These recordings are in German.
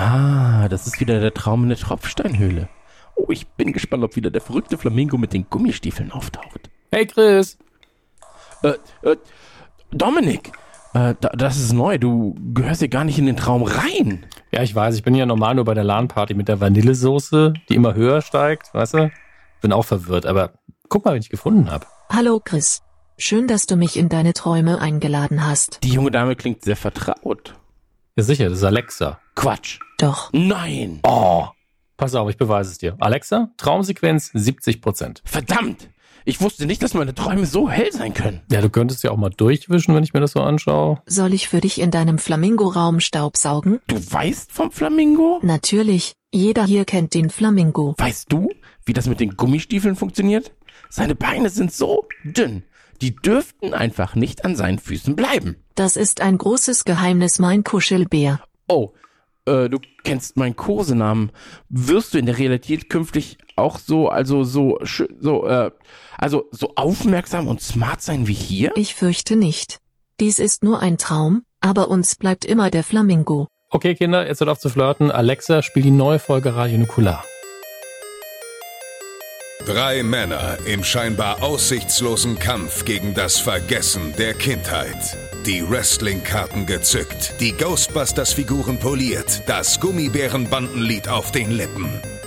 Ah, das ist wieder der Traum in der Tropfsteinhöhle. Oh, ich bin gespannt, ob wieder der verrückte Flamingo mit den Gummistiefeln auftaucht. Hey Chris! Äh, äh, Dominik, äh, da, das ist neu. Du gehörst ja gar nicht in den Traum rein. Ja, ich weiß, ich bin ja normal nur bei der LAN-Party mit der Vanillesoße, die immer höher steigt, weißt du? Bin auch verwirrt, aber guck mal, wen ich gefunden habe. Hallo Chris. Schön, dass du mich in deine Träume eingeladen hast. Die junge Dame klingt sehr vertraut. Ja sicher, das ist Alexa. Quatsch. Doch. Nein. Oh. Pass auf, ich beweise es dir. Alexa, Traumsequenz 70%. Verdammt. Ich wusste nicht, dass meine Träume so hell sein können. Ja, du könntest ja auch mal durchwischen, wenn ich mir das so anschaue. Soll ich für dich in deinem Flamingo-Raum staubsaugen? Du weißt vom Flamingo? Natürlich. Jeder hier kennt den Flamingo. Weißt du, wie das mit den Gummistiefeln funktioniert? Seine Beine sind so dünn. Die dürften einfach nicht an seinen Füßen bleiben. Das ist ein großes Geheimnis, mein Kuschelbär. Oh, äh, du kennst meinen Kosenamen. Wirst du in der Realität künftig auch so, also so, so, äh, also so aufmerksam und smart sein wie hier? Ich fürchte nicht. Dies ist nur ein Traum, aber uns bleibt immer der Flamingo. Okay, Kinder, jetzt hört auf zu flirten. Alexa, spiel die neue Folge Radio Nukular. Drei Männer im scheinbar aussichtslosen Kampf gegen das Vergessen der Kindheit. Die Wrestling-Karten gezückt, die Ghostbusters-Figuren poliert, das Gummibärenbandenlied auf den Lippen.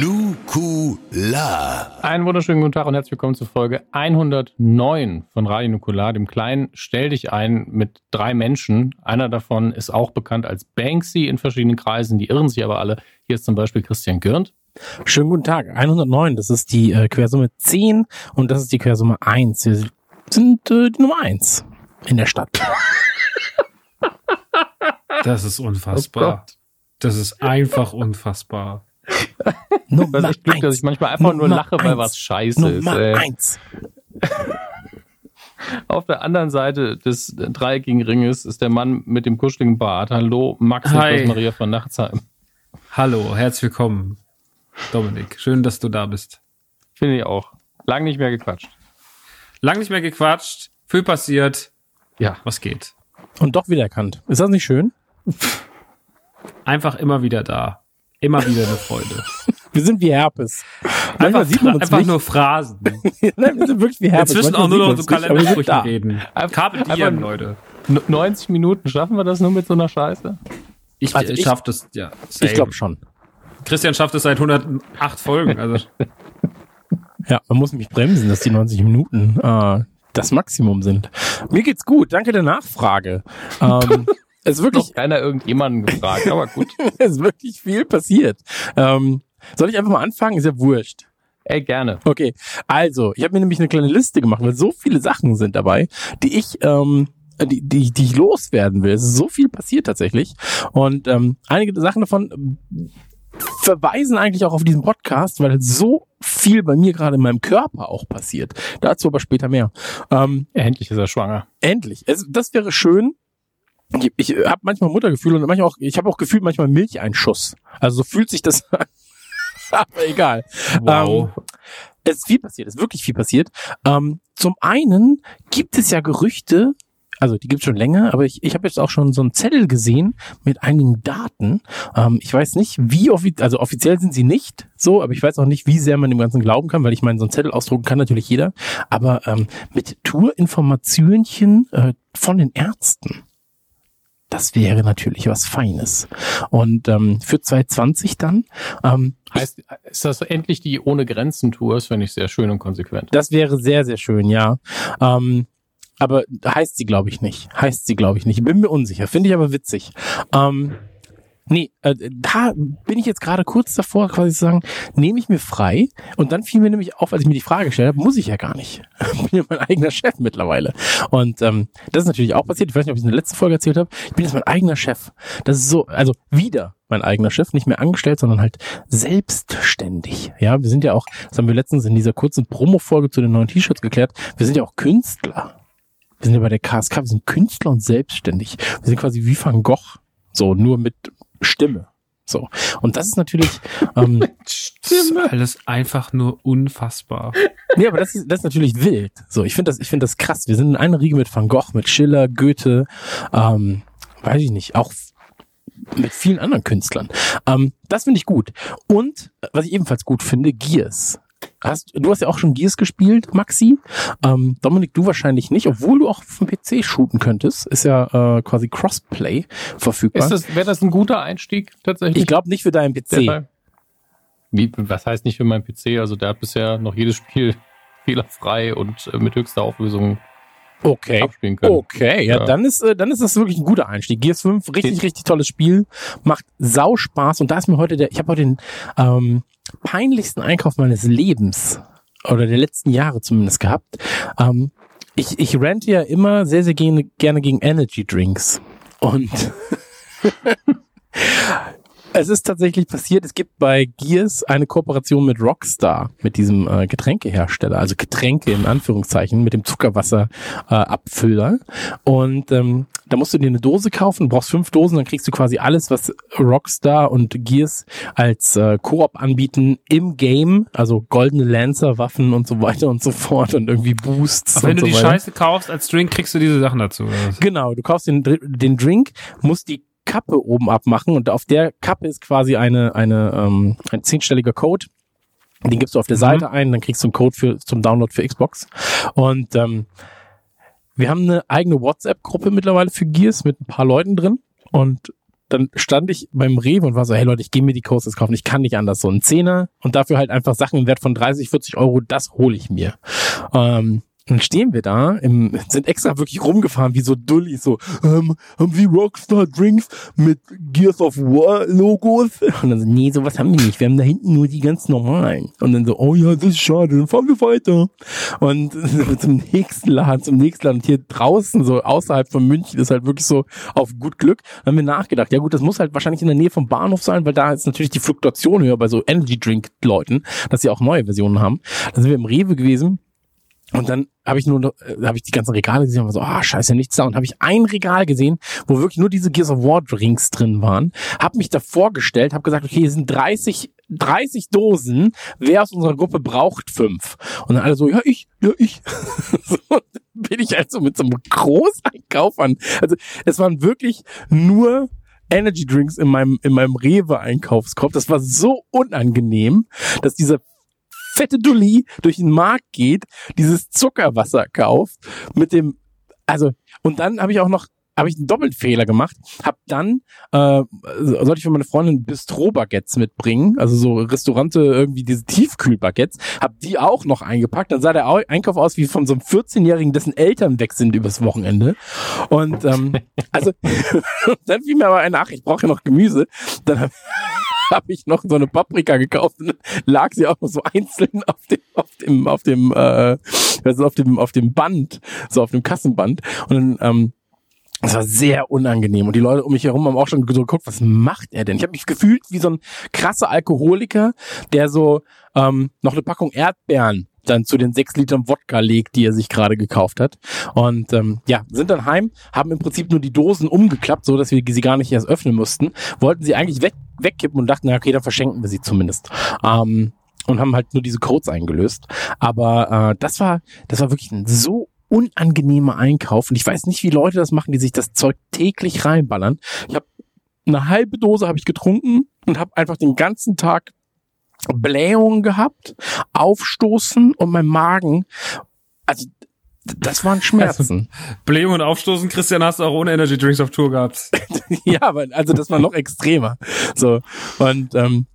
Nukular. Einen wunderschönen guten Tag und herzlich willkommen zur Folge 109 von Radio Nukular, dem kleinen Stell dich ein mit drei Menschen. Einer davon ist auch bekannt als Banksy in verschiedenen Kreisen, die irren sich aber alle. Hier ist zum Beispiel Christian Gürnt. Schönen guten Tag. 109, das ist die äh, Quersumme 10 und das ist die Quersumme 1. Wir sind äh, die Nummer 1 in der Stadt. Das ist unfassbar. Das ist einfach unfassbar. Das ist echt Glück, dass ich manchmal einfach nur Nummer lache, weil eins. was scheiße Nummer ist. Ey. 1. Auf der anderen Seite des dreieckigen Ringes ist der Mann mit dem kuscheligen Bart. Hallo, Max Hi. und Maria von Nachtsheim. Hallo, herzlich willkommen, Dominik. Schön, dass du da bist. Finde ich auch. Lang nicht mehr gequatscht. Lang nicht mehr gequatscht, viel passiert. Ja. Was geht? Und doch wiedererkannt. Ist das nicht schön? Einfach immer wieder da. Immer wieder eine Freude. Wir sind wie Herpes. Manchmal Einfach, sieht man uns einfach nicht. nur Phrasen. Nein, wir sind wirklich wie Herpes. Inzwischen auch nur noch so Kalendersprüchen reden. Einfach- Carpe diem, Leute. N 90 Minuten, schaffen wir das nur mit so einer Scheiße? Ich, Also ich ich- schaff das, ja. Ich same. glaube schon. Christian schafft es seit 108 Folgen. Also, Ja, man muss mich bremsen, dass die 90 Minuten äh, das Maximum sind. Mir geht's gut, danke der Nachfrage. Ähm, es ist wirklich, Noch keiner irgendjemanden gefragt, aber gut. es ist wirklich viel passiert. Ähm, soll ich einfach mal anfangen? Ist ja wurscht. Ey, gerne. Okay, also, ich habe mir nämlich eine kleine Liste gemacht, weil so viele Sachen sind dabei, die ich, ähm, die, die, die ich loswerden will. Es ist so viel passiert tatsächlich. Und ähm, einige Sachen davon ähm, verweisen eigentlich auch auf diesen Podcast, weil so viel bei mir gerade in meinem Körper auch passiert. Dazu aber später mehr. Ähm, Endlich ist er schwanger. endlich. Es, das wäre schön. Ich, ich habe manchmal Muttergefühl und manchmal auch, ich habe auch gefühlt manchmal Milcheinschuss. Also so fühlt sich das an. Aber egal. wow. Ähm, es ist viel passiert, es ist wirklich viel passiert. Ähm, zum einen gibt es ja Gerüchte, also die gibt es schon länger, aber ich, ich habe jetzt auch schon so einen Zettel gesehen mit einigen Daten. Ähm, ich weiß nicht, wie offiziell, also offiziell sind sie nicht so, aber ich weiß auch nicht, wie sehr man dem Ganzen glauben kann, weil ich meine, so einen Zettel ausdrucken kann natürlich jeder. Aber ähm, mit Tourinformationchen äh, von den Ärzten. Das wäre natürlich was Feines. Und ähm, für 2020 dann, ähm, Heißt, ist das endlich die Ohne Grenzen Tour? Das finde ich sehr schön und konsequent. Das wäre sehr, sehr schön, ja. Ähm, aber heißt sie, glaube ich, nicht. Heißt sie, glaube ich nicht. Bin mir unsicher. Finde ich aber witzig. Ähm, Nee, äh, da bin ich jetzt gerade kurz davor, quasi zu sagen, nehme ich mir frei. Und dann fiel mir nämlich auf, als ich mir die Frage gestellt habe, muss ich ja gar nicht. Ich bin ja mein eigener Chef mittlerweile. Und ähm, das ist natürlich auch passiert. Ich weiß nicht, ob ich es in der letzten Folge erzählt habe. Ich bin jetzt mein eigener Chef. Das ist so, also wieder mein eigener Chef, nicht mehr angestellt, sondern halt selbstständig. Ja, wir sind ja auch, das haben wir letztens in dieser kurzen Promo-Folge zu den neuen T-Shirts geklärt, wir sind ja auch Künstler. Wir sind ja bei der KSK, wir sind Künstler und selbstständig. Wir sind quasi wie Van Gogh. So, nur mit Stimme. So. Und das ist natürlich, ähm, ist alles einfach nur unfassbar. nee, aber das ist, das ist natürlich wild. So, ich finde das, ich finde das krass. Wir sind in einer Riege mit Van Gogh, mit Schiller, Goethe, ähm, weiß ich nicht, auch mit vielen anderen Künstlern. Ähm, das finde ich gut. Und was ich ebenfalls gut finde, Gears. Hast, du hast ja auch schon Gears gespielt, Maxi. Ähm, Dominik, du wahrscheinlich nicht, obwohl du auch dem PC shooten könntest. Ist ja äh, quasi Crossplay verfügbar. Ist das, wäre das ein guter Einstieg tatsächlich? ich glaube nicht für deinen PC. Wie, was heißt nicht für meinen PC? Also der hat bisher noch jedes Spiel fehlerfrei und äh, mit höchster Auflösung Okay. abspielen können. Okay, ja, Ja. dann ist äh, dann ist das wirklich ein guter Einstieg. Gears 5, richtig, richtig tolles Spiel, macht sau Spaß und da ist mir heute der, ich habe heute den ähm, peinlichsten Einkauf meines Lebens oder der letzten Jahre zumindest gehabt. Ähm, ich, ich rente ja immer sehr, sehr gerne, gerne gegen Energy Drinks und es ist tatsächlich passiert, es gibt bei Gears eine Kooperation mit Rockstar, mit diesem äh, Getränkehersteller, also Getränke in Anführungszeichen, mit dem Zuckerwasser äh. Und ähm, da musst du dir eine Dose kaufen, brauchst fünf Dosen, dann kriegst du quasi alles, was Rockstar und Gears als äh, Koop anbieten im Game, also goldene Lancer, Waffen und so weiter und so fort und irgendwie Boosts. Aber wenn du so die weiter. Scheiße kaufst als Drink, kriegst du diese Sachen dazu. oder? Genau, du kaufst den, den Drink, musst die Kappe oben abmachen und auf der Kappe ist quasi eine, eine, ähm, ein zehnstelliger Code. Den gibst du auf der Mhm. Seite ein, dann kriegst du einen Code für, zum Download für Xbox. Und ähm, wir haben eine eigene WhatsApp-Gruppe mittlerweile für Gears mit ein paar Leuten drin. Und dann stand ich beim Rewe und war so, hey Leute, ich gehe mir die jetzt kaufen, ich kann nicht anders. So ein Zehner und dafür halt einfach Sachen im Wert von 30, 40 Euro, das hole ich mir. Ähm, dann stehen wir da, im, sind extra wirklich rumgefahren wie so Dullis, so, ähm, haben Sie Rockstar Drinks mit Gears of War Logos? Und dann so, nee, sowas haben wir nicht, wir haben da hinten nur die ganz normalen. Und dann so, oh ja, das ist schade, dann fahren wir weiter. Und zum nächsten Laden, zum nächsten Laden, hier draußen, so außerhalb von München, ist halt wirklich so auf gut Glück, haben wir nachgedacht, ja gut, das muss halt wahrscheinlich in der Nähe vom Bahnhof sein, weil da ist natürlich die Fluktuation höher bei so Energy Drink Leuten, dass sie auch neue Versionen haben. Dann sind wir im Rewe gewesen, und dann habe ich nur noch, äh, habe ich die ganzen Regale gesehen und war so, ah, scheiße, nichts da. Und habe ich ein Regal gesehen, wo wirklich nur diese Gears of War Drinks drin waren. Habe mich da vorgestellt, habe gesagt, okay, hier sind 30, 30 Dosen. Wer aus unserer Gruppe braucht fünf? Und dann alle so, ja, ich, ja, ich. so, bin ich also mit so einem Großeinkauf an. Also es waren wirklich nur Energy Drinks in meinem, in meinem Rewe-Einkaufskorb. Das war so unangenehm, dass dieser fette Dulli durch den Markt geht, dieses Zuckerwasser kauft mit dem, also, und dann habe ich auch noch habe ich einen Doppelfehler gemacht, habe dann, äh, sollte ich für meine Freundin Bistro-Baguettes mitbringen, also so Restaurante, irgendwie diese Tiefkühl-Baguettes, habe die auch noch eingepackt, dann sah der Au- Einkauf aus wie von so einem 14-Jährigen, dessen Eltern weg sind übers Wochenende. Und ähm, also, dann fiel mir aber eine, ach, ich brauche ja noch Gemüse, dann habe habe ich noch so eine Paprika gekauft und lag sie auch noch so einzeln auf dem auf dem auf dem äh, also auf dem auf dem Band so auf dem Kassenband und dann ähm, das war sehr unangenehm und die Leute um mich herum haben auch schon so geguckt, was macht er denn? Ich habe mich gefühlt wie so ein krasser Alkoholiker, der so ähm, noch eine Packung Erdbeeren dann zu den sechs Litern Wodka legt, die er sich gerade gekauft hat. Und ähm, ja, sind dann heim, haben im Prinzip nur die Dosen umgeklappt, so dass wir sie gar nicht erst öffnen mussten, wollten sie eigentlich weg, wegkippen und dachten, okay, dann verschenken wir sie zumindest. Ähm, und haben halt nur diese Codes eingelöst. Aber äh, das war, das war wirklich ein so unangenehmer Einkauf. Und ich weiß nicht, wie Leute das machen, die sich das Zeug täglich reinballern. Ich habe eine halbe Dose habe ich getrunken und habe einfach den ganzen Tag Blähungen gehabt, Aufstoßen und mein Magen. Also das waren Schmerzen. Blähung und Aufstoßen, Christian, hast du auch ohne Energy Drinks auf Tour gehabt. ja, aber also das war noch extremer. So und ähm,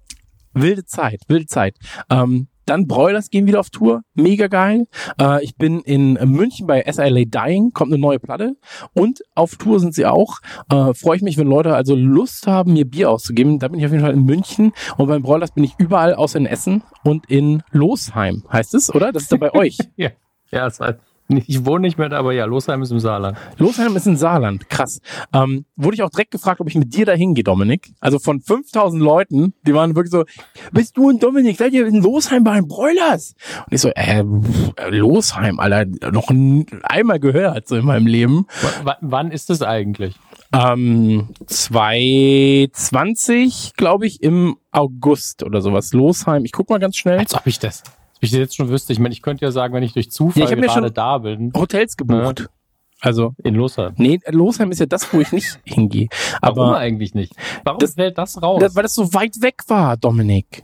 wilde Zeit, wilde Zeit. Ähm, dann Broilers gehen wieder auf Tour, mega geil. Äh, ich bin in München bei SLA Dying, kommt eine neue Platte und auf Tour sind sie auch. Äh, Freue ich mich, wenn Leute also Lust haben, mir Bier auszugeben. Da bin ich auf jeden Fall in München und beim Broilers bin ich überall außer in Essen und in Losheim, heißt es, oder? Das ist da bei euch. ja, ja, das heißt, ich wohne nicht mehr da, aber ja, Losheim ist im Saarland. Losheim ist in Saarland, krass. Ähm, wurde ich auch direkt gefragt, ob ich mit dir da hingehe, Dominik. Also von 5000 Leuten, die waren wirklich so, bist du und Dominik, seid ihr in Losheim bei den Broilers? Und ich so, äh, Losheim, Alter, noch einmal gehört, so in meinem Leben. W wann ist das eigentlich? Ähm, 2020, glaube ich, im August oder sowas. Losheim, ich guck mal ganz schnell. Als ob ich das ich jetzt schon wüsste, ich meine, ich könnte ja sagen, wenn ich durch Zufall ja, ich gerade da bin. Hotels gebucht. Ja. Also in Losheim. Nee, Losheim ist ja das, wo ich nicht hingehe. Aber Warum eigentlich nicht? Warum das, fällt das raus? Das, weil das so weit weg war, Dominik.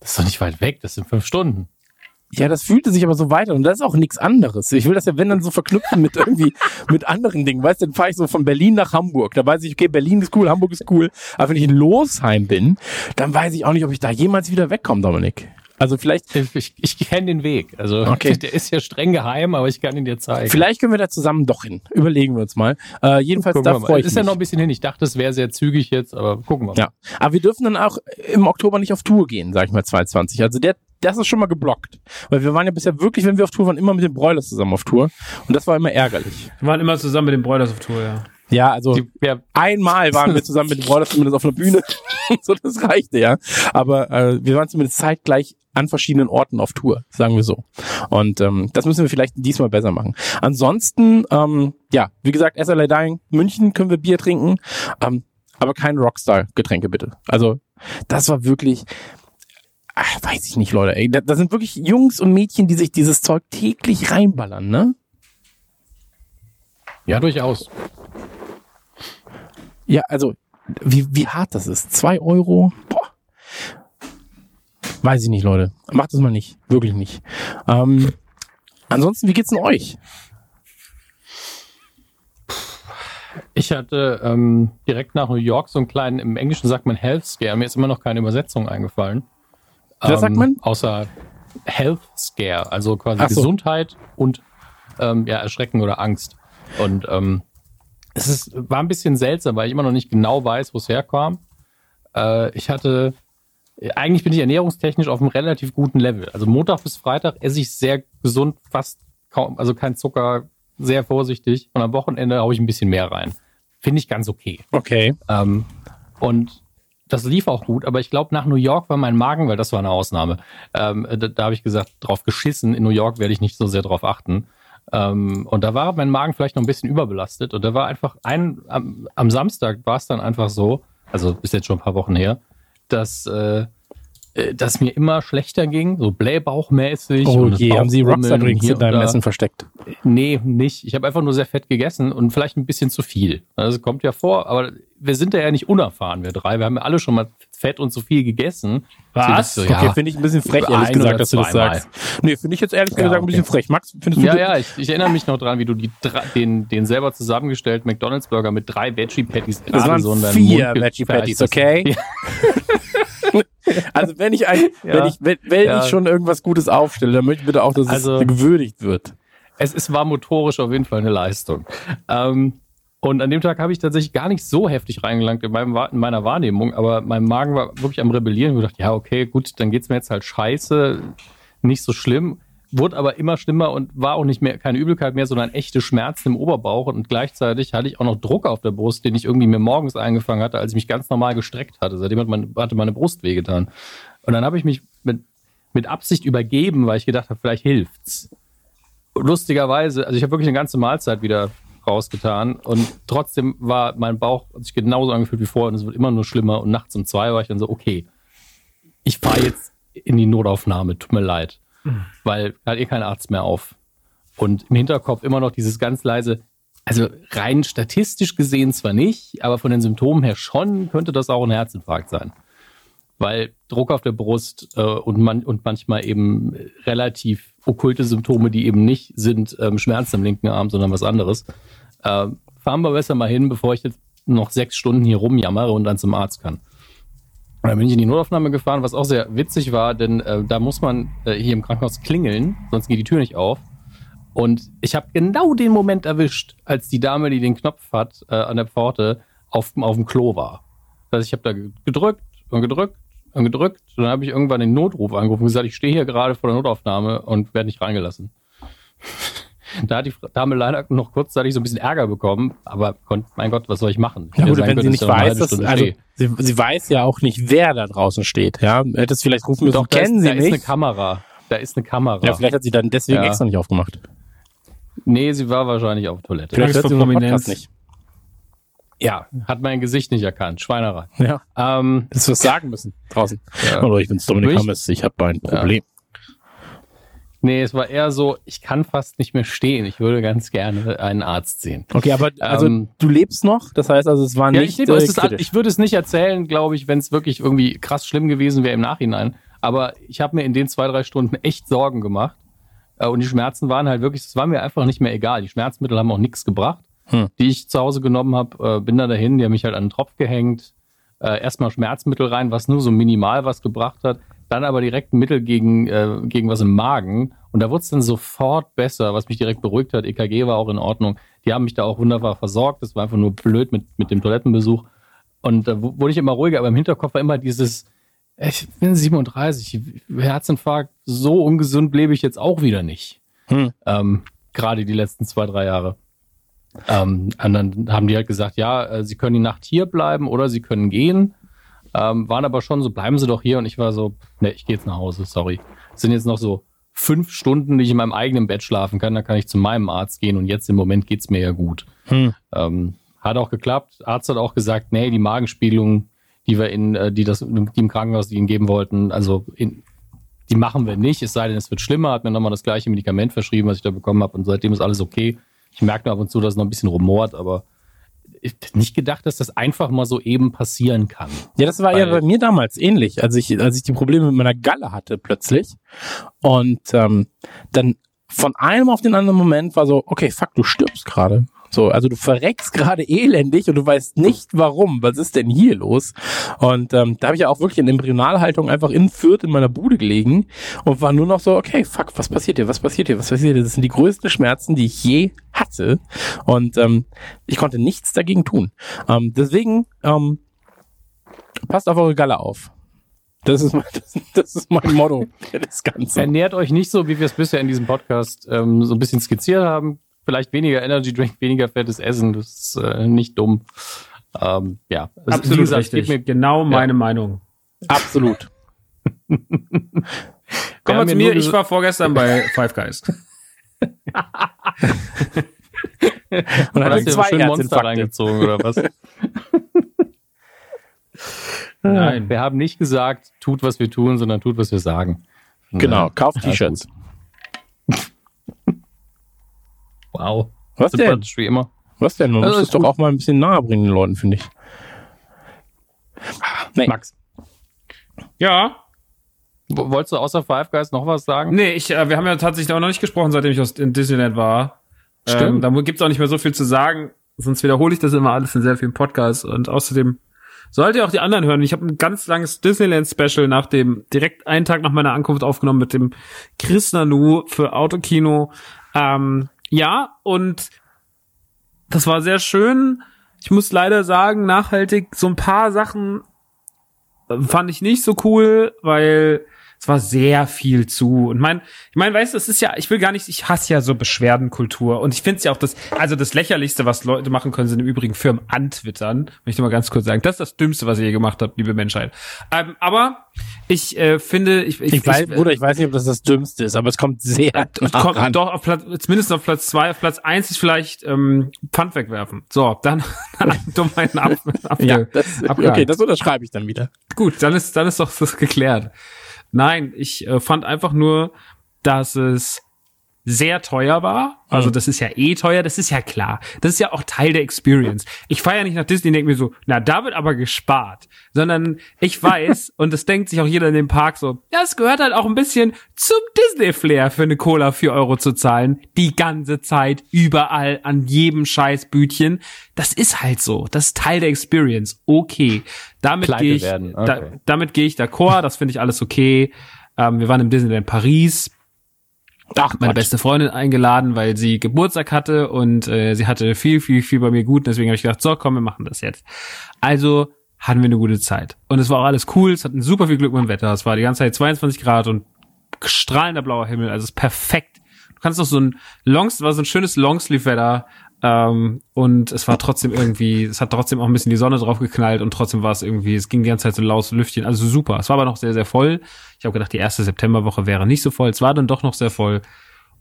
Das ist doch nicht weit weg, das sind fünf Stunden. Ja, das fühlte sich aber so weiter und das ist auch nichts anderes. Ich will das ja, wenn dann so verknüpfen mit irgendwie mit anderen Dingen. Weißt du, dann fahre ich so von Berlin nach Hamburg. Da weiß ich, okay, Berlin ist cool, Hamburg ist cool. Aber wenn ich in Losheim bin, dann weiß ich auch nicht, ob ich da jemals wieder wegkomme, Dominik. Also vielleicht. Ich, ich kenne den Weg. Also okay. der ist ja streng geheim, aber ich kann ihn dir zeigen. Vielleicht können wir da zusammen doch hin. Überlegen wir uns mal. Äh, jedenfalls gucken da freue ich mich. Ist ja noch ein bisschen hin. Ich dachte, es wäre sehr zügig jetzt, aber gucken wir mal. Ja. Aber wir dürfen dann auch im Oktober nicht auf Tour gehen, sag ich mal 2020. Also der, das ist schon mal geblockt. Weil wir waren ja bisher wirklich, wenn wir auf Tour waren, immer mit den Broilers zusammen auf Tour. Und das war immer ärgerlich. Wir waren immer zusammen mit den Broilers auf Tour, ja. Ja, also Die, ja. einmal waren wir zusammen mit den Broilers zumindest auf einer Bühne. so, das reichte, ja. Aber äh, wir waren zumindest zeitgleich an verschiedenen Orten auf Tour, sagen wir so. Und ähm, das müssen wir vielleicht diesmal besser machen. Ansonsten, ähm, ja, wie gesagt, SLA Dying, München können wir Bier trinken, ähm, aber kein Rockstar-Getränke bitte. Also das war wirklich, ach, weiß ich nicht, Leute. Ey, da, da sind wirklich Jungs und Mädchen, die sich dieses Zeug täglich reinballern, ne? Ja, durchaus. Ja, also wie, wie hart das ist. Zwei Euro, boah. Weiß ich nicht, Leute. Macht es mal nicht. Wirklich nicht. Ähm, ansonsten, wie geht's denn euch? Ich hatte ähm, direkt nach New York so einen kleinen, im Englischen sagt man Health Scare. Mir ist immer noch keine Übersetzung eingefallen. Was ähm, sagt man? Außer Health Scare, also quasi so. Gesundheit und ähm, ja, Erschrecken oder Angst. Und ähm, es ist, war ein bisschen seltsam, weil ich immer noch nicht genau weiß, wo es herkam. Äh, ich hatte eigentlich bin ich ernährungstechnisch auf einem relativ guten Level. Also Montag bis Freitag esse ich sehr gesund, fast kaum, also kein Zucker, sehr vorsichtig. Und am Wochenende haue ich ein bisschen mehr rein. Finde ich ganz okay. Okay. Ähm, und das lief auch gut, aber ich glaube, nach New York war mein Magen, weil das war eine Ausnahme. Ähm, da, da habe ich gesagt, drauf geschissen. In New York werde ich nicht so sehr drauf achten. Ähm, und da war mein Magen vielleicht noch ein bisschen überbelastet. Und da war einfach ein, am, am Samstag war es dann einfach so, also ist jetzt schon ein paar Wochen her, dass äh, äh, dass mir immer schlechter ging, so blähbauchmäßig. Oh je, haben Sie Rockstar-Drinks in deinem Essen versteckt? Nee, nicht. Ich habe einfach nur sehr fett gegessen und vielleicht ein bisschen zu viel. Also kommt ja vor, aber wir sind da ja nicht unerfahren, wir drei. Wir haben ja alle schon mal fett und zu viel gegessen. Was? So, ja, okay, finde ich ein bisschen frech, ehrlich gesagt, dass du das sagst. Nee, finde ich jetzt ehrlich ja, gesagt ein bisschen frech. Max, findest du Ja, ja, ich, ich, erinnere mich noch dran, wie du die, den, den selber zusammengestellten McDonalds-Burger mit drei Veggie-Patties gerade so in deinen vier Veggie-Patties, okay? Also wenn ich ein, ja, wenn ich, wenn, wenn ja. ich schon irgendwas Gutes aufstelle, dann möchte ich bitte auch, dass also, es gewürdigt wird. Es, es war motorisch auf jeden Fall eine Leistung. Ähm, und an dem Tag habe ich tatsächlich gar nicht so heftig reingelangt in, meinem, in meiner Wahrnehmung, aber mein Magen war wirklich am Rebellieren. Ich dachte, ja, okay, gut, dann geht's mir jetzt halt scheiße, nicht so schlimm wurde aber immer schlimmer und war auch nicht mehr keine Übelkeit mehr, sondern echte Schmerzen im Oberbauch und gleichzeitig hatte ich auch noch Druck auf der Brust, den ich irgendwie mir morgens eingefangen hatte, als ich mich ganz normal gestreckt hatte. Seitdem hat meine, hatte meine Brust wehgetan. Und dann habe ich mich mit, mit Absicht übergeben, weil ich gedacht habe, vielleicht hilft's. Lustigerweise, also ich habe wirklich eine ganze Mahlzeit wieder rausgetan und trotzdem war mein Bauch sich genauso angefühlt wie vorher und es wird immer nur schlimmer und nachts um zwei war ich dann so, okay, ich fahre jetzt in die Notaufnahme, tut mir leid weil hat eh kein Arzt mehr auf. Und im Hinterkopf immer noch dieses ganz leise, also rein statistisch gesehen zwar nicht, aber von den Symptomen her schon könnte das auch ein Herzinfarkt sein. Weil Druck auf der Brust äh, und, man, und manchmal eben relativ okkulte Symptome, die eben nicht sind ähm, Schmerzen im linken Arm, sondern was anderes. Äh, fahren wir besser mal hin, bevor ich jetzt noch sechs Stunden hier rumjammere und dann zum Arzt kann. Und dann bin ich in die Notaufnahme gefahren, was auch sehr witzig war, denn äh, da muss man äh, hier im Krankenhaus klingeln, sonst geht die Tür nicht auf. Und ich habe genau den Moment erwischt, als die Dame, die den Knopf hat äh, an der Pforte, auf, auf dem Klo war. Das heißt, ich habe da gedrückt und gedrückt und gedrückt. Und dann habe ich irgendwann den Notruf angerufen und gesagt, ich stehe hier gerade vor der Notaufnahme und werde nicht reingelassen. Da hat die Dame leider noch kurzzeitig so ein bisschen Ärger bekommen, aber mein Gott, was soll ich machen? Ich Ja gut, wenn sie nicht weiß, dass, also. Sie, sie weiß ja auch nicht, wer da draußen steht. Ja, hättest vielleicht rufen müssen, Doch, da kennen ist, sie da ist eine. Kamera. Da ist eine Kamera. Ja, vielleicht hat sie dann deswegen Ja. extra nicht aufgemacht. nee, sie war wahrscheinlich auf Toilette. Vielleicht hört sie Prominenz. Nicht. Ja, hat mein Gesicht nicht erkannt. Schweinerei. Ja, Ähm, das wirst sagen müssen draußen. ja. Hallo, ich bin's Dominik Mich- Hammes. Ich habe ein Problem. Nee, es war eher so, ich kann fast nicht mehr stehen. Ich würde ganz gerne einen Arzt sehen. Okay, aber also Ähm, du lebst noch, das heißt also, es war Ja, nicht ich, lebe, äh, ist, ich würde es nicht erzählen, glaube ich, wenn es wirklich irgendwie krass schlimm gewesen wäre im Nachhinein. Aber ich habe mir in den zwei, drei Stunden echt Sorgen gemacht. Äh, Und die Schmerzen waren halt wirklich, es war mir einfach nicht mehr egal. Die Schmerzmittel haben auch nichts gebracht, Hm. die ich zu Hause genommen habe. Äh, bin da dahin, die haben mich halt an den Tropf gehängt. Äh, Erstmal Schmerzmittel rein, was nur so minimal was gebracht hat. Dann aber direkt ein Mittel gegen, äh, gegen was im Magen. Und da wurde es dann sofort besser, was mich direkt beruhigt hat. EKG war auch in Ordnung. Die haben mich da auch wunderbar versorgt. Das war einfach nur blöd mit, mit dem Toilettenbesuch. Und da wurde ich immer ruhiger, aber im Hinterkopf war immer dieses, ich bin 37, Herzinfarkt, so ungesund lebe ich jetzt auch wieder nicht. Hm. Ähm, Gerade die letzten zwei, drei Jahre. Ähm, und dann haben die halt gesagt, ja, äh, sie können die Nacht hier bleiben oder sie können gehen. Ähm, waren aber schon so, bleiben Sie doch hier. Und ich war so, ne, ich gehe jetzt nach Hause, sorry. Es sind jetzt noch so fünf Stunden, die ich in meinem eigenen Bett schlafen kann. Dann kann ich zu meinem Arzt gehen und jetzt im Moment geht's mir ja gut. Hm. Ähm, hat auch geklappt. Arzt hat auch gesagt, nee, die Magenspiegelung, die wir in, äh, die das, die im Krankenhaus die ihnen geben wollten, also in, die machen wir nicht, es sei denn, es wird schlimmer, hat mir nochmal das gleiche Medikament verschrieben, was ich da bekommen habe und seitdem ist alles okay. Ich merke nur ab und zu, dass es noch ein bisschen rumort, aber nicht gedacht, dass das einfach mal so eben passieren kann. Ja, das war ja bei mir damals ähnlich, als ich, als ich die Probleme mit meiner Galle hatte plötzlich. Und ähm, dann von einem auf den anderen Moment war so, okay, fuck, du stirbst gerade. So, also du verreckst gerade elendig und du weißt nicht warum. Was ist denn hier los? Und ähm, da habe ich ja auch wirklich in Embryonalhaltung einfach in Fürth in meiner Bude gelegen und war nur noch so, okay, fuck, was passiert hier? Was passiert hier? Was passiert hier? Das sind die größten Schmerzen, die ich je hatte. Und ähm, ich konnte nichts dagegen tun. Ähm, deswegen ähm, passt auf eure Galle auf. Das ist mein, das, das ist mein Motto des Ganzen. Ernährt euch nicht so, wie wir es bisher in diesem Podcast ähm, so ein bisschen skizziert haben. Vielleicht weniger Energy Drink, weniger fettes Essen, das ist äh, nicht dumm. Ähm, ja, wie Absolut gesagt, richtig. mir- genau meine Meinung. Absolut. Kommen wir haben zu mir. Ich war vorgestern bei Five Guys. Und Oder dann hast du zwei schön Monster reingezogen oder was? Nein. Wir haben nicht gesagt, tut, was wir tun, sondern tut, was wir sagen. Genau, kauft T-Shirts. Wow. Was denn? Wie immer. Was denn? Man Also muss es ist doch auch mal ein bisschen nahe bringen den Leuten, finde ich. Nee. Max, Ja. w- wolltest du außer Five Guys noch was sagen? Nee, ich, äh, wir haben ja tatsächlich auch noch nicht gesprochen, seitdem ich aus, in Disneyland war. Stimmt. Ähm, da gibt's auch nicht mehr so viel zu sagen. Sonst wiederhole ich das immer alles in sehr vielen Podcasts. Und außerdem solltet ihr auch die anderen hören. Ich habe ein ganz langes Disneyland-Special nach dem, direkt einen Tag nach meiner Ankunft aufgenommen mit dem Chris Nanu für Autokino. Ähm, ja, und das war sehr schön. Ich muss leider sagen, nachhaltig, so ein paar Sachen fand ich nicht so cool, weil es war sehr viel zu. Und mein, ich meine, weißt du, es ist ja, ich will gar nicht, ich hasse ja so Beschwerdenkultur. Und ich finde es ja auch das, also das Lächerlichste, was Leute machen können, sind im Übrigen Firmen antwittern. Möchte mal ganz kurz sagen. Das ist das Dümmste, was ihr je gemacht habt, liebe Menschheit. Ähm, aber ich äh, finde, ich, ich, Ich weiß, Bruder, ich weiß nicht, ob das das Dümmste ist, aber es kommt sehr nah kommt ran. doch auf Platz, zumindest auf Platz zwei, auf Platz eins ist vielleicht ähm, Pfand wegwerfen. So, dann Dummheiten ab, ab, Ja, das, abgehakt. okay, das unterschreibe ich dann wieder. Gut, dann ist, dann ist doch das geklärt. Nein, ich äh, fand einfach nur, dass es sehr teuer war. Also das ist ja eh teuer, das ist ja klar. Das ist ja auch Teil der Experience. Ich fahre ja nicht nach Disney und denke mir so, na, da wird aber gespart. Sondern ich weiß, und das denkt sich auch jeder in dem Park so, ja, es gehört halt auch ein bisschen zum Disney-Flair für eine Cola 4 Euro zu zahlen. Die ganze Zeit, überall, an jedem Scheißbütchen. Das ist halt so. Das ist Teil der Experience. Okay. Damit gehe ich, okay. da, damit gehe ich d'accord. Das finde ich alles okay. Ähm, wir waren im Disneyland Paris Ach, meine Quatsch. beste Freundin eingeladen, weil sie Geburtstag hatte und äh, sie hatte viel, viel, viel bei mir gut. Deswegen habe ich gedacht, so komm, wir machen das jetzt. Also hatten wir eine gute Zeit. Und es war auch alles cool. Es hatten super viel Glück mit dem Wetter. Es war die ganze Zeit 22 Grad und strahlender blauer Himmel. Also es ist perfekt. Du kannst noch so ein Longs, war so ein schönes Longsleeve-Wetter. Ähm, und es war trotzdem irgendwie, es hat trotzdem auch ein bisschen die Sonne drauf geknallt und trotzdem war es irgendwie, es ging die ganze Zeit so laus Lüftchen. Also super. Es war aber noch sehr, sehr voll. Ich habe gedacht, die erste Septemberwoche wäre nicht so voll. Es war dann doch noch sehr voll.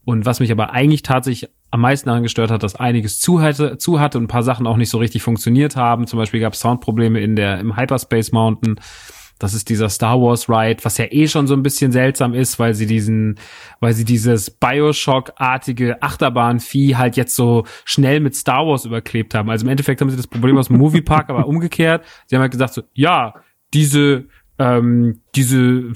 Und was mich aber eigentlich tatsächlich am meisten daran gestört hat, dass einiges zu hatte, zu hatte und ein paar Sachen auch nicht so richtig funktioniert haben. Zum Beispiel gab es Soundprobleme in der, im Hyperspace Mountain. Das ist dieser Star Wars Ride, was ja eh schon so ein bisschen seltsam ist, weil sie diesen, weil sie dieses Bioshock-artige Achterbahnvieh halt jetzt so schnell mit Star Wars überklebt haben. Also im Endeffekt haben sie das Problem aus dem Moviepark, aber umgekehrt. Sie haben halt gesagt so, ja, diese, ähm, diese,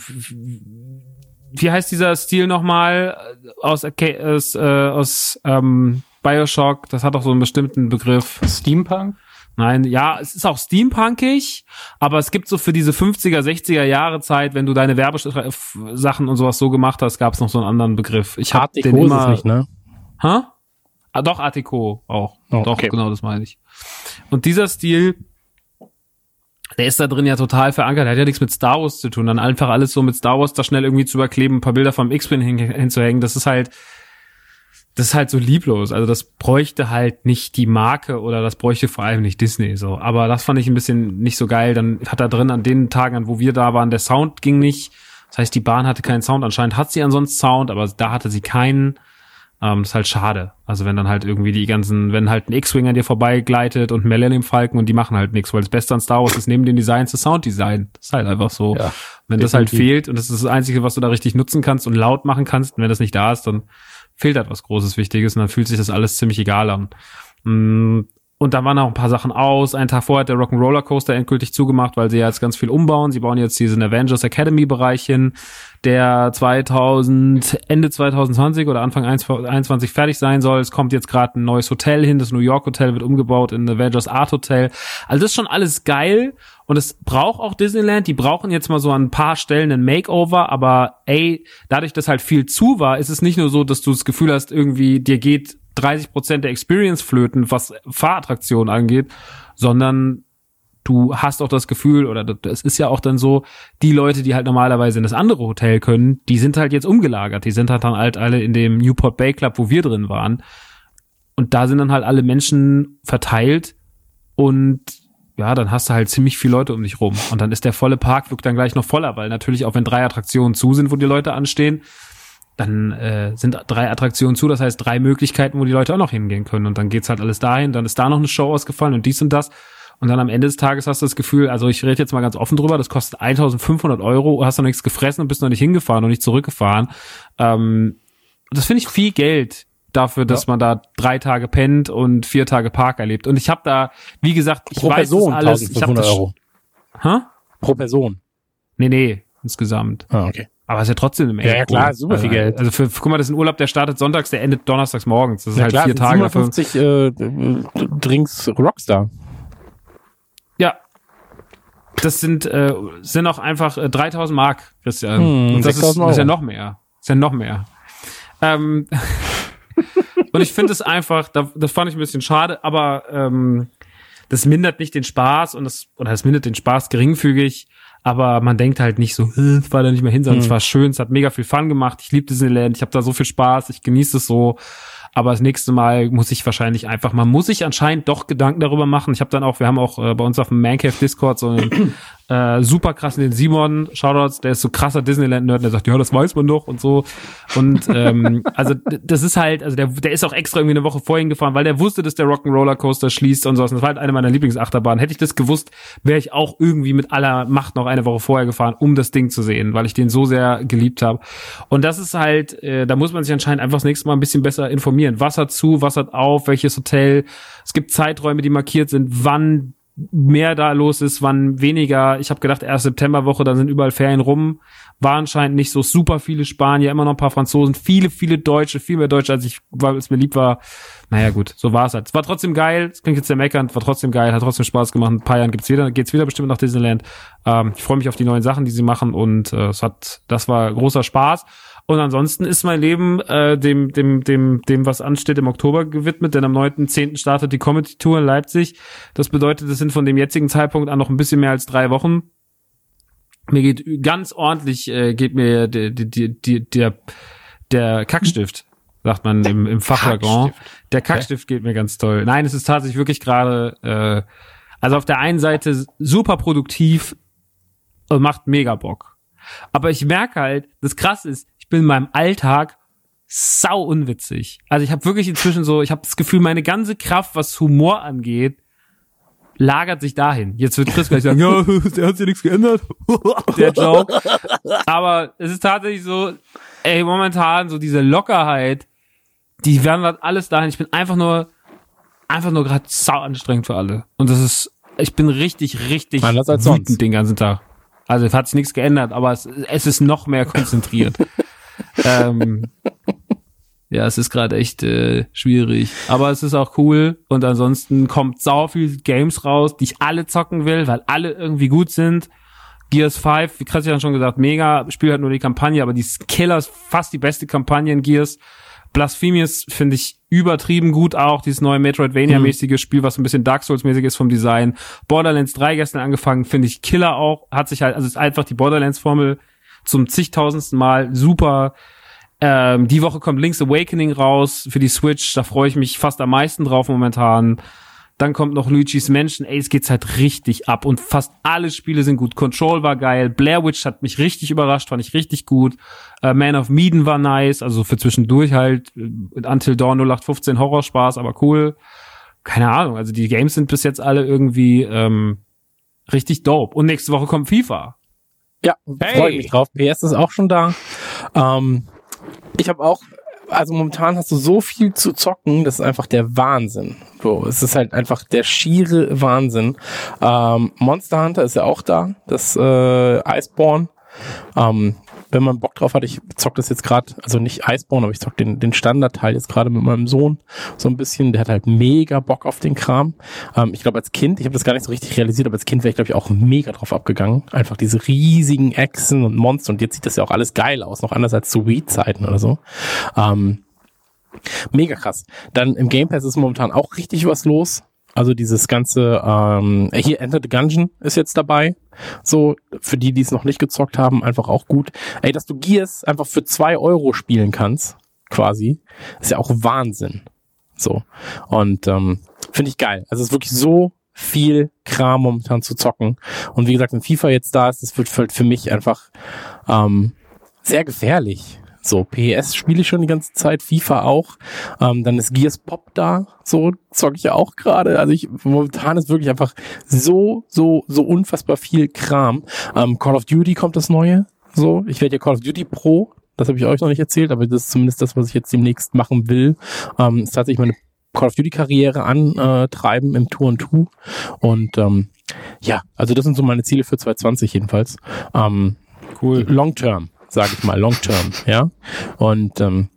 wie heißt dieser Stil nochmal aus, okay, aus, äh, aus ähm, Bioshock? Das hat auch so einen bestimmten Begriff. Steampunk? Nein, ja, es ist auch steampunkig, aber es gibt so für diese 50er, 60er Jahre Zeit, wenn du deine Werbesachen und sowas so gemacht hast, gab es noch so einen anderen Begriff. Ich hab Art den ist immer, es nicht, ne? Hä? Ah, doch, Art Deco auch. Oh, doch, okay. genau, das meine ich. Und dieser Stil, der ist da drin ja total verankert. Der hat ja nichts mit Star Wars zu tun. Dann einfach alles so mit Star Wars da schnell irgendwie zu überkleben, ein paar Bilder vom X-Wing hin, hinzuhängen, das ist halt, das ist halt so lieblos. Also das bräuchte halt nicht die Marke oder das bräuchte vor allem nicht Disney so. Aber das fand ich ein bisschen nicht so geil. Dann hat da drin an den Tagen, an wo wir da waren, der Sound ging nicht. Das heißt, die Bahn hatte keinen Sound. Anscheinend hat sie ansonsten Sound, aber da hatte sie keinen. Ähm, das ist halt schade. Also wenn dann halt irgendwie die ganzen, wenn halt ein X-Wing an dir vorbeigleitet und Millennium Falcon und die machen halt nichts, weil das Beste an Star Wars ist neben den Designs das Sounddesign. Das ist halt einfach so. Ja, wenn das halt definitiv. fehlt und das ist das Einzige, was du da richtig nutzen kannst und laut machen kannst, und wenn das nicht da ist, dann fehlt halt was Großes, Wichtiges und dann fühlt sich das alles ziemlich egal an. Mm, Und da waren auch ein paar Sachen aus. Einen Tag vorher hat der Rock'n'Roller Coaster endgültig zugemacht, weil sie jetzt ganz viel umbauen. Sie bauen jetzt diesen Avengers Academy Bereich hin, der 2000, Ende 2020 oder Anfang 2021 fertig sein soll. Es kommt jetzt gerade ein neues Hotel hin. Das New York Hotel wird umgebaut in Avengers Art Hotel. Also das ist schon alles geil. Und es braucht auch Disneyland. Die brauchen jetzt mal so an ein paar Stellen ein Makeover. Aber ey, dadurch, dass halt viel zu war, ist es nicht nur so, dass du das Gefühl hast, irgendwie dir geht 30 Prozent der Experience flöten, was Fahrattraktionen angeht, sondern du hast auch das Gefühl, oder das ist ja auch dann so, die Leute, die halt normalerweise in das andere Hotel können, die sind halt jetzt umgelagert. Die sind halt dann halt alle in dem Newport Bay Club, wo wir drin waren. Und da sind dann halt alle Menschen verteilt und ja, dann hast du halt ziemlich viele Leute um dich rum. Und dann ist der volle Park wirkt dann gleich noch voller, weil natürlich auch wenn drei Attraktionen zu sind, wo die Leute anstehen, dann äh, sind drei Attraktionen zu, das heißt drei Möglichkeiten, wo die Leute auch noch hingehen können. Und dann geht's halt alles dahin, dann ist da noch eine Show ausgefallen und dies und das. Und dann am Ende des Tages hast du das Gefühl, also ich rede jetzt mal ganz offen drüber, das kostet 1500 Euro, hast noch nichts gefressen und bist noch nicht hingefahren und nicht zurückgefahren. Ähm, das finde ich viel Geld dafür, dass man da drei Tage pennt und vier Tage Park erlebt. Und ich habe da, wie gesagt, ich Pro weiß Person das alles. Ich hab 1500 das, Euro. Hä? Pro Person. Nee, nee, insgesamt. Ah, okay. Aber ist ja trotzdem Menge. Ja, ja, klar, super viel also, Geld. Also für, guck mal, das ist ein Urlaub, der startet sonntags, der endet donnerstags morgens. Das ist Ja, halt klar, vier Tage. dafür. 57 äh, Drinks Rockstar. Ja. Das sind, äh, sind auch einfach äh, 3000 Mark, Christian. Hm, Und das ist, 6000 das ist ja Euro. noch mehr. Das ist ja noch mehr. Ähm, und ich finde es einfach, da, das fand ich ein bisschen schade, aber ähm, das mindert nicht den Spaß und das, oder das mindert den Spaß geringfügig, aber man denkt halt nicht so, "Äh, ich war da nicht mehr hin, sondern Hm. es war schön, es hat mega viel Fun gemacht, ich liebe Disneyland, ich habe da so viel Spaß, ich genieße es so. Aber das nächste Mal muss ich wahrscheinlich einfach, man muss sich anscheinend doch Gedanken darüber machen. Ich habe dann auch, wir haben auch äh, bei uns auf dem Mancave Discord so einen Äh, super krass in den Simon, Shoutouts, der ist so krasser Disneyland-Nerd, der sagt, ja, das weiß man doch und so. Und ähm, also das ist halt, also der, der ist auch extra irgendwie eine Woche vorhin gefahren, weil der wusste, dass der Rock'n'Roller Coaster schließt und so. Das war halt eine meiner Lieblingsachterbahnen. Hätte ich das gewusst, wäre ich auch irgendwie mit aller Macht noch eine Woche vorher gefahren, um das Ding zu sehen, weil ich den so sehr geliebt habe. Und das ist halt, äh, da muss man sich anscheinend einfach das nächste Mal ein bisschen besser informieren. Was hat zu, was hat auf, welches Hotel. Es gibt Zeiträume, die markiert sind, wann mehr da los ist, wann weniger. Ich habe gedacht, erst Septemberwoche, da sind überall Ferien rum. War anscheinend nicht so super viele Spanier, immer noch ein paar Franzosen, viele, viele Deutsche, viel mehr Deutsche, als ich, weil es mir lieb war. Naja, gut, so war es halt. Es war trotzdem geil, es klingt jetzt sehr meckernd, war trotzdem geil, hat trotzdem Spaß gemacht. ein paar Jahren gibt's wieder, geht's wieder bestimmt nach Disneyland. Ähm, ich freue mich auf die neuen Sachen, die sie machen und äh, es hat, das war großer Spaß. Und ansonsten ist mein Leben äh, dem, dem, dem, dem, was ansteht, im Oktober gewidmet, denn am 9.10. startet die Comedy Tour in Leipzig. Das bedeutet, es sind von dem jetzigen Zeitpunkt an noch ein bisschen mehr als drei Wochen. Mir geht ganz ordentlich, äh, geht mir der, der, der, der, der Kackstift, sagt man im, im Fachjargon. Der Kackstift geht mir ganz toll. Nein, es ist tatsächlich wirklich gerade, äh, also auf der einen Seite super produktiv und macht mega Bock. Aber ich merke halt, das krass ist, ich bin in meinem Alltag sau unwitzig. Also ich habe wirklich inzwischen so, ich habe das Gefühl, meine ganze Kraft, was Humor angeht, lagert sich dahin. Jetzt wird Chris gleich sagen, ja, der hat sich nichts geändert. der Joke. Aber es ist tatsächlich so, ey, momentan so diese Lockerheit, die wandert alles dahin. Ich bin einfach nur, einfach nur gerade sau anstrengend für alle. Und das ist, ich bin richtig, richtig wütend sonst. den ganzen Tag. Also es hat sich nichts geändert, aber es, es ist noch mehr konzentriert. ähm, ja, es ist gerade echt äh, schwierig. Aber es ist auch cool. Und ansonsten kommt sau viel Games raus, die ich alle zocken will, weil alle irgendwie gut sind. Gears 5, wie Christian schon gesagt, mega. Spiel halt nur die Kampagne, aber die Killers fast die beste Kampagne in Gears. Blasphemous finde ich übertrieben gut auch, dieses neue Metroidvania-mäßige Spiel, was ein bisschen Dark Souls-mäßig ist vom Design. Borderlands 3 gestern angefangen, finde ich Killer auch. Hat sich halt, also ist einfach die Borderlands-Formel zum zigtausendsten Mal super. Ähm, die Woche kommt Link's Awakening raus für die Switch, da freue ich mich fast am meisten drauf momentan. Dann kommt noch Luigi's Mansion. Ey, es geht's halt richtig ab. Und fast alle Spiele sind gut. Control war geil. Blair Witch hat mich richtig überrascht, fand ich richtig gut. Äh, Man of Medan war nice. Also für zwischendurch halt. äh, Until Dawn 0815 Horrorspaß, aber cool. Keine Ahnung. Also die Games sind bis jetzt alle irgendwie ähm, richtig dope. Und nächste Woche kommt FIFA. Ja, Hey! freue mich drauf. PS ist auch schon da. Ähm, ich habe auch, also momentan hast du so viel zu zocken, das ist einfach der Wahnsinn. So, es ist halt einfach der schiere Wahnsinn. Ähm, Monster Hunter ist ja auch da, das äh, Iceborne. Ähm, wenn man Bock drauf hat, ich zock das jetzt gerade, also nicht Iceborne, aber ich zock den, den Standardteil jetzt gerade mit meinem Sohn so ein bisschen. Der hat halt mega Bock auf den Kram. Ähm, ich glaube, als Kind, ich habe das gar nicht so richtig realisiert, aber als Kind wäre ich, glaube ich, auch mega drauf abgegangen. Einfach diese riesigen Echsen und Monster. Und jetzt sieht das ja auch alles geil aus, noch anders als zu Wii-Zeiten oder so. Ähm, mega krass. Dann im Game Pass ist momentan auch richtig was los. Also dieses ganze, ähm, hier Enter the Gungeon ist jetzt dabei. So, für die, die es noch nicht gezockt haben, einfach auch gut. Ey, dass du Gears einfach für zwei Euro spielen kannst, quasi, ist ja auch Wahnsinn. So. Und ähm, finde ich geil. Also es ist wirklich so viel Kram momentan zu zocken. Und wie gesagt, wenn FIFA jetzt da ist, das wird für mich einfach ähm, sehr gefährlich. So, PS spiele ich schon die ganze Zeit, FIFA auch. Ähm, dann ist Gears Pop da, so zocke ich ja auch gerade. Also ich momentan ist wirklich einfach so, so, so unfassbar viel Kram. Ähm, Call of Duty kommt das neue. So, ich werde ja Call of Duty Pro. Das habe ich euch noch nicht erzählt, aber das ist zumindest das, was ich jetzt demnächst machen will. Ähm, ist tatsächlich meine Call of Duty Karriere antreiben im Tour und Two. Und ähm, ja, also das sind so meine Ziele für 2020 jedenfalls. Ähm, Cool. Long Term, sage ich mal, Long Term, ja. Und ähm,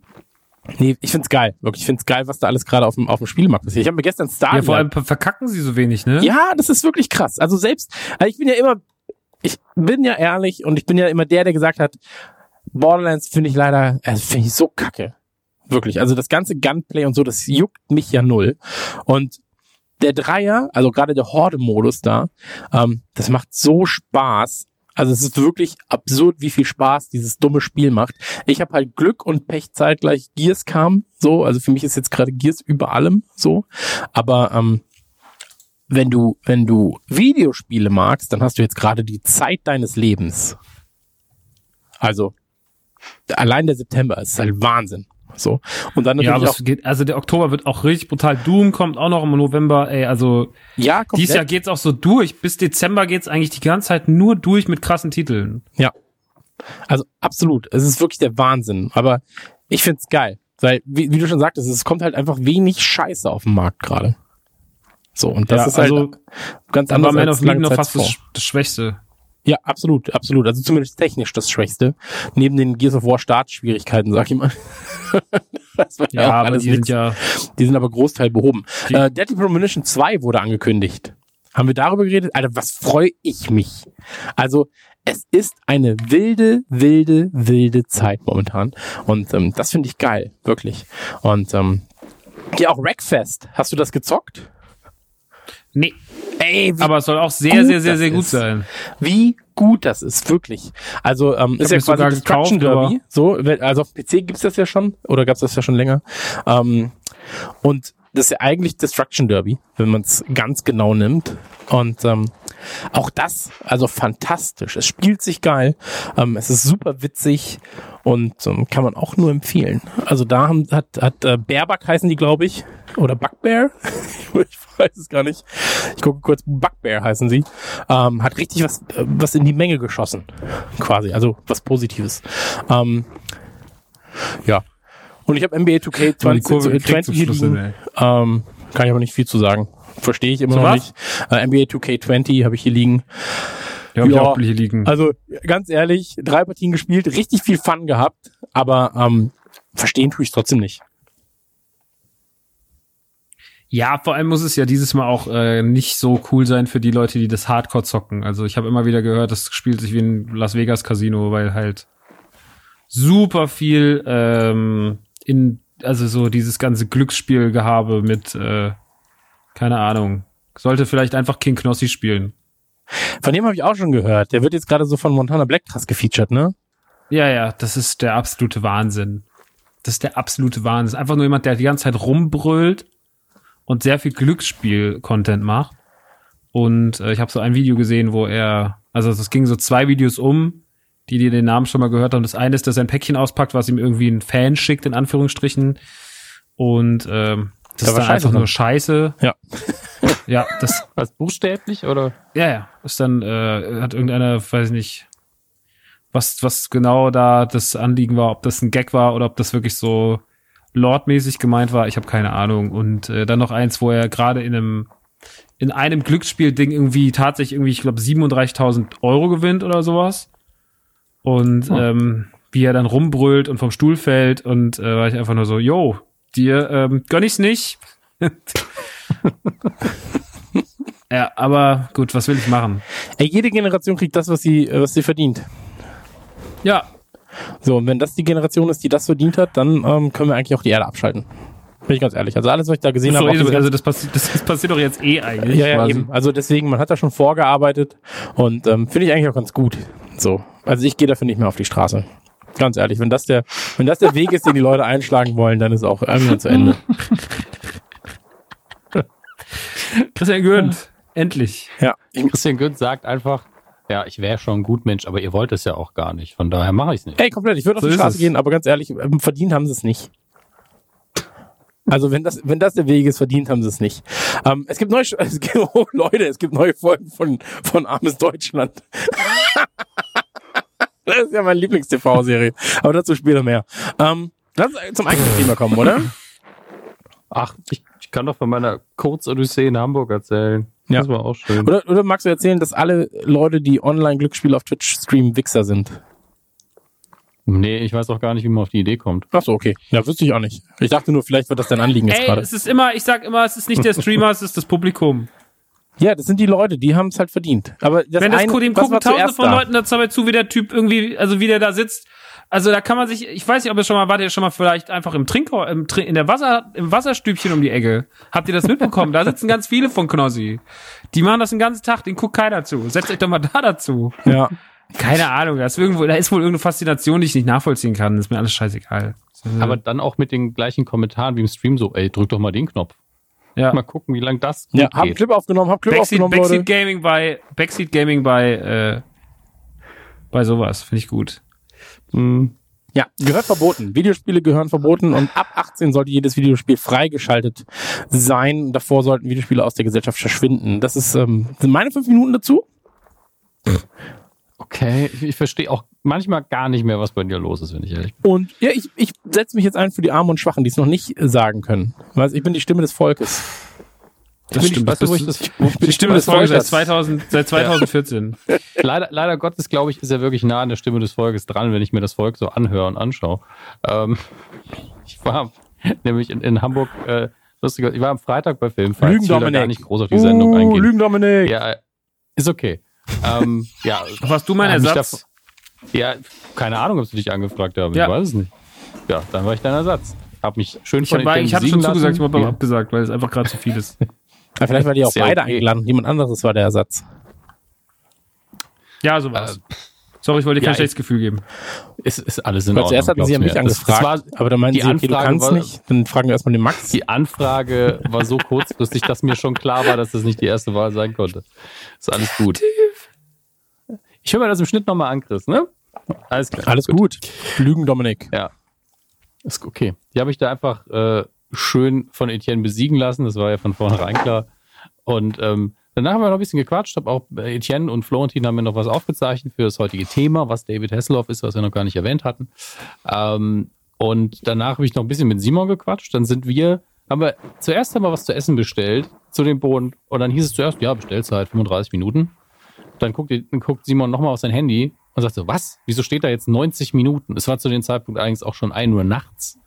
nee, ich find's geil, wirklich, ich find's geil, was da alles gerade auf dem auf dem Spielmarkt passiert. Ich habe mir gestern Star Ja, vor allem verkacken sie so wenig, ne? ja, das ist wirklich krass. Also selbst, also ich bin ja immer, ich bin ja ehrlich und ich bin ja immer der, der gesagt hat, Borderlands finde ich leider, also finde ich so kacke. Wirklich. Also das ganze Gunplay und so, das juckt mich ja null. Und der Dreier, also gerade der Horde-Modus da, ähm, das macht so Spaß. Also es ist wirklich absurd, wie viel Spaß dieses dumme Spiel macht. Ich habe halt Glück und Pech zeitgleich. Gears kam so, also für mich ist jetzt gerade Gears über allem so. Aber ähm, wenn du, wenn du Videospiele magst, dann hast du jetzt gerade die Zeit deines Lebens. Also, allein der September ist halt Wahnsinn. So. Und dann Ja, natürlich aber auch, geht, also der Oktober wird auch richtig brutal. Doom kommt auch noch im November, ey, also ja, komplett. dieses Jahr geht's auch so durch. Bis Dezember geht's eigentlich die ganze Zeit nur durch mit krassen Titeln. Ja. Also absolut. Es ist wirklich der Wahnsinn. Aber ich find's geil. Weil, wie, wie du schon sagtest, es kommt halt einfach wenig Scheiße auf den Markt gerade. So, und das Ja, ist halt also, ganz anders Man als of lange noch fast das, das Schwächste. Ja, absolut, absolut. Also zumindest technisch das Schwächste. Neben den Gears of War Startschwierigkeiten, sag ich mal. Ja, aber die sind nix. ja, Die sind aber Großteil behoben. Äh, Deadly Premonition 2 wurde angekündigt. Haben wir darüber geredet? Alter, was freue ich mich. Also, es ist eine wilde, wilde, wilde Zeit momentan. Und ähm, das finde ich geil, wirklich. Und ähm, ja, auch Wreckfest. Hast du das gezockt? Nee, Ey, aber es soll auch sehr, sehr, sehr, sehr gut ist. sein. wie gut das ist, wirklich. Also, ähm, ist ja quasi Destruction gekauft, Derby. So, also auf PC gibt's das ja schon, oder gab's das ja schon länger. Ähm, und das ist ja eigentlich Destruction Derby, wenn man es ganz genau nimmt. Und ähm, auch das, also fantastisch. Es spielt sich geil. Ähm, es ist super witzig und ähm, kann man auch nur empfehlen. Also da haben, hat, hat äh, Baerback heißen die, glaube ich. Oder Bugbear. ich weiß es gar nicht. Ich gucke kurz, Bugbear heißen sie. Ähm, hat richtig was, äh, was in die Menge geschossen. Quasi. Also was Positives. Ähm, ja. Und ich habe NBA 2K Und die Kurve 20, gekriegt 20 zum hier liegen. Ähm, kann ich aber nicht viel zu sagen. Verstehe ich immer So noch was? nicht. Äh, NBA 2K20 habe ich hier liegen. Ja, Ja. auch hier liegen. Also ganz ehrlich, drei Partien gespielt, richtig viel Fun gehabt, aber ähm, verstehen tue ich trotzdem nicht. Ja, vor allem muss es ja dieses Mal auch äh, nicht so cool sein für die Leute, die das Hardcore zocken. Also ich habe immer wieder gehört, das spielt sich wie ein Las Vegas Casino, weil halt super viel ähm, in also so dieses ganze Glücksspielgehabe mit äh, keine Ahnung. Sollte vielleicht einfach King Knossi spielen. Von dem habe ich auch schon gehört. Der wird jetzt gerade so von Montana Black krass gefeatured, ne? Ja, ja, das ist der absolute Wahnsinn. Das ist der absolute Wahnsinn. Einfach nur jemand, der die ganze Zeit rumbrüllt und sehr viel Glücksspiel-Content macht. Und äh, ich habe so ein Video gesehen, wo er, also es ging so zwei Videos um, die, die den Namen schon mal gehört haben. Das eine ist, dass er ein Päckchen auspackt, was ihm irgendwie ein Fan schickt, in Anführungsstrichen. Und ähm, das Da ist einfach drin. nur Scheiße. Ja. Ja, das, Was buchstäblich oder? ja, ja. Ist dann, äh, hat irgendeiner, weiß ich nicht, was, was genau da das Anliegen war, ob das ein Gag war oder ob das wirklich so Lord-mäßig gemeint war. Ich habe keine Ahnung. Und äh, dann noch eins, wo er gerade in einem in einem Glücksspiel-Ding irgendwie tatsächlich irgendwie, ich glaube, 37.000 Euro gewinnt oder sowas. Und Hm. ähm, wie er dann rumbrüllt und vom Stuhl fällt und äh, war ich einfach nur so, yo, dir ähm, gönn ich's nicht. ja, aber gut, was will ich machen? Ey, jede Generation kriegt das, was sie, äh, was sie verdient. Ja, So, und wenn das die Generation ist, die das verdient hat, dann ähm, können wir eigentlich auch die Erde abschalten. Bin ich ganz ehrlich. Also alles, was ich da gesehen habe, eh also das, passi das, passiert doch jetzt eh eigentlich. ja, ja, eben. Also deswegen, man hat da schon vorgearbeitet und ähm, finde ich eigentlich auch ganz gut. So, also ich gehe dafür nicht mehr auf die Straße. Ganz ehrlich, wenn das der, wenn das der Weg ist, den die Leute einschlagen wollen, dann ist auch irgendwann zu Ende. Christian Gürnt, endlich. Ja, ich, Christian Güntz sagt einfach, ja, ich wäre schon ein gut Mensch, aber ihr wollt es ja auch gar nicht. Von daher mache ich es nicht. ey, komplett. Ich würde auf So die ist Straße es. gehen, aber ganz ehrlich, ähm, verdient haben sie es nicht. Also wenn das, wenn das der Weg ist, verdient haben sie es nicht. Ähm, es gibt neue, es gibt, oh, Leute, es gibt neue Folgen von von Armes Deutschland. das ist ja meine Lieblings-TV-Serie. Aber dazu später mehr. Ähm, lass uns zum eigentlichen Thema kommen, oder? Ach, ich, ich kann doch von meiner Kurzodyssee in Hamburg erzählen. Ja. Das war auch schön. Oder, oder magst du erzählen, dass alle Leute, die Online-Glücksspiele auf Twitch streamen, Wichser sind? Nee, ich weiß auch gar nicht, wie man auf die Idee kommt. Ach so, okay. Ja, wüsste ich auch nicht. Ich dachte nur, vielleicht wird das dein Anliegen jetzt Ey, gerade. es ist immer, ich sag immer, es ist nicht der Streamer, es ist das Publikum. Ja, das sind die Leute, die haben es halt verdient. Aber das Wenn das eine, dem gucken tausende von da? Leuten dazu dabei zu, wie der Typ irgendwie, also wie der da sitzt. Also da kann man sich, ich weiß nicht, ob ihr schon mal, wart ihr schon mal vielleicht einfach im Trinker, im, in der Wasser, im Wasserstübchen um die Ecke. Habt ihr das mitbekommen? da sitzen ganz viele von Knossi. Die machen das den ganzen Tag, den guckt keiner zu. Setzt euch doch mal da dazu. Ja. Keine Ahnung, da ist irgendwo, da ist wohl irgendeine Faszination, die ich nicht nachvollziehen kann. ist mir alles scheißegal. Aber dann auch mit den gleichen Kommentaren wie im Stream so, ey, drück doch mal den Knopf. Ja. Mal gucken, wie lange das gut Ja, hab einen geht. Clip aufgenommen, hab Clip Backseat, aufgenommen, Leute. Backseat Gaming bei Backseat Gaming bei äh, bei sowas finde ich gut. Hm. Ja, gehört verboten. Videospiele gehören verboten und ab 18 sollte jedes Videospiel freigeschaltet sein. Davor sollten Videospiele aus der Gesellschaft verschwinden. Das ist, ähm, sind meine fünf Minuten dazu. Okay, ich, ich verstehe auch manchmal gar nicht mehr, was bei dir los ist, wenn ich ehrlich bin. Und ja, ich, ich setze mich jetzt ein für die Armen und Schwachen, die es noch nicht sagen können. Weil ich bin die Stimme des Volkes. Das stimmt. Weißt du, wo ich bist das, du- die Stimme des Volkes seit Volkes. 2000 seit 2014. leider, leider Gottes, glaube ich, ist er wirklich nah an der Stimme des Volkes dran, wenn ich mir das Volk so anhöre und anschaue. Ähm, ich war nämlich in, in Hamburg, äh, lustiger, ich war am Freitag bei Filmfights. Lügen Ich Dominik. gar nicht groß auf die Sendung Uh, eingehen. Lügen Dominik. Ja, ist okay. ähm, ja, Warst du mein Ersatz? Ja, keine Ahnung, ob sie dich angefragt haben. Ja. Ich weiß es nicht. Ja, dann war ich dein Ersatz. Hab mich schön Ich von habe den ich hab besiegen schon zugesagt, ich lassen. habe aber Ja. abgesagt, weil es einfach gerade zu viel ist. Ja, vielleicht war die auch ja beide okay. eingeladen. Jemand anderes war der Ersatz. Ja, so war's. Sorry, ich wollte dir ja, kein schlechtes Gefühl geben. Ist, ist alles in Weil Ordnung. zuerst hatten sie ja mich angefragt, war- aber dann meinten die sie, okay, du kannst war- nicht. Dann fragen wir erstmal den Max. Die Anfrage war so kurzfristig, dass mir schon klar war, dass das nicht die erste Wahl sein konnte. Ist alles gut. Ich höre mir das im Schnitt nochmal an, Chris, ne? Alles klar. Alles gut. Lügen Dominik. Ja. Ist okay. Die habe ich da einfach äh, schön von Etienne besiegen lassen. Das war ja von vornherein klar. Und ähm, danach haben wir noch ein bisschen gequatscht. Hab auch äh, Etienne und Florentin haben mir noch was aufgezeichnet für das heutige Thema, was David Hasselhoff ist, was wir noch gar nicht erwähnt hatten. Ähm, und danach habe ich noch ein bisschen mit Simon gequatscht. Dann sind wir, haben wir zuerst haben wir was zu essen bestellt zu dem Boden. Und dann hieß es zuerst, ja, Bestellzeit 35 Minuten. Dann guckt, dann guckt Simon nochmal auf sein Handy und sagt so, was? Wieso steht da jetzt 90 Minuten? Es war zu dem Zeitpunkt allerdings auch schon 1 Uhr nachts.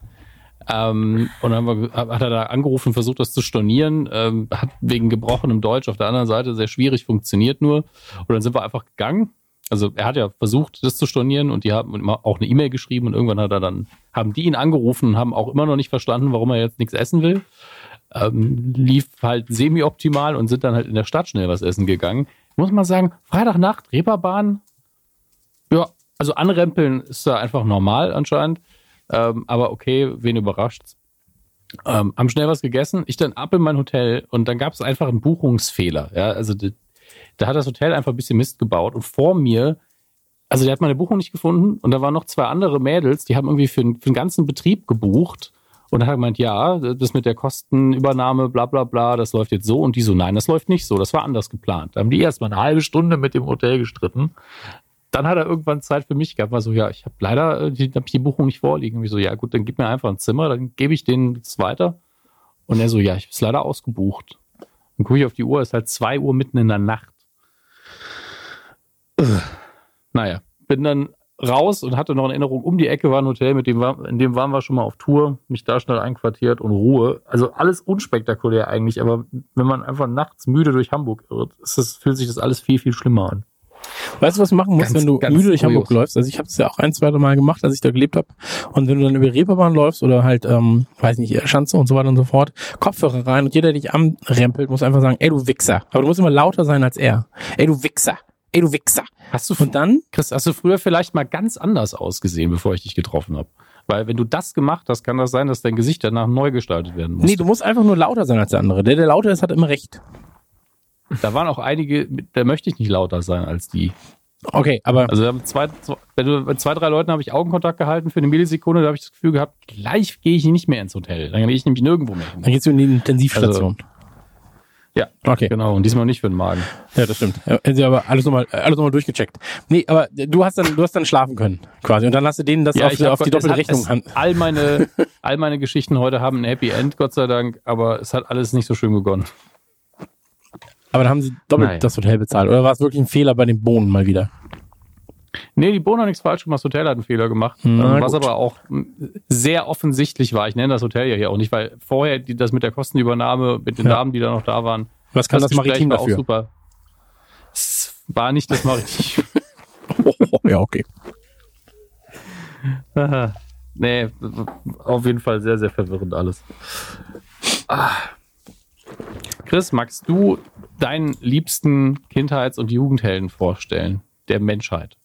Ähm, und dann wir, hat er da angerufen, versucht das zu stornieren, ähm, hat wegen gebrochenem Deutsch auf der anderen Seite sehr schwierig funktioniert nur. Und dann sind wir einfach gegangen. Also er hat ja versucht, das zu stornieren und die haben auch eine E-Mail geschrieben und irgendwann hat er dann, haben die ihn angerufen und haben auch immer noch nicht verstanden, warum er jetzt nichts essen will. Ähm, lief halt semi-optimal und sind dann halt in der Stadt schnell was essen gegangen. Muss mal sagen, Freitagnacht, Reeperbahn, also anrempeln ist da einfach normal anscheinend. Ähm, aber okay, wen überrascht's? Ähm, haben schnell was gegessen. Ich dann ab in mein Hotel und dann gab es einfach einen Buchungsfehler. Ja, also die, da hat das Hotel einfach ein bisschen Mist gebaut und vor mir, also der hat meine Buchung nicht gefunden und da waren noch zwei andere Mädels, die haben irgendwie für, den- für den ganzen Betrieb gebucht und dann hat gemeint, ja, das mit der Kostenübernahme, bla bla bla, das läuft jetzt so und die so, nein, das läuft nicht so, das war anders geplant. Da haben die erstmal eine halbe Stunde mit dem Hotel gestritten dann hat er irgendwann Zeit für mich gehabt, war so, ja, ich habe leider äh, die, hab ich die Buchung nicht vorliegen. Und ich so, ja gut, dann gib mir einfach ein Zimmer, dann gebe ich denen das weiter. Und er so, ja, ich habe es leider ausgebucht. Dann gucke ich auf die Uhr, ist halt zwei Uhr mitten in der Nacht. Ugh. Naja, bin dann raus und hatte noch eine Erinnerung, um die Ecke war ein Hotel, mit dem war, in dem waren wir schon mal auf Tour, mich da schnell einquartiert und Ruhe. Also alles unspektakulär eigentlich, aber wenn man einfach nachts müde durch Hamburg irrt, das, fühlt sich das alles viel, viel schlimmer an. Weißt du, was du machen musst, Ganz- wenn du müde durch Hamburg läufst? Also ich habe es ja auch ein, zwei Mal gemacht, als ich da gelebt habe. Und wenn du dann über die Reeperbahn läufst oder halt, ähm, weiß nicht, Schanze und so weiter und so fort, Kopfhörer rein und jeder, der dich anrempelt, muss einfach sagen, ey du Wichser. Aber du musst immer lauter sein als er. Ey du Wichser. Ey du Wichser. Hast du Und dann, Chris, hast du früher vielleicht mal ganz anders ausgesehen, bevor ich dich getroffen habe? Weil wenn du das gemacht hast, kann das sein, dass dein Gesicht danach neu gestaltet werden muss. nee, du musst einfach nur lauter sein als der andere. Der, der lauter ist, hat immer recht. Da waren auch einige, da möchte ich nicht lauter sein als die. Okay, aber Also zwei, zwei, wenn du, mit zwei, drei Leuten habe ich Augenkontakt gehalten für eine Millisekunde, da habe ich das Gefühl gehabt, gleich gehe ich nicht mehr ins Hotel. Dann gehe ich nämlich nirgendwo mehr hin. dann geht's in die Intensivstation. Ja, okay. genau. Und diesmal nicht für den Magen. Ja, das stimmt. Ja, Hätten sie aber alles nochmal, alles nochmal durchgecheckt. Nee, aber du hast dann, du hast dann schlafen können, quasi. Und dann hast du denen das auf, ich hab auf die Gott- doppelte Rechnung. es- All meine, all meine Geschichten heute haben ein Happy End, Gott sei Dank, aber es hat alles nicht so schön begonnen. Aber dann haben sie doppelt Naja. das Hotel bezahlt. Oder war es wirklich ein Fehler bei den Bohnen mal wieder? Nee, die Bohnen hat nichts falsch gemacht. Das Hotel hat einen Fehler gemacht. Na Ähm, was gut. aber auch sehr offensichtlich war. Ich nenne das Hotel ja hier auch nicht, weil vorher die, das mit der Kostenübernahme, mit den Ja. Damen, die da noch da waren, Was kann das, Gespräch Maritim war auch dafür? super. Es war nicht das Maritim. ja, okay. Nee, auf jeden Fall sehr, sehr verwirrend alles. Ah. Chris, magst du deinen liebsten Kindheits- und Jugendhelden vorstellen? Der Menschheit.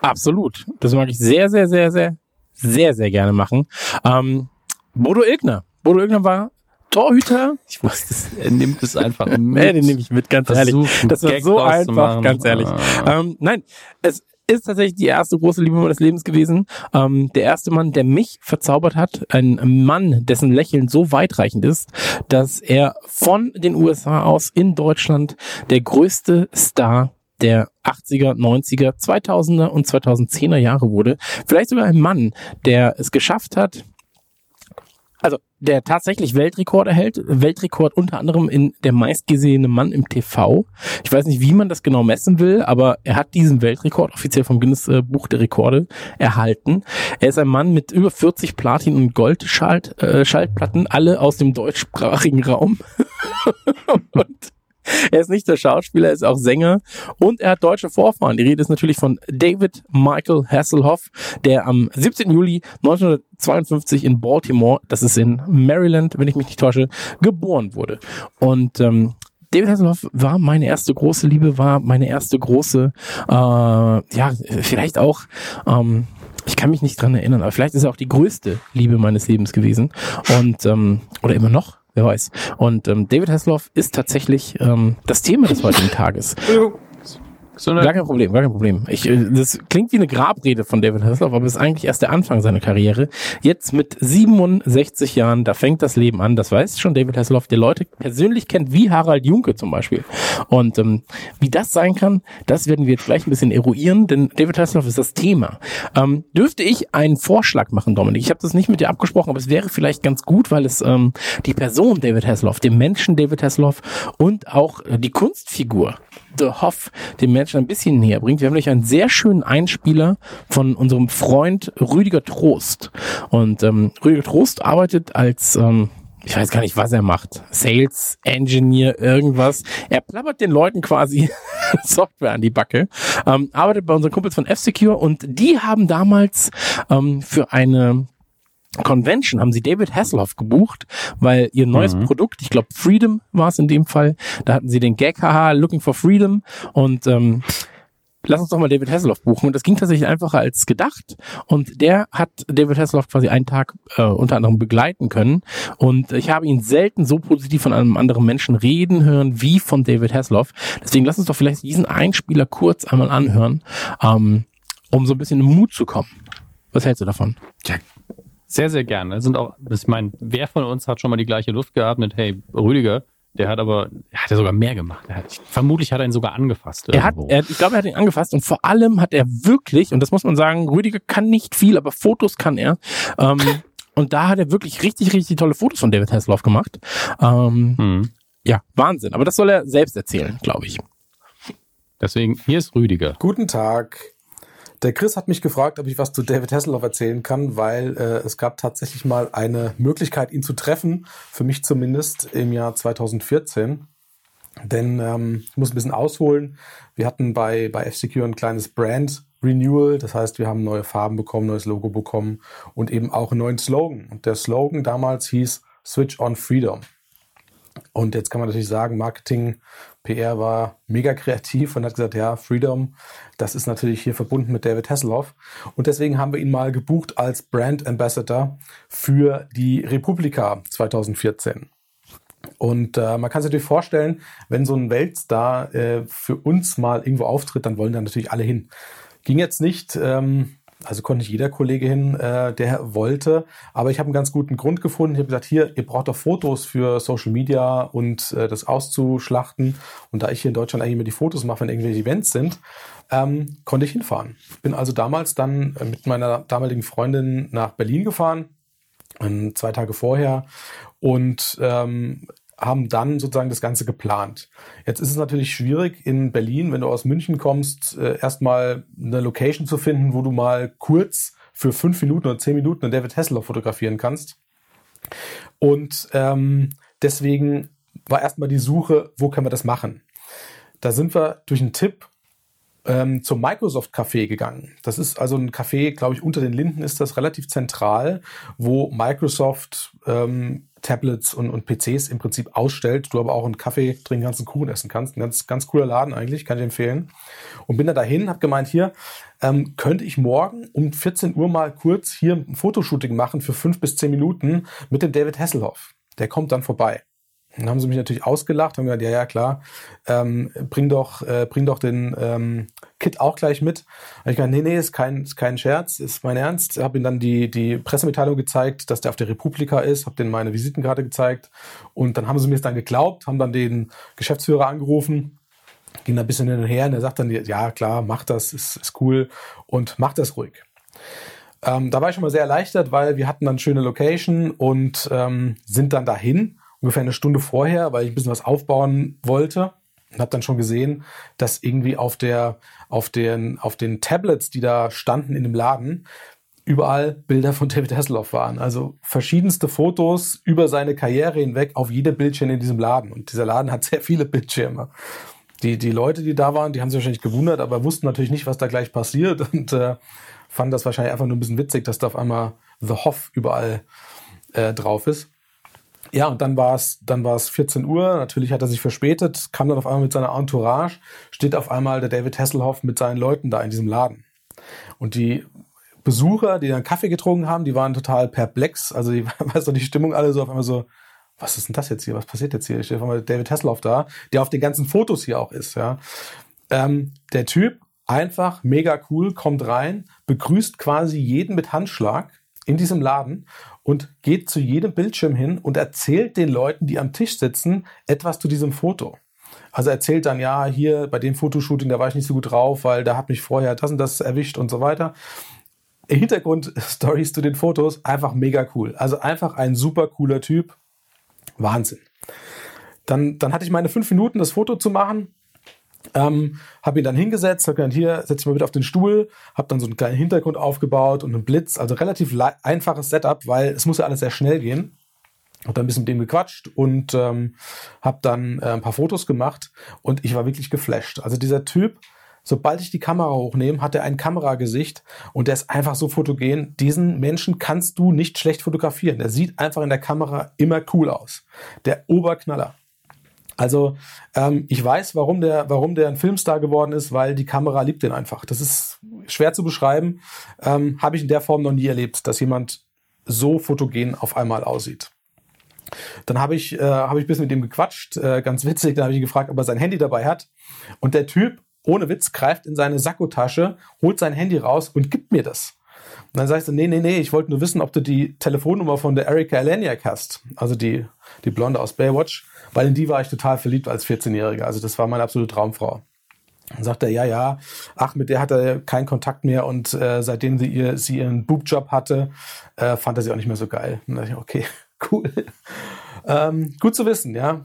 Absolut. Das mag ich sehr, sehr, sehr, sehr, sehr, sehr gerne machen. Ähm, Bodo Ilgner. Bodo Ilgner war Torhüter. Ich wusste es, er nimmt es einfach mit. Nee, den nehme ich mit, ganz ehrlich. Versucht, Das war Gag so einfach, ganz ehrlich. Ah. Ähm, nein, es ist tatsächlich die erste große Liebe meines Lebens gewesen. Ähm, der erste Mann, der mich verzaubert hat, ein Mann, dessen Lächeln so weitreichend ist, dass er von den USA aus in Deutschland der größte Star der 80er, 90er, 2000er und 2010er Jahre wurde. Vielleicht sogar ein Mann, der es geschafft hat, also der tatsächlich Weltrekord erhält, Weltrekord unter anderem in der meistgesehene Mann im TV. Ich weiß nicht, wie man das genau messen will, aber er hat diesen Weltrekord offiziell vom Guinness Buch der Rekorde erhalten. Er ist ein Mann mit über 40 Platin- und Gold-Schallplatten, äh, alle aus dem deutschsprachigen Raum. und er ist nicht der Schauspieler, er ist auch Sänger und er hat deutsche Vorfahren. Die Rede ist natürlich von David Michael Hasselhoff, der am 17. Juli 1952 in Baltimore, das ist in Maryland, wenn ich mich nicht täusche, geboren wurde. Und ähm, David Hasselhoff war meine erste große Liebe, war meine erste große, äh, ja, vielleicht auch, ähm, ich kann mich nicht dran erinnern, aber vielleicht ist er auch die größte Liebe meines Lebens gewesen. Und, ähm, oder immer noch, wer weiß. Und ähm, David Hasselhoff ist tatsächlich ähm, das Thema des heutigen Tages. So Gar kein Problem, gar kein Problem. Ich, äh, das klingt wie eine Grabrede von David Hasselhoff, aber es ist eigentlich erst der Anfang seiner Karriere. Jetzt mit 67 Jahren, da fängt das Leben an. Das weiß schon David Hasselhoff, der Leute persönlich kennt, wie Harald Junke zum Beispiel. Und ähm, wie das sein kann, das werden wir jetzt gleich ein bisschen eruieren, denn David Hasselhoff ist das Thema. Ähm, dürfte ich einen Vorschlag machen, Dominik? Ich habe das nicht mit dir abgesprochen, aber es wäre vielleicht ganz gut, weil es ähm, die Person David Hasselhoff, den Menschen David Hasselhoff und auch äh, die Kunstfigur The Hoff den Menschen ein bisschen näher bringt. Wir haben nämlich einen sehr schönen Einspieler von unserem Freund Rüdiger Trost. Und ähm, Rüdiger Trost arbeitet als, ähm, ich weiß gar nicht, was er macht. Sales, Engineer, irgendwas. Er plappert den Leuten quasi Software an die Backe. Ähm, arbeitet bei unseren Kumpels von F-Secure und die haben damals ähm, für eine Convention haben sie David Hasselhoff gebucht, weil ihr neues Mhm. Produkt, ich glaube Freedom war es in dem Fall, da hatten sie den Gag, haha, looking for freedom und ähm, lass uns doch mal David Hasselhoff buchen. Und das ging tatsächlich einfacher als gedacht. Und der hat David Hasselhoff quasi einen Tag äh, unter anderem begleiten können. Und ich habe ihn selten so positiv von einem anderen Menschen reden hören wie von David Hasselhoff. Deswegen lass uns doch vielleicht diesen Einspieler kurz einmal anhören, ähm, um so ein bisschen in Mut zu kommen. Was hältst du davon? Sehr, sehr gerne. Sind auch, ich meine, wer von uns hat schon mal die gleiche Luft gehabt mit, hey, Rüdiger, der hat aber, er hat ja sogar mehr gemacht. Er hat, vermutlich hat er ihn sogar angefasst. Er hat, er, ich glaube, er hat ihn angefasst und vor allem hat er wirklich, und das muss man sagen, Rüdiger kann nicht viel, aber Fotos kann er. Ähm, und da hat er wirklich richtig, richtig tolle Fotos von David Hasselhoff gemacht. Ähm, Hm. ja, Wahnsinn. Aber das soll er selbst erzählen, glaube ich. Deswegen, hier ist Rüdiger. Guten Tag. Der Chris hat mich gefragt, ob ich was zu David Hasselhoff erzählen kann, weil äh, es gab tatsächlich mal eine Möglichkeit, ihn zu treffen, für mich zumindest im Jahr 2014. Denn ähm, ich muss ein bisschen ausholen. Wir hatten bei, bei F-Secure ein kleines Brand Renewal. Das heißt, wir haben neue Farben bekommen, neues Logo bekommen und eben auch einen neuen Slogan. Und der Slogan damals hieß Switch on Freedom. Und jetzt kann man natürlich sagen, Marketing, PR war mega kreativ und hat gesagt, ja, Freedom, das ist natürlich hier verbunden mit David Hasselhoff. Und deswegen haben wir ihn mal gebucht als Brand Ambassador für die Republika 2014. Und äh, man kann sich natürlich vorstellen, wenn so ein Weltstar äh, für uns mal irgendwo auftritt, dann wollen da natürlich alle hin. Ging jetzt nicht, ähm, also konnte nicht jeder Kollege hin, äh, der wollte, aber ich habe einen ganz guten Grund gefunden. Ich habe gesagt, hier, ihr braucht doch Fotos für Social Media und äh, das auszuschlachten. Und da ich hier in Deutschland eigentlich immer die Fotos mache, wenn irgendwelche Events sind, ähm, konnte ich hinfahren. Bin also damals dann äh, mit meiner damaligen Freundin nach Berlin gefahren, ähm, zwei Tage vorher und ähm, haben dann sozusagen das Ganze geplant. Jetzt ist es natürlich schwierig in Berlin, wenn du aus München kommst, äh, erstmal eine Location zu finden, wo du mal kurz für fünf Minuten oder zehn Minuten einen David Hasselhoff fotografieren kannst. Und ähm, deswegen war erstmal die Suche, wo können wir das machen? Da sind wir durch einen Tipp ähm, zum Microsoft Café gegangen. Das ist also ein Café, glaube ich, unter den Linden ist das relativ zentral, wo Microsoft ähm, Tablets und, und PCs im Prinzip ausstellt, du aber auch einen Kaffee trinken kannst, einen Kuchen essen kannst. Ein ganz, ganz cooler Laden eigentlich, kann ich empfehlen. Und bin dann dahin, habe gemeint, hier ähm, könnte ich morgen um 14 Uhr mal kurz hier ein Fotoshooting machen für fünf bis zehn Minuten mit dem David Hasselhoff. der kommt dann vorbei. Dann haben sie mich natürlich ausgelacht, haben gesagt, ja, ja, klar, ähm, bring doch, äh, bring doch den ähm, Kit auch gleich mit. Und ich gesagt, nee, nee, ist kein, ist kein Scherz, ist mein Ernst. Habe ihm dann die, die Pressemitteilung gezeigt, dass der auf der Republika ist, habe denen meine Visitenkarte gezeigt und dann haben sie mir es dann geglaubt, haben dann den Geschäftsführer angerufen, ging da ein bisschen hin und her und er sagt dann, ja, klar, mach das, ist, ist cool und mach das ruhig. Ähm, da war ich schon mal sehr erleichtert, weil wir hatten dann schöne Location und ähm, sind dann dahin ungefähr eine Stunde vorher, weil ich ein bisschen was aufbauen wollte und habe dann schon gesehen, dass irgendwie auf der auf den auf den Tablets, die da standen in dem Laden, überall Bilder von David Hasselhoff waren. Also verschiedenste Fotos über seine Karriere hinweg auf jede Bildschirm in diesem Laden. Und dieser Laden hat sehr viele Bildschirme. Die, die Leute, die da waren, die haben sich wahrscheinlich gewundert, aber wussten natürlich nicht, was da gleich passiert und äh, fanden das wahrscheinlich einfach nur ein bisschen witzig, dass da auf einmal The Hoff überall äh, drauf ist. Ja, und dann war es dann war es 14 Uhr. Natürlich hat er sich verspätet, kam dann auf einmal mit seiner Entourage, steht auf einmal der David Hasselhoff mit seinen Leuten da in diesem Laden. Und die Besucher, die dann Kaffee getrunken haben, die waren total perplex. Also die, weißt du, die Stimmung alle so auf einmal so, was ist denn das jetzt hier? Was passiert jetzt hier? Ich stehe auf einmal David Hasselhoff da, der auf den ganzen Fotos hier auch ist, ja. Ähm, der Typ, einfach mega cool, kommt rein, begrüßt quasi jeden mit Handschlag in diesem Laden und geht zu jedem Bildschirm hin und erzählt den Leuten, die am Tisch sitzen, etwas zu diesem Foto. Also erzählt dann, ja, hier bei dem Fotoshooting, da war ich nicht so gut drauf, weil da hat mich vorher das und das erwischt und so weiter. Hintergrundstories zu den Fotos, einfach mega cool. Also einfach ein super cooler Typ. Wahnsinn. Dann, dann hatte ich meine fünf Minuten, das Foto zu machen. Ähm, habe ihn dann hingesetzt, habe gesagt, hier, setz dich mal bitte auf den Stuhl, habe dann so einen kleinen Hintergrund aufgebaut und einen Blitz, also relativ einfaches Setup, weil es muss ja alles sehr schnell gehen. Hab dann ein bisschen mit dem gequatscht und ähm, habe dann äh, ein paar Fotos gemacht und ich war wirklich geflasht. Also dieser Typ, sobald ich die Kamera hochnehme, hat er ein Kameragesicht und der ist einfach so fotogen. Diesen Menschen kannst du nicht schlecht fotografieren. Der sieht einfach in der Kamera immer cool aus. Der Oberknaller. Also ähm, ich weiß, warum der, warum der ein Filmstar geworden ist, weil die Kamera liebt den einfach. Das ist schwer zu beschreiben. Ähm, Habe ich in der Form noch nie erlebt, dass jemand so fotogen auf einmal aussieht. Dann habe ich, äh, hab ich ein bisschen mit dem gequatscht, äh, ganz witzig. Dann habe ich ihn gefragt, ob er sein Handy dabei hat. Und der Typ, ohne Witz, greift in seine Sakkotasche, holt sein Handy raus und gibt mir das. Und dann sagst du, nee, nee, nee, ich wollte nur wissen, ob du die Telefonnummer von der Erika Eleniak hast. Also die, die Blonde aus Baywatch weil in die war ich total verliebt als 14-Jähriger. Also das war meine absolute Traumfrau. Dann sagt er, ja, ja, ach, mit der hat er keinen Kontakt mehr und äh, seitdem sie, ihr, sie ihren Boobjob hatte, äh, fand er sie auch nicht mehr so geil. Und dann dachte ich, okay, cool. ähm, gut zu wissen, ja.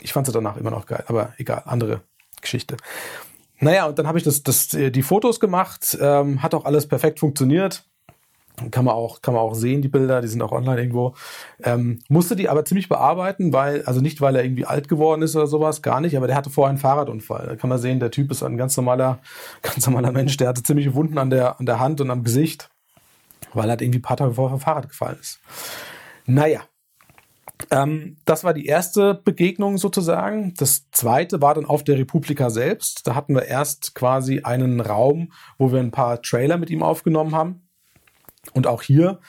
Ich fand sie danach immer noch geil, aber egal, andere Geschichte. Naja, und dann habe ich das, das, die Fotos gemacht, ähm, hat auch alles perfekt funktioniert. Kann man auch, kann man auch sehen, die Bilder, die sind auch online irgendwo. Ähm, musste die aber ziemlich bearbeiten, weil, also nicht, weil er irgendwie alt geworden ist oder sowas, gar nicht, aber der hatte vorher einen Fahrradunfall. Da kann man sehen, der Typ ist ein ganz normaler, ganz normaler Mensch, der hatte ziemliche Wunden an der, an der Hand und am Gesicht, weil er halt irgendwie ein paar Tage vorher vom Fahrrad gefallen ist. Naja. Ähm, das war die erste Begegnung sozusagen. Das zweite war dann auf der Republika selbst. Da hatten wir erst quasi einen Raum, wo wir ein paar Trailer mit ihm aufgenommen haben und auch hier,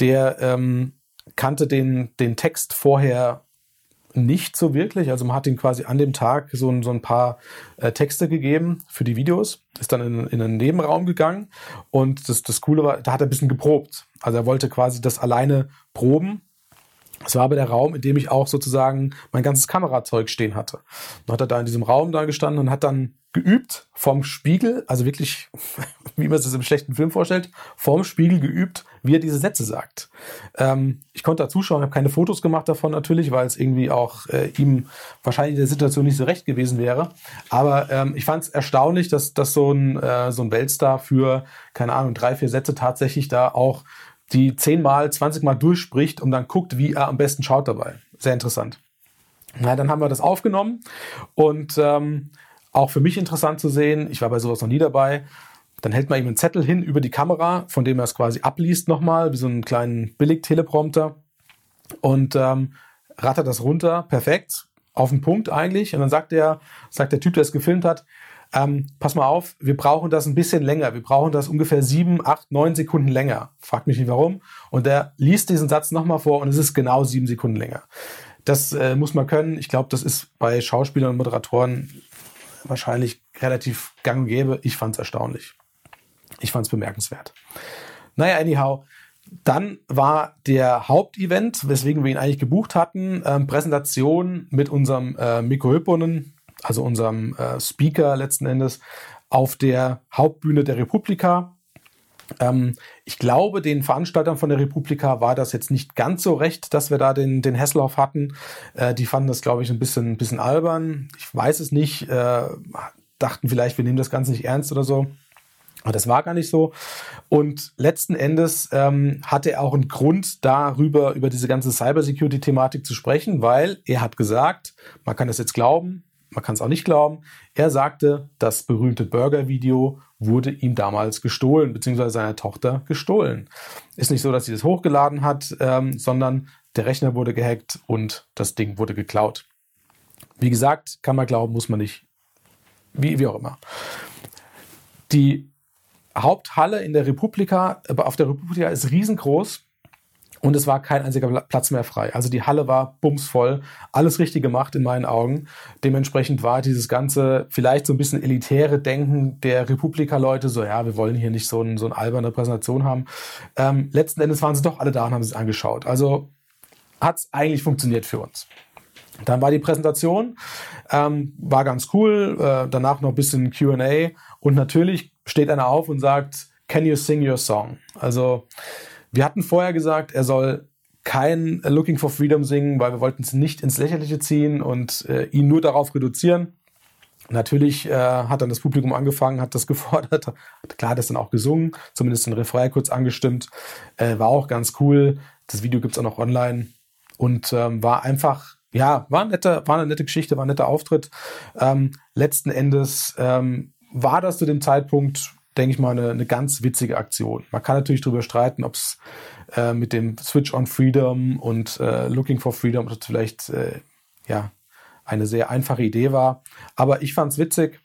der ähm, kannte den, den Text vorher nicht so wirklich. Also man hat ihm quasi an dem Tag so, ein, so ein paar äh, Texte gegeben für die Videos, ist dann in, in einen Nebenraum gegangen und das, das Coole war, da hat er ein bisschen geprobt. Also er wollte quasi das alleine proben. Es war aber der Raum, in dem ich auch sozusagen mein ganzes Kamerazeug stehen hatte. Dann hat er da in diesem Raum da gestanden und hat dann geübt vom Spiegel, also wirklich, wie man es sich im schlechten Film vorstellt, vom Spiegel geübt, wie er diese Sätze sagt. Ähm, ich konnte da zuschauen, habe keine Fotos gemacht davon natürlich, weil es irgendwie auch äh, ihm wahrscheinlich in der Situation nicht so recht gewesen wäre. Aber ähm, ich fand es erstaunlich, dass, dass so, ein, äh, so ein Weltstar für, keine Ahnung, drei, vier Sätze tatsächlich da auch die zehnmal, zwanzigmal durchspricht und dann guckt, wie er am besten schaut dabei. Sehr interessant. Na, dann haben wir das aufgenommen und ähm, auch für mich interessant zu sehen, ich war bei sowas noch nie dabei, dann hält man ihm einen Zettel hin über die Kamera, von dem er es quasi abliest nochmal, wie so einen kleinen Billig-Teleprompter und ähm, rattert das runter, perfekt. auf den Punkt eigentlich. Und dann sagt der, sagt der Typ, der es gefilmt hat, ähm, pass mal auf, wir brauchen das ein bisschen länger. Wir brauchen das ungefähr sieben, acht, neun Sekunden länger. Fragt mich nicht warum. Und der liest diesen Satz nochmal vor und es ist genau sieben Sekunden länger. Das äh, muss man können. Ich glaube, das ist bei Schauspielern und Moderatoren wahrscheinlich relativ gang und gäbe. Ich fand es erstaunlich. Ich fand es bemerkenswert. Naja, anyhow, dann war der Hauptevent, weswegen wir ihn eigentlich gebucht hatten, ähm, Präsentation mit unserem äh, Mikko Hüpponen, also unserem äh, Speaker letzten Endes, auf der Hauptbühne der Republika. Ähm, ich glaube, den Veranstaltern von der Republika war das jetzt nicht ganz so recht, dass wir da den, den Hesselhoff hatten. Äh, die fanden das, glaube ich, ein bisschen, ein bisschen albern. Ich weiß es nicht. Äh, dachten vielleicht, wir nehmen das Ganze nicht ernst oder so. Aber das war gar nicht so. Und letzten Endes ähm, hatte er auch einen Grund darüber, über diese ganze Cybersecurity-Thematik zu sprechen, weil er hat gesagt, man kann das jetzt glauben, man kann es auch nicht glauben, er sagte, das berühmte Burger-Video wurde ihm damals gestohlen, beziehungsweise seiner Tochter gestohlen. Ist nicht so, dass sie das hochgeladen hat, ähm, sondern der Rechner wurde gehackt und das Ding wurde geklaut. Wie gesagt, kann man glauben, muss man nicht. Wie, wie auch immer. Die Haupthalle in der Republika, äh, auf der Republika ist riesengroß und es war kein einziger Platz mehr frei. Also die Halle war bumsvoll, alles richtig gemacht in meinen Augen. Dementsprechend war dieses ganze vielleicht so ein bisschen elitäre Denken der Republika-Leute so, ja, wir wollen hier nicht so, ein, so eine alberne Präsentation haben. Ähm, letzten Endes waren sie doch alle da und haben es angeschaut. Also hat es eigentlich funktioniert für uns. Dann war die Präsentation, ähm, war ganz cool, äh, danach noch ein bisschen QA und natürlich steht einer auf und sagt, Can you sing your song? Also wir hatten vorher gesagt, er soll kein Looking for Freedom singen, weil wir wollten es nicht ins Lächerliche ziehen und äh, ihn nur darauf reduzieren. Natürlich äh, hat dann das Publikum angefangen, hat das gefordert. Klar hat es dann auch gesungen, zumindest den Refrain kurz angestimmt. Äh, war auch ganz cool. Das Video gibt's auch noch online und ähm, war einfach ja, war, ein netter, war eine nette Geschichte, war ein netter Auftritt. Ähm, letzten Endes ähm, war das zu dem Zeitpunkt, denke ich mal, eine, eine ganz witzige Aktion. Man kann natürlich darüber streiten, ob es äh, mit dem Switch on Freedom und äh, Looking for Freedom vielleicht äh, ja eine sehr einfache Idee war. Aber ich fand es witzig.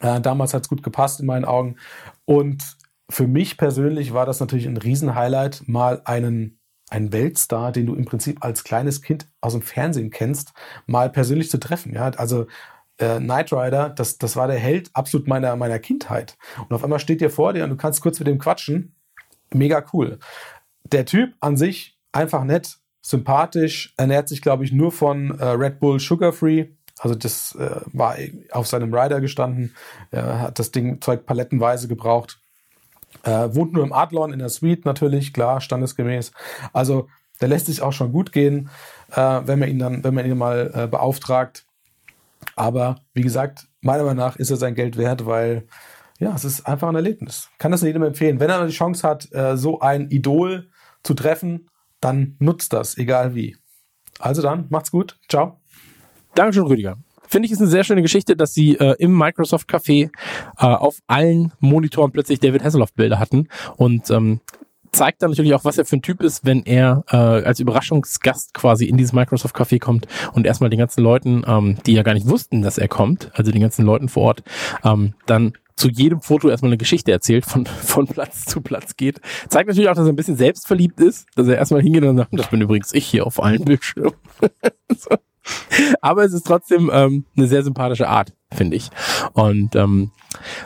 Äh, damals hat es gut gepasst in meinen Augen. Und für mich persönlich war das natürlich ein Riesenhighlight, mal einen einen Weltstar, den du im Prinzip als kleines Kind aus dem Fernsehen kennst, mal persönlich zu treffen. Ja, also äh, Knight Rider, das, das war der Held absolut meiner, meiner Kindheit. Und auf einmal steht dir vor dir und du kannst kurz mit dem quatschen. Mega cool. Der Typ an sich einfach nett, sympathisch, ernährt sich, glaube ich, nur von äh, Red Bull Sugar Free. Also das äh, war auf seinem Rider gestanden, Er hat das Ding Zeug palettenweise gebraucht. Äh, wohnt nur im Adlon in der Suite natürlich, klar, standesgemäß. Also der lässt sich auch schon gut gehen, äh, wenn man ihn dann, wenn man ihn mal äh, beauftragt. Aber wie gesagt, meiner Meinung nach ist er sein Geld wert, weil ja, es ist einfach ein Erlebnis. Kann das jedem empfehlen. Wenn er die Chance hat, äh, so ein Idol zu treffen, dann nutzt das, egal wie. Also dann, macht's gut. Ciao. Dankeschön, Rüdiger finde ich, ist eine sehr schöne Geschichte, dass sie äh, im Microsoft Café äh, auf allen Monitoren plötzlich David Hasselhoff Bilder hatten und ähm, zeigt dann natürlich auch, was er für ein Typ ist, wenn er äh, als Überraschungsgast quasi in dieses Microsoft Café kommt und erstmal den ganzen Leuten, ähm, die ja gar nicht wussten, dass er kommt, also den ganzen Leuten vor Ort, ähm, dann zu jedem Foto erstmal eine Geschichte erzählt, von, von Platz zu Platz geht. Zeigt natürlich auch, dass er ein bisschen selbstverliebt ist, dass er erstmal hingeht und sagt, das bin übrigens ich hier auf allen Bildschirmen. so. Aber es ist trotzdem ähm, eine sehr sympathische Art, finde ich. Und ähm,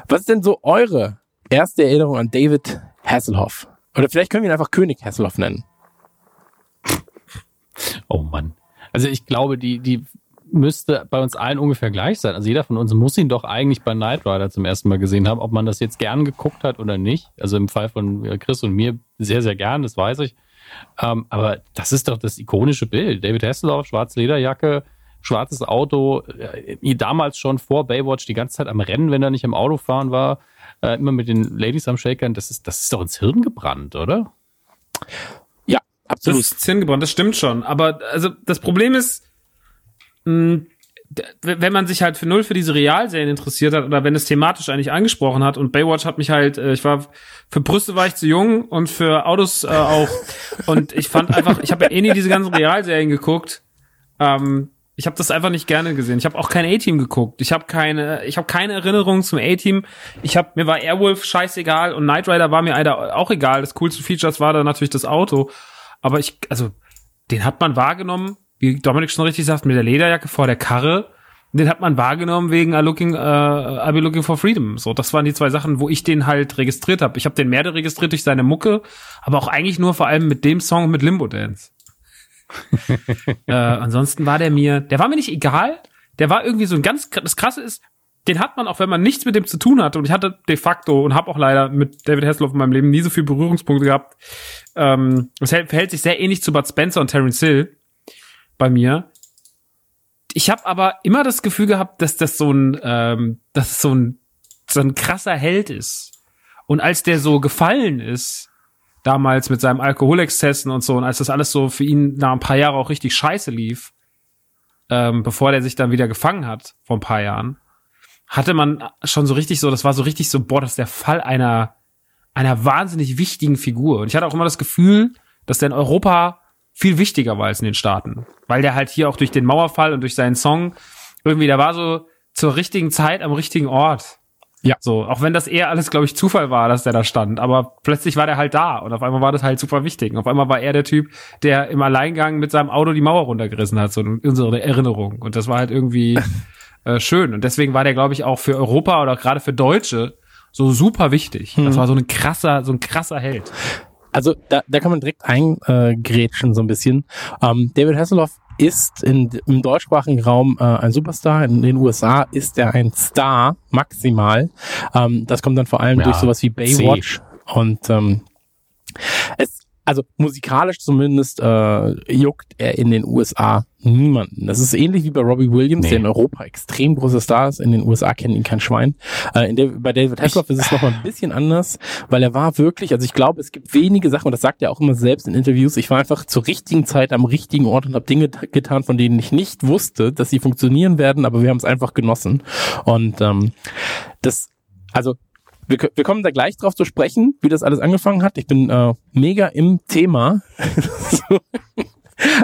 was ist denn so eure erste Erinnerung an David Hasselhoff? Oder vielleicht können wir ihn einfach König Hasselhoff nennen. Oh Mann. Also ich glaube, die, die müsste bei uns allen ungefähr gleich sein. Also jeder von uns muss ihn doch eigentlich bei Knight Rider zum ersten Mal gesehen haben, ob man das jetzt gern geguckt hat oder nicht. Also im Fall von Chris und mir sehr, sehr gern, das weiß ich. Ähm, aber das ist doch das ikonische Bild. David Hasselhoff, schwarze Lederjacke, schwarzes Auto, äh, damals schon vor Baywatch die ganze Zeit am Rennen, wenn er nicht im Auto fahren war, äh, immer mit den Ladies am Shakern. Das ist, das ist doch ins Hirn gebrannt, oder? Ja, absolut. Das ist ins Hirn gebrannt, das stimmt schon. Aber also das Problem ist, mh, wenn man sich halt für null für diese Realserien interessiert hat oder wenn es thematisch eigentlich angesprochen hat und Baywatch hat mich halt, äh, ich war für Brüste war ich zu jung und für Autos äh, auch und ich fand einfach, ich habe ja eh nie diese ganzen Realserien geguckt. Ähm, Ich habe das einfach nicht gerne gesehen. Ich habe auch kein A-Team geguckt. Ich habe keine, ich habe keine Erinnerung zum A-Team. Ich habe mir war Airwolf scheißegal und Knight Rider war mir leider auch egal. Das coolste Features war da natürlich das Auto. Aber ich, also den hat man wahrgenommen, wie Dominik schon richtig sagt, mit der Lederjacke vor der Karre. Den hat man wahrgenommen wegen I looking, uh, I'll be looking for freedom. So, das waren die zwei Sachen, wo ich den halt registriert habe. Ich habe den mehr registriert durch seine Mucke, aber auch eigentlich nur vor allem mit dem Song mit Limbo Dance. Äh, ansonsten war der mir, der war mir nicht egal. Der war irgendwie so ein ganz, das Krasse ist, den hat man auch, wenn man nichts mit dem zu tun hatte. Und ich hatte de facto und habe auch leider mit David Hasselhoff in meinem Leben nie so viel Berührungspunkte gehabt. Ähm, verhält sich sehr ähnlich zu Bud Spencer und Terence Hill bei mir. Ich habe aber immer das Gefühl gehabt, dass das so ein, ähm, dass so ein, so ein krasser Held ist. Und als der so gefallen ist, damals mit seinem Alkoholexzessen und so, und als das alles so für ihn nach ein paar Jahren auch richtig scheiße lief, ähm, bevor der sich dann wieder gefangen hat, vor ein paar Jahren, hatte man schon so richtig so, das war so richtig so, boah, das ist der Fall einer, einer wahnsinnig wichtigen Figur. Und ich hatte auch immer das Gefühl, dass der in Europa viel wichtiger war als in den Staaten. Weil der halt hier auch durch den Mauerfall und durch seinen Song irgendwie, der war so zur richtigen Zeit am richtigen Ort. Ja. So, auch wenn das eher alles, glaube ich, Zufall war, dass der da stand. Aber plötzlich war der halt da und auf einmal war das halt super wichtig. Und auf einmal war er der Typ, der im Alleingang mit seinem Auto die Mauer runtergerissen hat, so in unsere Erinnerung. Und das war halt irgendwie äh, schön. Und deswegen war der, glaube ich, auch für Europa oder gerade für Deutsche so super wichtig. Hm. Das war so ein krasser, so ein krasser Held. Also da, da kann man direkt eingrätschen so ein bisschen. Ähm, David Hasselhoff ist in, im deutschsprachigen Raum äh, ein Superstar. In den USA ist er ein Star maximal. Ähm, das kommt dann vor allem ja, durch sowas wie Baywatch. C. Und ähm, es, also musikalisch zumindest äh, juckt er in den USA niemanden. Das ist ähnlich wie bei Robbie Williams, nee. der in Europa extrem großer Star ist. In den USA kennt ihn kein Schwein. Äh, in der, bei David Hasselhoff ist es nochmal ein bisschen anders, weil er war wirklich, also ich glaube, es gibt wenige Sachen, und das sagt er auch immer selbst in Interviews, ich war einfach zur richtigen Zeit am richtigen Ort und habe Dinge getan, von denen ich nicht wusste, dass sie funktionieren werden, aber wir haben es einfach genossen. Und ähm, das, also wir, wir kommen da gleich drauf zu sprechen, wie das alles angefangen hat. Ich bin äh, mega im Thema.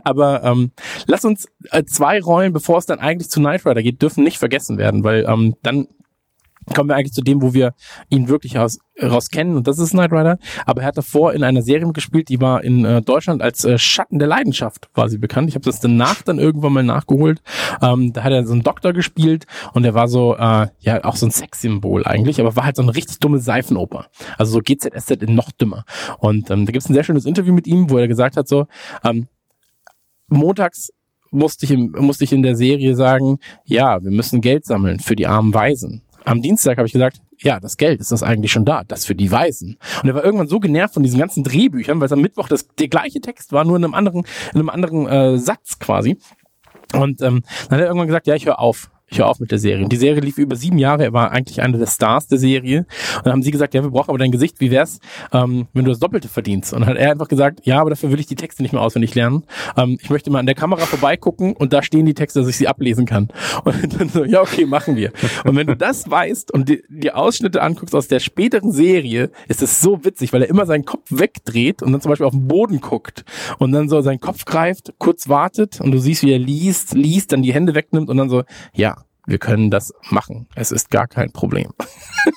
Aber ähm, lass uns äh, zwei Rollen, bevor es dann eigentlich zu Knight Rider geht, dürfen nicht vergessen werden, weil ähm, dann kommen wir eigentlich zu dem, wo wir ihn wirklich raus, raus kennen und das ist Knight Rider. Aber er hat davor in einer Serie gespielt, die war in äh, Deutschland als äh, Schatten der Leidenschaft quasi bekannt. Ich habe das danach dann irgendwann mal nachgeholt. Ähm, da hat er so einen Doktor gespielt und er war so, äh, ja, auch so ein Sexsymbol eigentlich, aber war halt so eine richtig dumme Seifenoper. Also so GZSZ in noch dümmer. Und ähm, da gibt es ein sehr schönes Interview mit ihm, wo er gesagt hat so, ähm, montags musste ich, musste ich in der Serie sagen, ja, wir müssen Geld sammeln für die armen Waisen am Dienstag habe ich gesagt, ja, das Geld ist das eigentlich schon da, das für die Weisen. Und er war irgendwann so genervt von diesen ganzen Drehbüchern, weil es am Mittwoch das, der gleiche Text war, nur in einem anderen, in einem anderen äh, Satz quasi. Und ähm, dann hat er irgendwann gesagt, ja, ich höre auf ich höre auf mit der Serie. Die Serie lief über sieben Jahre, er war eigentlich einer der Stars der Serie. Und dann haben sie gesagt, ja, wir brauchen aber dein Gesicht, wie wär's, ähm, wenn du das Doppelte verdienst? Und dann hat er einfach gesagt, ja, aber dafür will ich die Texte nicht mehr auswendig lernen. Ähm, ich möchte mal an der Kamera vorbeigucken und da stehen die Texte, dass ich sie ablesen kann. Und dann so, ja, okay, machen wir. Und wenn du das weißt und die, die Ausschnitte anguckst aus der späteren Serie, ist es so witzig, weil er immer seinen Kopf wegdreht und dann zum Beispiel auf den Boden guckt und dann so seinen Kopf greift, kurz wartet und du siehst, wie er liest, liest, dann die Hände wegnimmt und dann so, ja, wir können das machen. Es ist gar kein Problem.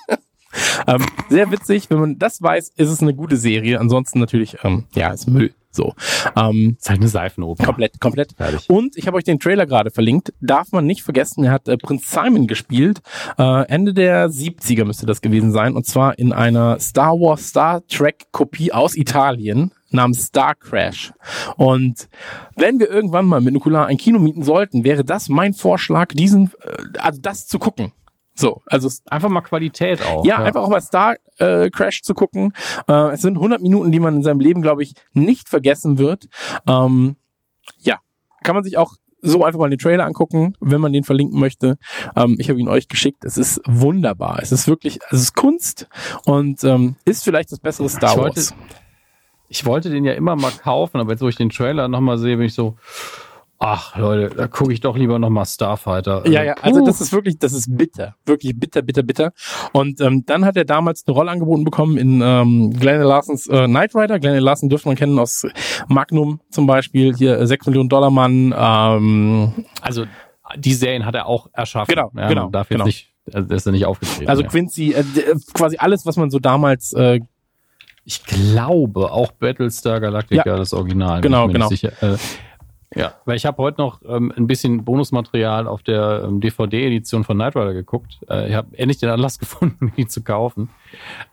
ähm, sehr witzig, wenn man das weiß, ist es eine gute Serie. Ansonsten natürlich, ähm, ja, ist Müll. So. Ähm, ist halt eine Seifenoper. Komplett, komplett. Fertig. Und ich habe euch den Trailer gerade verlinkt. Darf man nicht vergessen, er hat äh, Prinz Simon gespielt. Äh, Ende der 70er müsste das gewesen sein. Und zwar in einer Star Wars Star Trek Kopie aus Italien namens Star Crash. Und wenn wir irgendwann mal mit Nukular ein Kino mieten sollten, wäre das mein Vorschlag, diesen, äh, also das zu gucken. So, also einfach mal Qualität auch. Ja, ja. einfach auch mal Star äh, Crash zu gucken. Äh, es sind 100 Minuten, die man in seinem Leben, glaube ich, nicht vergessen wird. Ähm, ja, kann man sich auch so einfach mal den Trailer angucken, wenn man den verlinken möchte. Ähm, ich habe ihn euch geschickt. Es ist wunderbar. Es ist wirklich, es ist Kunst und ähm, ist vielleicht das bessere Star Wars ich wollte den ja immer mal kaufen, aber jetzt, wo ich den Trailer nochmal sehe, bin ich so, Ach Leute, da gucke ich doch lieber nochmal Starfighter. Ja, ja, also Puh. das ist wirklich, das ist bitter. Wirklich bitter, bitter, bitter. Und ähm, dann hat er damals eine Rolle angeboten bekommen in ähm, Glenn Larsons äh, Knight Rider. Glenn Larson dürfte man kennen aus Magnum zum Beispiel, hier äh, 6 Millionen Dollar Mann. Ähm, Also die Serien hat er auch erschaffen. Genau, ja, genau, darf genau. jetzt nicht, also der ist ja nicht aufgetreten. also ja. Quincy, äh, äh, quasi alles, was man so damals äh, Ich glaube auch Battlestar Galactica, Ja. das Original. Genau, genau. Sicher. Äh, ja, weil ich habe heute noch ähm, ein bisschen Bonusmaterial auf der ähm, DVD-Edition von Knight Rider geguckt. Äh, ich habe endlich den Anlass gefunden, die zu kaufen.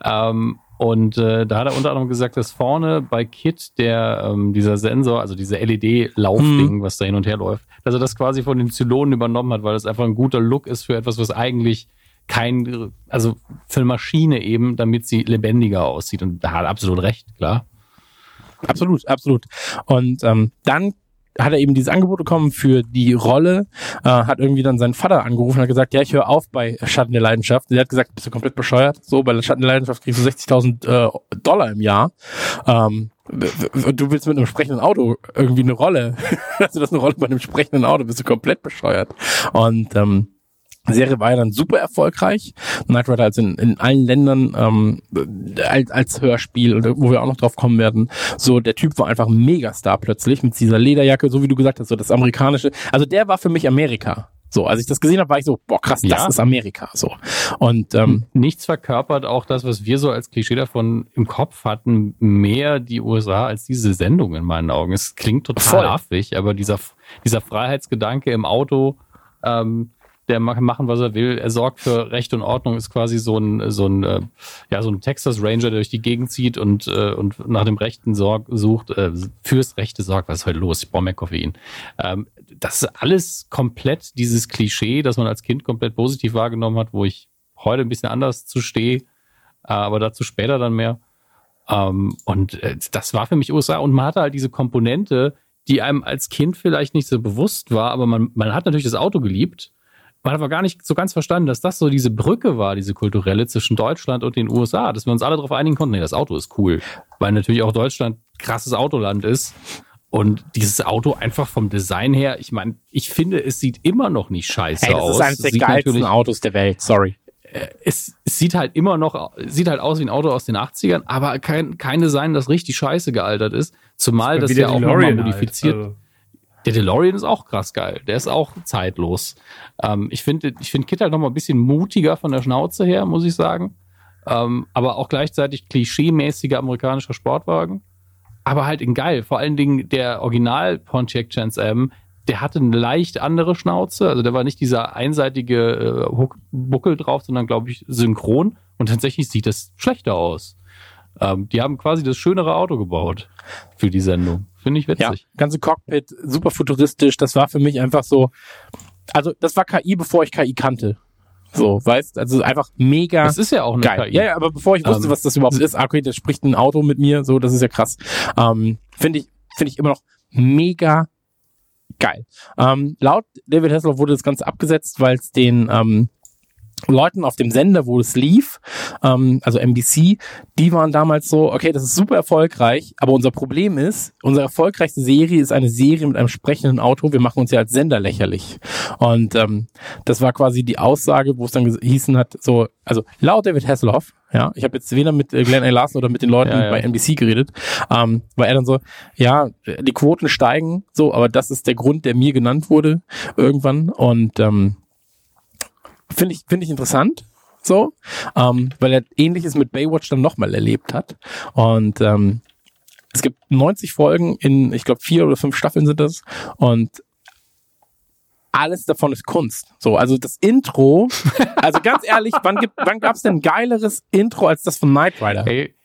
Ähm, und äh, da hat er unter anderem gesagt, dass vorne bei Kit der ähm, dieser Sensor, also diese LED-Laufding, was da hin und her läuft, dass er das quasi von den Zylonen übernommen hat, weil das einfach ein guter Look ist für etwas, was eigentlich kein, also für Maschine eben, damit sie lebendiger aussieht. Und da hat er absolut recht, klar. Absolut, absolut. Und ähm, dann hat er eben dieses Angebot bekommen für die Rolle, äh, hat irgendwie dann seinen Vater angerufen und hat gesagt, ja, ich höre auf bei Schatten der Leidenschaft. Der hat gesagt, bist du komplett bescheuert? So, bei Schatten der Leidenschaft kriegst du 60.000 äh, Dollar im Jahr. Ähm, du willst mit einem sprechenden Auto irgendwie eine Rolle. also das ist eine Rolle bei einem sprechenden Auto, bist du komplett bescheuert. Und ähm, Serie war ja dann super erfolgreich. Knight Rider also in, in allen Ländern ähm, als, als Hörspiel, wo wir auch noch drauf kommen werden. So, der Typ war einfach ein Megastar plötzlich mit dieser Lederjacke, so wie du gesagt hast, so das amerikanische. Also der war für mich Amerika. So, als ich das gesehen habe, war ich so, boah, krass, das Ja. ist Amerika. So. Und ähm, Nichts verkörpert auch das, was wir so als Klischee davon im Kopf hatten, mehr die USA als diese Sendung in meinen Augen. Es klingt total affig, aber dieser, dieser Freiheitsgedanke im Auto, ähm, der mag machen, was er will. Er sorgt für Recht und Ordnung, ist quasi so ein, so ein, äh, ja, so ein Texas Ranger, der durch die Gegend zieht und, äh, und nach dem Rechten sorg, sucht, äh, fürs Rechte sorgt. Was ist heute los? Ich brauche mehr Koffein. Ähm, das ist alles komplett dieses Klischee, das man als Kind komplett positiv wahrgenommen hat, wo ich heute ein bisschen anders zu stehe, aber dazu später dann mehr. Ähm, und das war für mich USA und man hatte halt diese Komponente, die einem als Kind vielleicht nicht so bewusst war, aber man, man hat natürlich das Auto geliebt. Man hat aber gar nicht so ganz verstanden, dass das so diese Brücke war, diese kulturelle zwischen Deutschland und den USA, dass wir uns alle darauf einigen konnten, nee, das Auto ist cool. Weil natürlich auch Deutschland krasses Autoland ist. Und dieses Auto einfach vom Design her, ich meine, ich finde, es sieht immer noch nicht scheiße hey, das aus. ist eines der geilsten Autos der Welt, sorry. es, es sieht halt immer noch, sieht halt aus wie ein Auto aus den 80ern, aber kein, keine sein, das richtig scheiße gealtert ist. Zumal das Wie ja der auch nochmal halt. modifiziert. Also, Der DeLorean ist auch krass geil. Der ist auch zeitlos. Ähm, ich finde, ich finde Kit halt noch mal ein bisschen mutiger von der Schnauze her, muss ich sagen. Ähm, aber auch gleichzeitig klischee-mäßiger amerikanischer Sportwagen. Aber halt in geil. Vor allen Dingen der Original Pontiac Chance M, der hatte eine leicht andere Schnauze. Also der war nicht dieser einseitige äh, Buckel drauf, sondern glaube ich synchron. Und tatsächlich sieht das schlechter aus. Ähm, die haben quasi das schönere Auto gebaut für die Sendung. Finde ich Ja, witzig. ganze Cockpit, super futuristisch. Das war für mich einfach so, also das war KI, bevor ich KI kannte. So, weißt, also einfach mega Das ist ja auch eine geil. KI. Ja, ja, aber bevor ich wusste, Ähm, was das überhaupt ist, ah, okay, das spricht ein Auto mit mir, so, das ist ja krass. Ähm, finde ich, finde ich immer noch mega geil. Ähm, laut David Hasselhoff wurde das Ganze abgesetzt, weil es den ähm, Leuten auf dem Sender, wo es lief, ähm, also NBC, die waren damals so, okay, das ist super erfolgreich, aber unser Problem ist, unsere erfolgreichste Serie ist eine Serie mit einem sprechenden Auto, wir machen uns ja als Sender lächerlich. Und ähm, das war quasi die Aussage, wo es dann hießen hat, so, also laut David Hasselhoff, ja, ich habe jetzt weder mit äh, Glenn A. Larson oder mit den Leuten Ja, ja. bei NBC geredet, ähm, war er dann so, ja, die Quoten steigen, so, aber das ist der Grund, der mir genannt wurde irgendwann und ähm, finde ich, finde ich interessant, so, ähm, weil er ähnliches mit Baywatch dann nochmal erlebt hat. Und ähm, es gibt 90 Folgen in, ich glaube, vier oder fünf Staffeln sind das. Und alles davon ist Kunst. So, also das Intro, also ganz ehrlich, wann wann gab's denn ein geileres Intro als das von Knight Rider? Ey,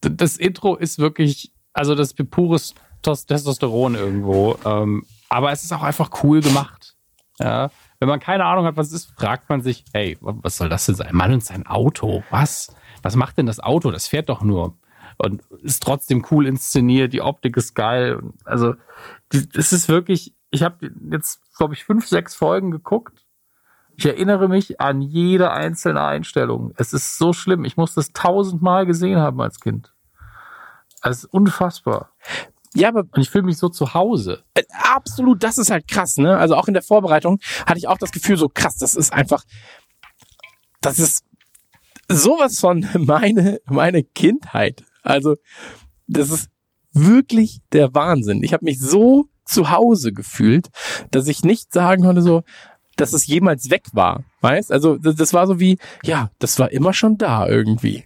das Intro ist wirklich, also das pures Tos- Testosteron irgendwo. Ähm, aber es ist auch einfach cool gemacht. Ja. Wenn man keine Ahnung hat, was es ist, fragt man sich, hey, wa- was soll das denn sein? Mann und sein Auto. Was? Was macht denn das Auto? Das fährt doch nur. Und ist trotzdem cool inszeniert, die Optik ist geil. Also, es ist wirklich, ich habe jetzt, glaube ich, fünf, sechs Folgen geguckt. Ich erinnere mich an jede einzelne Einstellung. Es ist so schlimm. Ich muss das tausendmal gesehen haben als Kind. Es ist unfassbar. Ja, aber Und ich fühle mich so zu Hause. äh, absolut, das ist halt krass, ne? Also auch in der Vorbereitung hatte ich auch das Gefühl, so krass, das ist einfach, das ist sowas von meine, meine Kindheit. Also, das ist wirklich der Wahnsinn. Ich habe mich so zu Hause gefühlt, dass ich nicht sagen konnte, so, dass es jemals weg war. Weißt? Also, das, das war so wie, ja, das war immer schon da irgendwie.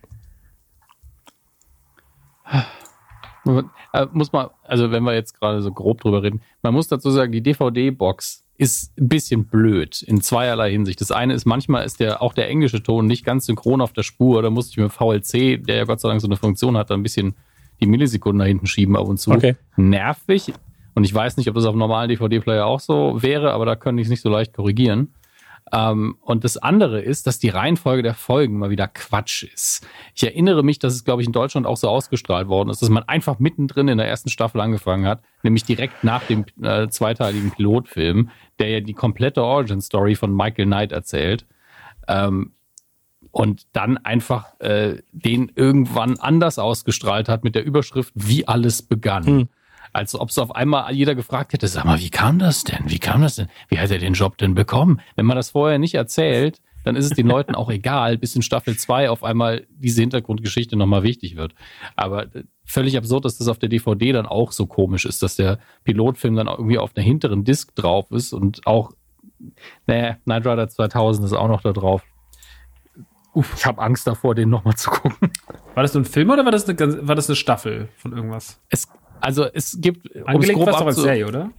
Äh, muss man, also wenn wir jetzt gerade so grob drüber reden, man muss dazu sagen, die DVD-Box ist ein bisschen blöd in zweierlei Hinsicht. Das eine ist, manchmal ist der auch der englische Ton nicht ganz synchron auf der Spur. Da musste ich mit VLC, der ja Gott sei Dank so eine Funktion hat, da ein bisschen die Millisekunden nach hinten schieben ab und zu. Okay. Nervig. Und ich weiß nicht, ob das auf normalen DVD-Player auch so wäre, aber da könnte ich es nicht so leicht korrigieren. Ähm, und das andere ist, dass die Reihenfolge der Folgen mal wieder Quatsch ist. Ich erinnere mich, dass es, glaube ich, in Deutschland auch so ausgestrahlt worden ist, dass man einfach mittendrin in der ersten Staffel angefangen hat, nämlich direkt nach dem äh, zweiteiligen Pilotfilm, der ja die komplette Origin-Story von Michael Knight erzählt. Ähm, und dann einfach äh, den irgendwann anders ausgestrahlt hat mit der Überschrift, wie alles begann. Hm. Als ob es auf einmal jeder gefragt hätte, sag mal, wie kam das denn? Wie kam das denn? Wie hat er den Job denn bekommen? Wenn man das vorher nicht erzählt, dann ist es den Leuten auch egal, bis in Staffel 2 auf einmal diese Hintergrundgeschichte nochmal wichtig wird. Aber äh, völlig absurd, dass das auf der DVD dann auch so komisch ist, dass der Pilotfilm dann irgendwie auf einer hinteren Disc drauf ist und auch, naja, Knight Rider 2000 ist auch noch da drauf. Uff, ich habe Angst davor, den nochmal zu gucken. War das nur ein Film oder war das eine, war das eine Staffel von irgendwas? Es, also es gibt, um's Angelegt grob war es doch als Serie, oder?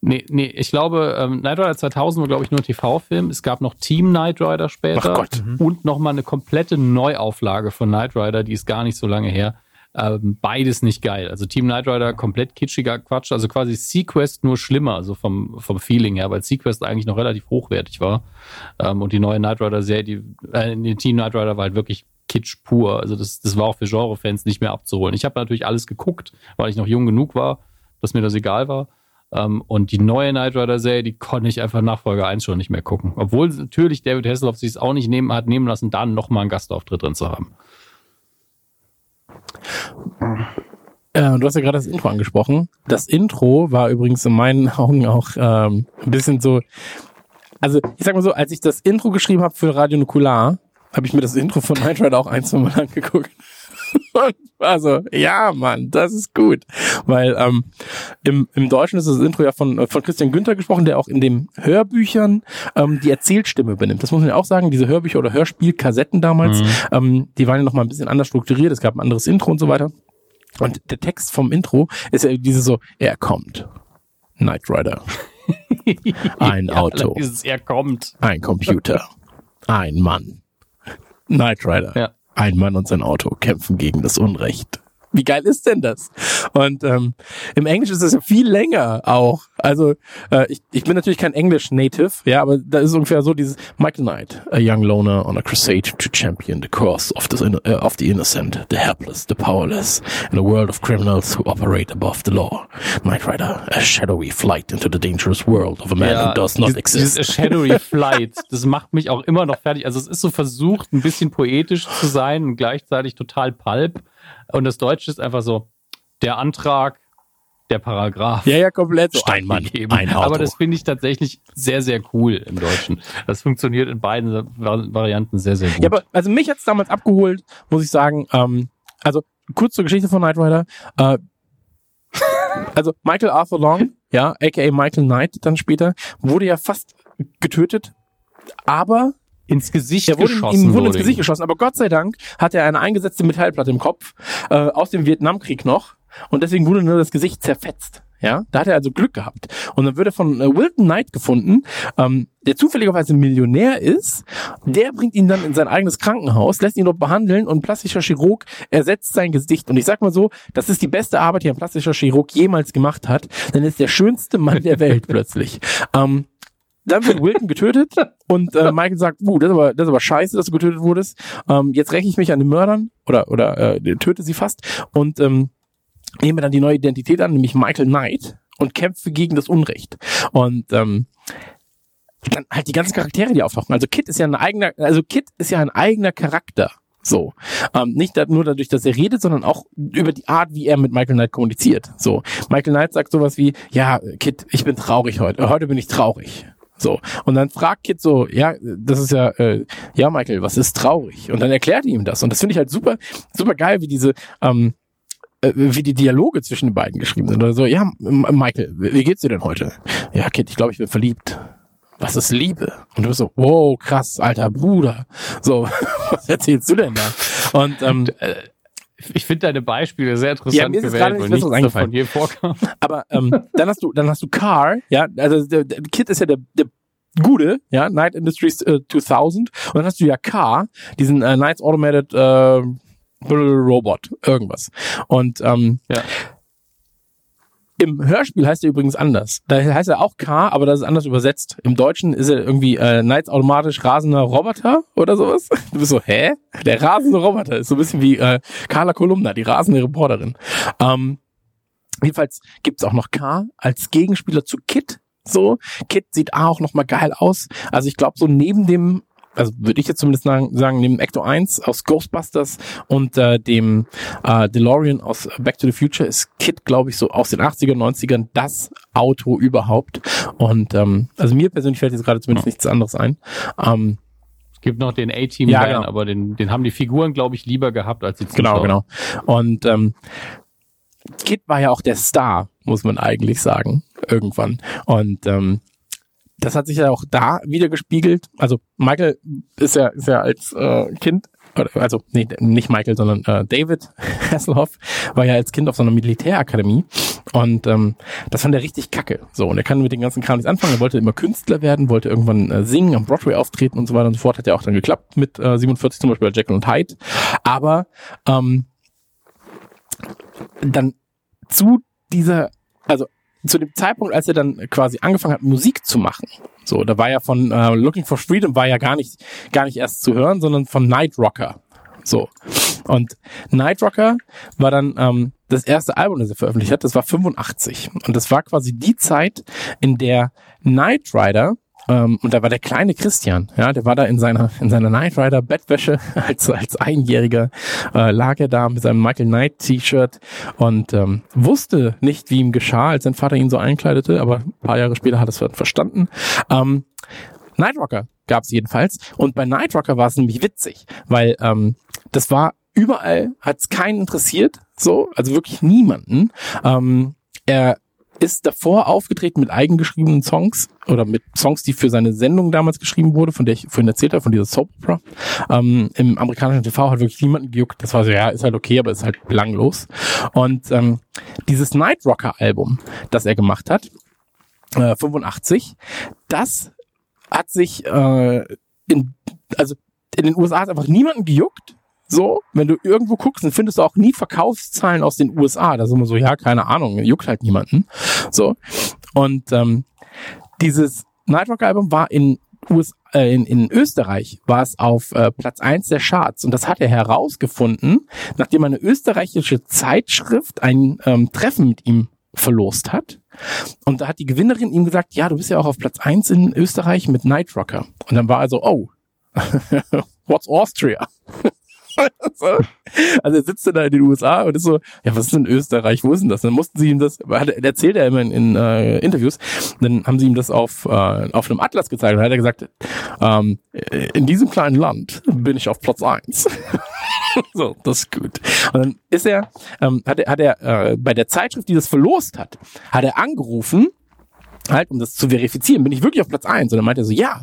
Nee, nee, ich glaube, ähm, Knight Rider 2000 war, glaube ich, nur ein TV-Film. Es gab noch Team Knight Rider später. Ach Gott. Und nochmal eine komplette Neuauflage von Knight Rider, die ist gar nicht so lange her. Ähm, beides nicht geil. Also Team Knight Rider komplett kitschiger Quatsch. Also quasi Sequest nur schlimmer, also vom, vom Feeling her, weil Sequest eigentlich noch relativ hochwertig war. Ähm, und die neue Knight Rider-Serie, die, äh, die Team Knight Rider war halt wirklich Kitsch pur. Also das, das war auch für Genre-Fans nicht mehr abzuholen. Ich habe natürlich alles geguckt, weil ich noch jung genug war, dass mir das egal war. Ähm, und die neue Knight Rider-Serie, die konnte ich einfach nach Folge 1 schon nicht mehr gucken. Obwohl natürlich David Hasselhoff sich es auch nicht nehmen, hat nehmen lassen, da nochmal einen Gastauftritt drin zu haben. Äh, du hast ja gerade das Intro angesprochen. Das Intro war übrigens in meinen Augen auch ähm, ein bisschen so. Also ich sag mal so, als ich das Intro geschrieben habe für Radio Nukular, habe ich mir das Intro von Night Rider auch ein, zwei Mal angeguckt. Und war so, ja, Mann, das ist gut. Weil ähm, im, im Deutschen ist das Intro ja von, von Christian Günther gesprochen, der auch in den Hörbüchern ähm, die Erzählstimme benimmt. Das muss man ja auch sagen, diese Hörbücher oder Hörspielkassetten damals, ähm, die waren ja nochmal ein bisschen anders strukturiert. Es gab ein anderes Intro und so weiter. Und der Text vom Intro ist ja diese so, er kommt. Knight Rider. Ein Auto. Dieses Er kommt. Ein Computer. Ein Mann. Knight Rider. Ja. Ein Mann und sein Auto kämpfen gegen das Unrecht. Wie geil ist denn das? Und ähm, im Englisch ist es ja viel länger auch. Also äh, ich, ich bin natürlich kein Englisch-Native, ja, aber da ist ungefähr so dieses Michael Knight, a young loner on a crusade to champion the cause of the, uh, of the innocent, the helpless, the powerless, in a world of criminals who operate above the law. Knight Rider, a shadowy flight into the dangerous world of a man who does not dieses, exist. Dieses Shadowy Flight, das macht mich auch immer noch fertig. Also es ist so versucht, ein bisschen poetisch zu sein und gleichzeitig total pulp. Und das Deutsche ist einfach so, der Antrag, der Paragraph. Ja, ja, komplett. So, ein Stein Mann, gegeben. ein Auto. Aber das finde ich tatsächlich sehr, sehr cool im Deutschen. Das funktioniert in beiden Vari- Varianten sehr, sehr gut. Ja, aber also mich hat's damals abgeholt, muss ich sagen. Ähm, also kurz zur Geschichte von Knight Rider. Äh, also Michael Arthur Long, ja, aka Michael Knight dann später, wurde ja fast getötet, aber ins Gesicht er wurde geschossen. ihm wurde ins Gesicht geschossen. Aber Gott sei Dank hat er eine eingesetzte Metallplatte im Kopf äh, aus dem Vietnamkrieg noch und deswegen wurde nur das Gesicht zerfetzt. Ja, da hat er also Glück gehabt. Und dann wird er von äh, Wilton Knight gefunden, ähm, der zufälligerweise Millionär ist. Der bringt ihn dann in sein eigenes Krankenhaus, lässt ihn dort behandeln und ein plastischer Chirurg ersetzt sein Gesicht. Und ich sag mal so, das ist die beste Arbeit, die ein plastischer Chirurg jemals gemacht hat. Denn er ist der schönste Mann der Welt plötzlich. Ähm, dann wird Wilton getötet und äh, Michael sagt, uh, das ist aber, das ist aber scheiße, dass du getötet wurdest. Ähm, jetzt räche ich mich an den Mördern oder oder äh, töte sie fast und ähm, nehme dann die neue Identität an, nämlich Michael Knight und kämpfe gegen das Unrecht. Und ähm, dann halt die ganzen Charaktere, die auftauchen. Also Kit ist ja ein eigener, also Kit ist ja ein eigener Charakter. So. Ähm, nicht nur dadurch, dass er redet, sondern auch über die Art, wie er mit Michael Knight kommuniziert. So. Michael Knight sagt sowas wie, ja, Kid, ich bin traurig heute. Heute bin ich traurig. So. Und dann fragt Kid so, ja, das ist ja, äh, ja, Michael, was ist traurig? Und dann erklärt er ihm das. Und das finde ich halt super, super geil, wie diese, ähm, äh, wie die Dialoge zwischen den beiden geschrieben sind. Oder so, ja, M- Michael, wie geht's dir denn heute? Ja, Kid, ich glaube, ich bin verliebt. Was ist Liebe? Und du bist so, wow, krass, alter Bruder. So, was erzählst du denn da? Und ähm, Ich finde deine Beispiele sehr Ja, interessant mir ist jetzt gewählt, weil nichts davon je vorkam. Aber ähm, dann hast du, dann hast du Car, ja, also der, der Kid ist ja der, der Gute, ja, Night Industries äh, 2000 und dann hast du ja Car, diesen äh, Knights Automated äh, Robot, irgendwas. Und ähm, Ja. Im Hörspiel heißt er übrigens anders. Da heißt er auch Car, aber das ist anders übersetzt. Im Deutschen ist er irgendwie äh, Knights automatisch rasender Roboter oder sowas. Du bist so, hä? Der rasende Roboter ist so ein bisschen wie äh, Carla Kolumna, die rasende Reporterin. Ähm, Jedenfalls gibt's auch noch K als Gegenspieler zu Kit. So, Kit sieht auch noch mal geil aus. Also ich glaube so neben dem, also würde ich jetzt zumindest sagen, neben Ecto 1 aus Ghostbusters und äh, dem äh, DeLorean aus Back to the Future ist Kit, glaube ich, so aus den 80er, 90ern das Auto überhaupt. Und ähm, also mir persönlich fällt jetzt gerade zumindest nichts anderes ein. Ähm, Es gibt noch den A-Team, Ja, genau. aber den, den haben die Figuren, glaube ich, lieber gehabt als die Genau, Zuschauer. genau. Und ähm, Kid war ja auch der Star, muss man eigentlich sagen, irgendwann. Und ähm, das hat sich ja auch da wieder gespiegelt. Also Michael ist ja, ist ja als äh, Kind, also nee, nicht Michael, sondern äh, David Hasselhoff war ja als Kind auf so einer Militärakademie und ähm, das fand er richtig kacke. So und er kann mit den ganzen Kram nichts anfangen. Er wollte immer Künstler werden, wollte irgendwann äh, singen, am Broadway auftreten und so weiter und so fort. Hat ja auch dann geklappt mit äh, 47 zum Beispiel bei Jekyll und Hyde. Aber ähm, dann zu dieser, also zu dem Zeitpunkt, als er dann quasi angefangen hat, Musik zu machen. So, da war ja von äh, Looking for Freedom war ja gar nicht, gar nicht erst zu hören, sondern von Night Rocker. So. Und Night Rocker war dann ähm, das erste Album, das er veröffentlicht hat, das war 85. Und das war quasi die Zeit, in der Knight Rider, ähm, und da war der kleine Christian, ja, der war da in seiner, in seiner Knight Rider Bettwäsche als, als Einjähriger, äh, lag er da mit seinem Michael Knight T-Shirt und ähm, wusste nicht, wie ihm geschah, als sein Vater ihn so einkleidete, aber ein paar Jahre später hat er es verstanden. Ähm, Night Rocker gab es jedenfalls. Und bei Night Rocker war es nämlich witzig, weil ähm, das war überall, hat es keinen interessiert, so, also wirklich niemanden. Ähm, er ist davor aufgetreten mit eigengeschriebenen Songs oder mit Songs, die für seine Sendung damals geschrieben wurde, von der ich vorhin erzählt habe, von dieser Soap Opera. Ähm, Im amerikanischen TV hat wirklich niemanden gejuckt. Das war so, ja, ist halt okay, aber ist halt belanglos. Und ähm, dieses Night Rocker Album, das er gemacht hat, äh, 85, das hat sich äh, in, also in den USA hat einfach niemanden gejuckt. So, wenn du irgendwo guckst, dann findest du auch nie Verkaufszahlen aus den USA. Da ist immer so, ja, keine Ahnung, juckt halt niemanden. So. Und ähm, dieses Night Rock Album war in US, äh, in, in Österreich war es auf äh, Platz eins der Charts und das hat er herausgefunden, nachdem eine österreichische Zeitschrift ein ähm, Treffen mit ihm verlost hat. Und da hat die Gewinnerin ihm gesagt, ja, du bist ja auch auf Platz eins in Österreich mit Night Rocker. Und dann war er so, oh, what's Austria? So. also er sitzt dann da in den USA und ist so, ja, was ist denn Österreich? Wo ist denn das? Dann mussten sie ihm das, hat, er- erzählt er immer in, in äh, Interviews, dann haben sie ihm das auf, äh, auf einem Atlas gezeigt und dann hat er gesagt, ähm, in diesem kleinen Land bin ich auf Platz eins. so, das ist gut. Und dann ist er, ähm, hat er, hat er äh, bei der Zeitschrift, die das verlost hat, hat er angerufen halt, um das zu verifizieren, bin ich wirklich auf Platz eins? Und dann meinte er so, ja,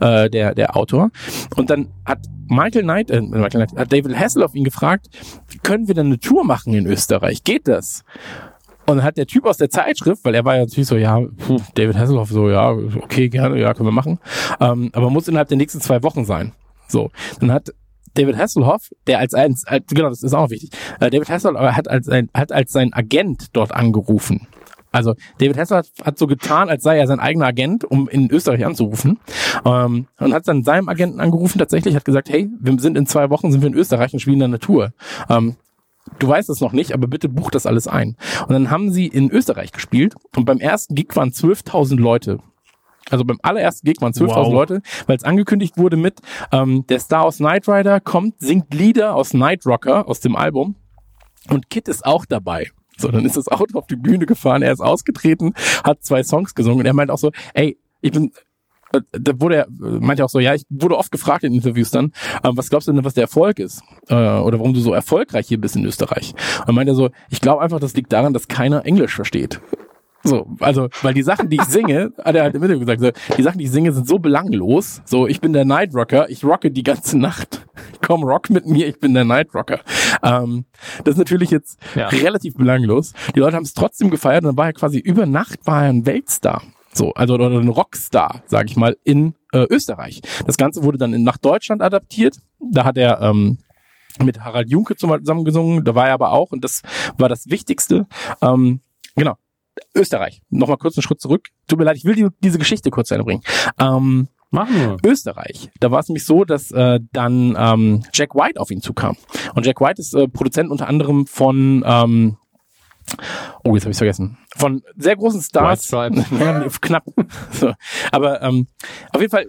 äh, der, der Autor. Und dann hat Michael Knight, äh, Michael Knight, hat David Hasselhoff ihn gefragt, können wir denn eine Tour machen in Österreich? Geht das? Und dann hat der Typ aus der Zeitschrift, weil er war ja natürlich so, ja, puh, David Hasselhoff so, ja, okay, gerne, ja, können wir machen. Ähm, aber muss innerhalb der nächsten zwei Wochen sein. So, dann hat David Hasselhoff, der als ein, als, genau, das ist auch wichtig, äh, David Hasselhoff hat als, ein, hat als sein Agent dort angerufen. Also David Hasselhoff hat so getan, als sei er sein eigener Agent, um in Österreich anzurufen. Ähm, und hat dann seinem Agenten angerufen, tatsächlich, hat gesagt, hey, wir sind in zwei Wochen, sind wir in Österreich und spielen dann eine Tour. Ähm, du weißt es noch nicht, aber bitte buch das alles ein. Und dann haben sie in Österreich gespielt und beim ersten Gig waren 12.000 Leute Also beim allerersten Gig waren 12.000 Wow. Leute, weil es angekündigt wurde mit, ähm, der Star aus Knight Rider kommt, singt Lieder aus Night Rocker, aus dem Album. Und Kid ist auch dabei. So, dann ist das Auto auf die Bühne gefahren, er ist ausgetreten, hat zwei Songs gesungen und er meint auch so, ey, ich bin, äh, da wurde er, äh, meinte auch so, ja, ich wurde oft gefragt in Interviews dann, ähm, was glaubst du denn, was der Erfolg ist? Äh, oder warum du so erfolgreich hier bist in Österreich? Und meinte er so, ich glaube einfach, das liegt daran, dass keiner Englisch versteht. So, also, weil die Sachen, die ich singe, hat er halt im Interview gesagt, so, die Sachen, die ich singe, sind so belanglos. So, ich bin der Night Rocker, ich rocke die ganze Nacht. Komm, rock mit mir, ich bin der Night Rocker. Ähm, das ist natürlich jetzt Ja. relativ belanglos. Die Leute haben es trotzdem gefeiert und dann war er quasi über Nacht war er ein Weltstar. So, also oder ein Rockstar, sage ich mal, in äh, Österreich. Das Ganze wurde dann in, nach Deutschland adaptiert. Da hat er ähm, mit Harald Junke zusammen gesungen. Da war er aber auch und das war das Wichtigste. Ähm, genau. Österreich. Nochmal kurz einen Schritt zurück. Tut mir leid, ich will die, diese Geschichte kurz zu Ende bringen. Ähm, Machen wir. Österreich. Da war es nämlich so, dass äh, dann ähm, Jack White auf ihn zukam. Und Jack White ist äh, Produzent unter anderem von ähm, Oh, jetzt habe ich vergessen. Von sehr großen Stars. White knapp. So. Aber ähm, auf jeden Fall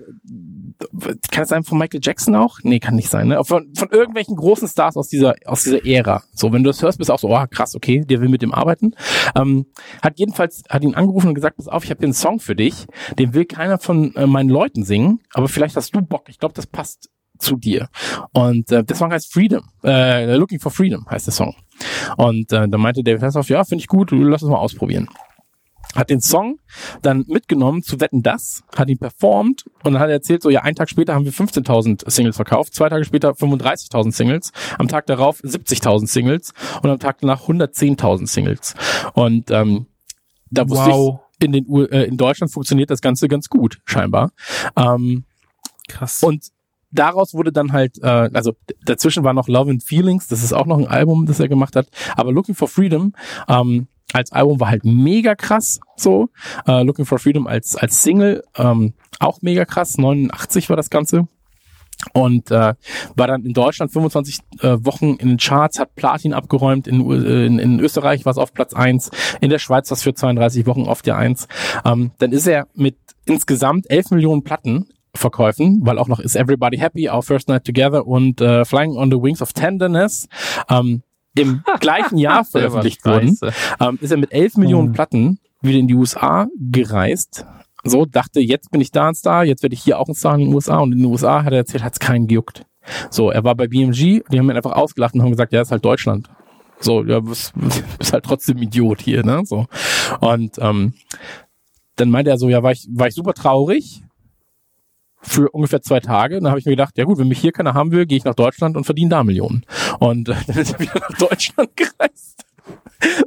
kann es sein von Michael Jackson auch? Nee, kann nicht sein. Ne? Von, von irgendwelchen großen Stars aus dieser aus dieser Ära. So, wenn du das hörst, bist du auch so, oh krass, okay, der will mit dem arbeiten. Ähm, hat jedenfalls hat ihn angerufen und gesagt, pass auf, ich habe hier einen Song für dich. Den will keiner von äh, meinen Leuten singen, aber vielleicht hast du Bock. Ich glaube, das passt zu dir. Und äh, der Song heißt Freedom. Äh, Looking for Freedom heißt der Song. Und äh, dann meinte David Hasselhoff, ja, finde ich gut, lass uns mal ausprobieren. Hat den Song dann mitgenommen zu Wetten Das, hat ihn performt und dann hat er erzählt, so ja, einen Tag später haben wir 15.000 Singles verkauft, zwei Tage später 35.000 Singles, am Tag darauf 70.000 Singles und am Tag danach 110.000 Singles. Und ähm, da wusste Wow. ich, in, den, U äh, in Deutschland funktioniert das Ganze ganz gut, scheinbar. Ähm, Krass. und daraus wurde dann halt, äh, also dazwischen war noch Love and Feelings, das ist auch noch ein Album, das er gemacht hat. Aber Looking for Freedom ähm, als Album war halt mega krass so. Äh, Looking for Freedom als, als Single ähm, auch mega krass. 89 war das Ganze. Und äh, war dann in Deutschland 25 äh, Wochen in den Charts, hat Platin abgeräumt, in, äh, in, in Österreich war es auf Platz eins, in der Schweiz war es für 32 Wochen auf der eins. Ähm, dann ist er mit insgesamt 11 Millionen Platten Verkäufen, weil auch noch Is Everybody Happy, Our First Night Together und äh, Flying on the Wings of Tenderness ähm, im gleichen Jahr veröffentlicht wurden, ähm, ist er mit 11 Millionen Platten wieder in die USA gereist. So dachte, jetzt bin ich da ein Star, jetzt werde ich hier auch ein Star in den USA. Und in den USA hat er erzählt, hat es keinen gejuckt. So, er war bei BMG, die haben ihn einfach ausgelacht und haben gesagt, ja, ist halt Deutschland. So, ja, bist, bist halt trotzdem Idiot hier, ne? So. Und ähm, dann meinte er so, ja, war ich, war ich super traurig für ungefähr zwei Tage. Und dann habe ich mir gedacht, ja gut, wenn mich hier keiner haben will, gehe ich nach Deutschland und verdiene da Millionen. Und äh, dann ist er wieder nach Deutschland gereist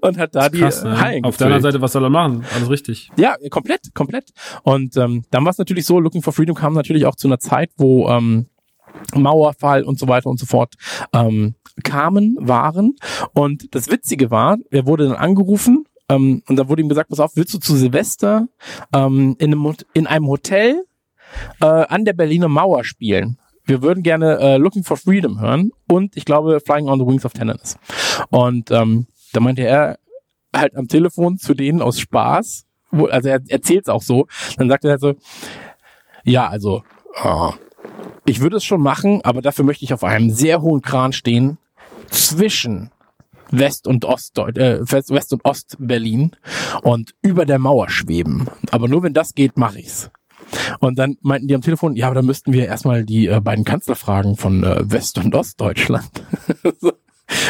und hat da die Krass, äh, ne? Hallen Auf anderen Seite, was soll er machen? Alles richtig. Ja, komplett, komplett. Und ähm, dann war es natürlich so, Looking for Freedom kam natürlich auch zu einer Zeit, wo ähm, Mauerfall und so weiter und so fort ähm, kamen, waren. Und das Witzige war, er wurde dann angerufen ähm, und da wurde ihm gesagt, pass auf, willst du zu Silvester ähm, in, einem, in einem Hotel äh, an der Berliner Mauer spielen? Wir würden gerne äh, Looking for Freedom hören und ich glaube Flying on the Wings of Tenderness. Und ähm, da meinte er halt am Telefon zu denen aus Spaß, wo, also er erzählt es auch so, dann sagt er halt so, ja, also, äh, ich würde es schon machen, aber dafür möchte ich auf einem sehr hohen Kran stehen zwischen West und Ost äh, West West und Ost Berlin und über der Mauer schweben. Aber nur wenn das geht, mache ich's. Und dann meinten die am Telefon, ja, aber dann müssten wir erstmal die äh, beiden Kanzler fragen von äh, West- und Ostdeutschland. So.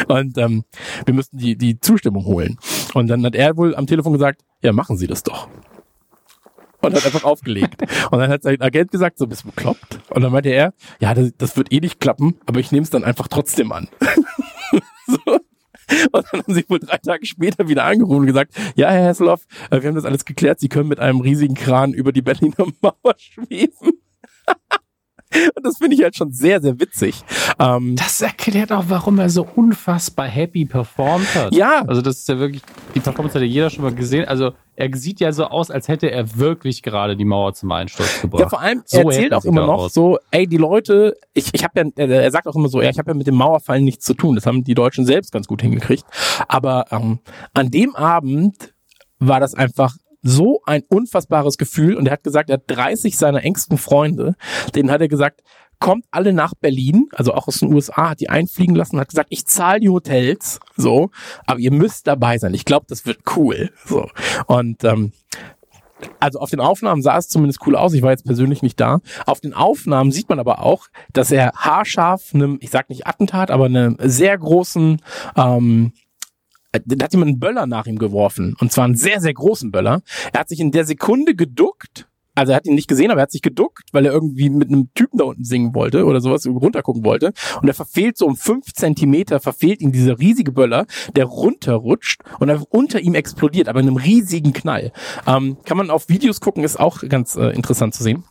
und ähm, wir müssten die, die Zustimmung holen. Und dann hat er wohl am Telefon gesagt, ja, machen Sie das doch. Und hat einfach aufgelegt. Und dann hat sein Agent gesagt, so bist du bekloppt. Und dann meinte er, ja, das, das wird eh nicht klappen, aber ich nehme es dann einfach trotzdem an. so. Und dann haben sie wohl drei Tage später wieder angerufen und gesagt, ja, Herr Hesselhoff, äh, wir haben das alles geklärt, Sie können mit einem riesigen Kran über die Berliner Mauer schweben. Und das finde ich halt schon sehr, sehr witzig. Ähm, Das erklärt auch, warum er so unfassbar happy performt hat. Ja. Also das ist ja wirklich, die Performance hat ja jeder schon mal gesehen. Also er sieht ja so aus, als hätte er wirklich gerade die Mauer zum Einsturz gebracht. Ja, vor allem, So er erzählt er auch immer noch aus. so, ey, die Leute, ich, ich habe ja, er er sagt auch immer so, ja, ich habe ja mit dem Mauerfall nichts zu tun. Das haben die Deutschen selbst ganz gut hingekriegt. Aber ähm, an dem Abend war das einfach so ein unfassbares Gefühl und er hat gesagt, er hat 30 seiner engsten Freunde, denen hat er gesagt, kommt alle nach Berlin, also auch aus den USA, hat die einfliegen lassen, hat gesagt, ich zahle die Hotels, so, aber ihr müsst dabei sein. Ich glaube, das wird cool, so. Und ähm, also auf den Aufnahmen sah es zumindest cool aus. Ich war jetzt persönlich nicht da. Auf den Aufnahmen sieht man aber auch, dass er haarscharf einem, ich sag nicht Attentat, aber einem sehr großen, ähm, da hat jemand einen Böller nach ihm geworfen. Und zwar einen sehr, sehr großen Böller. Er hat sich in der Sekunde geduckt also er hat ihn nicht gesehen, aber er hat sich geduckt, weil er irgendwie mit einem Typen da unten singen wollte oder sowas runtergucken wollte. Und er verfehlt so um fünf Zentimeter, verfehlt ihn dieser riesige Böller, der runterrutscht und einfach unter ihm explodiert, aber in einem riesigen Knall. Ähm, kann man auf Videos gucken, ist auch ganz äh, interessant zu sehen.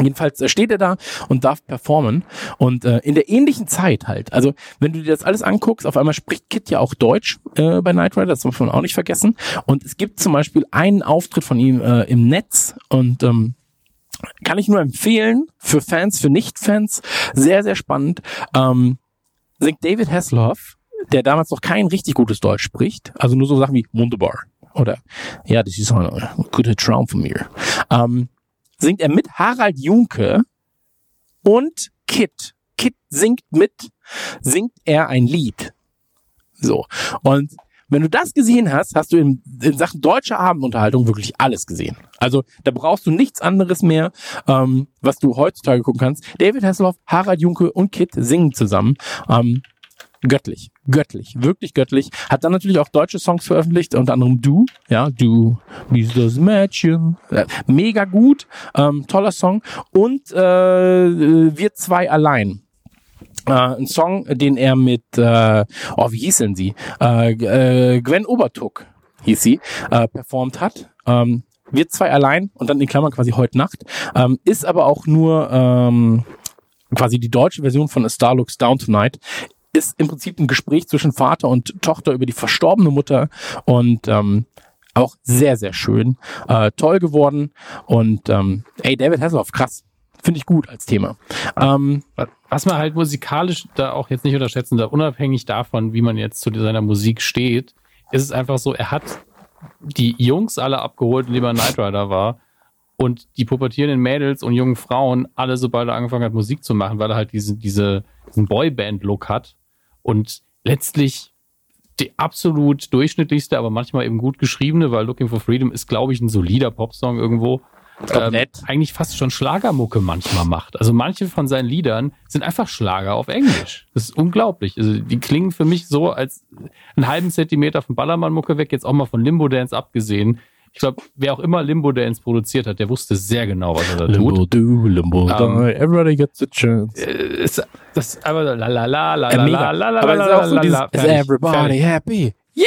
Jedenfalls äh, steht er da und darf performen. Und äh, in der ähnlichen Zeit halt. Also, wenn du dir das alles anguckst, auf einmal spricht Kit ja auch Deutsch äh, bei Knight Rider, das darf man auch nicht vergessen. Und es gibt zum Beispiel einen Auftritt von ihm äh, im Netz und ähm, kann ich nur empfehlen für Fans, für Nicht-Fans. Sehr, sehr spannend. Ähm, singt David Hasselhoff, der damals noch kein richtig gutes Deutsch spricht, also nur so Sachen wie wunderbar oder ja, das ist ein guter Traum von mir. Ähm, singt er mit Harald Junke und Kit. Kit singt mit, singt er ein Lied. So. Und wenn du das gesehen hast, hast du in, in Sachen deutscher Abendunterhaltung wirklich alles gesehen. Also da brauchst du nichts anderes mehr, ähm, was du heutzutage gucken kannst. David Hasselhoff, Harald Junke und Kit singen zusammen. Ähm, göttlich, göttlich, wirklich göttlich. Hat dann natürlich auch deutsche Songs veröffentlicht, unter anderem Du, ja, Du, wie das Mädchen, äh, mega gut, ähm, toller Song und äh, Wir zwei allein. Äh, ein Song, den er mit, äh, oh, wie hieß denn sie? Äh, äh, Gwen Obertuck hieß sie, äh, performt hat. Ähm, wir zwei allein und dann in Klammern quasi heute Nacht. Ähm, ist aber auch nur ähm, quasi die deutsche Version von A Star Looks Down Tonight ist im Prinzip ein Gespräch zwischen Vater und Tochter über die verstorbene Mutter und ähm, auch sehr, sehr schön. Äh, toll geworden. Und ähm, ey, David Hasselhoff, krass. Finde ich gut als Thema. Ähm, Was man halt musikalisch da auch jetzt nicht unterschätzen darf, unabhängig davon, wie man jetzt zu seiner Musik steht, ist es einfach so, er hat die Jungs alle abgeholt, indem er Knight Rider war. Und die pubertierenden Mädels und jungen Frauen alle, sobald er angefangen hat, Musik zu machen, weil er halt diese, diese, diesen Boyband-Look hat und letztlich die absolut durchschnittlichste, aber manchmal eben gut geschriebene, weil Looking for Freedom ist, glaube ich, ein solider Popsong irgendwo. Ähm, eigentlich fast schon Schlagermucke manchmal macht. Also manche von seinen Liedern sind einfach Schlager auf Englisch. Das ist unglaublich. Also die klingen für mich so als einen halben Zentimeter von Ballermann-Mucke weg, jetzt auch mal von Limbo Dance abgesehen ich glaube, wer auch immer Limbo Dance produziert hat, der wusste sehr genau, was er da Limbo tut. Do, Limbo um, die, everybody gets a chance. Äh, ist, das aber la la la la la la la aber la la la Is everybody happy? Yeah!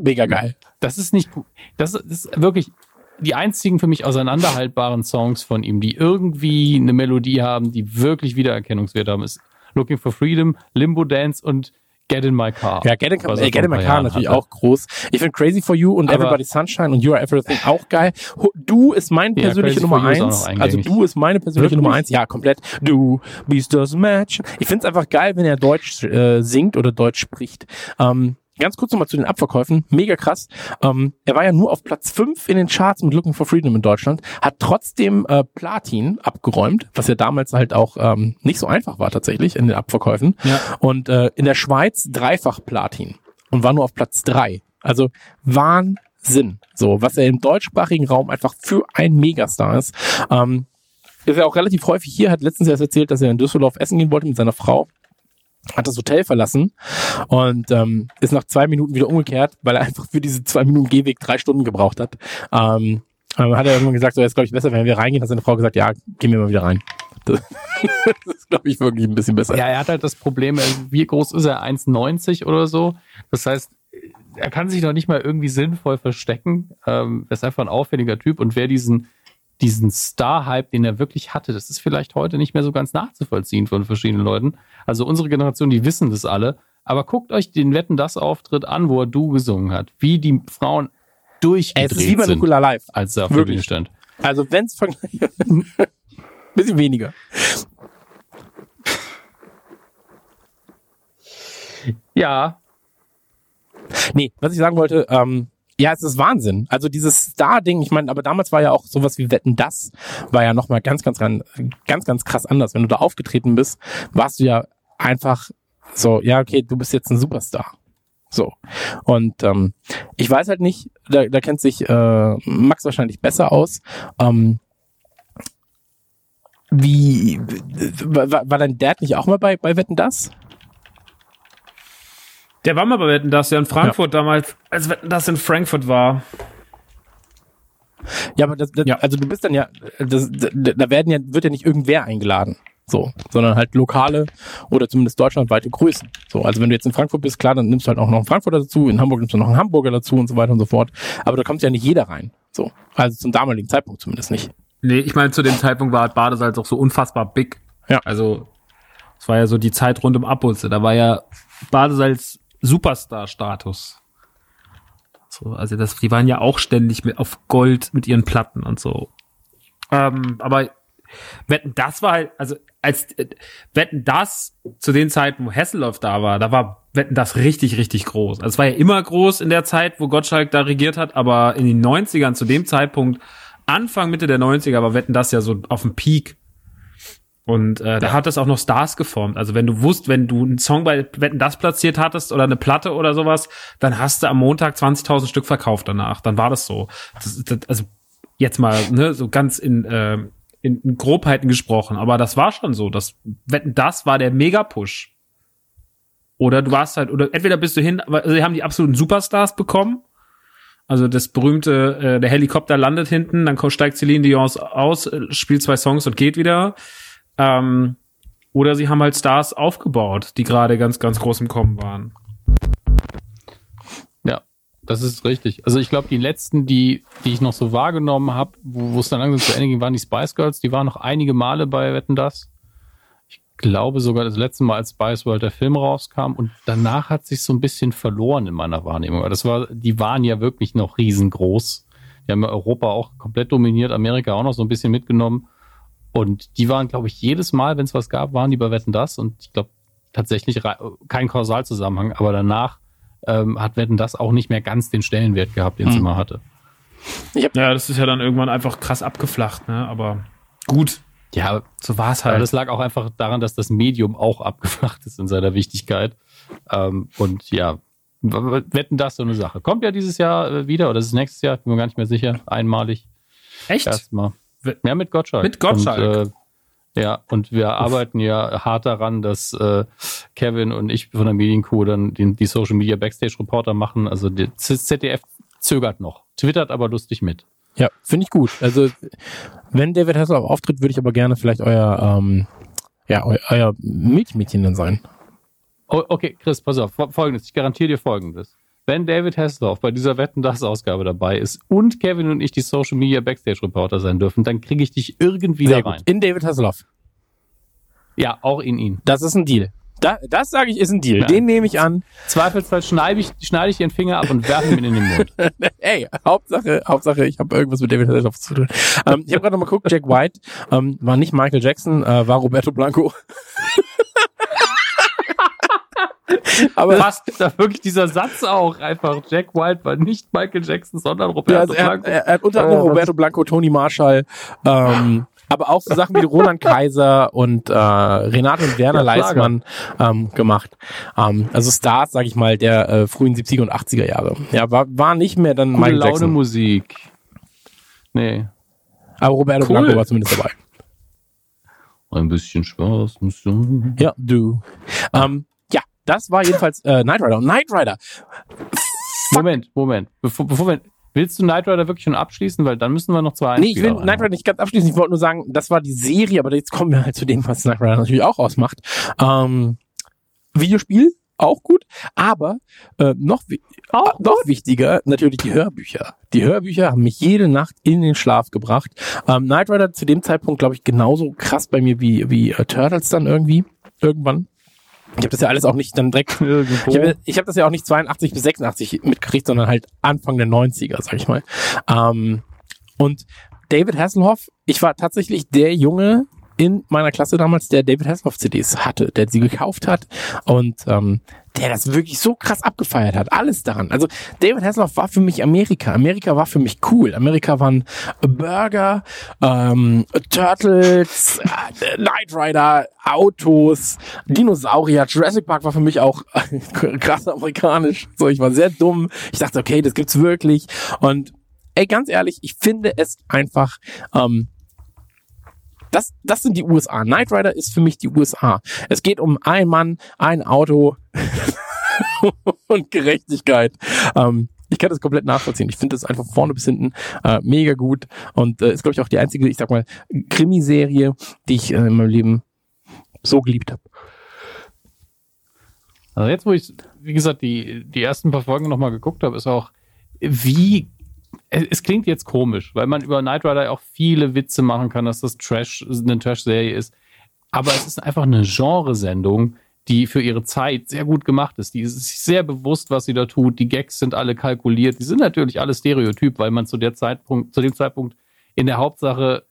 Mega geil. Das ist nicht gut. Das ist wirklich die einzigen für mich auseinanderhaltbaren Songs von ihm, die irgendwie eine Melodie haben, die wirklich Wiedererkennungswert haben, ist Looking for Freedom, Limbo Dance und Get in My Car. Ja, Get in, äh, Get in My Car natürlich hatte. auch groß. Ich finde Crazy for You und Aber Everybody Sunshine und You Are Everything auch geil. Du ist mein persönliche ja, Nummer eins. Also Du ist meine persönliche Wirklich? Nummer eins. Ja, komplett. Du, Beast does match. Ich finde es einfach geil, wenn er Deutsch äh, singt oder Deutsch spricht. Ähm, Ganz kurz nochmal zu den Abverkäufen. Mega krass. Ähm, er war ja nur auf Platz 5 in den Charts mit Looking for Freedom in Deutschland, hat trotzdem äh, Platin abgeräumt, was ja damals halt auch ähm, nicht so einfach war tatsächlich in den Abverkäufen. Ja. Und äh, in der Schweiz dreifach Platin und war nur auf Platz 3. Also Wahnsinn. So, was er im deutschsprachigen Raum einfach für ein Megastar ist. Ähm, ist ja auch relativ häufig hier, hat letztens erst erzählt, dass er in Düsseldorf essen gehen wollte mit seiner Frau hat das Hotel verlassen und ähm, ist nach zwei Minuten wieder umgekehrt, weil er einfach für diese zwei Minuten Gehweg drei Stunden gebraucht hat. Ähm, hat er irgendwann gesagt, so jetzt glaube ich besser, wenn wir reingehen. Hat seine Frau gesagt, ja, gehen wir mal wieder rein. Das, das ist, glaube ich, wirklich ein bisschen besser. Ja, er hat halt das Problem, wie groß ist er? 1,90 oder so. Das heißt, er kann sich doch nicht mal irgendwie sinnvoll verstecken. Ähm, er ist einfach ein auffälliger Typ und wer diesen diesen Star-Hype, den er wirklich hatte, das ist vielleicht heute nicht mehr so ganz nachzuvollziehen von verschiedenen Leuten. Also unsere Generation, die wissen das alle. Aber guckt euch den Wetten das Auftritt an, wo er du gesungen hat. Wie die Frauen durchgedreht es ist wie bei sind, Live. als er auf der Bühne stand. Also wenn es bisschen weniger. Ja. Nee, was ich sagen wollte, ähm, Ja, es ist Wahnsinn. Also dieses Star-Ding, ich meine, aber damals war ja auch sowas wie Wetten das, war ja nochmal ganz, ganz, ganz, ganz, ganz krass anders. Wenn du da aufgetreten bist, warst du ja einfach so, ja, okay, du bist jetzt ein Superstar. So. Und ähm, ich weiß halt nicht, da, da kennt sich äh, Max wahrscheinlich besser aus. Ähm, wie war, war dein Dad nicht auch mal bei, bei Wetten das? Der war mal bei Wetten das ja in Frankfurt damals, als Wetten das in Frankfurt war. Ja, aber das, das Ja. also du bist dann ja, das, da da werden ja, wird ja nicht irgendwer eingeladen. So, sondern halt lokale oder zumindest deutschlandweite Größen. So, also wenn du jetzt in Frankfurt bist, klar, dann nimmst du halt auch noch einen Frankfurter dazu, in Hamburg nimmst du noch einen Hamburger dazu und so weiter und so fort. Aber da kommt ja nicht jeder rein. So, also zum damaligen Zeitpunkt zumindest nicht. Nee, ich meine, zu dem Zeitpunkt war halt Badesalz auch so unfassbar big. Ja. Also, es war ja so die Zeit rund um Abputze. Da war ja Badesalz Superstar-Status. So, also das, die waren ja auch ständig mit auf Gold mit ihren Platten und so. Ähm, aber Wetten, das war halt, also als äh, Wetten, das zu den Zeiten, wo Hasselhoff da war, da war Wetten, das richtig, richtig groß. Also es war ja immer groß in der Zeit, wo Gottschalk da regiert hat, aber in den 90ern, zu dem Zeitpunkt, Anfang, Mitte der 90er, war Wetten, das ja so auf dem Peak. Und äh, da hat das auch noch Stars geformt. Also wenn du wusst, wenn du einen Song bei Wetten das platziert hattest oder eine Platte oder sowas, dann hast du am Montag 20.000 Stück verkauft danach. Dann war das so. Das, das, also jetzt mal ne, so ganz in, äh, in, in Grobheiten gesprochen, aber das war schon so. Das Wetten das war der Mega-Push. Oder du warst halt, oder entweder bist du hin, also sie haben die absoluten Superstars bekommen. Also das berühmte, äh, der Helikopter landet hinten, dann steigt Celine Dion aus, äh, spielt zwei Songs und geht wieder. Ähm, oder sie haben halt Stars aufgebaut, die gerade ganz, ganz groß im Kommen waren. Ja, das ist richtig. Also ich glaube, die letzten, die, die ich noch so wahrgenommen habe, wo es dann langsam zu Ende ging, waren die Spice Girls. Die waren noch einige Male bei Wetten das. Ich glaube sogar das letzte Mal, als Spice World der Film rauskam. Und danach hat sich so ein bisschen verloren in meiner Wahrnehmung. Das war, die waren ja wirklich noch riesengroß. Die haben Europa auch komplett dominiert, Amerika auch noch so ein bisschen mitgenommen. Und die waren, glaube ich, jedes Mal, wenn es was gab, waren die bei Wetten das. Und ich glaube tatsächlich kein Kausalzusammenhang. Aber danach ähm, hat Wetten das auch nicht mehr ganz den Stellenwert gehabt, den es Hm. immer hatte. Ja, das ist ja dann irgendwann einfach krass abgeflacht, ne? Aber gut, Ja, so war es aber halt. das lag auch einfach daran, dass das Medium auch abgeflacht ist in seiner Wichtigkeit. Ähm, und ja, Wetten das so eine Sache. Kommt ja dieses Jahr äh, wieder oder ist es nächstes Jahr? Bin mir gar nicht mehr sicher. Einmalig. Echt? Erstmal. Ja, mit Gottschalk. Mit Gottschalk. Und, äh, ja, und wir arbeiten ja hart daran, dass äh, Kevin und ich von der Medienco dann den, die Social Media Backstage Reporter machen. Also die Z- ZDF zögert noch, twittert aber lustig mit. Ja, finde ich gut. Also wenn David Hasselhoff auftritt, würde ich aber gerne vielleicht euer, ähm, ja, eu, euer Milchmädchen dann sein. Oh, okay, Chris, pass auf. Fol- Folgendes, ich garantiere dir Folgendes. Wenn David Hasselhoff bei dieser Wetten das Ausgabe dabei ist und Kevin und ich die Social Media Backstage Reporter sein dürfen, dann kriege ich dich irgendwie da Sehr rein. gut. In David Hasselhoff. Ja, auch in ihn. Das ist ein Deal. Da, das sage ich ist ein Deal. Nein. Den nehme ich an. Zweifelsfall schneide ich, schneide ich den Finger ab und werfe ihn in den Mund. Ey, Hauptsache, Hauptsache, ich habe irgendwas mit David Hasselhoff zu tun. Ähm, ich habe gerade noch mal geguckt, Jack White ähm, war nicht Michael Jackson, äh, war Roberto Blanco. Aber Passt da wirklich dieser Satz auch einfach. Jack White war nicht Michael Jackson, sondern Ja, Roberto also er, Blanco. er hat unter anderem Oh, Roberto Blanco, Tony Marshall, ähm, aber auch so Sachen wie Roland Kaiser und äh, Renate und Werner Ja. Leismann ähm, gemacht. Ähm, also Stars, sag ich mal, der äh, frühen 70er und 80er Jahre. Ja, war, war nicht mehr dann Gute Michael Laune Jackson. Musik. Nee. Aber Roberto Cool. Blanco war zumindest dabei. Ein bisschen Spaß muss. Ja, du. Ähm, ja, das war jedenfalls äh, Knight Rider. Und Knight Rider, Moment, Moment. Bevor, bevor wir, willst du Knight Rider wirklich schon abschließen? Weil dann müssen wir noch zwei Nee, ich will Knight Rider nicht ganz abschließen. Ich wollte nur sagen, das war die Serie, aber jetzt kommen wir halt zu dem, was Knight Rider natürlich auch ausmacht. Ähm, Videospiel, auch gut, aber äh, noch, Auch äh, noch wichtiger natürlich die Hörbücher. Die Hörbücher haben mich jede Nacht in den Schlaf gebracht. Ähm, Knight Rider zu dem Zeitpunkt, glaube ich, genauso krass bei mir wie, wie äh, Turtles dann irgendwie, irgendwann. Ich habe das ja alles auch nicht dann direkt Irgendwo. ich habe hab das ja auch nicht 82 bis 86 mitgekriegt, sondern halt Anfang der 90er, sag ich mal. Ähm, und David Hasselhoff, ich war tatsächlich der Junge in meiner Klasse damals, der David Hasselhoff CDs hatte, der sie gekauft hat. Und ähm, der das wirklich so krass abgefeiert hat. Alles daran. Also David Hasselhoff war für mich Amerika. Amerika war für mich cool. Amerika waren Burger, ähm, Turtles, äh, Knight Rider, Autos, Dinosaurier. Jurassic Park war für mich auch krass amerikanisch. So, ich war sehr dumm. Ich dachte, okay, das gibt's wirklich. Und ey, ganz ehrlich, ich finde es einfach ähm, das, das sind die USA. Knight Rider ist für mich die USA. Es geht um ein Mann, ein Auto und Gerechtigkeit. Ähm, ich kann das komplett nachvollziehen. Ich finde das einfach vorne bis hinten äh, mega gut und äh, ist, glaube ich, auch die einzige, ich sag mal, Krimiserie, die ich äh, in meinem Leben so geliebt habe. Also jetzt, wo ich, wie gesagt, die, die ersten paar Folgen nochmal geguckt habe, ist auch, wie es klingt jetzt komisch, weil man über Knight Rider auch viele Witze machen kann, dass das Trash, eine Trash-Serie ist. Aber es ist einfach eine Genresendung, die für ihre Zeit sehr gut gemacht ist. Die ist sich sehr bewusst, was sie da tut. Die Gags sind alle kalkuliert. Die sind natürlich alle Stereotyp, weil man zu der Zeitpunkt, zu dem Zeitpunkt in der Hauptsache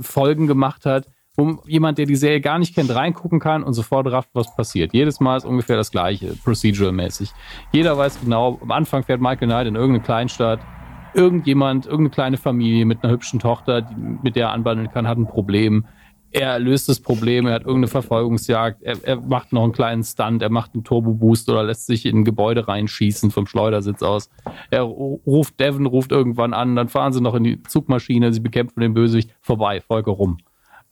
Folgen gemacht hat, wo jemand, der die Serie gar nicht kennt, reingucken kann und sofort rafft, was passiert. Jedes Mal ist ungefähr das gleiche, procedural-mäßig. Jeder weiß genau, am Anfang fährt Michael Knight in irgendeine Kleinstadt, irgendjemand, irgendeine kleine Familie mit einer hübschen Tochter, die, mit der er anbandeln kann, hat ein Problem. Er löst das Problem, er hat irgendeine Verfolgungsjagd, er, er macht noch einen kleinen Stunt, er macht einen Turbo-Boost oder lässt sich in ein Gebäude reinschießen vom Schleudersitz aus. Er ruft, Devon ruft irgendwann an, dann fahren sie noch in die Zugmaschine, sie bekämpfen den Bösewicht, vorbei, Folge rum.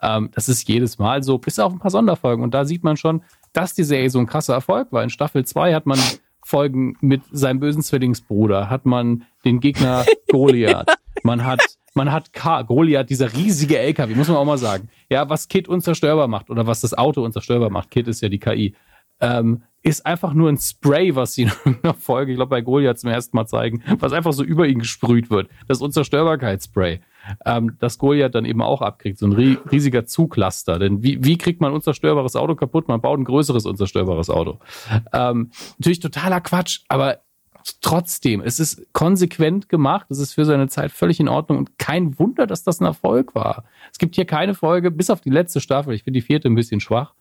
Ähm, das ist jedes Mal so, bis auf ein paar Sonderfolgen. Und da sieht man schon, dass die Serie so ein krasser Erfolg war. In Staffel 2 hat man Folgen mit seinem bösen Zwillingsbruder, hat man den Gegner Goliath. Man hat, man hat K, Goliath, dieser riesige LKW, muss man auch mal sagen. Ja, was Kit unzerstörbar macht oder was das Auto unzerstörbar macht, Kit ist ja die KI, ähm, ist einfach nur ein Spray, was sie in irgendeiner Folge, ich glaube bei Goliath zum ersten Mal zeigen, was einfach so über ihn gesprüht wird. Das Unzerstörbarkeitsspray ähm, das Goliath dann eben auch abkriegt. So ein riesiger Zuglaster. Denn wie, wie kriegt man ein unzerstörbares Auto kaputt? Man baut ein größeres unzerstörbares Auto. Ähm, natürlich totaler Quatsch, aber trotzdem, es ist konsequent gemacht, es ist für seine Zeit völlig in Ordnung und kein Wunder, dass das ein Erfolg war. Es gibt hier keine Folge, bis auf die letzte Staffel, ich finde die vierte ein bisschen schwach,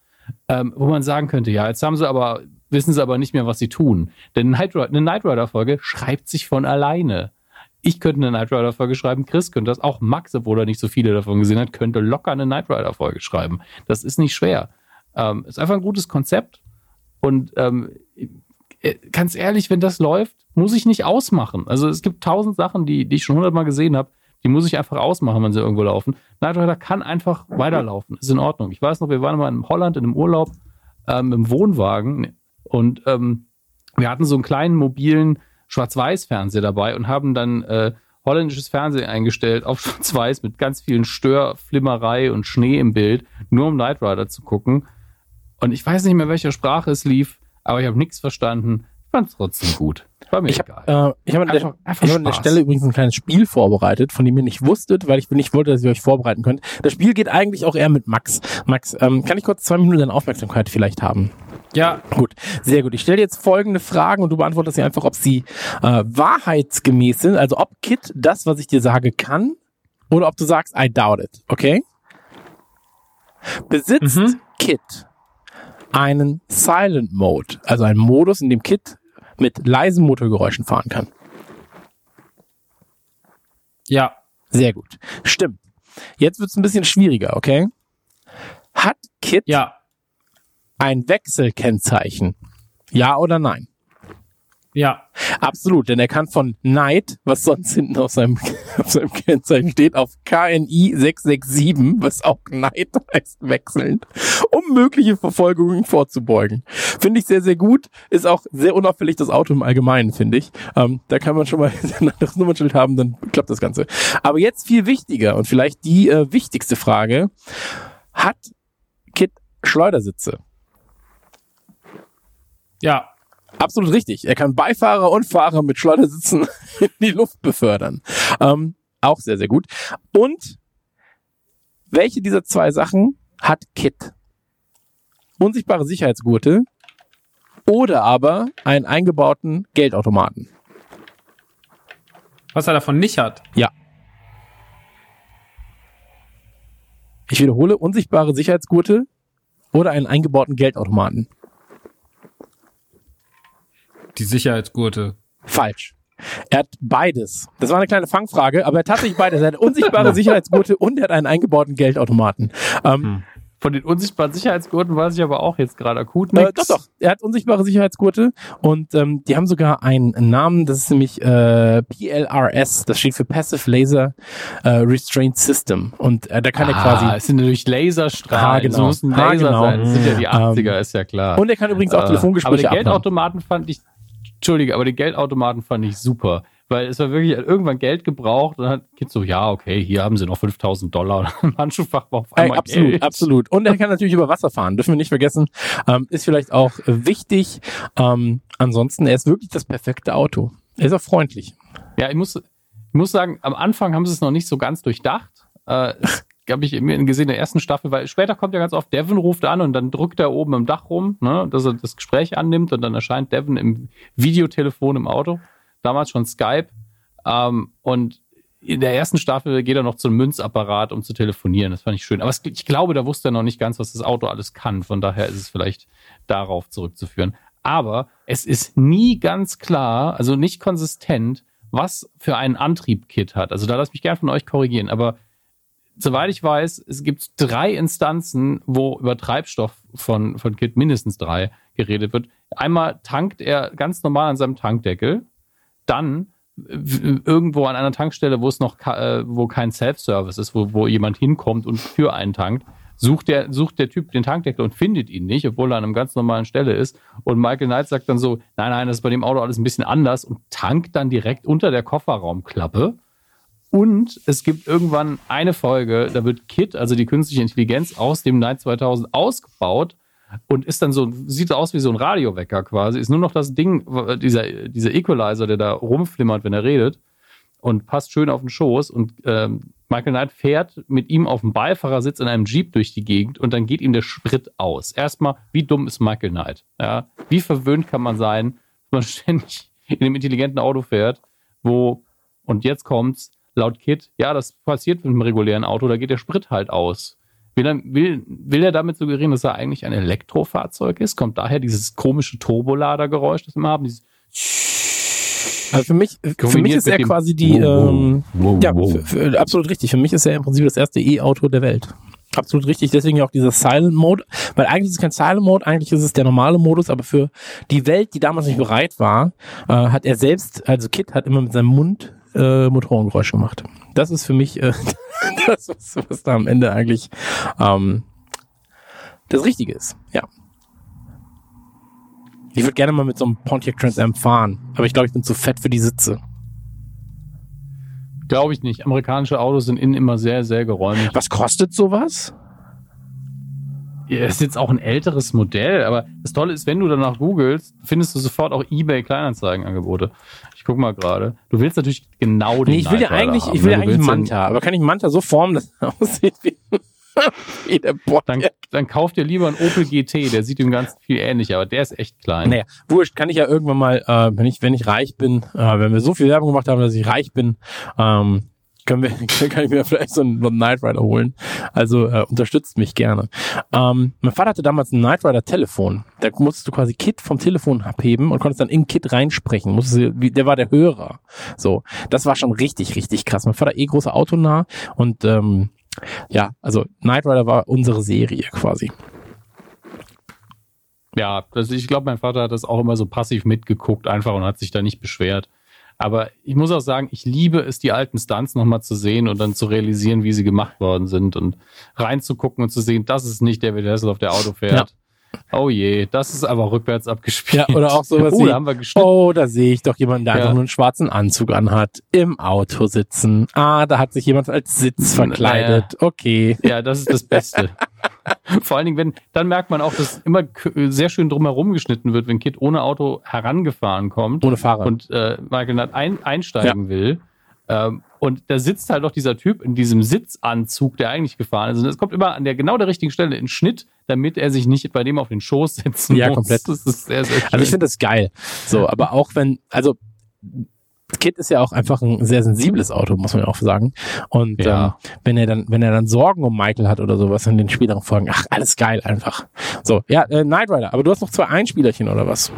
ähm, wo man sagen könnte, ja, jetzt haben sie aber, wissen sie aber nicht mehr, was sie tun. Denn eine Knight Rider-Folge schreibt sich von alleine. Ich könnte eine Knight Rider-Folge schreiben, Chris könnte das, auch Max, obwohl er nicht so viele davon gesehen hat, könnte locker eine Knight Rider-Folge schreiben. Das ist nicht schwer. Ähm, ist einfach ein gutes Konzept. Und ähm, äh, ganz ehrlich, wenn das läuft, muss ich nicht ausmachen. Also es gibt tausend Sachen, die, die ich schon hundertmal gesehen habe, die muss ich einfach ausmachen, wenn sie irgendwo laufen. Knight Rider kann einfach weiterlaufen. Ist in Ordnung. Ich weiß noch, wir waren mal in Holland in einem Urlaub ähm, im Wohnwagen und ähm, wir hatten so einen kleinen mobilen Schwarz-Weiß-Fernseher dabei und haben dann äh, holländisches Fernsehen eingestellt auf Schwarz-Weiß mit ganz vielen Störflimmerei und Schnee im Bild, nur um Knight Rider zu gucken. Und ich weiß nicht mehr, welcher Sprache es lief, aber ich habe nichts verstanden. Ich fand es trotzdem gut. War mir ich egal. Hab, äh, ich habe an, der, hab an der Stelle übrigens ein kleines Spiel vorbereitet, von dem ihr nicht wusstet, weil ich nicht wollte, dass ihr euch vorbereiten könnt. Das Spiel geht eigentlich auch eher mit Max. Max, ähm, kann ich kurz zwei Minuten deine Aufmerksamkeit vielleicht haben? Ja. Gut, sehr gut. Ich stelle jetzt folgende Fragen und du beantwortest sie einfach, ob sie äh, wahrheitsgemäß sind, also ob Kit das, was ich dir sage, kann, oder ob du sagst, I doubt it, okay? Besitzt mhm. Kit einen Silent Mode, also einen Modus, in dem Kit mit leisen Motorgeräuschen fahren kann? Ja. Sehr gut. Stimmt. Jetzt wird es ein bisschen schwieriger, okay? Hat Kit ja ein Wechselkennzeichen? Ja oder nein? Ja. Absolut, denn er kann von Night, was sonst hinten auf seinem, auf seinem Kennzeichen steht, auf KNI 667, was auch Night heißt, wechseln, um mögliche Verfolgungen vorzubeugen. Finde ich sehr, sehr gut. Ist auch sehr unauffällig das Auto im Allgemeinen, finde ich. Ähm, da kann man schon mal das Nummernschild haben, dann klappt das Ganze. Aber jetzt viel wichtiger und vielleicht die äh, wichtigste Frage. Hat Kit Schleudersitze? Ja. Absolut richtig. Er kann Beifahrer und Fahrer mit Schleudersitzen in die Luft befördern. Ähm, auch sehr, sehr gut. Und welche dieser zwei Sachen hat Kit? Unsichtbare Sicherheitsgurte oder aber einen eingebauten Geldautomaten? Was er davon nicht hat? Ja. Ich wiederhole, unsichtbare Sicherheitsgurte oder einen eingebauten Geldautomaten. Die Sicherheitsgurte. Falsch. Er hat beides. Das war eine kleine Fangfrage, aber er hat tatsächlich beides. Er hat unsichtbare Sicherheitsgurte und er hat einen eingebauten Geldautomaten. Ähm, Hm. Von den unsichtbaren Sicherheitsgurten weiß ich aber auch jetzt gerade akut Äh, nichts. doch, doch. Er hat unsichtbare Sicherheitsgurte und ähm, die haben sogar einen Namen, das ist nämlich äh, PLRS, das steht für Passive Laser äh, Restraint System. Und äh, da kann er ah, quasi. es sind natürlich Laserstrahlen. Ah, genau. So müssen Ah, Laser genau. sein. Das sind ja die Ähm, 80er, ist ja klar. Und er kann übrigens auch Äh, aber Telefongespräche den abhören. Geldautomaten fand ich, Entschuldige, aber den Geldautomaten fand ich super. Weil es war wirklich, irgendwann Geld gebraucht und dann hat Kind so, ja, okay, hier haben sie noch 5000 Dollar. Im Handschuhfach war auf Ey, einmal absolut, Geld. absolut. Und er kann natürlich über Wasser fahren, dürfen wir nicht vergessen. Ähm, ist vielleicht auch wichtig. Ähm, ansonsten, er ist wirklich das perfekte Auto. Er ist auch freundlich. Ja, ich muss, ich muss sagen, am Anfang haben sie es noch nicht so ganz durchdacht. Äh, das habe ich gesehen in der ersten Staffel, weil später kommt ja ganz oft, Devin ruft an und dann drückt er oben im Dach rum, ne, dass er das Gespräch annimmt und dann erscheint Devin im Videotelefon im Auto. Damals schon Skype. Ähm, und in der ersten Staffel geht er noch zum Münzapparat, um zu telefonieren. Das fand ich schön. Aber es, ich glaube, da wusste er noch nicht ganz, was das Auto alles kann. Von daher ist es vielleicht darauf zurückzuführen. Aber es ist nie ganz klar, also nicht konsistent, was für einen Antrieb Kit hat. Also da lass mich gern von euch korrigieren. Aber soweit ich weiß, es gibt drei Instanzen, wo über Treibstoff von, von Kit mindestens drei geredet wird. Einmal tankt er ganz normal an seinem Tankdeckel. Dann irgendwo an einer Tankstelle, wo es noch äh, wo kein Self-Service ist, wo, wo jemand hinkommt und für einen tankt, sucht der, sucht der Typ den Tankdeckel und findet ihn nicht, obwohl er an einem ganz normalen Stelle ist. Und Michael Knight sagt dann so, nein, nein, das ist bei dem Auto alles ein bisschen anders und tankt dann direkt unter der Kofferraumklappe. Und es gibt irgendwann eine Folge, da wird Kit, also die künstliche Intelligenz aus dem Night 2000 ausgebaut und ist dann so, sieht aus wie so ein Radiowecker quasi. Ist nur noch das Ding, dieser, dieser Equalizer, der da rumflimmert, wenn er redet und passt schön auf den Schoß. Und ähm, Michael Knight fährt mit ihm auf dem Beifahrersitz in einem Jeep durch die Gegend und dann geht ihm der Sprit aus. Erstmal, wie dumm ist Michael Knight? Ja? Wie verwöhnt kann man sein, wenn man ständig in einem intelligenten Auto fährt, wo, und jetzt kommt's, laut Kit, ja, das passiert mit einem regulären Auto, da geht der Sprit halt aus. Will er, will, will er damit suggerieren, dass er eigentlich ein Elektrofahrzeug ist? Kommt daher dieses komische Turboladergeräusch, das wir immer haben? Dieses Also für mich, für mich ist er quasi die, Wow, ähm, wow, ja, wow. für, für, absolut richtig. Für mich ist er im Prinzip das erste E-Auto der Welt. Absolut richtig. Deswegen auch dieser Silent Mode, weil eigentlich ist es kein Silent Mode, eigentlich ist es der normale Modus, aber für die Welt, die damals nicht bereit war, äh, hat er selbst, also Kit hat immer mit seinem Mund äh, Motorengeräusche gemacht. Das ist für mich äh, das, was, was da am Ende eigentlich ähm, das Richtige ist. Ja. Ich würde gerne mal mit so einem Pontiac Trans Am fahren, aber ich glaube, ich bin zu fett für die Sitze. Glaube ich nicht. Amerikanische Autos sind innen immer sehr, sehr geräumig. Was kostet sowas? Ja, ist jetzt auch ein älteres Modell, aber das Tolle ist, wenn du danach googelst, findest du sofort auch eBay Kleinanzeigenangebote. Ich guck mal gerade. Du willst natürlich genau den Nee, ich will ja eigentlich, haben, ich will ne? ja eigentlich Manta, aber kann ich Manta so formen, dass er aussieht wie, wie der Bot? Dann, dann kauf dir lieber einen Opel GT, der sieht dem Ganzen viel ähnlicher, aber der ist echt klein. Naja, wurscht, kann ich ja irgendwann mal, äh, wenn ich, wenn ich reich bin, äh, wenn wir so viel Werbung gemacht haben, dass ich reich bin, ähm, können wir, kann ich mir vielleicht so einen, Knight Rider holen. Also äh, unterstützt mich gerne. Ähm, mein Vater hatte damals ein Knight Rider Telefon. Da musstest du quasi Kit vom Telefon abheben und konntest dann in Kit reinsprechen. Musstest, der war der Hörer. So, das war schon richtig, richtig krass. Mein Vater eh großer Autonah und ähm, ja, also Knight Rider war unsere Serie quasi. Ja, das, ich glaube, mein Vater hat das auch immer so passiv mitgeguckt, einfach und hat sich da nicht beschwert. Aber ich muss auch sagen, ich liebe es, die alten Stunts nochmal zu sehen und dann zu realisieren, wie sie gemacht worden sind und reinzugucken und zu sehen, das ist nicht David Hasselhoff, der Auto fährt. Oh je, das ist aber rückwärts abgespielt. Ja, oder auch sowas Oh, wie, da haben wir geschnitten. oh, da sehe ich doch jemanden, der Ja. einfach nur einen schwarzen Anzug anhat, im Auto sitzen. Ah, da hat sich jemand als Sitz verkleidet. Okay. Ja, das ist das Beste. Vor allen Dingen, wenn, dann merkt man auch, dass immer k- sehr schön drumherum geschnitten wird, wenn Kid ohne Auto herangefahren kommt Ohne Fahrer. und äh, Michael Knight ein, einsteigen will. Ähm, und da sitzt halt doch dieser Typ in diesem Sitzanzug, der eigentlich gefahren ist. Und es kommt immer an der genau der richtigen Stelle in Schnitt, damit er sich nicht bei dem auf den Schoß setzen Ja, muss. komplett. Das ist sehr, sehr schön. Also ich finde das geil. So, aber auch wenn, also Kit ist ja auch einfach ein sehr sensibles Auto, muss man ja auch sagen. Und Ja. ähm, wenn er dann, wenn er dann Sorgen um Michael hat oder sowas in den späteren Folgen, ach, alles geil einfach. So, ja, äh, Knight Rider, aber du hast noch zwei Einspielerchen oder was?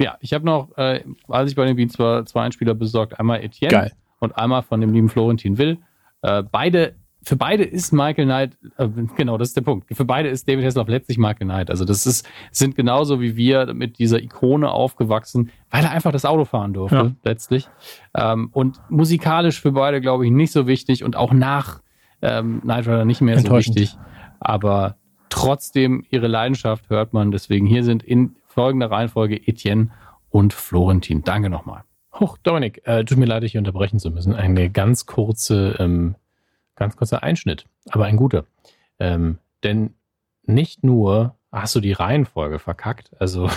Ja, ich habe noch, äh, als ich bei den Beats war, zwei Einspieler besorgt. Einmal Etienne Geil. Und einmal von dem lieben Florentin Will. Äh, beide, für beide ist Michael Knight, äh, genau, das ist der Punkt. Für beide ist David Hasselhoff letztlich Michael Knight. Also das ist, sind genauso wie wir mit dieser Ikone aufgewachsen, weil er einfach das Auto fahren durfte, Ja. letztlich. Ähm, und musikalisch für beide, glaube ich, nicht so wichtig und auch nach ähm, Knight Rider nicht mehr so wichtig. Aber trotzdem ihre Leidenschaft hört man. Deswegen hier sind in folgender Reihenfolge Etienne und Florentin. Danke nochmal. Hoch, Dominik, äh, tut mir leid, dich hier unterbrechen zu müssen. Eine ganz kurze, ähm, ganz kurzer Einschnitt, aber ein guter. Ähm, denn nicht nur hast du die Reihenfolge verkackt, also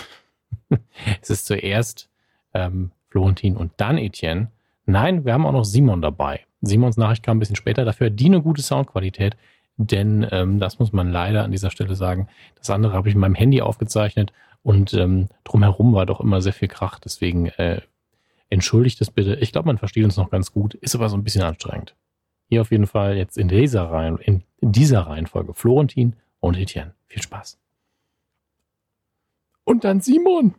es ist zuerst ähm, Florentin und dann Etienne. Nein, wir haben auch noch Simon dabei. Simons Nachricht kam ein bisschen später. Dafür hat die eine gute Soundqualität, denn ähm, das muss man leider an dieser Stelle sagen. Das andere habe ich in meinem Handy aufgezeichnet und ähm, drumherum war doch immer sehr viel Krach. Deswegen äh, entschuldigt es bitte. Ich glaube, man versteht uns noch ganz gut, ist aber so ein bisschen anstrengend. Hier auf jeden Fall jetzt in dieser, Reihen, in dieser Reihenfolge Florentin und Etienne. Viel Spaß. Und dann Simon.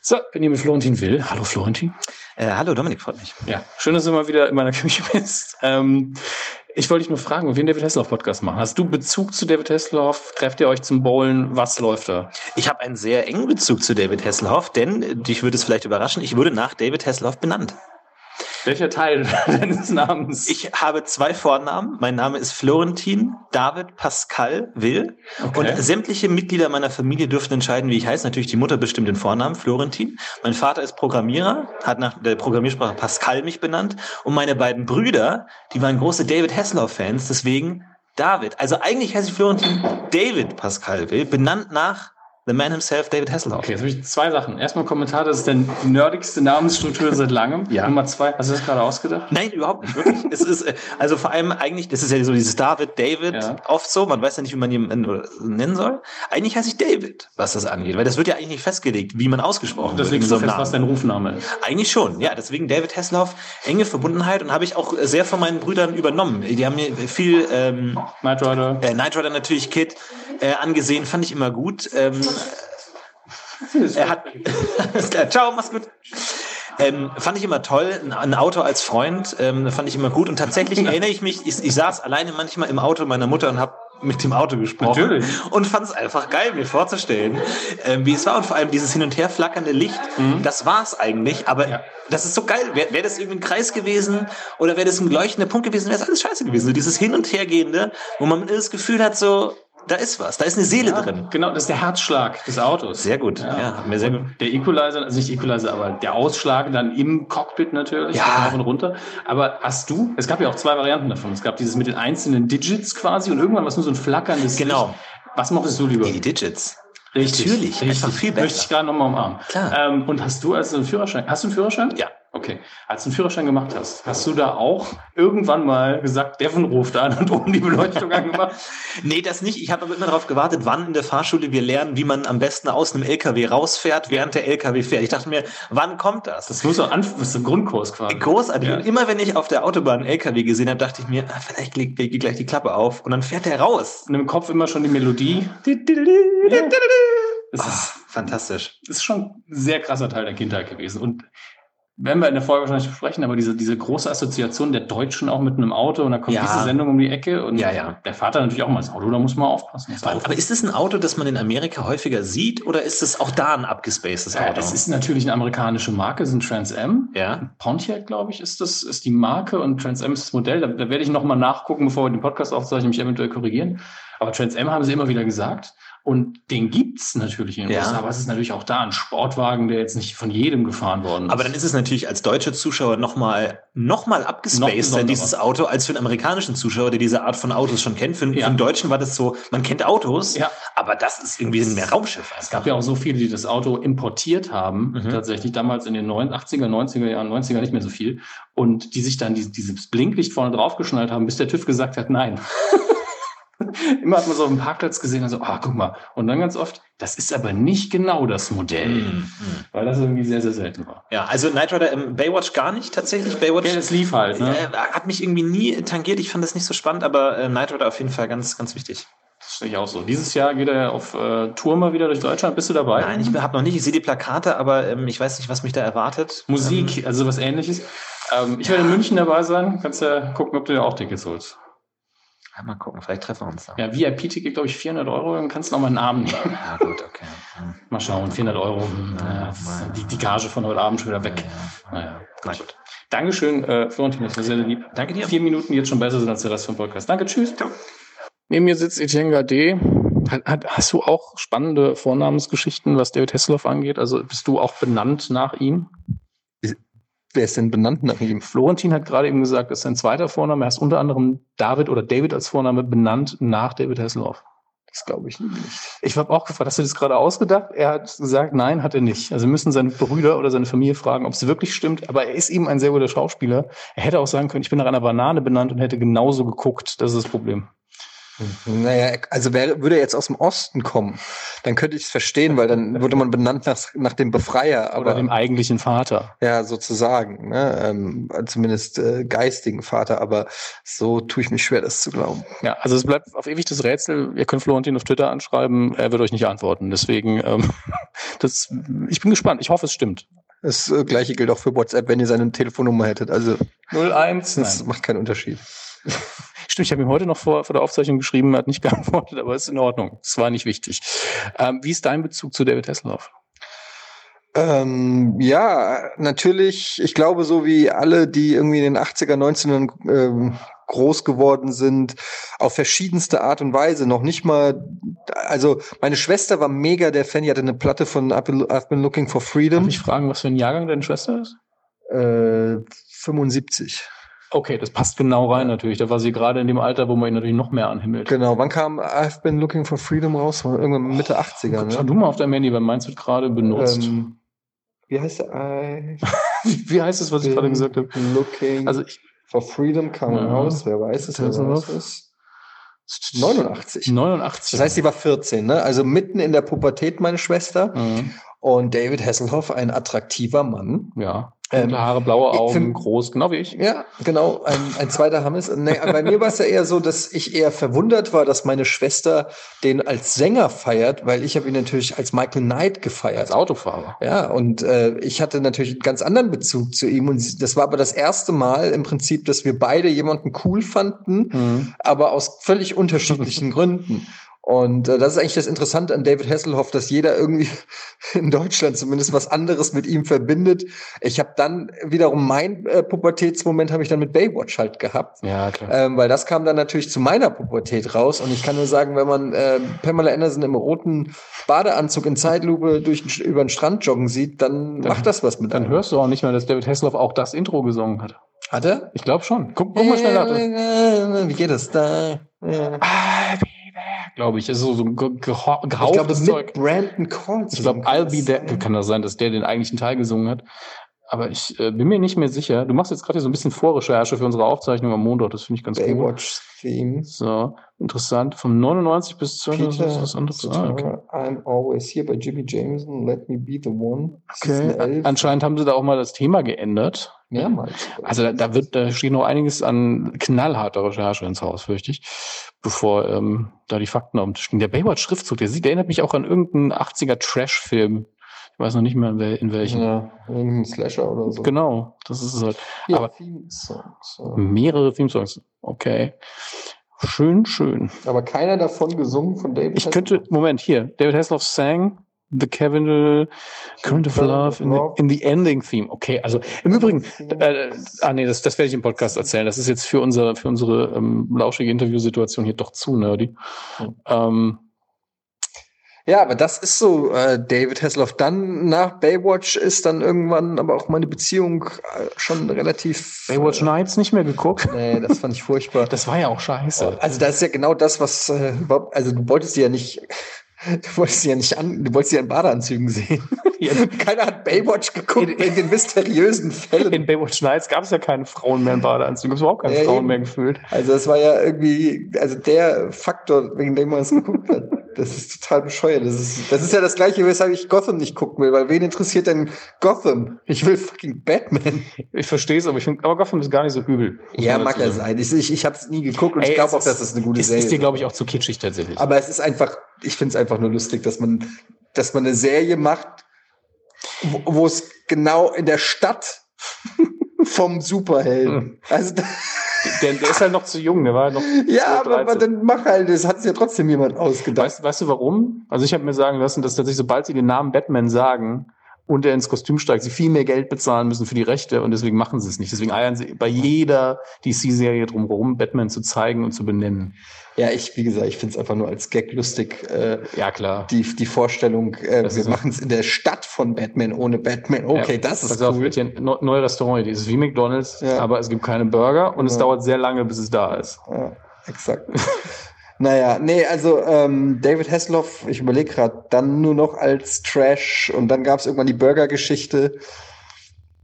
So, wenn ihr mit Florentin will. Hallo Florentin. Äh, hallo Dominik, freut mich. Ja, schön, dass du mal wieder in meiner Küche bist. Ähm, ich wollte dich nur fragen, ob wir einen David Hasselhoff Podcast machen. Hast du Bezug zu David Hasselhoff? Trefft ihr euch zum Bowlen? Was läuft da? Ich habe einen sehr engen Bezug zu David Hasselhoff, denn äh, dich würde es vielleicht überraschen, ich wurde nach David Hasselhoff benannt. Welcher Teil deines Namens? Ich habe zwei Vornamen. Mein Name ist Florentin David Pascal Will. Okay. Und sämtliche Mitglieder meiner Familie dürfen entscheiden, wie ich heiße. Natürlich die Mutter bestimmt den Vornamen, Florentin. Mein Vater ist Programmierer, hat nach der Programmiersprache Pascal mich benannt. Und meine beiden Brüder, die waren große David Hasselhoff-Fans, deswegen David. Also eigentlich heiße ich Florentin David Pascal Will, benannt nach the man himself, David Hasselhoff. Okay, jetzt habe ich zwei Sachen. Erstmal Kommentar, das ist der nerdigste Namensstruktur seit langem. Ja. Nummer zwei, hast du das gerade ausgedacht? Nein, überhaupt nicht, wirklich. es ist, äh, also vor allem eigentlich, das ist ja so dieses David, David, Ja. oft so, man weiß ja nicht, wie man ihn äh, nennen soll. Eigentlich heiße ich David, was das angeht, weil das wird ja eigentlich nicht festgelegt, wie man ausgesprochen wird. Deswegen so fest, was Namen. dein Rufname ist. Eigentlich schon, ja, deswegen David Hasselhoff, enge Verbundenheit und habe ich auch sehr von meinen Brüdern übernommen. Die haben mir viel ähm, Knight Rider. äh, Knight Rider natürlich Kid äh, angesehen, fand ich immer gut. Ähm, er hat. Alles klar, Ciao, mach's gut. Ähm, fand ich immer toll, ein, Auto als Freund, ähm, fand ich immer gut. Und tatsächlich erinnere ich mich, ich, ich saß alleine manchmal im Auto meiner Mutter und habe mit dem Auto gesprochen. Natürlich. Und fand es einfach geil, mir vorzustellen, ähm, wie es war. Und vor allem dieses hin und her flackernde Licht, das war es eigentlich. Aber Ja. das ist so geil. Wäre wär das irgendwie ein Kreis gewesen oder wäre das ein leuchtender Punkt gewesen, wäre es alles scheiße gewesen. So dieses Hin- und Hergehende, wo man das Gefühl hat, so, da ist was, da ist eine Seele drin. Genau, das ist der Herzschlag des Autos. Sehr gut. Ja, hat mir sehr gut. Der Equalizer, also nicht Equalizer, aber der Ausschlag dann im Cockpit natürlich, Ja. rauf und runter. Aber hast du, es gab ja auch zwei Varianten davon. Es gab dieses mit den einzelnen Digits quasi und irgendwann war es nur so ein flackerndes Genau. Licht. Was mochtest du lieber? Die Digits. Richtig, Natürlich, richtig. viel besser. Möchte ich gerade nochmal umarmen. Klar. Ähm, und hast du als du einen Führerschein, hast du einen Führerschein? Ja. Okay. Als du einen Führerschein gemacht hast, hast du da auch irgendwann mal gesagt, Devon ruft an und oben die Beleuchtung angemacht? Nee, das nicht. Ich habe aber immer darauf gewartet, wann in der Fahrschule wir lernen, wie man am besten aus einem LKW rausfährt, während der LKW fährt. Ich dachte mir, wann kommt das? Das muss so an, das ist ein Grundkurs quasi. Großartig. Ja. Und immer wenn ich auf der Autobahn einen LKW gesehen habe, dachte ich mir, ah, vielleicht geht geht gleich die Klappe auf und dann fährt er raus. Und im Kopf immer schon die Melodie. Das Ah, ist, fantastisch. das ist schon ein sehr krasser Teil der Kindheit gewesen. Und werden wir in der Folge wahrscheinlich besprechen, aber diese, diese große Assoziation der Deutschen auch mit einem Auto und da kommt Ja. diese Sendung um die Ecke und Ja, ja. der Vater natürlich auch mal das Auto, da muss man aufpassen. Das Auto. Aber ist es ein Auto, das man in Amerika häufiger sieht oder ist es auch da ein abgespacedes Äh, Auto? es ist natürlich eine amerikanische Marke, es ist ein Trans Am. ja. Pontiac, glaube ich, ist das, ist die Marke und Trans Am ist das Modell. Da, da werde ich nochmal nachgucken, bevor wir den Podcast aufzeichnen, mich eventuell korrigieren. Aber Trans Am haben sie immer wieder gesagt. Und den gibt's natürlich in den Ja. USA, aber es ist natürlich auch da ein Sportwagen, der jetzt nicht von jedem gefahren worden ist. Aber dann ist es natürlich als deutscher Zuschauer nochmal noch mal Noch abgespaced, denn dieses Auto, als für einen amerikanischen Zuschauer, der diese Art von Autos schon kennt. Für, Ja. für einen Deutschen war das so, man kennt Autos, Ja. aber das ist irgendwie mehr Raumschiff. Es gab ja auch so viele, die das Auto importiert haben, Mhm. tatsächlich damals in den 9, 80er, 90er Jahren, 90er nicht mehr so viel, und die sich dann die, dieses Blinklicht vorne draufgeschnallt haben, bis der TÜV gesagt hat, nein. Immer hat man so auf dem Parkplatz gesehen und so, ah, guck mal. Und dann ganz oft, das ist aber nicht genau das Modell, Mhm. weil das irgendwie sehr, sehr selten war. Ja, also Knight Rider im Baywatch gar nicht tatsächlich. Baywatch Ja, das lief halt, ne? äh, hat mich irgendwie nie tangiert. Ich fand das nicht so spannend, aber äh, Knight Rider auf jeden Fall ganz, ganz wichtig. Sehe ich auch so. Dieses Jahr geht er auf äh, Tour mal wieder durch Deutschland. Bist du dabei? Nein, ich habe noch nicht. Ich sehe die Plakate, aber ähm, ich weiß nicht, was mich da erwartet. Musik, Ähm, also was ähnliches. Ähm, ich werde in München dabei sein. Kannst ja gucken, ob du dir auch Tickets holst. Ja, mal gucken, vielleicht treffen wir uns da. Ja, VIP-Ticket, glaube ich, 400 Euro. Dann kannst du noch mal einen Arm nehmen. Ja, gut, okay. Hm. Mal schauen, 400 Euro. Ja, das ist die, die Gage von heute Abend schon wieder weg. Naja, Na gut. Dankeschön, äh, Florentin, das war sehr, sehr lieb. Danke dir. Vier Minuten, jetzt schon besser sind als der Rest vom Podcast. Danke, tschüss. Neben mir sitzt Etienne Gade. Hast du auch spannende Vornamensgeschichten, was David Hasselhoff angeht? Also bist du auch benannt nach ihm? Wer ist denn benannt nach ihm? Florentin hat gerade eben gesagt, das ist sein zweiter Vorname. Er ist unter anderem David oder David als Vorname benannt nach David Hasselhoff. Das glaube ich nicht. Ich habe auch gefragt, hast du das gerade ausgedacht? Er hat gesagt, nein, hat er nicht. Also wir müssen seine Brüder oder seine Familie fragen, ob es wirklich stimmt. Aber er ist eben ein sehr guter Schauspieler. Er hätte auch sagen können, ich bin nach einer Banane benannt und hätte genauso geguckt. Das ist das Problem. Naja, also wäre, würde er jetzt aus dem Osten kommen, dann könnte ich es verstehen, weil dann würde man benannt nach, nach dem Befreier, Oder aber dem eigentlichen Vater. ja, sozusagen, ne? ähm, zumindest äh, geistigen Vater, aber so tue ich mich schwer, das zu glauben. Ja, also es bleibt auf ewig das Rätsel. Ihr könnt Florentin auf Twitter anschreiben. Er wird euch nicht antworten. Deswegen, ähm, das, ich bin gespannt. Ich hoffe, es stimmt. Das äh, gleiche gilt auch für WhatsApp, wenn ihr seine Telefonnummer hättet. Also 01. das Nein. macht keinen Unterschied. Stimmt, ich habe ihm heute noch vor, vor der Aufzeichnung geschrieben, er hat nicht geantwortet, aber ist in Ordnung. Es war nicht wichtig. Ähm, wie ist dein Bezug zu David Hasselhoff? Ähm, ja, natürlich, ich glaube, so wie alle, die irgendwie in den 80er, 90ern ähm, groß geworden sind, auf verschiedenste Art und Weise. Noch nicht mal, also meine Schwester war mega der Fan, die hatte eine Platte von I've been, Looking for Darf Freedom. ich fragen, was für ein Jahrgang deine Schwester ist? Äh, 75. Okay, das passt genau rein natürlich. Da war sie gerade in dem Alter, wo man ihn natürlich noch mehr anhimmelt. Genau, wann kam I've been Looking for Freedom raus? Irgendwann Mitte 80er, Schau ne? du mal auf deinem Handy, weil meins wird gerade benutzt. Ähm, wie heißt der? I wie heißt es, was ich gerade gesagt habe? Looking Also ich, for Freedom kam Ja. raus. Wer weiß es, wer weiß es? 89. 89. Das heißt, sie war 14, ne? Also mitten in der Pubertät, meine Schwester. Mhm. Und David Hasselhoff, ein attraktiver Mann. ja. Ähm, Dunkle Haare, blaue Augen, find- groß, genau wie ich. Ja, genau, ein, ein zweiter Hammes. Nee, bei mir war es ja eher so, dass ich eher verwundert war, dass meine Schwester den als Sänger feiert, weil ich habe ihn natürlich als Michael Knight Als gefeiert. Autofahrer. Ja, und äh, ich hatte natürlich einen ganz anderen Bezug zu ihm. Und das war aber das erste Mal im Prinzip, dass wir beide jemanden cool fanden, Mhm. aber aus völlig unterschiedlichen Gründen. Und äh, das ist eigentlich das Interessante an David Hasselhoff, dass jeder irgendwie in Deutschland zumindest was anderes mit ihm verbindet. Ich habe dann wiederum mein äh, Pubertätsmoment habe ich dann mit Baywatch halt gehabt. Ja, klar. Ähm, weil das kam dann natürlich zu meiner Pubertät raus. Und ich kann nur sagen, wenn man äh, Pamela Anderson im roten Badeanzug in Zeitlupe durch den, über den Strand joggen sieht, dann, Dann- macht das was mit Dann einem. hörst du auch nicht mehr, dass David Hasselhoff auch das Intro gesungen hat. Hat er? Ich glaube schon. Guck, guck mal schnell nach. Wie geht das da? Ja. There, glaube ich. Das ist so, so ein ge ge Ich glaube, gehauchtes Zeug. mit Brandon Collins. Ich glaube, I'll be there. Kann das sein, dass der den eigentlichen Teil gesungen hat? Aber ich äh, bin mir nicht mehr sicher. Du machst jetzt gerade so ein bisschen Vorrecherche für unsere Aufzeichnung am Montag. Das finde ich ganz cool. Baywatch-Theme. So, interessant. Vom 99 bis 2000 ist was anderes. Ah, okay. I'm always here bei Jimmy Jameson. Let me be the one. Okay. 11. Anscheinend haben sie da auch mal das Thema geändert. Mehrmals. Also da, da wird, da steht noch einiges an knallharter Recherche ins Haus, fürchte ich, bevor ähm, da die Fakten auf dem Tisch stehen. Der Baywatch-Schriftzug, der, sieht, der erinnert mich auch an irgendeinen 80er Trash-Film. Ich weiß noch nicht mehr in, wel in welchen. Ja, irgendein Slasher oder so. Genau, das ist es halt. Hier, aber- Theme-Songs. ja. Mehrere Theme-Songs. Okay. Schön, schön. Aber keiner davon gesungen von David Ich könnte, Moment, hier. David Hasselhoff sang The Kevin Current of Love in the, in the Ending Theme. Okay, also im Übrigen, äh, ah nee, das, das werde ich im Podcast erzählen. Das ist jetzt für unsere, für unsere ähm, lauschige Interviewsituation hier doch zu nerdy. Hm. Ähm, Ja, aber das ist so, äh, David Hasselhoff. Dann nach Baywatch ist dann irgendwann aber auch meine Beziehung äh, schon relativ. Baywatch Nights nicht mehr geguckt. Äh, nee, das fand ich furchtbar. Das war ja auch scheiße. Also das ist ja genau das, was äh, also du wolltest ja nicht, du wolltest sie ja nicht an, du wolltest sie ja in Badeanzügen sehen. Keiner hat Baywatch geguckt in den mysteriösen Fällen. In Baywatch Nights gab es ja keine Frauen mehr in Badeanzügen. Es überhaupt keine Ja, Frauen eben. mehr gefühlt. Also es war ja irgendwie, also der Faktor, wegen dem man es geguckt hat. Das ist total bescheuert. Das ist, das ist ja das gleiche, weshalb ich Gotham nicht gucken will, weil wen interessiert denn Gotham? Ich will fucking Batman. Ich verstehe es, aber ich finde, aber Gotham ist gar nicht so übel. Ja, mag ja sein. Ich, ich, ich habe es nie geguckt und Ey, ich glaube auch, ist- dass das eine gute Ist, Serie ist dir, glaube ich, auch zu kitschig tatsächlich. Aber es ist einfach, ich finde es einfach nur lustig, dass man, dass man eine Serie macht, wo, wo es genau in der Stadt vom Superhelden. Also, der, der ist halt noch zu jung, der war noch ja, 12, aber, aber 13. dann mach halt, das hat sich ja trotzdem jemand ausgedacht. Weißt, weißt du warum? Also ich habe mir sagen lassen, dass tatsächlich, sobald sie den Namen Batman sagen und er ins Kostüm steigt, sie viel mehr Geld bezahlen müssen für die Rechte und deswegen machen sie es nicht. Deswegen eiern sie bei jeder DC-Serie drumherum, Batman zu zeigen und zu benennen. Ja, ich, wie gesagt, ich finde es einfach nur als Gag lustig, äh, Ja, klar. die, die Vorstellung, äh, Das wir machen es in der Stadt von Batman ohne Batman. Okay, Ja, das ist pass auf, cool. wird hier ein neu- neues Restaurant, die ist wie McDonalds, Ja. aber es gibt keine Burger und es Ja. dauert sehr lange, bis es da ist. Ja, exakt. naja, nee, also ähm, David Hasselhoff, ich überlege gerade, dann nur noch als Trash und dann gab es irgendwann die Burger-Geschichte.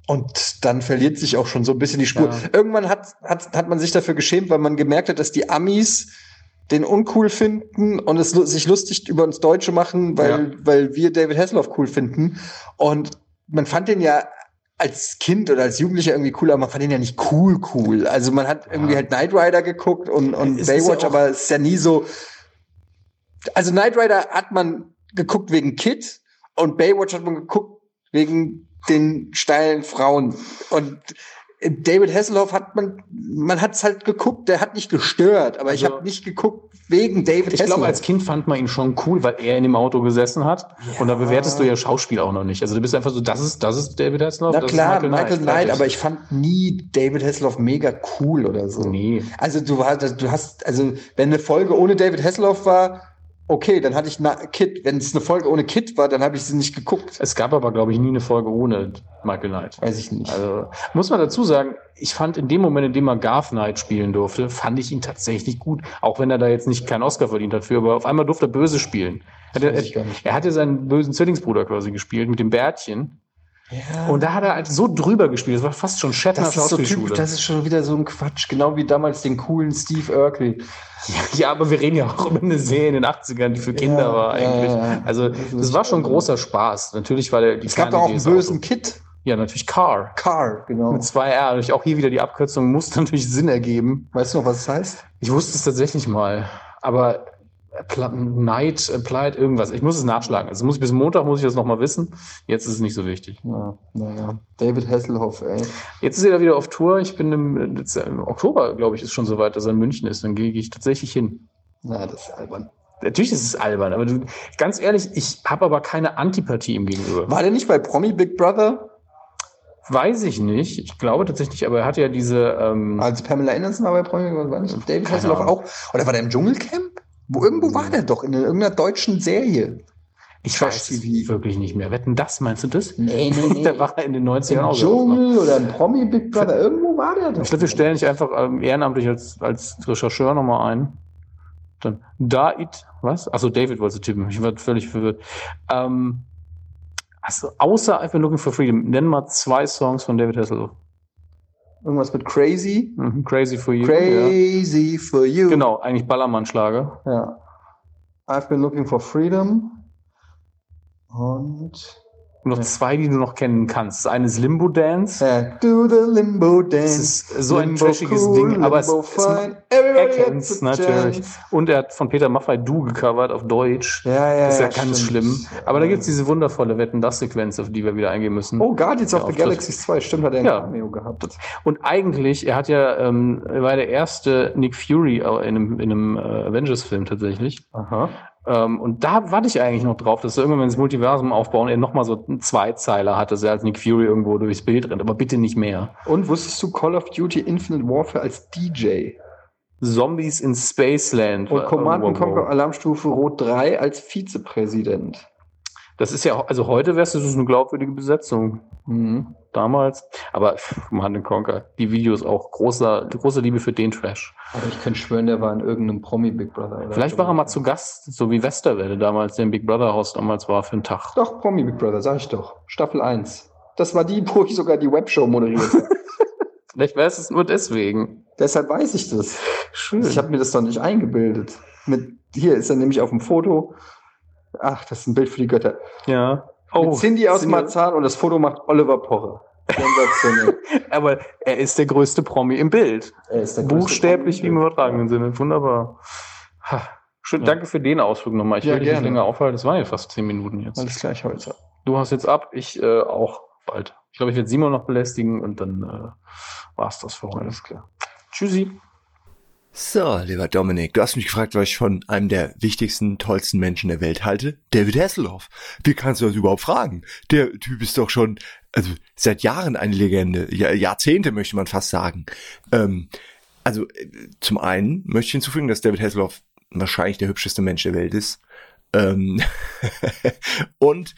Und dann verliert sich auch schon so ein bisschen die Spur. Ja. Irgendwann hat, hat, hat man sich dafür geschämt, weil man gemerkt hat, dass die Amis den uncool finden und es sich lustig über uns Deutsche machen, weil, weil wir David Hasselhoff cool finden. Und man fand den ja als Kind oder als Jugendlicher irgendwie cool, aber man fand den ja nicht cool cool. Also man hat irgendwie Ja. halt Knight Rider geguckt und, und Es Baywatch, ja aber es ist ja nie so. Also Knight Rider hat man geguckt wegen Kid und Baywatch hat man geguckt wegen den steilen Frauen. Und David Hasselhoff hat man, man hat es halt geguckt, der hat nicht gestört, aber ich Also- habe nicht geguckt wegen David Ich Hasselhoff. glaube, als Kind fand man ihn schon cool, weil er in dem Auto gesessen hat. Und da bewertest du ja Schauspiel auch noch nicht. Also du bist einfach so, das ist, das ist David Hasselhoff. Na klar, ist Michael, Knight, fertig. aber ich fand nie David Hasselhoff mega cool oder so. Nee. Also du hast, du hast, also wenn eine Folge ohne David Hasselhoff war, okay, dann hatte ich na, Kid. Wenn es eine Folge ohne Kid war, dann habe ich sie nicht geguckt. Es gab aber, glaube ich, nie eine Folge ohne Michael Knight. Weiß ich nicht. Also muss man dazu sagen, ich fand in dem Moment, in dem er Garth Knight spielen durfte, fand ich ihn tatsächlich gut. Auch wenn er da jetzt nicht keinen Oscar verdient hat für, aber auf einmal durfte er böse spielen. Er, nicht. er hatte seinen bösen Zwillingsbruder quasi gespielt mit dem Bärtchen. Ja. Und da hat er halt so drüber gespielt. Das war fast schon Shatner das ist, so typisch, Schauspielschule. das ist schon wieder so ein Quatsch, genau wie damals den coolen Steve Urkel. Ja, aber wir reden ja auch über eine Serie in den 80ern, die für Kinder Ja, war eigentlich. ja. Also, das war schon großer Spaß. Natürlich war der, die Es gab doch auch einen bösen Autos. Kid. Ja, natürlich Car. Car, genau. Mit zwei R. Natürlich auch hier wieder die Abkürzung muss natürlich Sinn ergeben. Weißt du noch, was es heißt? Ich wusste es tatsächlich mal. Aber Night, Applied, irgendwas. Ich muss es nachschlagen. Also muss ich bis Montag muss ich das nochmal wissen. Jetzt ist es nicht so wichtig. Ja, naja. David Hasselhoff, ey. Jetzt ist er wieder auf Tour. Ich bin im, jetzt, im Oktober, glaube ich, ist schon soweit, dass er in München ist. Dann gehe ich tatsächlich hin. Na, das ist albern. Natürlich ist es albern, aber du, ganz ehrlich, ich habe aber keine Antipathie ihm gegenüber. War der nicht bei Promi Big Brother? Weiß ich nicht. Ich glaube tatsächlich, aber er hat ja diese. Ähm, Als Pamela Anderson war bei Promi Big Brother, war nicht David Hasselhoff auch? Oder war der im Dschungelcamp? Wo, irgendwo war der doch, in irgendeiner deutschen Serie. ich weiß es wirklich nicht mehr. Wetten, das meinst du das? Nee, nee, nee. Da war er in den 90ern Im auch. Dschungel oder ein Promi Big Brother, irgendwo war der doch. Ich glaube, wir stellen dich einfach ähm, ehrenamtlich als, als Rechercheur nochmal ein. Dann Daid, was? Achso, David wollte tippen. Ich war völlig verwirrt. Ähm, also, außer I've been looking for freedom, nenn mal zwei Songs von David Hasselhoff. Irgendwas mit Crazy. Mhm. Crazy for You. Ja. Crazy for you. Genau, eigentlich Ballermann-Schlager. Ja. I've been looking for freedom. Und Und noch zwei, die du noch kennen kannst. Das eine ist Limbo Dance. äh, do the limbo dance. Das ist so ein Limbo trashiges cool, Ding, aber es, Limbo es er kennt's a natürlich. chance. Und er hat von Peter Maffay Du gecovert auf Deutsch. Ja, ja, Das ist ja, ja, ganz stimmt. schlimm. Aber da gibt's diese wundervolle Wetten-Das-Sequenz, auf die wir wieder eingehen müssen. Oh, Guardians of Ja, the. Galaxy 2, stimmt, hat er ein Ja. Cameo gehabt. Und eigentlich, er hat ja, ähm, er war der erste Nick Fury in einem, in einem äh, Avengers-Film tatsächlich. Aha. Ähm, und da warte ich eigentlich noch drauf, dass er irgendwann, wenn das Multiversum aufbauen, er nochmal so einen Zweizeiler hat, dass er als Nick Fury irgendwo durchs Bild rennt. Aber bitte nicht mehr. Und wusstest du Call of Duty Infinite Warfare als DJ? Zombies in Spaceland. Und Command Conquer Alarmstufe Rot 3 als Vizepräsident. Das ist ja, also heute wär's das eine glaubwürdige Besetzung. Mhm. Damals. Aber Command Conquer, die Videos auch großer, große Liebe für den Trash. Aber ich könnte schwören, der war in irgendeinem Promi Big Brother. Oder Vielleicht war er mal zu Gast, so wie Westerwelle damals, der im Big Brother Haus damals war für einen Tag. Doch, Promi Big Brother, sag ich doch. Staffel 1. Das war die, wo ich sogar die Webshow moderiert habe. Vielleicht wäre es nur deswegen. Deshalb weiß ich das. Schön. Ich habe mir das doch nicht eingebildet. Mit, hier ist er nämlich auf dem Foto. Ach, das ist ein Bild für die Götter. Ja. mit Cindy aus Cindy- Marzahn und das Foto macht Oliver. Sensationell. Aber er ist der größte Promi im Bild. Er ist der Buchstäblich wie im übertragenen Sinne. Wunderbar. Ha. Schön, Ja. danke für den Ausflug nochmal. Ich Ja, will dich nicht gerne. länger aufhalten. Das waren ja fast zehn Minuten jetzt. Alles gleich heute. Du hast jetzt ab, ich äh, auch bald. Ich glaube, ich werde Simon noch belästigen und dann äh, war's das für heute. Alles klar. Tschüssi. So, lieber Dominik, du hast mich gefragt, was ich von einem der wichtigsten, tollsten Menschen der Welt halte. David Hasselhoff. Wie kannst du das überhaupt fragen? Der Typ ist doch schon, also seit Jahren eine Legende. Ja, Jahrzehnte möchte man fast sagen. Ähm, also äh, zum einen möchte ich hinzufügen, dass David Hasselhoff wahrscheinlich der hübscheste Mensch der Welt ist. Ähm und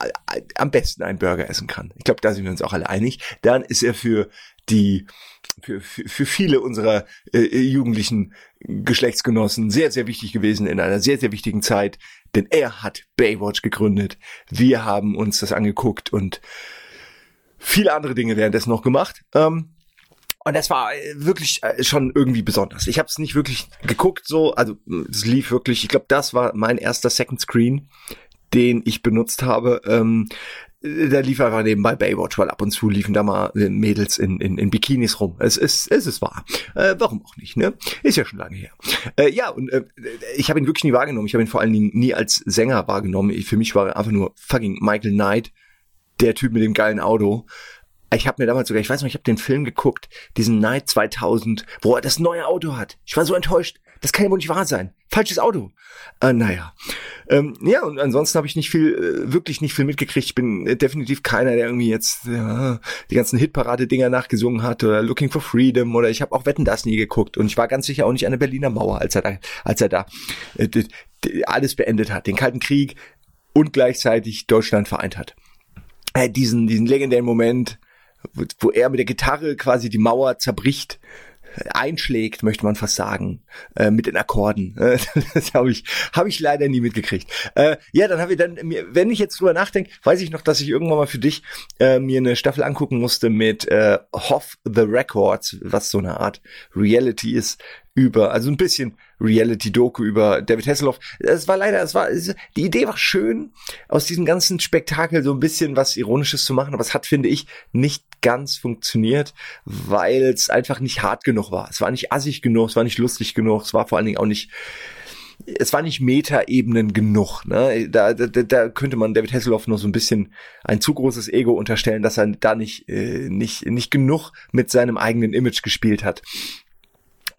äh, äh, am besten einen Burger essen kann. Ich glaube, da sind wir uns auch alle einig. Dann ist er für die für, für, für viele unserer äh, jugendlichen Geschlechtsgenossen sehr, sehr wichtig gewesen in einer sehr, sehr wichtigen Zeit, denn er hat Baywatch gegründet. Wir haben uns das angeguckt und viele andere Dinge währenddessen noch gemacht. Ähm, und das war äh, wirklich äh, schon irgendwie besonders. Ich habe es nicht wirklich geguckt, so, also es lief wirklich, ich glaube, das war mein erster Second Screen, den ich benutzt habe. Ähm, da lief einfach nebenbei Baywatch, weil ab und zu liefen da mal äh, Mädels in, in, in Bikinis rum. Es ist, es ist wahr. Äh, warum auch nicht, ne? Ist ja schon lange her. Äh, ja, und äh, ich habe ihn wirklich nie wahrgenommen. Ich habe ihn vor allen Dingen nie als Sänger wahrgenommen. Ich, für mich war er einfach nur fucking Michael Knight, der Typ mit dem geilen Auto. Ich habe mir damals sogar, ich weiß noch, ich habe den Film geguckt, diesen Night 2000, wo er das neue Auto hat. Ich war so enttäuscht. Das kann ja wohl nicht wahr sein. Falsches Auto. Äh, naja. Ähm, ja, und ansonsten habe ich nicht viel, äh, wirklich nicht viel mitgekriegt. Ich bin äh, definitiv keiner, der irgendwie jetzt ja, die ganzen Hitparade-Dinger nachgesungen hat oder Looking for Freedom oder ich habe auch Wetten das nie geguckt und ich war ganz sicher auch nicht an der Berliner Mauer, als er da, als er da äh, alles beendet hat, den Kalten Krieg und gleichzeitig Deutschland vereint hat. Äh, diesen, diesen legendären Moment, wo, wo er mit der Gitarre quasi die Mauer zerbricht, einschlägt, möchte man fast sagen, äh, mit den Akkorden. Äh, das habe ich, habe ich leider nie mitgekriegt. Äh, ja, dann habe ich dann, wenn ich jetzt drüber nachdenke, weiß ich noch, dass ich irgendwann mal für dich äh, mir eine Staffel angucken musste mit äh, Hoff the Records, was so eine Art Reality ist über, also ein bisschen Reality-Doku über David Hasselhoff. Es war leider, es war, es, die Idee war schön, aus diesem ganzen Spektakel so ein bisschen was Ironisches zu machen, aber es hat, finde ich, nicht ganz funktioniert, weil es einfach nicht hart genug war. Es war nicht assig genug, es war nicht lustig genug, es war vor allen Dingen auch nicht es war nicht Metaebenen genug. Ne? Da, da, da könnte man David Hasselhoff noch so ein bisschen ein zu großes Ego unterstellen, dass er da nicht, äh, nicht, nicht genug mit seinem eigenen Image gespielt hat.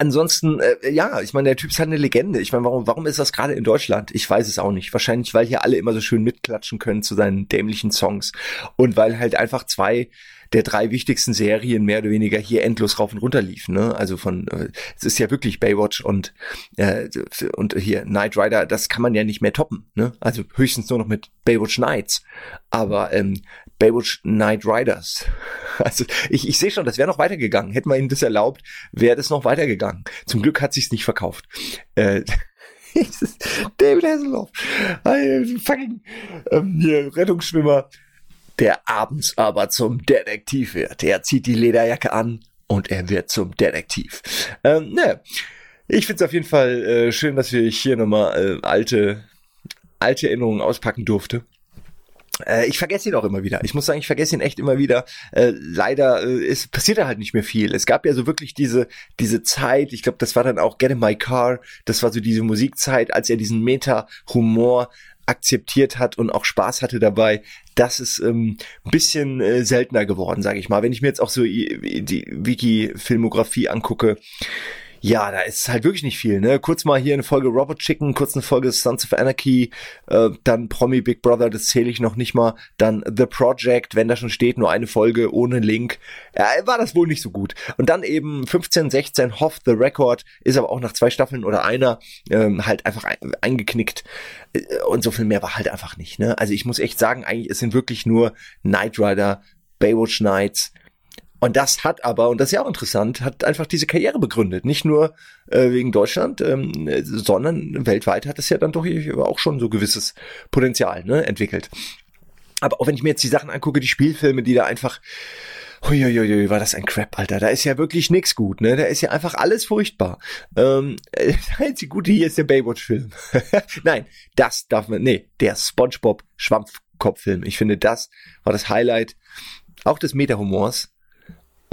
Ansonsten, äh, ja, ich meine, der Typ ist halt eine Legende. Ich meine, warum, warum ist das gerade in Deutschland? Ich weiß es auch nicht. Wahrscheinlich, weil hier alle immer so schön mitklatschen können zu seinen dämlichen Songs. Und weil halt einfach zwei der drei wichtigsten Serien mehr oder weniger hier endlos rauf und runter liefen. Ne? Also von, äh, es ist ja wirklich Baywatch und, äh, und hier Knight Rider, das kann man ja nicht mehr toppen. Ne? Also höchstens nur noch mit Baywatch Nights. Aber ähm, Baywatch Night Riders. Also ich, ich sehe schon, das wäre noch weitergegangen. Hätte man ihnen das erlaubt, wäre das noch weitergegangen. Zum Glück hat sich's nicht verkauft. Äh, David Hasselhoff, ein fucking ähm, hier, Rettungsschwimmer, der abends aber zum Detektiv wird. Er zieht die Lederjacke an und er wird zum Detektiv. Ähm, ne, ich find's auf jeden Fall äh, schön, dass wir hier nochmal äh, alte, alte Erinnerungen auspacken durfte. Äh, ich vergesse ihn auch immer wieder. Ich muss sagen, ich vergesse ihn echt immer wieder. Äh, leider äh, es passiert da halt nicht mehr viel. Es gab ja so wirklich diese diese Zeit. Ich glaube, das war dann auch Get in My Car. Das war so diese Musikzeit, als er diesen Meta-Humor akzeptiert hat und auch Spaß hatte dabei. Das ist ähm, bisschen äh, seltener geworden, sage ich mal. Wenn ich mir jetzt auch so die Wiki-Filmografie angucke, ja, da ist halt wirklich nicht viel, ne? Kurz mal hier eine Folge Robot Chicken, kurz eine Folge Sons of Anarchy, äh, dann Promi Big Brother, das zähle ich noch nicht mal, dann The Project, wenn da schon steht, nur eine Folge ohne Link, ja, war das wohl nicht so gut. Und dann eben 15, 16, Hoff the Record, ist aber auch nach zwei Staffeln oder einer ähm, halt einfach ein, eingeknickt Äh, und so viel mehr war halt einfach nicht, ne? Also ich muss echt sagen, eigentlich es sind wirklich nur Knight Rider, Baywatch Nights, und das hat aber, und das ist ja auch interessant, hat einfach diese Karriere begründet. Nicht nur äh, wegen Deutschland, ähm, äh, sondern weltweit hat es ja dann doch auch schon so gewisses Potenzial ne, entwickelt. Aber auch wenn ich mir jetzt die Sachen angucke, die Spielfilme, die da einfach Huiuiui, war das ein Crap, Alter. Da ist ja wirklich nix gut, ne? Da ist ja einfach alles furchtbar. Ähm, das einzige Gute hier ist der Baywatch-Film. Nein, das darf man, nee, der SpongeBob-Schwammkopf-Film. Ich finde, das war das Highlight auch des Meta-Humors.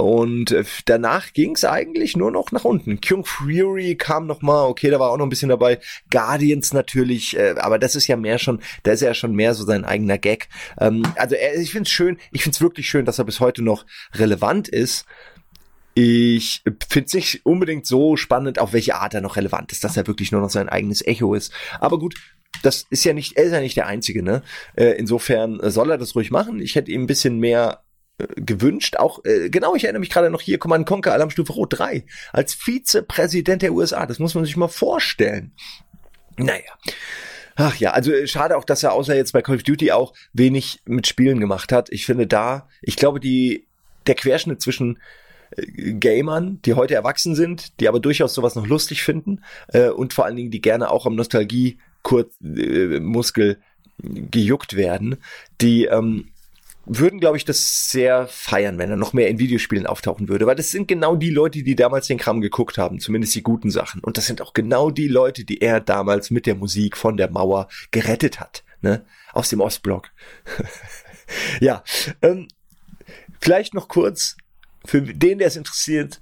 Und äh, danach ging's eigentlich nur noch nach unten. Kung Fury kam noch mal, okay, da war auch noch ein bisschen dabei. Guardians natürlich, äh, aber das ist ja mehr schon, da ist ja schon mehr so sein eigener Gag. Ähm, also äh, ich find's schön, ich find's wirklich schön, dass er bis heute noch relevant ist. Ich find's nicht unbedingt so spannend, auf welche Art er noch relevant ist, dass er wirklich nur noch sein eigenes Echo ist. Aber gut, das ist ja nicht, er ist ja nicht der Einzige, ne? Äh, insofern soll er das ruhig machen. Ich hätte ihm ein bisschen mehr gewünscht. Auch, äh, genau, ich erinnere mich gerade noch hier, Command Conquer Alarmstufe Rot 3 als Vizepräsident der USA. Das muss man sich mal vorstellen. Naja. Ach ja, also äh, schade auch, dass er außer jetzt bei Call of Duty auch wenig mit Spielen gemacht hat. Ich finde da, ich glaube, die, der Querschnitt zwischen äh, Gamern, die heute erwachsen sind, die aber durchaus sowas noch lustig finden äh, und vor allen Dingen, die gerne auch am Nostalgie kurz äh, gejuckt werden, die ähm, würden, glaube ich, das sehr feiern, wenn er noch mehr in Videospielen auftauchen würde, weil das sind genau die Leute, die damals den Kram geguckt haben, zumindest die guten Sachen. Und das sind auch genau die Leute, die er damals mit der Musik von der Mauer gerettet hat, ne? Aus dem Ostblock. ja, ähm, vielleicht noch kurz für den, der es interessiert,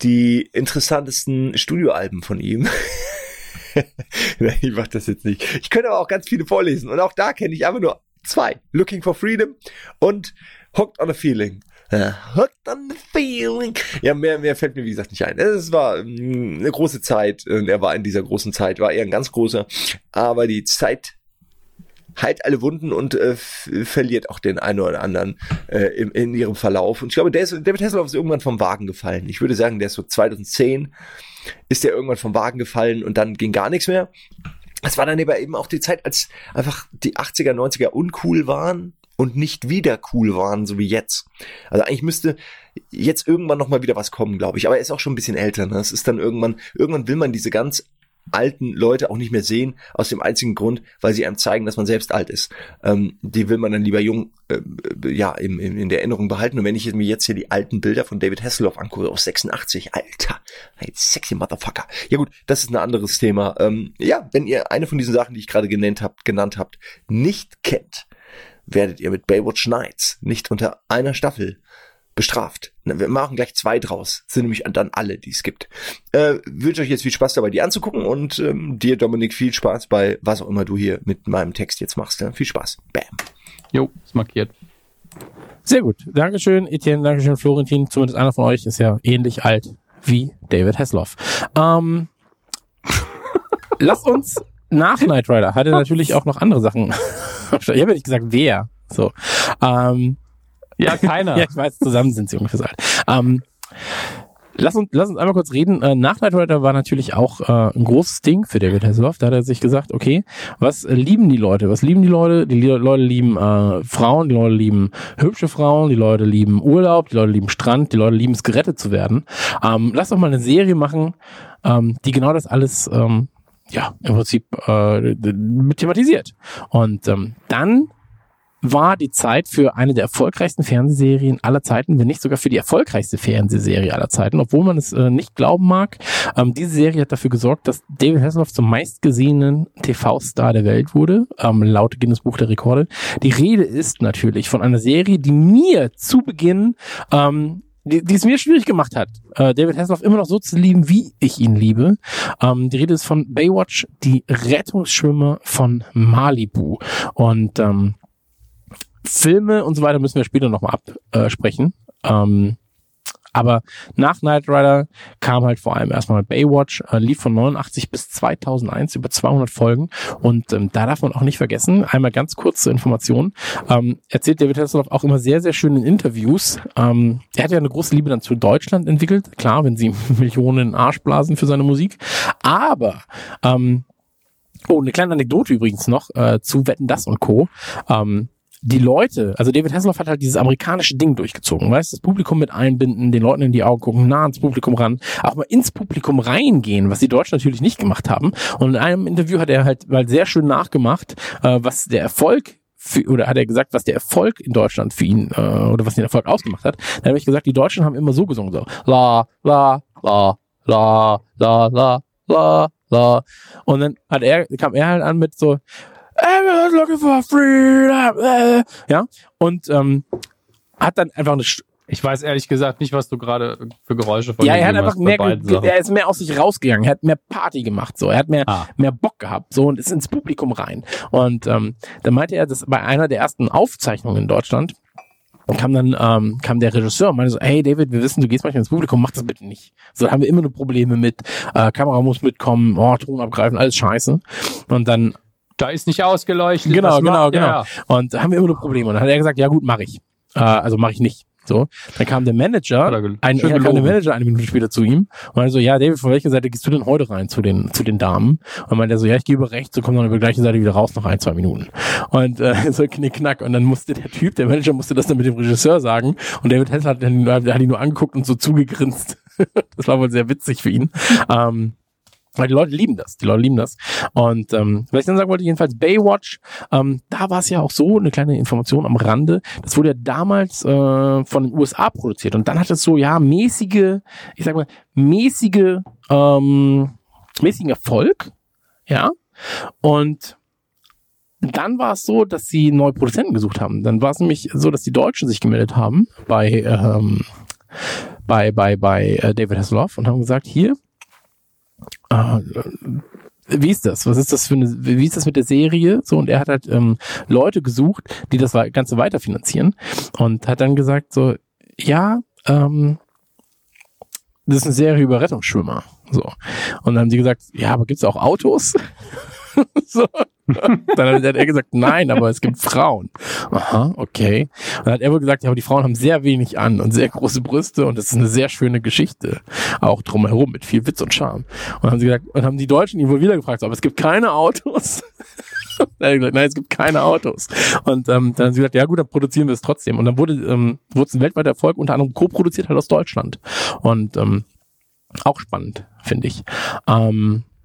die interessantesten Studioalben von ihm. ich mach das jetzt nicht. Ich könnte aber auch ganz viele vorlesen. Und auch da kenne ich einfach nur zwei. Looking for Freedom und Hooked on a Feeling. Hooked on the Feeling. Ja, mehr, mehr fällt mir wie gesagt nicht ein. Es war mm, eine große Zeit und er war in dieser großen Zeit, war er ein ganz großer. Aber die Zeit heilt alle Wunden und äh, verliert auch den einen oder anderen äh, in, in ihrem Verlauf. Und ich glaube, der ist, David Hasselhoff ist irgendwann vom Wagen gefallen. Ich würde sagen, der ist so 2010 ist der irgendwann vom Wagen gefallen und dann ging gar nichts mehr. Es war dann aber eben auch die Zeit, als einfach die 80er, 90er uncool waren und nicht wieder cool waren, so wie jetzt. Also eigentlich müsste jetzt irgendwann noch mal wieder was kommen, glaube ich. Aber er ist auch schon ein bisschen älter. Ne? Es ist dann irgendwann, irgendwann will man diese ganz alten Leute auch nicht mehr sehen, aus dem einzigen Grund, weil sie einem zeigen, dass man selbst alt ist. Ähm, die will man dann lieber jung, äh, ja, im, im, in der Erinnerung behalten. Und wenn ich mir jetzt hier die alten Bilder von David Hasselhoff angucke, aus 86, Alter, ein sexy Motherfucker. Ja gut, das ist ein anderes Thema. Ähm, ja, wenn ihr eine von diesen Sachen, die ich gerade genannt habt, genannt habt, nicht kennt, werdet ihr mit Baywatch Nights nicht unter einer Staffel bestraft. Wir machen gleich zwei draus. Das sind nämlich dann alle, die es gibt. Äh, wünsche euch jetzt viel Spaß dabei, die anzugucken und ähm, dir, Dominik, viel Spaß bei was auch immer du hier mit meinem Text jetzt machst. Ja? Viel Spaß. Bam. Jo, ist markiert. Sehr gut. Dankeschön, Etienne. Dankeschön, Florentin. Zumindest einer von euch ist ja ähnlich alt wie David Hasselhoff. Ähm, lass uns nach Knight Rider hat er natürlich auch noch andere Sachen. ich habe ja nicht gesagt, wer. So. Ähm, ja, keiner. ja, ich weiß, zusammen sind sie ungefähr so alt. Ähm, Lass uns, lass uns einmal kurz reden. Äh, nach Knight Rider war natürlich auch äh, ein großes Ding für David Hasselhoff. Da hat er sich gesagt, okay, was äh, lieben die Leute? Was lieben die Leute? Die Leute lieben äh, Frauen, die Leute lieben hübsche Frauen, die Leute lieben Urlaub, die Leute lieben Strand, die Leute lieben es, gerettet zu werden. Ähm, lass doch mal eine Serie machen, ähm, die genau das alles ähm, ja, im Prinzip äh, thematisiert. Und ähm, dann war die Zeit für eine der erfolgreichsten Fernsehserien aller Zeiten, wenn nicht sogar für die erfolgreichste Fernsehserie aller Zeiten, obwohl man es äh, nicht glauben mag. Ähm, diese Serie hat dafür gesorgt, dass David Hasselhoff zum meistgesehenen TV-Star der Welt wurde, ähm, laut Guinness Buch der Rekorde. Die Rede ist natürlich von einer Serie, die mir zu Beginn ähm, die, die es mir schwierig gemacht hat, äh, David Hasselhoff immer noch so zu lieben, wie ich ihn liebe. Ähm, die Rede ist von Baywatch, die Rettungsschwimmer von Malibu. Und ähm, Filme und so weiter müssen wir später nochmal absprechen. Ähm, aber nach Knight Rider kam halt vor allem erstmal Baywatch, äh, lief von 89 bis 2001 über 200 Folgen und ähm, da darf man auch nicht vergessen, einmal ganz kurze Information, ähm, erzählt David Hasselhoff auch immer sehr, sehr schön in Interviews. Ähm, er hat ja eine große Liebe dann zu Deutschland entwickelt, klar, wenn sie Millionen Arsch blasen für seine Musik, aber ähm, Oh, eine kleine Anekdote übrigens noch äh, zu Wetten das und Co. Ähm, die Leute, also David Hasselhoff hat halt dieses amerikanische Ding durchgezogen, weißt, das Publikum mit einbinden, den Leuten in die Augen gucken, nah ans Publikum ran, auch mal ins Publikum reingehen, was die Deutschen natürlich nicht gemacht haben. Und in einem Interview hat er halt mal sehr schön nachgemacht, äh, was der Erfolg für, oder hat er gesagt, was der Erfolg in Deutschland für ihn äh, oder was den Erfolg ausgemacht hat. Dann habe ich gesagt, die Deutschen haben immer so gesungen, so la la la la la la la la und dann hat er kam er halt an mit so Everyone's looking for freedom, äh, ja und ähm, hat dann einfach eine Ich weiß ehrlich gesagt nicht, was du gerade für Geräusche von ja, er hat einfach hast mehr, er ist mehr aus sich rausgegangen, er hat mehr Party gemacht, so, er hat mehr, Ah. mehr Bock gehabt, so, und ist ins Publikum rein. Und ähm, dann meinte er, dass bei einer der ersten Aufzeichnungen in Deutschland kam dann ähm, kam der Regisseur und meinte so, hey David, wir wissen, du gehst manchmal ins Publikum, mach das bitte nicht. So da haben wir immer nur Probleme mit, äh, Kamera muss mitkommen, oh, Ton abgreifen, alles scheiße. Und dann Da ist nicht ausgeleuchtet. Genau, genau, genau. Ja. Und da haben wir immer nur Probleme. Und dann hat er gesagt, ja gut, mache ich. Äh, also mache ich nicht. So, dann kam der Manager, er ein, kam der. Manager eine Minute später zu ihm und meinte so, ja, David, von welcher Seite gehst du denn heute rein zu den, zu den Damen? Und meinte er so, ja, ich gebe rechts, so komm dann über die gleiche Seite wieder raus nach ein, zwei Minuten. Und äh, so knickknack. Und dann musste der Typ, der Manager musste das dann mit dem Regisseur sagen und David Hess hat, ihn- hat ihn nur angeguckt und so zugegrinst. das war wohl sehr witzig für ihn. Ähm, weil die Leute lieben das, die Leute lieben das. Und ähm, was ich dann sagen wollte, jedenfalls Baywatch, ähm, da war es ja auch so, eine kleine Information am Rande, das wurde ja damals äh, von den USA produziert und dann hat es so, ja, mäßige, ich sag mal, mäßige, ähm, mäßigen Erfolg, ja, und dann war es so, dass sie neue Produzenten gesucht haben. Dann war es nämlich so, dass die Deutschen sich gemeldet haben bei, ähm, bei, bei, bei äh, David Hasselhoff und haben gesagt, hier, äh, wie ist das? Was ist das für eine, wie ist das mit der Serie? So, und er hat halt ähm, Leute gesucht, die das Ganze weiterfinanzieren und hat dann gesagt so, ja, ähm, das ist eine Serie über Rettungsschwimmer. So. Und dann haben sie gesagt, ja, aber gibt's auch Autos? so. Dann hat er gesagt, nein, aber es gibt Frauen. Aha, okay. Und dann hat er wohl gesagt, ja, aber die Frauen haben sehr wenig an und sehr große Brüste und das ist eine sehr schöne Geschichte. Auch drumherum mit viel Witz und Charme. Und dann haben sie gesagt, und haben die Deutschen ihn wohl wieder gefragt, aber es gibt keine Autos. Dann hat er gesagt, nein, es gibt keine Autos. Und ähm, dann haben sie gesagt, ja gut, dann produzieren wir es trotzdem. Und dann wurde ähm, wurde es ein weltweiter Erfolg, unter anderem co-produziert halt aus Deutschland. Und ähm, auch spannend, finde ich. Ähm, Äh,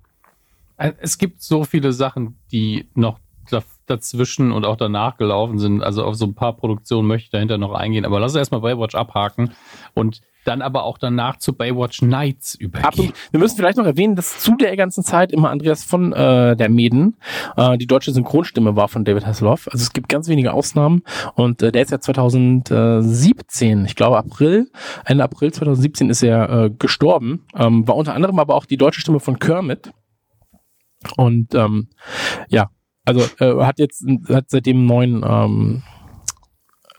Es gibt so viele Sachen, die noch da- dazwischen und auch danach gelaufen sind. Also auf so ein paar Produktionen möchte ich dahinter noch eingehen. Aber lass uns erstmal Baywatch abhaken und dann aber auch danach zu Baywatch Nights übergehen. wir müssen vielleicht noch erwähnen, dass zu der ganzen Zeit immer Andreas von äh, der Meden äh, die deutsche Synchronstimme war von David Hasselhoff. Also es gibt ganz wenige Ausnahmen und äh, der ist ja 2017, ich glaube April, Ende April 2017 ist er äh, gestorben. Ähm, war unter anderem aber auch die deutsche Stimme von Kermit. Und ähm, ja, also äh, hat jetzt hat seitdem neuen ähm,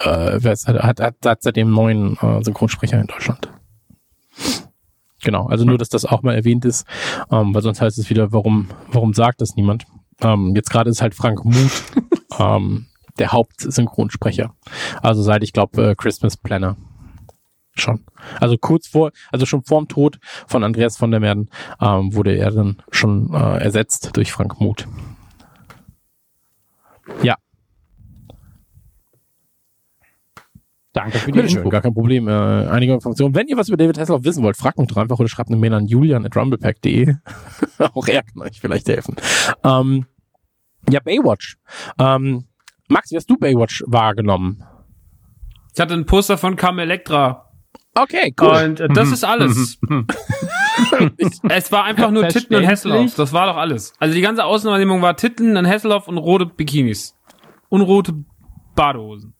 äh, wer ist- hat, hat, hat, seitdem neuen äh, Synchronsprecher in Deutschland. Genau, also nur, dass das auch mal erwähnt ist, ähm, weil sonst heißt es wieder, warum, warum sagt das niemand? Ähm, jetzt gerade ist halt Frank Muth ähm, der Hauptsynchronsprecher. Also seit, ich glaube, äh, Christmas Planner. Schon. Also kurz vor, also schon vorm Tod von Andreas von der Merden ähm, wurde er dann schon äh, ersetzt durch Frank Muth. Ja, Danke für die Info. gar kein Problem. Äh, einige Informationen. Wenn ihr was über David Hasselhoff wissen wollt, fragt mich doch einfach oder schreibt eine Mail an julian.rumblepack.de. Auch er kann euch vielleicht helfen. Ähm, ja, Baywatch. Ähm, Max, wie hast du Baywatch wahrgenommen? Ich hatte ein Poster von Cam Electra. Okay, cool. Und äh, das ist alles. es war einfach nur Titten und. Hasselhoff. Das war doch alles. Also die ganze Außenwahrnehmung war Titten, dann Hasselhoff und rote Bikinis. Und rote Badehosen.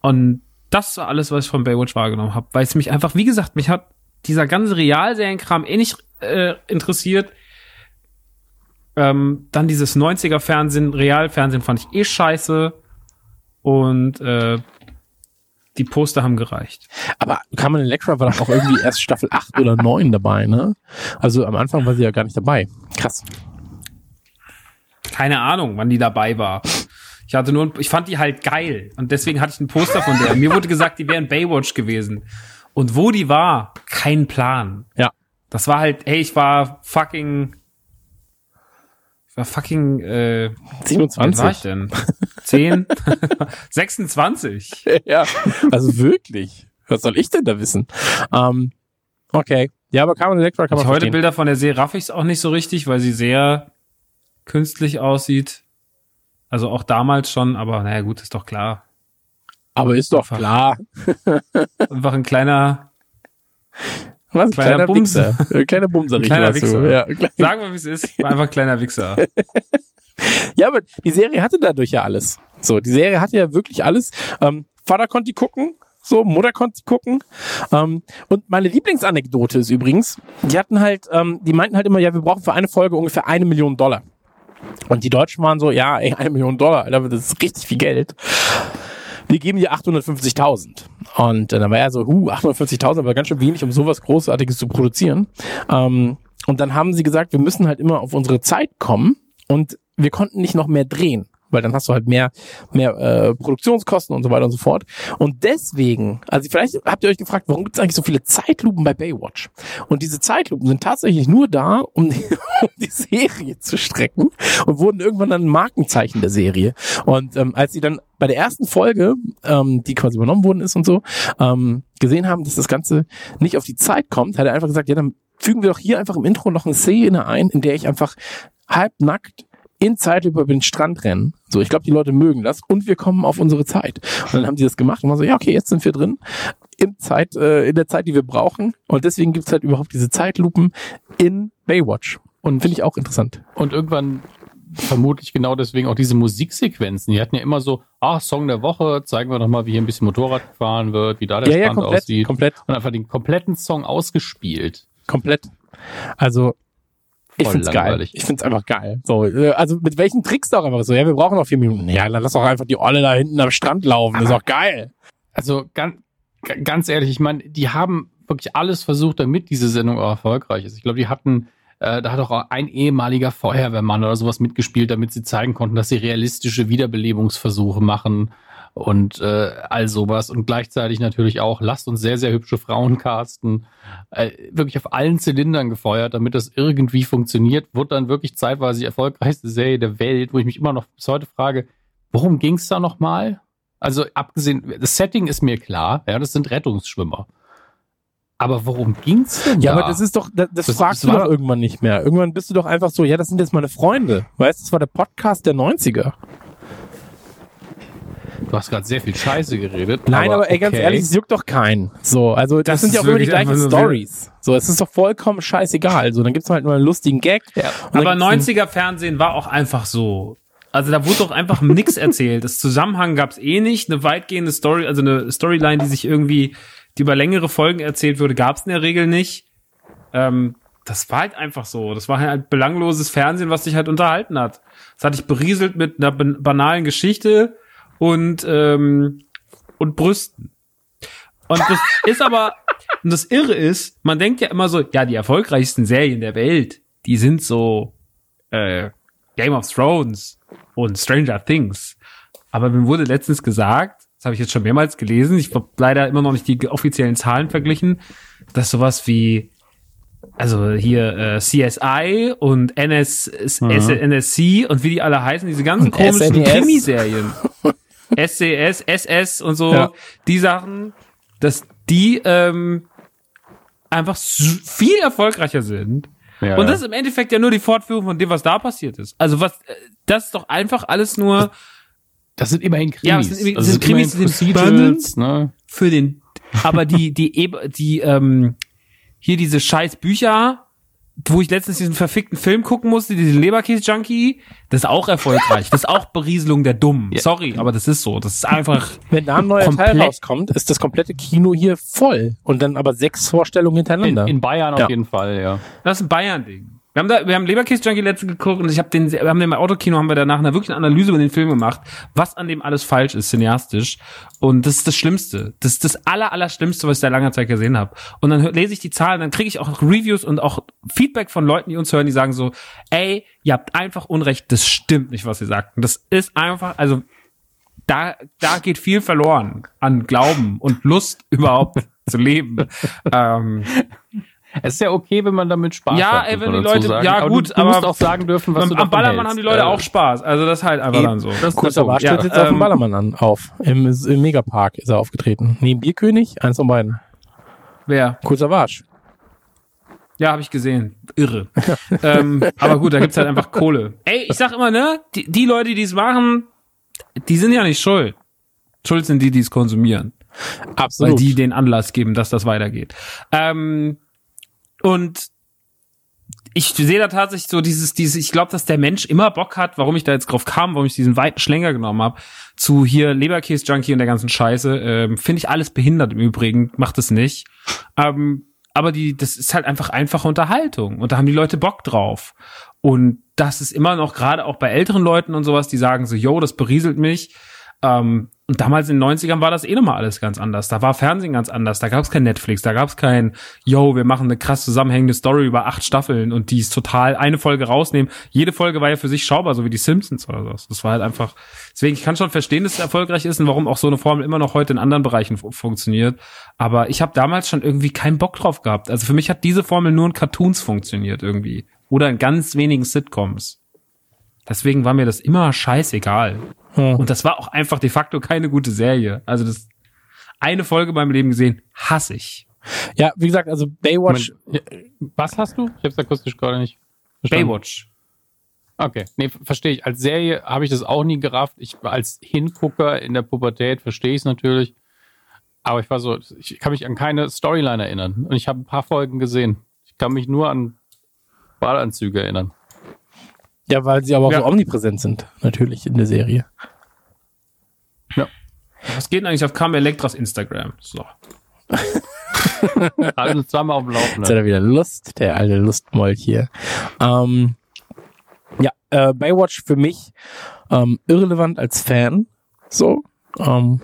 Und das war alles, was ich von Baywatch wahrgenommen habe. Weil es mich einfach, wie gesagt, mich hat dieser ganze Realserienkram eh nicht äh, interessiert. Ähm, dann dieses 90er-Fernsehen, Realfernsehen fand ich eh scheiße. Und äh, die Poster haben gereicht. Aber Carmen Electra war doch auch irgendwie erst Staffel 8 oder 9 dabei, ne? Also am Anfang war sie ja gar nicht dabei. Krass. keine Ahnung, wann die dabei war. Ich hatte nur, ein- ich fand die halt geil und deswegen hatte ich ein Poster von der. Mir wurde gesagt, die wären Baywatch gewesen. Und wo die war, kein Plan. Ja. Das war halt, hey, ich war fucking, war fucking, äh, wie alt war ich 27. denn? 10? 26. ja, also wirklich. Was soll ich denn da wissen? Ähm, okay. Ja, aber Carmen Electra kann man ich heute verstehen. Bilder von der sehe, raff ich es auch nicht so richtig, weil sie sehr künstlich aussieht. Also auch damals schon, aber naja, gut, ist doch klar. Aber ist doch Einfach. klar. Einfach ein kleiner, Was? Kleiner Kleiner Bums. Wichser. Äh, Kleiner Bumser. kleiner. Wichser. Ja, klein- Sagen wir, wie es ist. War einfach ein kleiner Wichser. ja, aber die Serie hatte dadurch ja alles. So, die Serie hatte ja wirklich alles. Ähm, Vater konnte die gucken. So, Mutter konnte die gucken. Ähm, und meine Lieblingsanekdote ist übrigens, die hatten halt, ähm, die meinten halt immer, ja, wir brauchen für eine Folge ungefähr eine Million Dollar. Und die Deutschen waren so, ja, ey, eine Million Dollar, Alter, das ist richtig viel Geld. Wir geben dir 850.000. Und äh, dann war er so, huh, 850.000, aber ganz schön wenig, um sowas Großartiges zu produzieren. Ähm, und dann haben sie gesagt, wir müssen halt immer auf unsere Zeit kommen und wir konnten nicht noch mehr drehen, weil dann hast du halt mehr, mehr äh, Produktionskosten und so weiter und so fort. Und deswegen, also vielleicht habt ihr euch gefragt, warum gibt es eigentlich so viele Zeitlupen bei Baywatch? Und diese Zeitlupen sind tatsächlich nur da, um die, um die Serie zu strecken und wurden irgendwann dann Markenzeichen der Serie. Und ähm, als sie dann bei der ersten Folge, ähm, die quasi übernommen worden ist und so, ähm, gesehen haben, dass das Ganze nicht auf die Zeit kommt, hat er einfach gesagt, ja, dann fügen wir doch hier einfach im Intro noch eine Szene ein, in der ich einfach halbnackt in Zeit über den Strand rennen. So, ich glaube, die Leute mögen das und wir kommen auf unsere Zeit. Und dann haben sie das gemacht und waren so, ja, okay, jetzt sind wir drin in Zeit, äh, in der Zeit, die wir brauchen. Und deswegen gibt's halt überhaupt diese Zeitlupen in Baywatch. Und finde ich auch interessant. Und irgendwann vermutlich genau deswegen auch diese Musiksequenzen. Die hatten ja immer so, ah, Song der Woche, zeigen wir doch mal, wie hier ein bisschen Motorrad gefahren wird, wie da der ja, ja, Strand komplett, aussieht. komplett, Und einfach den kompletten Song ausgespielt. komplett. Also, ich find's geil. Ich find's einfach geil. So, äh, also mit welchen Tricks da auch einfach so, ja, wir brauchen noch vier Minuten. Ja, dann lass doch einfach die Olle da hinten am Strand laufen. Das ist doch geil. Also ganz, ganz ehrlich, ich meine, die haben wirklich alles versucht, damit diese Sendung auch erfolgreich ist. Ich glaube, die hatten, äh, da hat auch ein ehemaliger Feuerwehrmann oder sowas mitgespielt, damit sie zeigen konnten, dass sie realistische Wiederbelebungsversuche machen und äh, all sowas. Und gleichzeitig natürlich auch, lasst uns sehr, sehr hübsche Frauen casten. Äh, wirklich auf allen Zylindern gefeuert, damit das irgendwie funktioniert. Wurde dann wirklich zeitweise die erfolgreichste Serie der Welt, wo ich mich immer noch bis heute frage, worum ging's da nochmal? Also abgesehen, das Setting ist mir klar, ja, das sind Rettungsschwimmer. Aber worum ging's denn Ja, da? aber das ist doch, das, das, Das- fragst das du doch irgendwann nicht mehr. Irgendwann bist du doch einfach so, ja, das sind jetzt meine Freunde. Weißt du, das war der Podcast der 90er. Du hast gerade sehr viel Scheiße geredet. Nein, aber, ey, ganz okay. ehrlich, es juckt doch keinen. So, also das, Das sind ja auch immer die wirklich gleichen Stories. So, es ist doch vollkommen scheißegal. So, dann gibt's halt nur einen lustigen Gag. Ja. Aber gibt's einen- 90er Fernsehen war auch einfach so. Also da wurde doch einfach nix erzählt. Das Zusammenhang gab's eh nicht. Eine weitgehende Story, also eine Storyline, die sich irgendwie, die über längere Folgen erzählt wurde, gab's in der Regel nicht. Ähm, das war halt einfach so. Das war halt belangloses Fernsehen, was dich halt unterhalten hat. Das hat dich berieselt mit einer ban- banalen Geschichte und ähm, und Brüsten. Und das ist aber, und das Irre ist, man denkt ja immer so, ja, die erfolgreichsten Serien der Welt, die sind so äh, Game of Thrones und Stranger Things. Aber mir wurde letztens gesagt, das habe ich jetzt schon mehrmals gelesen, ich habe leider immer noch nicht die offiziellen Zahlen verglichen, dass sowas wie also hier äh, CSI und NS, S, NSC und wie die alle heißen, diese ganzen Und komischen SNES. Krimiserien. SCS, SS und so, Ja. die Sachen, dass die ähm, einfach viel erfolgreicher sind. Ja, und das ist im Endeffekt ja nur die Fortführung von dem, was da passiert ist. Also was, äh, das ist doch einfach alles nur Das sind immerhin Krimis. Ja, es sind, Also es sind Krimis, die sind spannend ne? für den, aber die, die, Eb- die, ähm, hier diese scheiß Bücher, wo ich letztens diesen verfickten Film gucken musste, diesen Leberkäse-Junkie, das ist auch erfolgreich. Das ist auch Berieselung der Dummen. Sorry, aber das ist so. Das ist einfach, Wenn da ein neuer Teil rauskommt, ist das komplette Kino hier voll. Und dann aber sechs Vorstellungen In, hintereinander. in Bayern auf Ja. jeden Fall, ja. das ist ein Bayern-Ding. Wir haben da, wir haben Leberkäse-Junkie letztens geguckt und ich habe den, wir haben den im Autokino, haben wir danach eine wirklich Analyse über den Film gemacht, was an dem alles falsch ist, cineastisch. Und das ist das Schlimmste. Das ist das aller, aller Schlimmste, was ich seit langer Zeit gesehen habe. Und dann lese ich die Zahlen, dann kriege ich auch Reviews und auch Feedback von Leuten, die uns hören, die sagen so, ey, ihr habt einfach Unrecht, das stimmt nicht, was ihr sagt. Und das ist einfach, also da, da geht viel verloren an Glauben und Lust überhaupt zu leben. Ähm, Es ist ja okay, wenn man damit Spaß Ja, hat. ey, muss wenn die Leute- sagen. ja, aber gut, du, du musst aber auch sagen dürfen, was am, du am Ballermann hältst. haben die Leute Äh, auch Spaß. Also das ist halt einfach dann so. Das ist Kurzer der Punkt. Warsch Ja, jetzt auf dem ähm, Ballermann an, auf. Im, Im Megapark ist er aufgetreten. Neben Bierkönig, eins von beiden. Wer? Kurzer Warsch. Ja, habe ich gesehen. Irre. ähm, aber gut, da gibt's halt einfach Kohle. Ey, ich sag immer, ne, die, die Leute, die es machen, die sind ja nicht schuld. Schuld sind die, die es konsumieren. Absolut. Weil die den Anlass geben, dass das weitergeht. Ähm, und ich sehe da tatsächlich so dieses, dieses, ich glaube, dass der Mensch immer Bock hat, warum ich da jetzt drauf kam, warum ich diesen weiten Schlänger genommen habe, zu hier Leberkäse-Junkie und der ganzen Scheiße. Ähm, Finde ich alles behindert im Übrigen, macht es nicht. Ähm, aber die, das ist halt einfach einfache Unterhaltung und da haben die Leute Bock drauf. Und das ist immer noch, gerade auch bei älteren Leuten und sowas, die sagen so, yo, das berieselt mich. Ähm, und damals in den 90ern war das eh nochmal alles ganz anders. Da war Fernsehen ganz anders. Da gab es kein Netflix, da gab es kein, yo, wir machen eine krass zusammenhängende Story über acht Staffeln und die ist total eine Folge rausnehmen. Jede Folge war ja für sich schaubar, so wie die Simpsons oder so. Das war halt einfach. Deswegen, ich kann schon verstehen, dass es erfolgreich ist und warum auch so eine Formel immer noch heute in anderen Bereichen fu- funktioniert. Aber ich habe damals schon irgendwie keinen Bock drauf gehabt. Also für mich hat diese Formel nur in Cartoons funktioniert irgendwie. Oder in ganz wenigen Sitcoms. Deswegen war mir das immer scheißegal. Hm. Und das war auch einfach de facto keine gute Serie. Also das eine Folge beim Leben gesehen, hasse ich. Ja, wie gesagt, also Baywatch, Was hast du? Ich habe es akustisch gerade nicht verstanden. Baywatch. Okay, nee, verstehe ich. Als Serie habe ich das auch nie gerafft. Ich als Hingucker in der Pubertät verstehe ich es natürlich. Aber ich war so, ich kann mich an keine Storyline erinnern. Und ich habe ein paar Folgen gesehen. Ich kann mich nur an Badeanzüge erinnern. Ja, weil sie aber auch Ja. so omnipräsent sind, natürlich in der Serie. Was geht denn eigentlich auf Carmen Elektras Instagram? So. Uns zweimal auf dem Jetzt hat Laufenden. er wieder Lust, der alte Lustmold hier. Ähm, ja, äh, Baywatch für mich ähm, irrelevant als Fan. So. Ähm,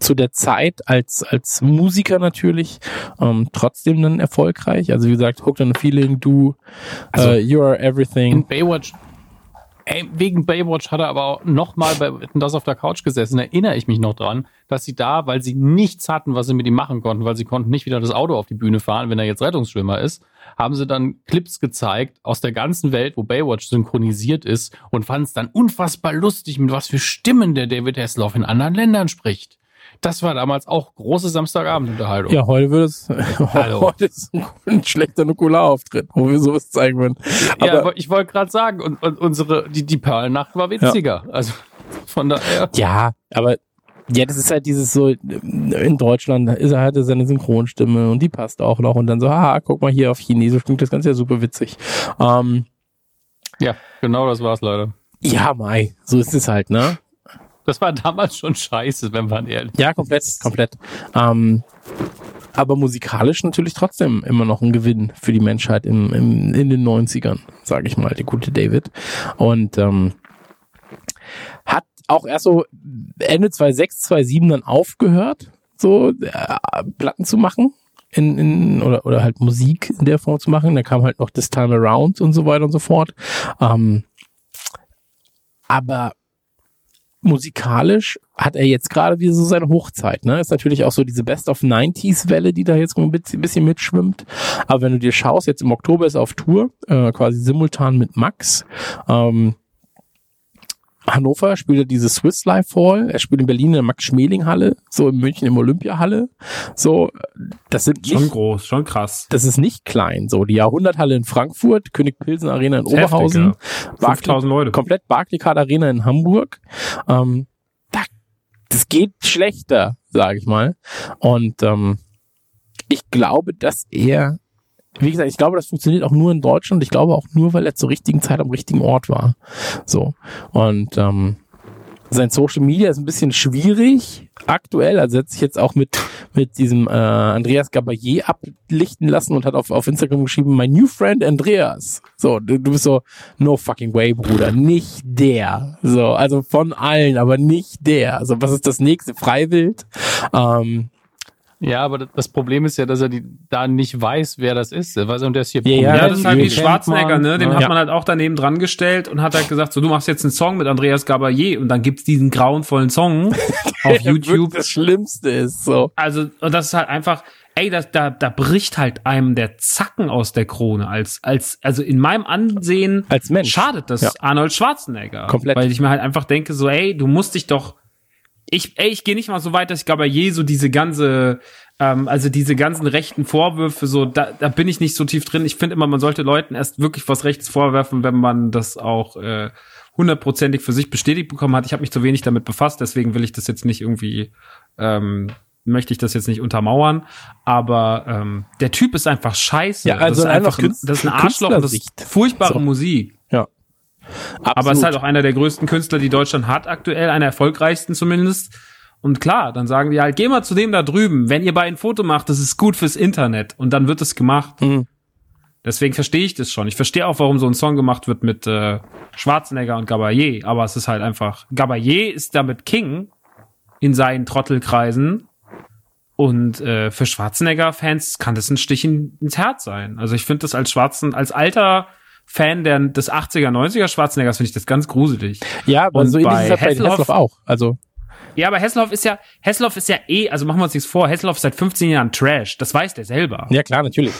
zu der Zeit als, als Musiker natürlich ähm, trotzdem dann erfolgreich. Also wie gesagt, Hooked on a Feeling, du, Also, äh, You Are In Everything. Baywatch, ey, wegen Baywatch hat er aber auch nochmal bei das auf der Couch gesessen. Erinnere ich mich noch dran, dass sie da, weil sie nichts hatten, was sie mit ihm machen konnten, weil sie konnten nicht wieder das Auto auf die Bühne fahren, wenn er jetzt Rettungsschwimmer ist, haben sie dann Clips gezeigt aus der ganzen Welt, wo Baywatch synchronisiert ist und fanden es dann unfassbar lustig, mit was für Stimmen der David Hasselhoff in anderen Ländern spricht. Das war damals auch große Samstagabendunterhaltung. Ja, heute wird es, heute ist ein, ein schlechter Nukularauftritt, wo wir sowas zeigen würden. ja, Aber- aber ich wollte gerade sagen, und, und unsere, die, die Perlennacht war witziger. Also von daher. Ja, aber ja, das ist halt dieses so, in Deutschland ist er hatte seine Synchronstimme und die passt auch noch und dann so, haha, guck mal hier auf Chinesisch klingt das Ganze ja super witzig. Ähm, Ja, genau das war's leider. ja, Mai, so ist es halt, ne? Das war damals schon scheiße, wenn man ehrlich Ja, komplett, komplett. Ähm, aber musikalisch natürlich trotzdem immer noch ein Gewinn für die Menschheit im, im, in den 90ern, sage ich mal, der gute David. Und ähm, hat auch erst so Ende 2006, 2007 dann aufgehört, so äh, Platten zu machen. In, in, oder, oder halt Musik in der Form zu machen. Da kam halt noch This Time Around und so weiter und so fort. Ähm, aber musikalisch hat er jetzt gerade wieder so seine Hochzeit. Ne? Ist natürlich auch so diese Best of 90s Welle, die da jetzt ein bisschen mitschwimmt. Aber wenn du dir schaust, jetzt im Oktober ist er auf Tour, äh, quasi simultan mit Max. Ähm, Hannover spielt er diese Swiss Life Hall. Er spielt in Berlin in der Max-Schmeling-Halle, so in München im Olympia-Halle. So, das sind Schon nicht, groß, schon krass. das ist nicht klein. So, die Jahrhunderthalle in Frankfurt, König Pilsen Arena in Das Oberhausen. Barclay- 5000 Leute. komplett Barclaycard Arena in Hamburg. Ähm, da, das geht schlechter, sage ich mal. Und ähm, ich glaube, dass er, wie gesagt, ich glaube, das funktioniert auch nur in Deutschland. Ich glaube auch nur, weil er zur richtigen Zeit am richtigen Ort war. So. Und ähm, sein Social Media ist ein bisschen schwierig aktuell. Also er hat sich jetzt auch mit mit diesem äh, Andreas Gabayé ablichten lassen und hat auf, auf Instagram geschrieben, my new friend Andreas. So, du, du bist so, no fucking way, Bruder, nicht der. So, also von allen, aber nicht der. Also was ist das nächste? Freiwild? Ähm, Ja, aber das- Problem ist ja, dass er die, da nicht weiß, wer das ist. Er weiß, und der ist hier Ja, ja, das ist halt den wie Schwarzenegger, ne? Den ja. hat man halt auch daneben dran gestellt und hat halt gesagt, so, du machst jetzt einen Song mit Andreas Gabayé und dann gibt's diesen grauenvollen Song auf YouTube. Das Schlimmste ist so. Also, und das ist halt einfach, ey, das, da, da bricht halt einem der Zacken aus der Krone als, als, also in meinem Ansehen Als Mensch. schadet das Ja. Arnold Schwarzenegger. Komplett. Weil ich mir halt einfach denke, so, ey, du musst dich doch, ich, ey, ich gehe nicht mal so weit, dass ich glaube, je so diese ganze, ähm, also diese ganzen rechten Vorwürfe, so, da, da bin ich nicht so tief drin. Ich finde immer, man sollte Leuten erst wirklich was Rechts vorwerfen, wenn man das auch äh, hundertprozentig für sich bestätigt bekommen hat. Ich habe mich zu wenig damit befasst, deswegen will ich das jetzt nicht irgendwie, ähm, möchte ich das jetzt nicht untermauern. Aber ähm, der Typ ist einfach scheiße. Ja, also das ist einfach einfach, das ist ein Arschloch, das ist furchtbare So. Musik. Ja. Aber es ist halt auch einer der größten Künstler, die Deutschland hat aktuell, einer erfolgreichsten zumindest. Und klar, dann sagen die halt, geh mal zu dem da drüben. Wenn ihr bei ein Foto macht, das ist gut fürs Internet. Und dann wird es gemacht. Mhm. Deswegen verstehe ich das schon. Ich verstehe auch, warum so ein Song gemacht wird mit äh, Schwarzenegger und Gabayé. Aber es ist halt einfach, Gabayé ist damit King in seinen Trottelkreisen. Und äh, für Schwarzenegger-Fans kann das ein Stich in, ins Herz sein. Also ich finde das als Schwarzen, als alter Fan der, des 80er, 90er Schwarzeneggers finde ich das ganz gruselig. Ja, aber Und so ähnlich bei ist das bei Hasselhoff- Hasselhoff auch. Also, Ja, aber Hesselhoff ist ja, Hesselhoff ist ja eh, also machen wir uns nichts vor, Hesselhoff ist seit 15 Jahren Trash. Das weiß der selber. ja klar, natürlich.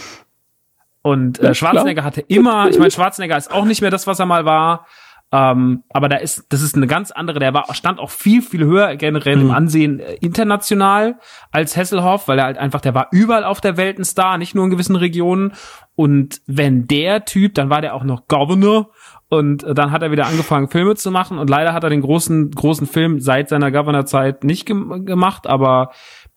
Und äh, Schwarzenegger hatte immer, ich meine, Schwarzenegger ist auch nicht mehr das, was er mal war. Ähm, aber da ist, das ist eine ganz andere, der war, stand auch viel, viel höher generell im Mhm. Ansehen äh, international als Hesselhoff, weil er halt einfach, der war überall auf der Welt ein Star, nicht nur in gewissen Regionen. Und wenn der Typ, dann war der auch noch Governor und äh, dann hat er wieder angefangen, Filme zu machen und leider hat er den großen, großen Film seit seiner Governor-Zeit nicht gem gemacht, aber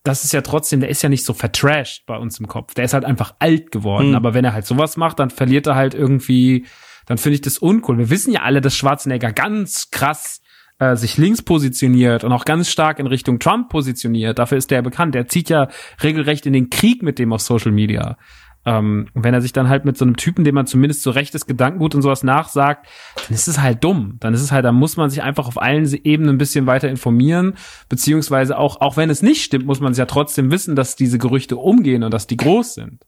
das ist ja trotzdem, der ist ja nicht so vertrashed bei uns im Kopf. Der ist halt einfach alt geworden. Hm. Aber wenn er halt sowas macht, dann verliert er halt irgendwie, dann finde ich das uncool. Wir wissen ja alle, dass Schwarzenegger ganz krass äh, sich links positioniert und auch ganz stark in Richtung Trump positioniert. Dafür ist der bekannt. Der zieht ja regelrecht in den Krieg mit dem auf Social Media. Ähm, und wenn er sich dann halt mit so einem Typen, dem man zumindest so rechtes Gedankengut und sowas nachsagt, dann ist es halt dumm. Dann ist es halt, dann muss man sich einfach auf allen Ebenen ein bisschen weiter informieren, beziehungsweise auch, auch wenn es nicht stimmt, muss man es ja trotzdem wissen, dass diese Gerüchte umgehen und dass die groß sind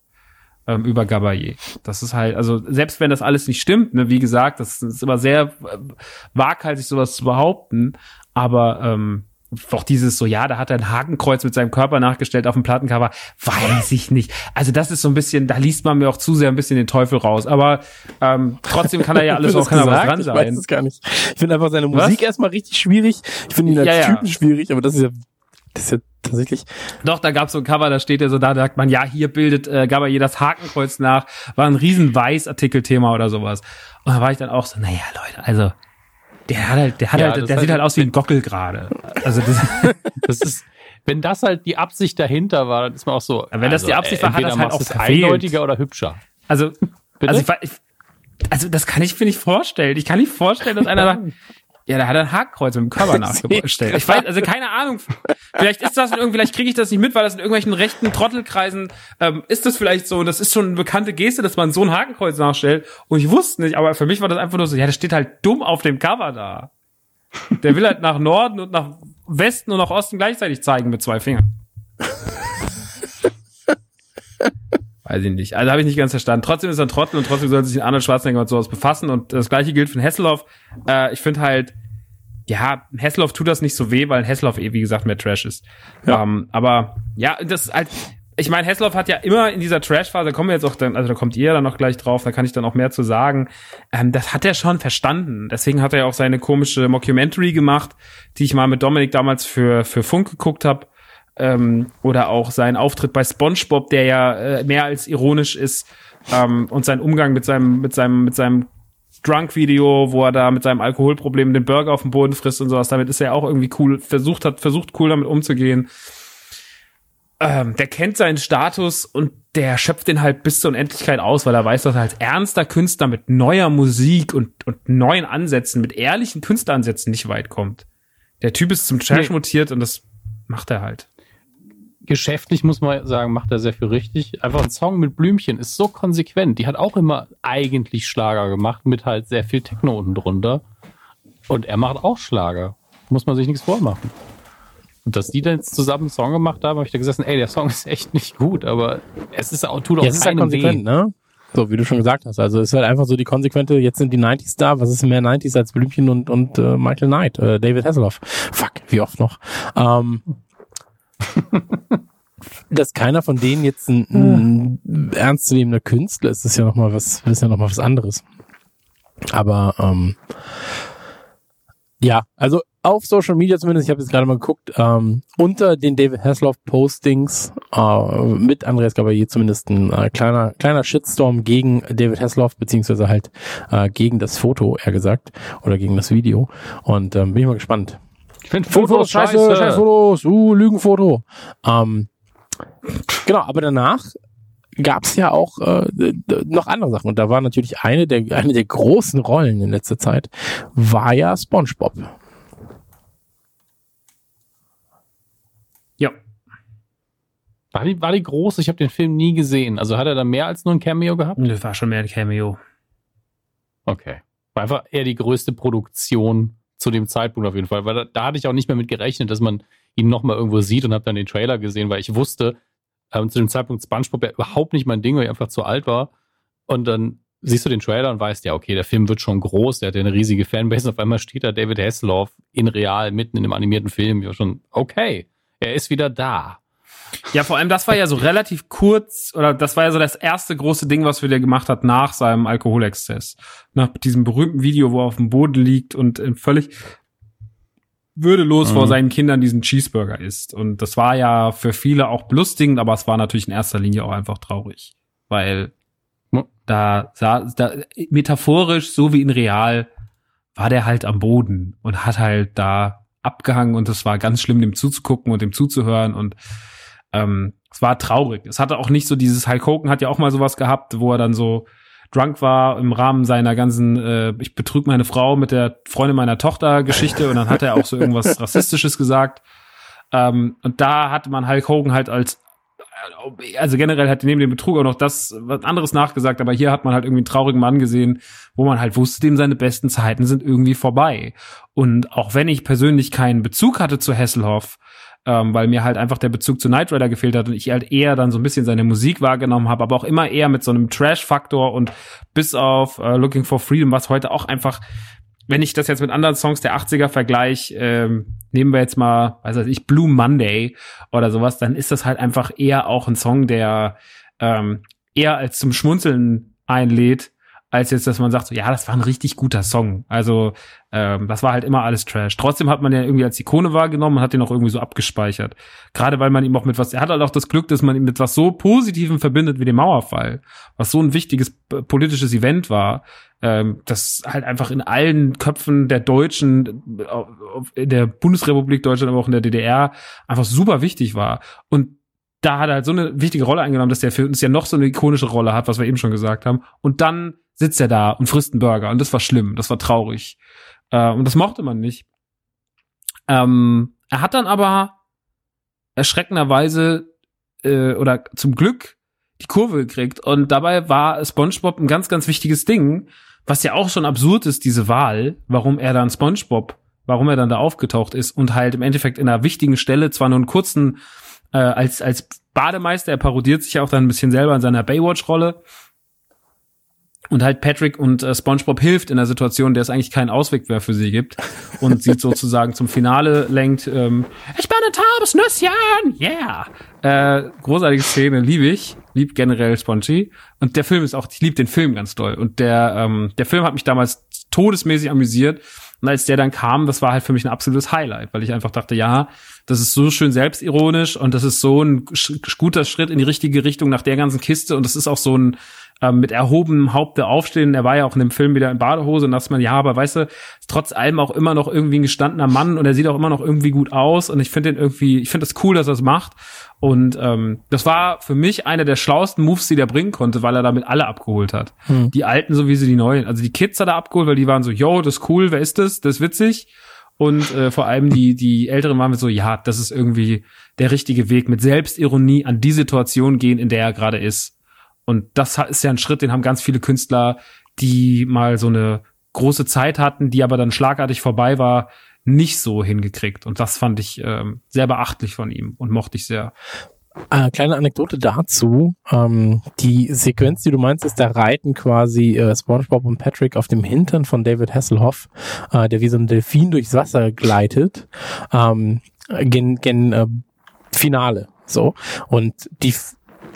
ähm, über Gabayé. Das ist halt, also selbst wenn das alles nicht stimmt, ne, wie gesagt, das ist immer sehr äh, waghalsig, sowas zu behaupten, aber ähm, auch dieses so, ja, da hat er ein Hakenkreuz mit seinem Körper nachgestellt auf dem Plattencover, weiß ich nicht. Also das ist so ein bisschen, da liest man mir auch zu sehr ein bisschen den Teufel raus. Aber ähm, trotzdem kann er ja alles auch, kann er was dran Ich sein. weiß es gar nicht. Ich finde einfach seine Was? Musik erstmal richtig schwierig. Ich finde ihn als Ja, ja. Typen schwierig, aber das ist ja, das ist ja tatsächlich. Doch, da gab's so ein Cover, da steht ja so da, da sagt man, ja, hier bildet äh, Gabayé das Hakenkreuz nach, war ein riesen Weiß-Artikelthema oder sowas. Und da war ich dann auch so, naja, Leute, also der hat halt, der hat Ja, halt, der sieht halt aus wie ein Gockel gerade. Also das, Das ist, wenn das halt die Absicht dahinter war, dann ist man auch so. Wenn das die Absicht war, hat das halt auch verfehlt. eindeutiger oder hübscher. also, also ich, also das kann ich mir nicht vorstellen. Ich kann nicht vorstellen, dass einer sagt, ja, da hat er ein Hakenkreuz mit dem Körper nachgestellt. Ich weiß, also keine Ahnung. Vielleicht ist das irgendwie, vielleicht kriege ich das nicht mit, weil das in irgendwelchen rechten Trottelkreisen ähm, ist das vielleicht so. Das ist schon eine bekannte Geste, dass man so ein Hakenkreuz nachstellt. Und ich wusste nicht, aber für mich war das einfach nur so, ja, das steht halt dumm auf dem Cover da. Der will halt nach Norden und nach Westen und nach Osten gleichzeitig zeigen mit zwei Fingern. Weiß ich nicht. Also habe ich nicht ganz verstanden. Trotzdem ist er ein Trottel und trotzdem sollte sich Arnold Schwarzenegger mit sowas befassen. Und das gleiche gilt für Hasselhoff. Äh, ich finde halt, ja, ein Hasselhoff tut das nicht so weh, weil ein Hasselhoff eh, wie gesagt, mehr Trash ist. Ähm, aber ja, das ist halt, ich meine, Hasselhoff hat ja immer in dieser Trash-Phase, da kommen wir jetzt auch dann, also da kommt ihr dann noch gleich drauf, da kann ich dann auch mehr zu sagen. Ähm, das hat er schon verstanden. Deswegen hat er ja auch seine komische Mockumentary gemacht, die ich mal mit Dominik damals für, für Funk geguckt habe. Ähm, oder auch sein Auftritt bei SpongeBob, der ja äh, mehr als ironisch ist, ähm, und sein Umgang mit seinem, mit seinem, mit seinem Drunk-Video, wo er da mit seinem Alkoholproblem den Burger auf dem Boden frisst und sowas. Damit ist er auch irgendwie cool, versucht hat, versucht cool damit umzugehen. Ähm, der kennt seinen Status und der schöpft den halt bis zur Unendlichkeit aus, weil er weiß, dass er als ernster Künstler mit neuer Musik und, und neuen Ansätzen, mit ehrlichen Künstleransätzen nicht weit kommt. Der Typ ist zum Trash Nee. mutiert und das macht er halt. Geschäftlich muss man sagen, macht er sehr viel richtig. Einfach ein Song mit Blümchen ist so konsequent. Die hat auch immer eigentlich Schlager gemacht, mit halt sehr viel Techno unten drunter. Und er macht auch Schlager. Muss man sich nichts vormachen. Und dass die dann jetzt zusammen einen Song gemacht haben, habe ich da gesessen, ey, der Song ist echt nicht gut, aber es ist auch, tut auch Ja, es ist keinem konsequent, weh. ne? So, wie du schon gesagt hast. Also es ist halt einfach so die konsequente, jetzt sind die 90s da, was ist mehr 90s als Blümchen und, und äh, Michael Knight, äh, David Hasselhoff. Fuck, wie oft noch. Ähm, dass keiner von denen jetzt ein, ein ernstzunehmender Künstler ist, ist ja noch mal was, ist ja noch mal was anderes. Aber ähm, ja, also auf Social Media zumindest, ich habe jetzt gerade mal geguckt, ähm, unter den David Hasselhoff Postings äh, mit Andreas Gabalier zumindest ein äh, kleiner kleiner Shitstorm gegen David Hasselhoff beziehungsweise halt äh, gegen das Foto, eher gesagt, oder gegen das Video. Und ähm, bin ich mal gespannt. Ich finde Fotos, scheiße, scheiß Fotos, uh, Lügenfoto. Ähm, genau, aber danach gab's ja auch äh, noch andere Sachen. Und da war natürlich eine der, eine der großen Rollen in letzter Zeit, war ja SpongeBob. Ja. War die, war die groß? Ich habe den Film nie gesehen. Also hat er da mehr als nur ein Cameo gehabt? Das war schon mehr ein Cameo. Okay. War einfach eher die größte Produktion zu dem Zeitpunkt auf jeden Fall. Weil da, da hatte ich auch nicht mehr mit gerechnet, dass man ihn nochmal irgendwo sieht und habe dann den Trailer gesehen, weil ich wusste, ähm, zu dem Zeitpunkt Spongebob ja überhaupt nicht mein Ding, weil ich einfach zu alt war. Und dann siehst du den Trailer und weißt, ja, okay, der Film wird schon groß, der hat ja eine riesige Fanbase. Und auf einmal steht da David Hasselhoff in real, mitten in dem animierten Film. Ich war schon, okay, er ist wieder da. Ja, vor allem das war ja so relativ kurz, oder das war ja so das erste große Ding, was wir gemacht hat nach seinem Alkoholexzess. Nach diesem berühmten Video, wo er auf dem Boden liegt und äh, völlig würdelos Mhm. vor seinen Kindern diesen Cheeseburger isst. Und das war ja für viele auch belustigend, aber es war natürlich in erster Linie auch einfach traurig. Weil da, sah, da metaphorisch, so wie in real, war der halt am Boden und hat halt da abgehangen und es war ganz schlimm, dem zuzugucken und dem zuzuhören und ähm, es war traurig. Es hatte auch nicht so dieses Hulk Hogan hat ja auch mal sowas gehabt, wo er dann so drunk war im Rahmen seiner ganzen äh, ich betrüg meine Frau mit der Freundin meiner Tochter Geschichte und dann hat er auch so irgendwas rassistisches gesagt. Ähm, und da hatte man Hulk Hogan halt als also generell hat neben dem Betrug auch noch das was anderes nachgesagt, aber hier hat man halt irgendwie einen traurigen Mann gesehen, wo man halt wusste, dem seine besten Zeiten sind irgendwie vorbei. Und auch wenn ich persönlich keinen Bezug hatte zu Hasselhoff, ähm, weil mir halt einfach der Bezug zu Knight Rider gefehlt hat und ich halt eher dann so ein bisschen seine Musik wahrgenommen habe, aber auch immer eher mit so einem Trash-Faktor und bis auf äh, Looking for Freedom, was heute auch einfach, wenn ich das jetzt mit anderen Songs der 80er vergleiche, ähm, nehmen wir jetzt mal, weiß ich, Blue Monday oder sowas, dann ist das halt einfach eher auch ein Song, der ähm, eher als zum Schmunzeln einlädt, als jetzt, dass man sagt, so, ja, das war ein richtig guter Song. Also ähm, das war halt immer alles Trash. Trotzdem hat man den irgendwie als Ikone wahrgenommen und hat den auch irgendwie so abgespeichert. Gerade weil man ihm auch mit was, er hat halt auch das Glück, dass man ihn mit was so Positivem verbindet wie dem Mauerfall, was so ein wichtiges politisches Event war, ähm, das halt einfach in allen Köpfen der Deutschen, äh, in der Bundesrepublik Deutschland, aber auch in der DDR einfach super wichtig war. Und da hat er halt so eine wichtige Rolle eingenommen, dass der für uns ja noch so eine ikonische Rolle hat, was wir eben schon gesagt haben. Und dann sitzt er da und frisst einen Burger. Und das war schlimm, das war traurig. Äh, und das mochte man nicht. Ähm, er hat dann aber erschreckenderweise äh, oder zum Glück die Kurve gekriegt. Und dabei war SpongeBob ein ganz, ganz wichtiges Ding, was ja auch schon absurd ist, diese Wahl, warum er dann SpongeBob, warum er dann da aufgetaucht ist und halt im Endeffekt in einer wichtigen Stelle zwar nur einen kurzen äh, als als Bademeister, er parodiert sich ja auch dann ein bisschen selber in seiner Baywatch-Rolle. Und halt Patrick und äh, SpongeBob hilft in einer Situation, der es eigentlich keinen Ausweg mehr für sie gibt und sie sozusagen zum Finale lenkt. Ähm, ich bin ein taubes Nüsschen, yeah. Äh, großartige Szene, liebe ich, lieb generell Spongy. Und der Film ist auch, ich liebe den Film ganz doll. Und der ähm, der Film hat mich damals todesmäßig amüsiert. Und als der dann kam, das war halt für mich ein absolutes Highlight, weil ich einfach dachte, ja, das ist so schön selbstironisch und das ist so ein guter Schritt in die richtige Richtung nach der ganzen Kiste. Und das ist auch so ein ähm, mit erhobenem Haupte aufstehen. Er war ja auch in dem Film wieder in Badehose und dass man, ja, aber weißt du, ist trotz allem auch immer noch irgendwie ein gestandener Mann und er sieht auch immer noch irgendwie gut aus und ich finde den irgendwie, ich finde das cool, dass er das macht und ähm, das war für mich einer der schlauesten Moves, die der bringen konnte, weil er damit alle abgeholt hat. Hm. Die Alten sowieso die Neuen. Also die Kids hat er abgeholt, weil die waren so, yo, das ist cool, wer ist das? Das ist witzig. Und äh, vor allem die, die Älteren waren so, ja, das ist irgendwie der richtige Weg, mit Selbstironie an die Situation gehen, in der er gerade ist. Und das ist ja ein Schritt, den haben ganz viele Künstler, die mal so eine große Zeit hatten, die aber dann schlagartig vorbei war, nicht so hingekriegt. Und das fand ich ähm, sehr beachtlich von ihm und mochte ich sehr. Äh, kleine Anekdote dazu. Ähm, die Sequenz, die du meinst, ist, da reiten quasi äh, SpongeBob und Patrick auf dem Hintern von David Hasselhoff, äh, der wie so ein Delfin durchs Wasser gleitet. Ähm, gen gen äh, Finale. So. Und die,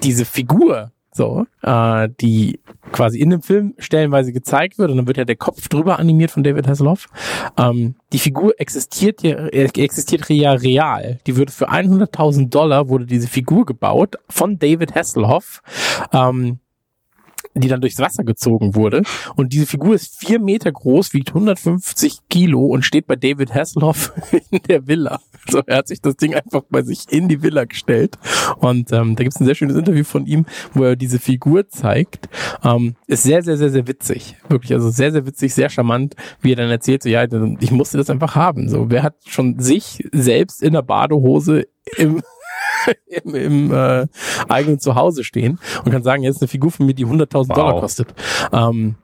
diese Figur so, äh, die quasi in dem Film stellenweise gezeigt wird und dann wird ja der Kopf drüber animiert von David Hasselhoff. Ähm, die Figur existiert ja, äh, existiert ja real. Die würde für 100.000 Dollar wurde diese Figur gebaut von David Hasselhoff. Ähm, die dann durchs Wasser gezogen wurde. Und diese Figur ist vier Meter groß, wiegt 150 Kilo und steht bei David Hasselhoff in der Villa. So, er hat sich das Ding einfach bei sich in die Villa gestellt. Und ähm, da gibt es ein sehr schönes Interview von ihm, wo er diese Figur zeigt. Ähm, ist sehr, sehr, sehr, sehr witzig. Wirklich, also sehr, sehr witzig, sehr charmant, wie er dann erzählt, so, ja, ich musste das einfach haben. So, wer hat schon sich selbst in der Badehose im im, im äh, eigenen Zuhause stehen und kann sagen, jetzt ist eine Figur von mir, die 100.000 wow. Dollar kostet. Ähm,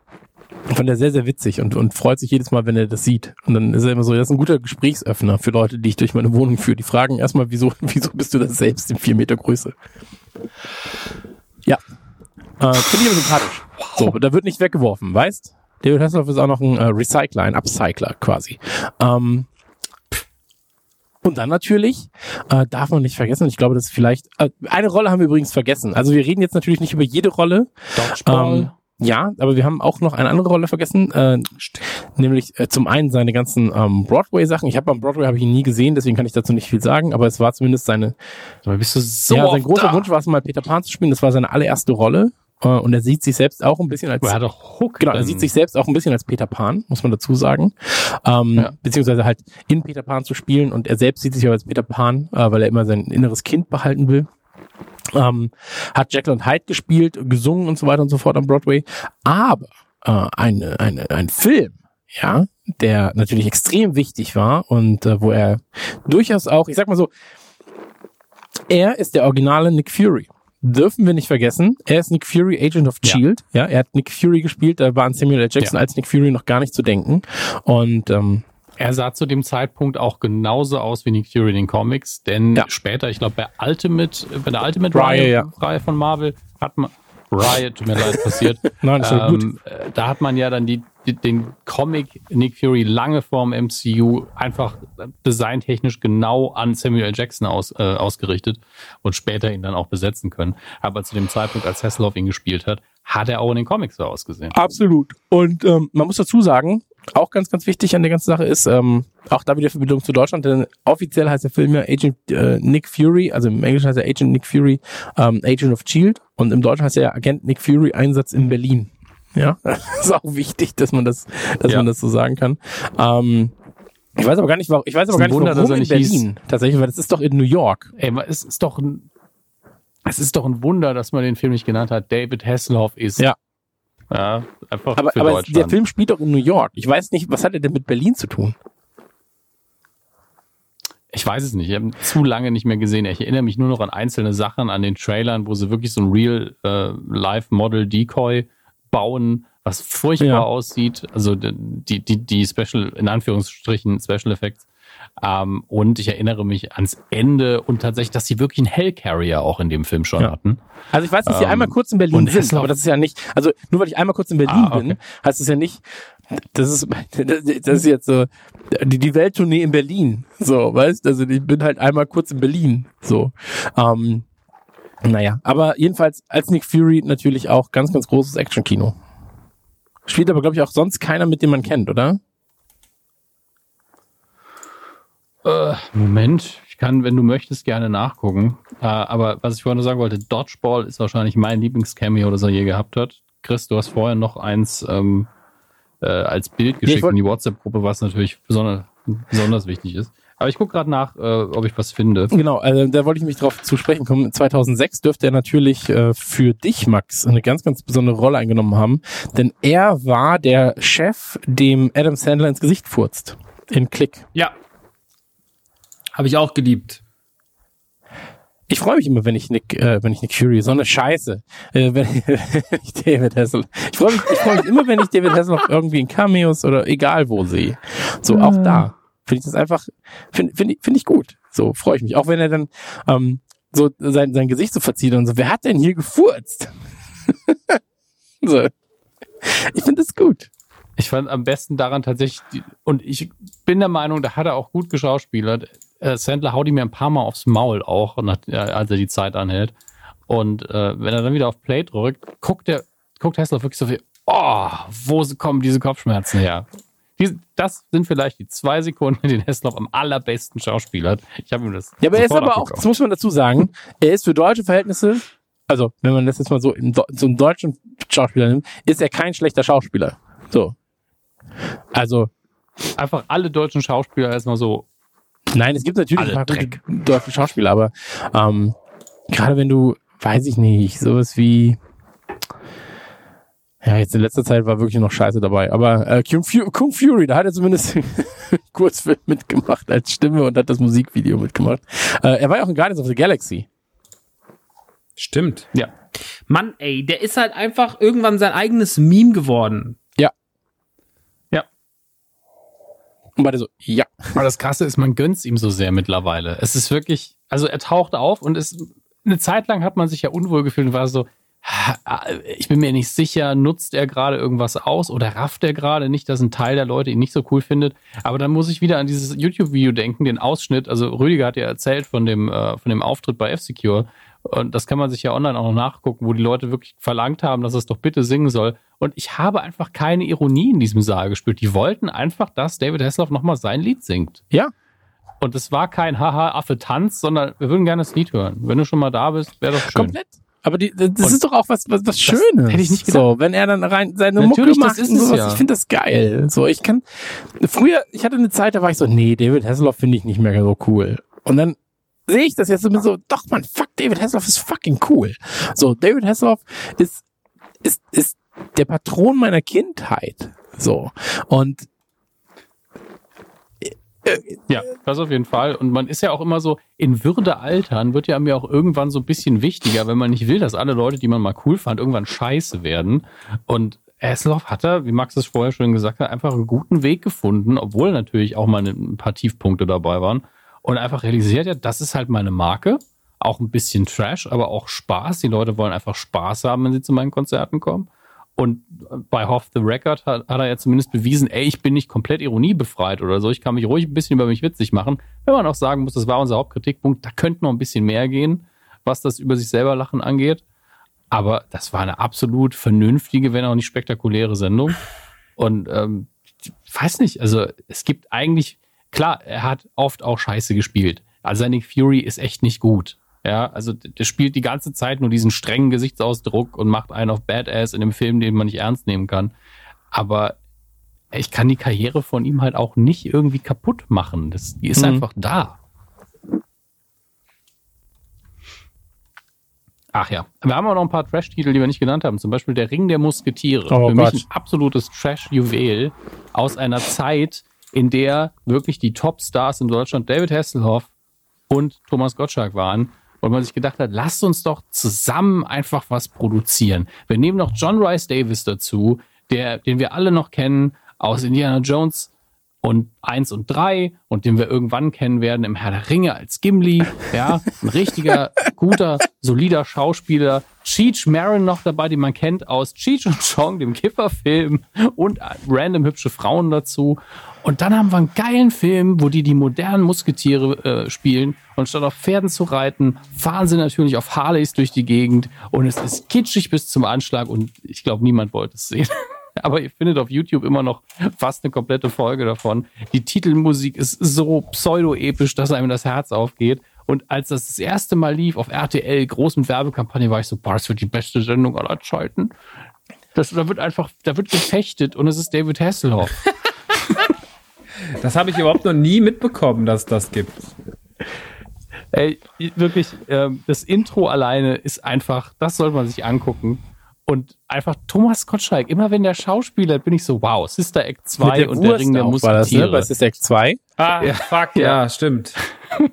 fand er sehr, sehr witzig und, und freut sich jedes Mal, wenn er das sieht. Und dann ist er immer so, das ist ein guter Gesprächsöffner für Leute, die ich durch meine Wohnung führe. Die fragen erstmal, wieso, wieso bist du das selbst in vier Meter Größe? Ja. Äh, Finde ich aber sympathisch. So, da wird nicht weggeworfen, weißt? David Hasselhoff ist auch noch ein äh, Recycler, ein Upcycler quasi. Ähm, und dann natürlich, äh, darf man nicht vergessen, ich glaube, das ist vielleicht, äh, eine Rolle haben wir übrigens vergessen. Also wir reden jetzt natürlich nicht über jede Rolle. Dodgeball. Ähm, ja, aber wir haben auch noch eine andere Rolle vergessen, äh, nämlich äh, zum einen seine ganzen ähm, Broadway-Sachen. Ich habe beim Broadway habe ich ihn nie gesehen, deswegen kann ich dazu nicht viel sagen, aber es war zumindest seine. Aber bist du so ja, sein großer da? Wunsch war es mal Peter Pan zu spielen. Das war seine allererste Rolle äh, und er sieht sich selbst auch ein bisschen als. Er hat doch Hook. Genau, er sieht sich selbst auch ein bisschen als Peter Pan, muss man dazu sagen. Ähm, ja. Beziehungsweise halt in Peter Pan zu spielen und er selbst sieht sich auch als Peter Pan, äh, weil er immer sein inneres Kind behalten will. Ähm, hat Jekyll und Hyde gespielt, gesungen und so weiter und so fort am Broadway. Aber äh, eine, eine, ein Film, ja, der natürlich extrem wichtig war und äh, wo er durchaus auch, ich sag mal so, er ist der originale Nick Fury dürfen wir nicht vergessen, er ist Nick Fury, Agent of Shield. Ja, ja er hat Nick Fury gespielt, da war an Samuel L. Jackson ja. als Nick Fury noch gar nicht zu denken. Und ähm, er sah zu dem Zeitpunkt auch genauso aus wie Nick Fury in den Comics, denn ja. später, ich glaube, bei Ultimate, bei der Ultimate-Reihe ja. Reihe von Marvel hat man Riot, tut mir leid, passiert. Nein, das ähm, gut. Äh, da hat man ja dann die, die, den Comic Nick Fury lange vorm MCU einfach designtechnisch genau an Samuel L. Jackson aus, äh, ausgerichtet und später ihn dann auch besetzen können. Aber zu dem Zeitpunkt, als Hasselhoff ihn gespielt hat, hat er auch in den Comics so ausgesehen. Absolut. Und ähm, man muss dazu sagen, auch ganz, ganz wichtig an der ganzen Sache ist, ähm, auch da wieder Verbindung zu Deutschland, denn offiziell heißt der Film ja Agent äh, Nick Fury, also im Englischen heißt er Agent Nick Fury, ähm, Agent of Shield und im Deutschen heißt er Agent Nick Fury Einsatz in Berlin. Ja, das ist auch wichtig, dass man das, dass ja. man das so sagen kann. Ähm, ich weiß aber gar nicht, warum, ich weiß aber gar nicht, Wunder, warum in Berlin. Hieß. Tatsächlich, weil das ist doch in New York. Ey, es ist doch ein, es ist doch ein Wunder, dass man den Film nicht genannt hat. David Hasselhoff ist ja. Ja, einfach aber, für aber Deutschland. der Film spielt doch in New York. Ich weiß nicht, was hat er denn mit Berlin zu tun? Ich weiß es nicht. Ich habe zu lange nicht mehr gesehen. Ich erinnere mich nur noch an einzelne Sachen, an den Trailern, wo sie wirklich so ein Real-Life-Model-Decoy äh, bauen, was furchtbar ja. aussieht. Also die, die, die Special, in Anführungsstrichen, Special Effects. Ähm, und ich erinnere mich ans Ende und tatsächlich, dass sie wirklich einen Hellcarrier auch in dem Film schon ja. hatten. Also ich weiß, dass sie ähm, einmal kurz in Berlin sind, aber das ist ja nicht, also nur weil ich einmal kurz in Berlin ah, okay. bin, heißt es ja nicht, das ist, das ist jetzt so, die, die Welttournee in Berlin, so, weißt, also ich bin halt einmal kurz in Berlin, so, ähm, naja, aber jedenfalls als Nick Fury natürlich auch ganz, ganz großes Action-Kino. Spielt aber, glaube ich, auch sonst keiner, mit dem man kennt, oder? Äh, Moment, ich kann, wenn du möchtest, gerne nachgucken. Äh, aber was ich vorhin nur sagen wollte, Dodgeball ist wahrscheinlich mein Lieblingscameo, das er je gehabt hat. Chris, du hast vorher noch eins ähm, äh, als Bild geschickt nee, in die WhatsApp-Gruppe, was natürlich besonders, besonders wichtig ist. Aber ich gucke gerade nach, äh, ob ich was finde. Genau, also da wollte ich mich drauf zu sprechen kommen. 2006 dürfte er natürlich äh, für dich, Max, eine ganz, ganz besondere Rolle eingenommen haben. Denn er war der Chef, dem Adam Sandler ins Gesicht furzt. In Klick. Ja, habe ich auch geliebt. Ich freue mich immer, wenn ich Nick, äh, wenn ich Nick Fury, so eine Scheiße, äh, wenn, wenn ich David Hassel. Ich freue mich, ich freue mich immer, wenn ich David Hassel noch irgendwie in Cameos oder egal wo sehe. So auch da finde ich das einfach, finde find, find ich gut. So freue ich mich. Auch wenn er dann ähm, so sein, sein Gesicht so verzieht und so, wer hat denn hier gefurzt? so. Ich finde das gut. Ich fand am besten daran tatsächlich, und ich bin der Meinung, da hat er auch gut geschauspielert. Äh, Sandler haut ihm ja ein paar Mal aufs Maul auch, als er die Zeit anhält. Und äh, wenn er dann wieder auf Play drückt, guckt der, guckt Hasselhoff wirklich so viel, oh, wo kommen diese Kopfschmerzen her? Die, das sind vielleicht die zwei Sekunden, die Hasselhoff am allerbesten Schauspieler hat. Ich habe ihm das. Ja, aber er ist aber auch, das muss man dazu sagen, er ist für deutsche Verhältnisse, also wenn man das jetzt mal so im, Do- zum deutschen Schauspieler nimmt, ist er kein schlechter Schauspieler. So. Also, einfach alle deutschen Schauspieler erstmal so. Nein, es gibt natürlich ein paar gute Dreck. deutsche Schauspieler, aber ähm, gerade wenn du, weiß ich nicht, sowas wie ja, jetzt in letzter Zeit war wirklich noch Scheiße dabei. Aber äh, Kung, Fu Kung Fury, da hat er zumindest Kurzfilm mitgemacht als Stimme und hat das Musikvideo mitgemacht. Äh, er war ja auch in Guardians of the Galaxy. Stimmt. Ja. Mann, ey, der ist halt einfach irgendwann sein eigenes Meme geworden. Und beide so, ja. Aber das Krasse ist, man gönnt's ihm so sehr mittlerweile. Es ist wirklich, also er taucht auf und es, eine Zeit lang hat man sich ja unwohl gefühlt und war so, "Ha, ich bin mir nicht sicher, nutzt er gerade irgendwas aus oder rafft er gerade nicht, dass ein Teil der Leute ihn nicht so cool findet. Aber dann muss ich wieder an dieses YouTube-Video denken, den Ausschnitt. Also Rüdiger hat ja erzählt von dem, äh, von dem Auftritt bei F-Secure. Und das kann man sich ja online auch noch nachgucken, wo die Leute wirklich verlangt haben, dass es doch bitte singen soll. Und ich habe einfach keine Ironie in diesem Saal gespürt. Die wollten einfach, dass David Hasselhoff nochmal sein Lied singt. Ja. Und es war kein Haha, Affe Tanz, sondern wir würden gerne das Lied hören. Wenn du schon mal da bist, wäre doch schön. Komplett. Aber die, das Und ist doch auch was, was, was Schönes. hätte ich nicht gedacht. So, wenn er dann rein seine Natürlich, Mucke das macht ist und es sowas. ja. Ich finde das geil. So, ich kann, früher, ich hatte eine Zeit, da war ich so, nee, David Hasselhoff finde ich nicht mehr so cool. Und dann sehe ich das jetzt immer so, doch man, fuck, David Hasselhoff ist fucking cool. So, David Hasselhoff ist, ist, ist der Patron meiner Kindheit. So. Und Ja, das auf jeden Fall. Und man ist ja auch immer so, in Würde altern wird ja mir auch irgendwann so ein bisschen wichtiger, wenn man nicht will, dass alle Leute, die man mal cool fand, irgendwann scheiße werden. Und Hasselhoff hat er, wie Max es vorher schon gesagt hat, einfach einen guten Weg gefunden, obwohl natürlich auch mal ein paar Tiefpunkte dabei waren. Und einfach realisiert ja, das ist halt meine Marke. Auch ein bisschen Trash, aber auch Spaß. Die Leute wollen einfach Spaß haben, wenn sie zu meinen Konzerten kommen. Und bei Hoff the Record hat, hat er ja zumindest bewiesen, ey, ich bin nicht komplett ironiebefreit oder so. Ich kann mich ruhig ein bisschen über mich witzig machen. Wenn man auch sagen muss, das war unser Hauptkritikpunkt, da könnte noch ein bisschen mehr gehen, was das über sich selber lachen angeht. Aber das war eine absolut vernünftige, wenn auch nicht spektakuläre Sendung. Und ähm, weiß nicht, also es gibt eigentlich, klar, er hat oft auch Scheiße gespielt. Also Nick Fury ist echt nicht gut. Ja, also der spielt die ganze Zeit nur diesen strengen Gesichtsausdruck und macht einen auf Badass in einem Film, den man nicht ernst nehmen kann. Aber ich kann die Karriere von ihm halt auch nicht irgendwie kaputt machen. Das, die ist Mhm. einfach da. Ach ja, wir haben auch noch ein paar Trash-Titel, die wir nicht genannt haben. Zum Beispiel Der Ring der Musketiere. Oh Für Gott. mich ein absolutes Trash-Juwel aus einer Zeit, in der wirklich die Top-Stars in Deutschland David Hasselhoff und Thomas Gottschalk waren. Und man sich gedacht hat, lasst uns doch zusammen einfach was produzieren. Wir nehmen noch John Rice Davis dazu, der, den wir alle noch kennen aus Indiana Jones und eins und drei und den wir irgendwann kennen werden im Herr der Ringe als Gimli. Ja, ein richtiger, guter, solider Schauspieler. Cheech Marin noch dabei, den man kennt aus Cheech und Chong, dem Kifferfilm und random hübsche Frauen dazu. Und dann haben wir einen geilen Film, wo die die modernen Musketiere äh, spielen und statt auf Pferden zu reiten, fahren sie natürlich auf Harleys durch die Gegend und es ist kitschig bis zum Anschlag und ich glaube, niemand wollte es sehen. Aber ihr findet auf YouTube immer noch fast eine komplette Folge davon. Die Titelmusik ist so pseudo-episch, dass einem das Herz aufgeht. Und als das das erste Mal lief auf RTL, groß mit Werbekampagne, war ich so, boah, das wird die beste Sendung aller Zeiten. Das, da wird einfach, da wird gefechtet und es ist David Hasselhoff. Das habe ich überhaupt noch nie mitbekommen, dass das gibt. Ey, wirklich, ähm, das Intro alleine ist einfach, das sollte man sich angucken. Und einfach Thomas Gottschalk, immer wenn der Schauspieler, bin ich so, wow, Sister Act 2 und der Ring der auch war das, ne? Musketiere. Bei Sister Act 2. Ah, Ja. fuck, ja, stimmt.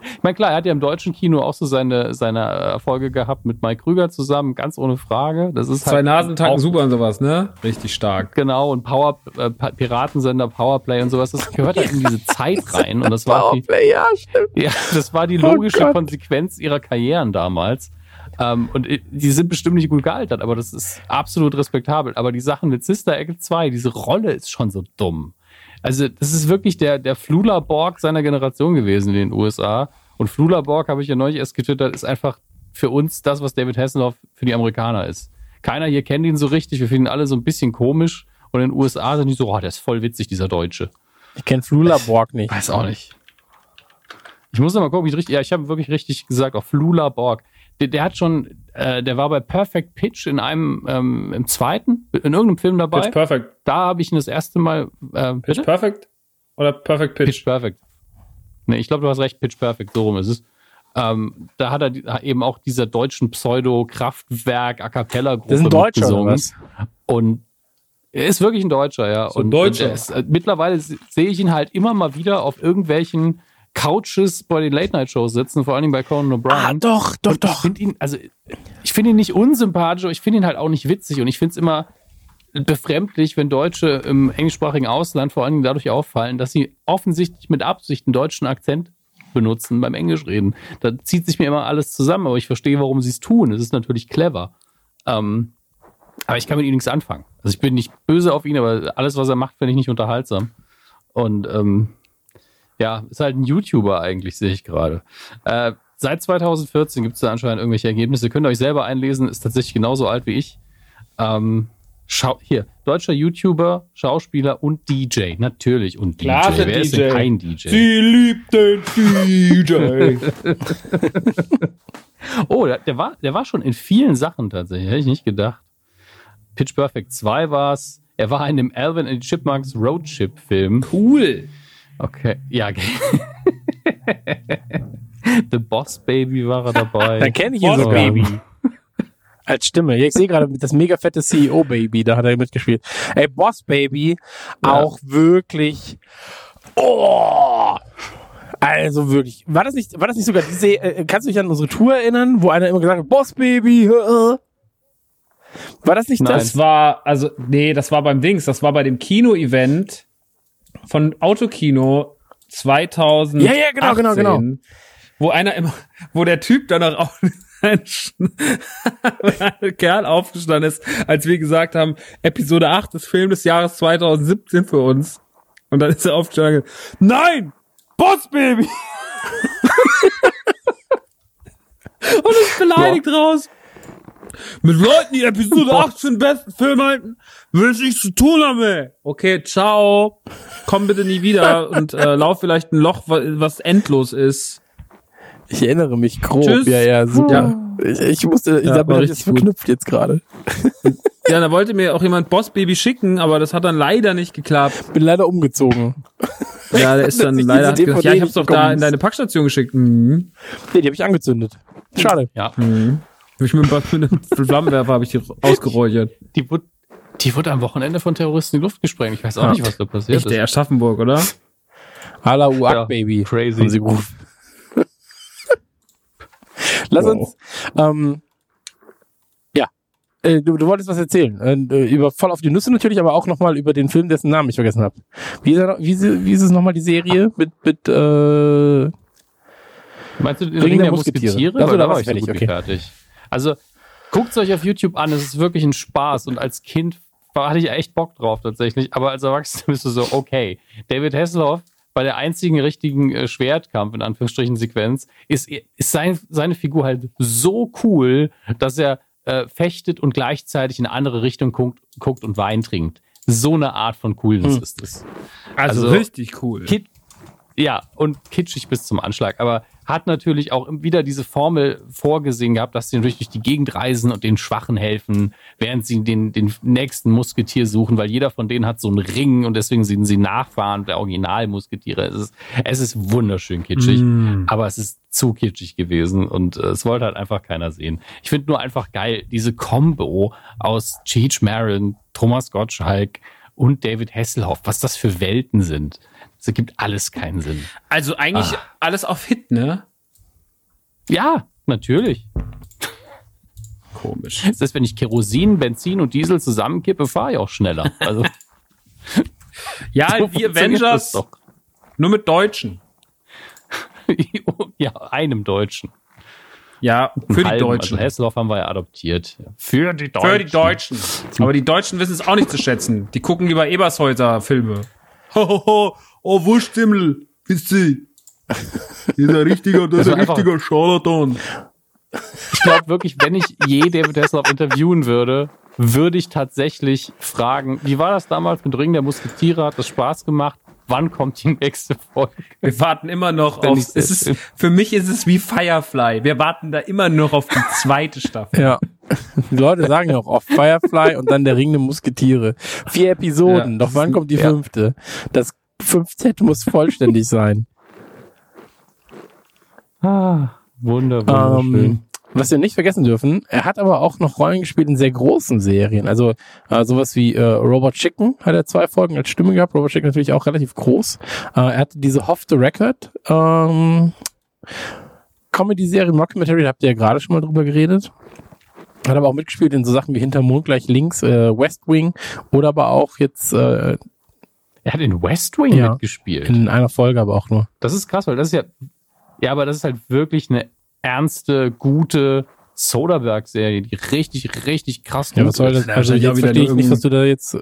Ich meine, klar, er hat ja im deutschen Kino auch so seine, seine Erfolge gehabt mit Mike Krüger zusammen, ganz ohne Frage. Das ist Zwei halt Nasentacken auch- super und sowas, ne? Richtig stark. Genau, und Power, äh, Piratensender, Powerplay und sowas, das gehört halt in diese Zeit rein. Und das war auch die, Powerplay, ja, stimmt. Ja, das war die Oh logische Gott. Konsequenz ihrer Karrieren damals. Ähm, und die sind bestimmt nicht gut gealtert, aber das ist absolut respektabel. Aber die Sachen mit Sister Act 2, diese Rolle ist schon so dumm. Also, das ist wirklich der, der Flula Borg seiner Generation gewesen in den USA. Und Flula Borg, habe ich ja neulich erst getwittert, ist einfach für uns das, was David Hasselhoff für die Amerikaner ist. Keiner hier kennt ihn so richtig. Wir finden ihn alle so ein bisschen komisch. Und in den USA sind die so, oh, der ist voll witzig, dieser Deutsche. Ich kenne Flula Borg nicht. Weiß auch nicht. Ich muss noch mal gucken, wie ich richtig, ja, ich habe wirklich richtig gesagt, auch Flula Borg. Der, der hat schon, äh, der war bei Perfect Pitch in einem, ähm, im zweiten, in irgendeinem Film dabei. Pitch Perfect. Da habe ich ihn das erste Mal, äh, Pitch bitte? Perfect? Oder Perfect Pitch? Pitch Perfect. Nee, ich glaube, du hast recht, Pitch Perfect, so rum ist es. Ähm, da hat er eben auch dieser deutschen Pseudo-Kraftwerk A Cappella-Gruppe Das ist ein Deutscher, was? Und er ist wirklich ein Deutscher, ja. So ein und, Deutscher. Und ist, äh, mittlerweile se- sehe ich ihn halt immer mal wieder auf irgendwelchen Couches bei den Late-Night-Shows sitzen, vor allem bei Conan O'Brien. Ah, doch, doch, Und Ich doch. finde ihn, also ich finde ihn nicht unsympathisch, aber ich finde ihn halt auch nicht witzig und ich finde es immer befremdlich, wenn Deutsche im englischsprachigen Ausland vor allen Dingen dadurch auffallen, dass sie offensichtlich mit Absicht einen deutschen Akzent benutzen beim Englischreden. Da zieht sich mir immer alles zusammen, aber ich verstehe, warum sie es tun. Es ist natürlich clever. Ähm, aber ich kann mit ihm nichts anfangen. Also ich bin nicht böse auf ihn, aber alles, was er macht, finde ich nicht unterhaltsam. Und ähm, ja, ist halt ein YouTuber eigentlich, sehe ich gerade. Äh, seit 2014 gibt es da anscheinend irgendwelche Ergebnisse. Könnt ihr euch selber einlesen, ist tatsächlich genauso alt wie ich. Ähm, schau, hier, deutscher YouTuber, Schauspieler und DJ. Natürlich. Und DJ. Klasse Wer ist DJ. denn kein DJ? Sie liebt den DJ. Oh, der, der, war, der war schon in vielen Sachen tatsächlich. Hätte ich nicht gedacht. Pitch Perfect 2 war's. Er war in dem Alvin and Chipmunks Roadship Film. cool. Okay, ja. okay. The Boss Baby war er dabei. Dann kenne ich ihn Boss sogar. Baby. Als Stimme. Ja, Ich sehe gerade das mega fette CEO-Baby, da hat er mitgespielt. Ey, Boss Baby, auch wirklich. Oh! Also wirklich. War das nicht, war das nicht sogar diese, äh, kannst du dich an unsere Tour erinnern, wo einer immer gesagt hat, Boss Baby, äh, äh? War das nicht Nein. das? Das war, also, nee, das war beim Dings, das war bei dem Kino-Event von Autokino 2000. Ja, ja, genau, genau, genau. Wo einer immer, wo der Typ danach auch ein Kerl aufgestanden ist, als wir gesagt haben, Episode 8 des Film des Jahres 2017 für uns. Und dann ist er aufgestanden nein! Boss Baby! und ist beleidigt raus. Mit Leuten, die Episode 8 für den besten Film halten, will ich nichts zu tun haben, ey. Okay, ciao. Komm bitte nie wieder und äh, lauf vielleicht ein Loch, wa- was endlos ist. Ich erinnere mich grob. Tschüss. Ja, ja, super. Ja. Ich, ich musste, ich Ja, habe das richtig verknüpft jetzt gerade. Ja, da wollte mir auch jemand Boss Baby schicken, aber das hat dann leider nicht geklappt. Bin leider umgezogen. Ja, der ist dann leider hat gesagt, DVD ja, ich hab's doch da in deine Packstation geschickt. Mhm. Nee, die habe ich angezündet. Schade. Ja, Hab ich mit, einem Flammenwerfer habe ich die ausgeräuchert. die wurde, die wurde am Wochenende von Terroristen in die Luft gesprengt. Ich weiß auch nicht, was da passiert Echt, ist. der Aschaffenburg, oder? Hala Uak Ja, Baby. crazy. Haben sie gerufen. Lass Wow. uns, ähm, ja. Äh, du, du wolltest was erzählen. Äh, über voll auf die Nüsse natürlich, aber auch nochmal über den Film, dessen Namen ich vergessen habe. Wie ist, noch- wie, wie ist es nochmal die Serie mit, mit äh, Meinst du den Ring Ring der der Musketiere? Musketiere? So, Weil da war ich so fertig, gut okay. fertig. Also, guckt euch auf YouTube an, es ist wirklich ein Spaß und als Kind hatte ich echt Bock drauf tatsächlich, aber als Erwachsener bist du so, okay, David Hasselhoff bei der einzigen richtigen äh, Schwertkampf, in Anführungsstrichen, Sequenz, ist, ist sein, seine Figur halt so cool, dass er äh, fechtet und gleichzeitig in eine andere Richtung guckt, guckt und Wein trinkt. So eine Art von Coolness Hm. ist es. Also, Also- richtig cool. Kit ja, und kitschig bis zum Anschlag. Aber hat natürlich auch wieder diese Formel vorgesehen gehabt, dass sie natürlich durch die Gegend reisen und den Schwachen helfen, während sie den, den nächsten Musketier suchen, weil jeder von denen hat so einen Ring und deswegen sind sie Nachfahren der Originalmusketiere. Es ist, es ist wunderschön kitschig, Mm. aber es ist zu kitschig gewesen und äh, es wollte halt einfach keiner sehen. Ich finde nur einfach geil, diese Combo aus Cheech Marin, Thomas Gottschalk und David Hasselhoff, was das für Welten sind. Das ergibt alles keinen Sinn. Also eigentlich Ah. alles auf Hit, ne? Ja, natürlich. Komisch. Das heißt, wenn ich Kerosin, Benzin und Diesel zusammenkippe, fahre ich auch schneller. Also, Ja, so die Avengers nur mit Deutschen. ja, einem Deutschen. Ja, für die Halben. Deutschen. Also Hesselhoff haben wir ja adoptiert. Für die Deutschen. Für die Deutschen. Aber die Deutschen wissen es auch nicht zu schätzen. Die gucken lieber Ebershäuser Filme. Hohoho, oh Wurststimmel, wisst ihr? Dieser richtiger, das ist ein richtiger Charlatan. ich glaube wirklich, wenn ich je David Hasselhoff interviewen würde, würde ich tatsächlich fragen, wie war das damals mit Ring der Musketiere? Hat das Spaß gemacht? Wann kommt die nächste Folge? Wir warten immer noch auf. ich- Es ist, für mich ist es wie Firefly. Wir warten da immer noch auf die zweite Staffel. Ja. Die Leute sagen ja auch oft Firefly und dann der Ring der Musketiere. Vier Episoden, Ja. doch wann kommt die Ja. fünfte? Das Fünfte muss vollständig sein. Ah, wunder, wunderschön. Ähm, was wir nicht vergessen dürfen, er hat aber auch noch Rollen gespielt in sehr großen Serien. Also äh, sowas wie äh, Robot Chicken hat er zwei Folgen als Stimme gehabt. Robot Chicken natürlich auch relativ groß. Äh, er hatte diese Off the Record ähm, Comedy-Serie Mockumentary, da habt ihr ja gerade schon mal drüber geredet. Hat aber auch mitgespielt in so Sachen wie Hinter Mond gleich links, äh, West Wing oder aber auch jetzt äh, er hat in West Wing Ja. mitgespielt. in einer Folge aber auch nur. Das ist krass, weil das ist ja, ja, aber das ist halt wirklich eine ernste, gute Soderbergh-Serie, die richtig, richtig krass Ja, gut was soll das? ist. Ja, Also auch jetzt verstehe ich nicht, was du da jetzt,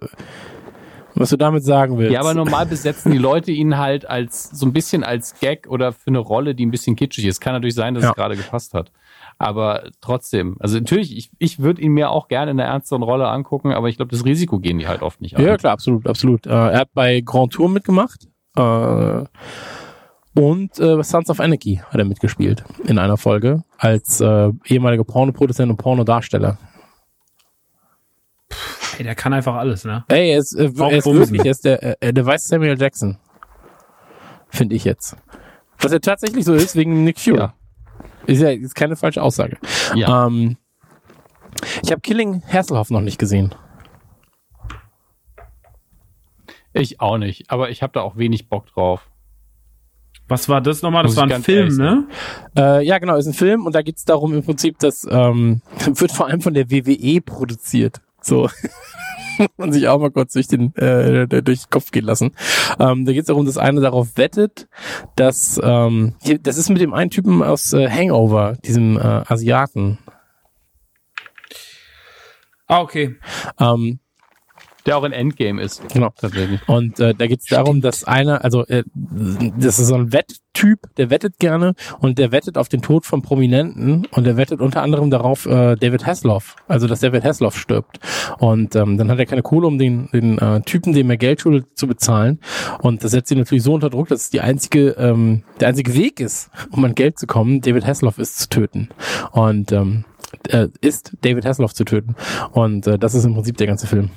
was du damit sagen willst. Ja, aber normal besetzen die Leute ihn halt als so ein bisschen als Gag oder für eine Rolle, die ein bisschen kitschig ist. Kann natürlich sein, dass Ja. es gerade gepasst hat. Aber trotzdem, also natürlich, ich, ich würde ihn mir auch gerne in einer ernsteren Rolle angucken, aber ich glaube, das Risiko gehen die halt oft nicht Ja, ein. klar, absolut, absolut. Äh, er hat bei Grand Tour mitgemacht. Äh, und äh, Sons of Anarchy hat er mitgespielt in einer Folge als äh, ehemaliger Pornoproduzent und Pornodarsteller. Ey, der kann einfach alles, ne? Ey, er ist, äh, er ist wirklich, er ist der, äh, der weiß Samuel Jackson. Finde ich jetzt. Was er tatsächlich so ist, wegen Nick Fury. Ja. Ist ja ist keine falsche Aussage. Ja. Ähm, ich habe Killing Hasselhoff noch nicht gesehen. Ich auch nicht, aber ich habe da auch wenig Bock drauf. Was war das nochmal? Das Muss war ein Film, ne? Äh, ja, genau, ist ein Film und da geht's darum im Prinzip, dass ähm, wird vor allem von der WWE produziert. So. Muss man sich auch mal kurz durch den äh, durch den Kopf gehen lassen. Ähm, da geht's darum, dass einer darauf wettet, dass ähm, hier, das ist mit dem einen Typen aus äh, Hangover, diesem äh, Asiaten. Ah, okay. Ähm, Der auch in Endgame ist. Genau. Tatsächlich. Und äh, da geht es darum, dass einer, also äh, das ist so ein Wetttyp, der wettet gerne und der wettet auf den Tod von Prominenten und der wettet unter anderem darauf äh, David Hasselhoff, also dass David Hasselhoff stirbt. Und ähm, dann hat er keine Kohle, um den, den äh, Typen, dem er Geld schuldet, zu bezahlen. Und das setzt ihn natürlich so unter Druck, dass es die einzige, ähm, der einzige Weg ist, um an Geld zu kommen, David Hasselhoff ist zu töten. Und ähm, äh, ist David Hasselhoff zu töten. Und äh, das ist im Prinzip der ganze Film.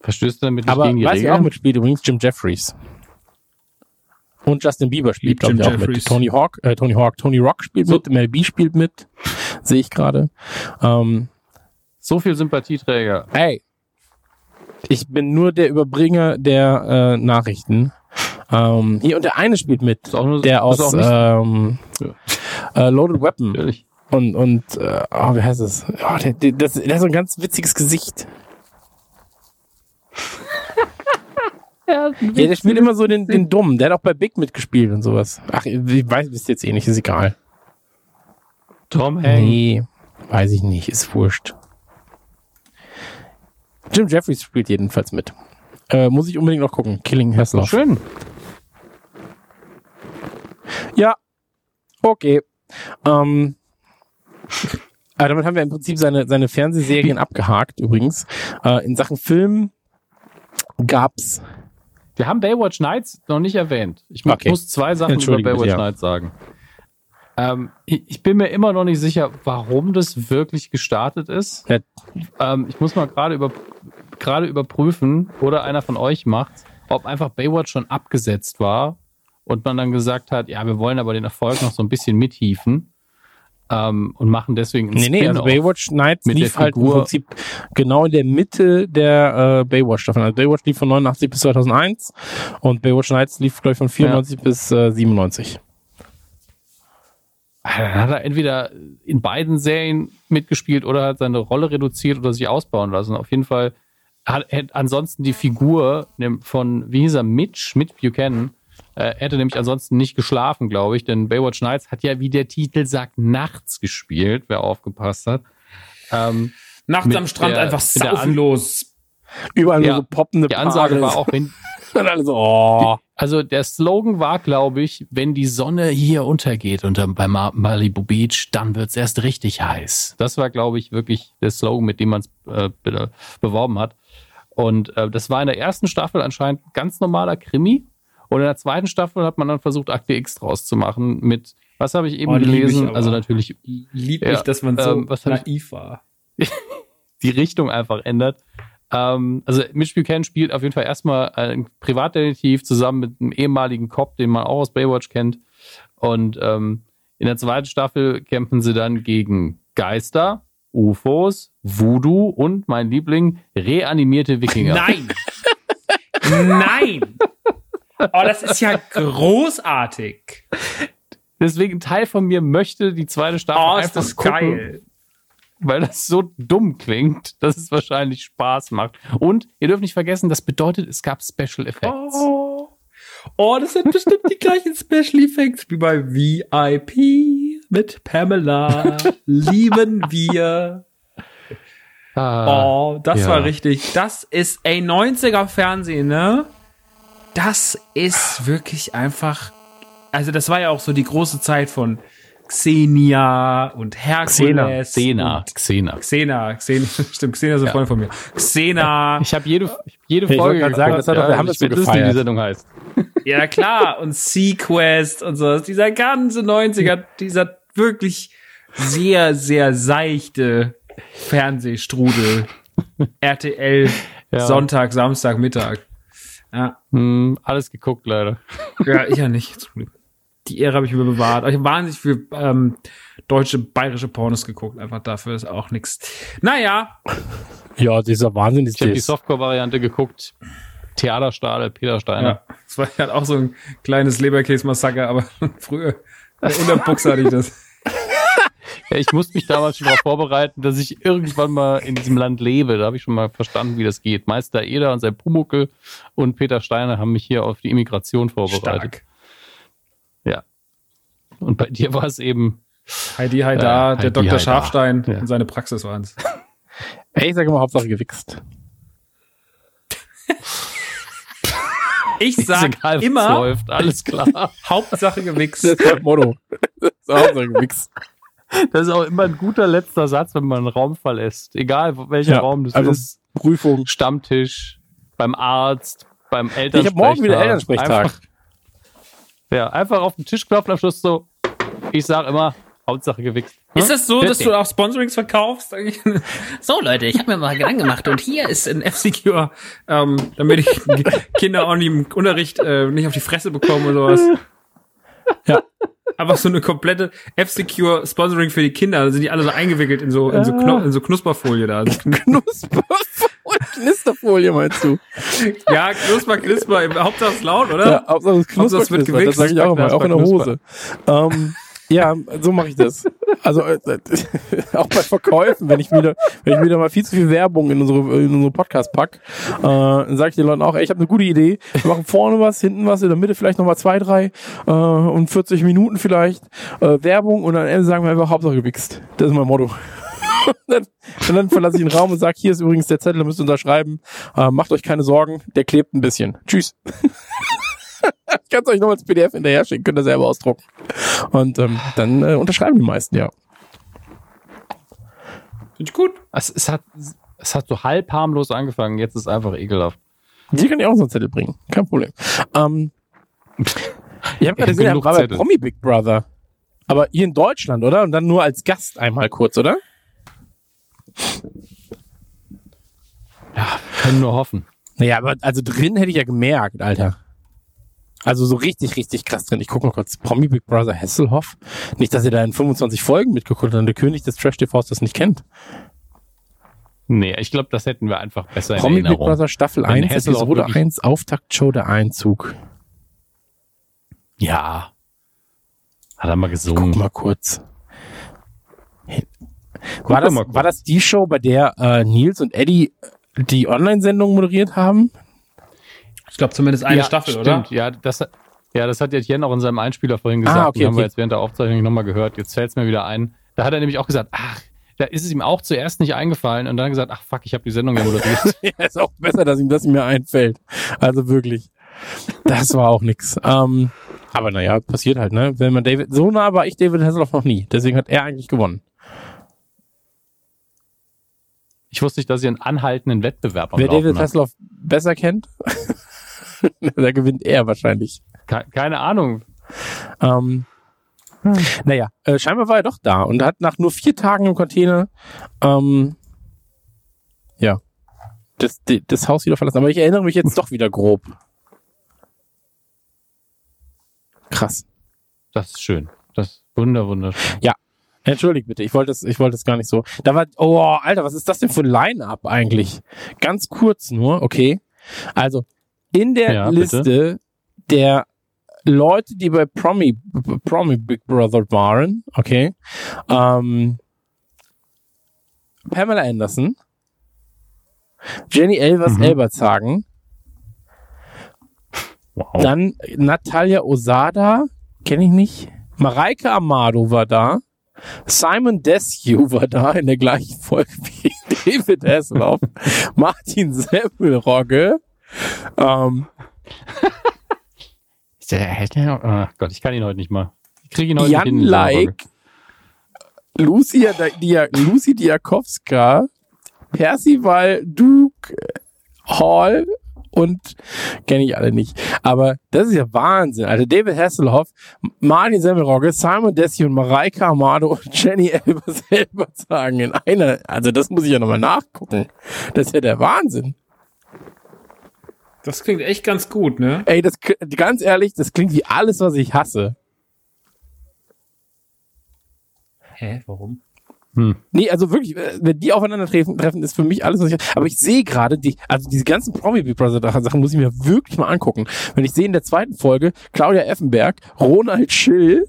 Verstößt du damit nicht Aber gegen die weiß ich auch Regeln? mitspielt übrigens Jim Jeffries. Und Justin Bieber spielt, glaube ich, auch Jeffries. mit. Tony Hawk, äh, Tony Hawk, Tony Rock spielt So. mit, Mel B spielt mit, sehe ich gerade. Ähm, So viel Sympathieträger. hey, ich bin nur der Überbringer der äh, Nachrichten. Ähm, hier und der eine spielt mit, Ist auch nur, der ist aus ähm, äh, Loaded Weapon natürlich. und und äh, oh, wie heißt es? Oh, der, der, das, der hat so ein ganz witziges Gesicht. Ja, der spielt immer so den, den Dummen. Der hat auch bei Big mitgespielt und sowas. Ach, ich weiß, wisst jetzt eh nicht, ist egal. Tom Hanks. Nee, weiß ich nicht, ist wurscht. Jim Jeffries spielt jedenfalls mit. Äh, muss ich unbedingt noch gucken. Killing Hasselhoff. Schön. Ja, okay. Ähm, aber damit haben wir im Prinzip seine, seine Fernsehserien abgehakt, übrigens. Äh, in Sachen Film gab's Wir haben Baywatch Nights noch nicht erwähnt. Ich Okay. muss zwei Sachen über Baywatch ja. Nights sagen. Ähm, ich, ich bin mir immer noch nicht sicher, warum das wirklich gestartet ist. Ja. Ähm, ich muss mal gerade über, gerade überprüfen, oder einer von euch macht, ob einfach Baywatch schon abgesetzt war und man dann gesagt hat, ja, wir wollen aber den Erfolg noch so ein bisschen mithieven ähm, und machen deswegen einen Nee, nee, also. Baywatch Nights mit der lief halt im Figur- Prinzip genau in der Mitte der äh, Baywatch-Staffel. Also Baywatch lief von 89 bis 2001 und Baywatch Nights lief, glaube ich, von 94 bis äh, 97. Dann hat er entweder in beiden Serien mitgespielt oder hat seine Rolle reduziert oder sich ausbauen lassen. Auf jeden Fall hat, hätte ansonsten die Figur nem- von, wie hieß er, Mitch, Mitch Buchanan, äh, hätte nämlich ansonsten nicht geschlafen, glaube ich, denn Baywatch Nights hat ja, wie der Titel sagt, nachts gespielt, wer aufgepasst hat. Ähm, Nachts am Strand der- einfach mit der saufen An- los. Überall Ja, nur so poppende Die Ansage Paare. war auch, wenn, Und alle so, oh. also der Slogan war, glaube ich, wenn die Sonne hier untergeht unter bei Ma- Malibu Beach, dann wird's erst richtig heiß. Das war, glaube ich, wirklich der Slogan, mit dem man es äh, be beworben hat. Und äh, das war in der ersten Staffel anscheinend ein ganz normaler Krimi. Und in der zweiten Staffel hat man dann versucht, Akte X draus zu machen mit, was habe ich eben Oh, ich gelesen? aber. also natürlich Lieb Ja, ich, dass man so ähm, ich- naiv war. die Richtung einfach ändert. Ähm, also Mitch Buchanan spielt auf jeden Fall erstmal einen Privatdetektiv zusammen mit einem ehemaligen Cop, den man auch aus Baywatch kennt. Und ähm, in der zweiten Staffel kämpfen sie dann gegen Geister, UFOs, Voodoo und mein Liebling, reanimierte Wikinger. Nein! Nein! Oh, das ist ja großartig. Deswegen ein Teil von mir möchte die zweite Staffel Oh, ist einfach das gucken, geil. weil das so dumm klingt, dass es wahrscheinlich Spaß macht. Und ihr dürft nicht vergessen, das bedeutet, es gab Special Effects. Oh. oh, das sind bestimmt die gleichen Special Effects wie bei VIP mit Pamela. Lieben wir. Ah, Oh, das ja. war richtig. Das ist, ey, 90er Fernsehen, ne? Das ist wirklich einfach, also das war ja auch so die große Zeit von Xenia und Herkules. Xena, Xena. Xena, Xena, stimmt, Xena ist ein Ja. Freund von mir. Xena, Ich habe jede, jede Ich Folge sagen, das hat doch der Hammes ich will so wissen, wie die gefeiert. Sendung heißt. ja klar, und Sequest und so. Dieser ganze 90er, dieser wirklich sehr, sehr seichte Fernsehstrudel. RTL, Ja. Sonntag, Samstag, Mittag. Ja, Hm, alles geguckt, leider. ja, ich ja nicht. Die Ehre habe ich mir bewahrt. Aber Ich habe wahnsinnig viel ähm, deutsche, bayerische Pornos geguckt. Einfach dafür ist auch nix. Naja, Ja, dieser Wahnsinn ist Ich habe die das. Softcore-Variante geguckt. Theaterstahle, Peter Steiner. ja, es war halt auch so ein kleines Leberkäse-Massaker, aber früher, in der Unterbuchs hatte ich das. Ja, ich musste mich damals schon darauf vorbereiten, dass ich irgendwann mal in diesem Land lebe. Da habe ich schon mal verstanden, wie das geht. Meister Eder und sein Pumuckel und Peter Steiner haben mich hier auf die Immigration vorbereitet. Stark. Ja. Und bei dir war es eben Heidi Haidar, Äh, der Heidi Dr. Haidar. Scharfstein Ja. und seine Praxis waren's. Ey, ich sage immer Hauptsache gewichst. Ich sag egal, immer läuft, alles klar. Hauptsache gewichst. Das ist das Motto. Das ist Hauptsache gewichst. Das ist auch immer ein guter letzter Satz, wenn man einen Raum verlässt. Egal welcher Ja, Raum das also ist. Prüfung. Stammtisch, beim Arzt, beim Ich Elternsprechtag. habe morgen wieder Elternsprechtag. Einfach, ja, einfach auf den Tisch klopfen am Schluss so. Ich sag immer, Hauptsache gewichst. Ist das so, dass du auch Sponsorings verkaufst? so, Leute, ich habe mir mal Gedanken gemacht und hier ist ein F-Secure, ähm, damit ich Kinder auch nicht im Unterricht äh, nicht auf die Fresse bekommen oder sowas. Ja. Einfach so eine komplette F-Secure Sponsoring für die Kinder. Da sind die alle so eingewickelt in so, in so, Kno in so Knusperfolie da. Knusperfolie, Knisterfolie meinst du? ja, Knusper, Knisper, Hauptsache es laut, oder? Ja, Hauptsache es Hauptsache es wird Knusper, das sage ich auch immer, auch in der Knusper, Hose. Ähm, ja, so mache ich das. Also äh, auch bei Verkäufen, wenn ich wieder, wenn ich wieder mal viel zu viel Werbung in unsere, in unsere Podcast pack, äh, dann sage ich den Leuten auch, ey, ich habe eine gute Idee. Wir machen vorne was, hinten was, in der Mitte vielleicht nochmal zwei, drei äh, und 40 Minuten vielleicht äh, Werbung und am Ende sagen wir einfach Hauptsache gewichst. Das ist mein Motto. Und dann, und dann verlasse ich den Raum und sage, hier ist übrigens der Zettel, müsst ihr unterschreiben. Äh, macht euch keine Sorgen, der klebt ein bisschen. Tschüss. ich kann es euch noch als PDF hinterher schicken, könnt ihr selber ausdrucken. Und ähm, dann äh, unterschreiben die meisten, ja. Finde ich gut. Es, es, hat, es hat so halb harmlos angefangen, jetzt ist es einfach ekelhaft. Die kann ich auch so einen Zettel bringen, kein Problem. Ähm, ich habe gerade gesehen, war bei. Promi Big Brother. Aber hier in Deutschland, oder? Und dann nur als Gast einmal kurz, oder? Können nur hoffen. Naja, aber also drin hätte ich ja gemerkt, Alter. Also so richtig, richtig krass drin. Ich gucke mal kurz. Promi Big Brother Hasselhoff. Nicht, dass ihr da in 25 Folgen mitgeguckt habt und der König des Trash-TVs das nicht kennt. Nee, ich glaube, das hätten wir einfach besser in Promi Big. Brother Staffel Wenn 1, Hasselhoff Episode wirklich- 1, Auftaktshow der Einzug. Ja. Hat er mal Guck gesungen. mal kurz. Guck War das, mal kurz. war das die Show, bei der äh, Nils und Eddie die Online-Sendung moderiert haben? Ich glaube zumindest eine ja, Staffel, stimmt. oder? Ja, das, ja, das hat Etienne auch in seinem Einspieler vorhin gesagt. Ah, okay, und haben wir jetzt während der Aufzeichnung nochmal gehört. Jetzt fällt es mir wieder ein. Da hat er nämlich auch gesagt, ach, da ist es ihm auch zuerst nicht eingefallen und dann gesagt, ach fuck, ich habe die Sendung ja moderiert. ja, ist auch besser, dass ihm das mehr einfällt. Also wirklich. Das war auch nix. Ähm, aber naja, passiert halt, ne? Wenn man David, so nah war ich David Hasselhoff noch nie. Deswegen hat er eigentlich gewonnen. Ich wusste nicht, dass ihr einen anhaltenden Wettbewerb am Wer David. Hasselhoff besser kennt, da gewinnt er wahrscheinlich. Ke keine Ahnung. Ähm, Naja, äh, scheinbar war er doch da und hat nach nur vier Tagen im Container ähm, ja das, das Haus wieder verlassen. Aber ich erinnere mich jetzt doch wieder grob. Krass. Das ist schön. Das ist wunder, wunderschön. Entschuldigt bitte, ich wollte es, ich wollte es gar nicht so. Da war, oh, Alter, was ist das denn für ein Line-Up eigentlich? Ganz kurz nur, okay. Also, in der Ja, bitte. Liste der Leute, die bei Promi, Promi Big Brother waren, okay, ähm, Pamela Anderson, Jenny Elvers Mhm. Elbertshagen, Wow. dann Natalia Osada, kenne ich nicht. Mareike Amado war da. Simon Desue war da in der gleichen Folge wie David Hasselhoff. Martin Semmelrogge. Ähm, Oh Gott, ich kann ihn heute nicht mal. Ich kriege ihn heute Jan nicht hin. Like. Lucia, Dia, Lucy Diakowska. Percival Duke Hall und kenne ich alle nicht. Aber das ist ja Wahnsinn. Also David Hasselhoff, Martin Semmelrogge, Simon Dessie und Mareike Amado und Jenny Elber selber sagen in einer. Also das muss ich ja nochmal nachgucken. Das ist ja der Wahnsinn. Das klingt echt ganz gut, ne? Ey, das ganz ehrlich, das klingt wie alles, was ich hasse. Hä, warum? Nee, also wirklich, äh, wenn die aufeinandertreffen, treffen, ist für mich alles, was ich. Aber ich sehe gerade die, also diese ganzen Promi Big Brother Sachen muss ich mir wirklich mal angucken. Wenn ich sehe in der zweiten Folge Claudia Effenberg, Ronald Schill,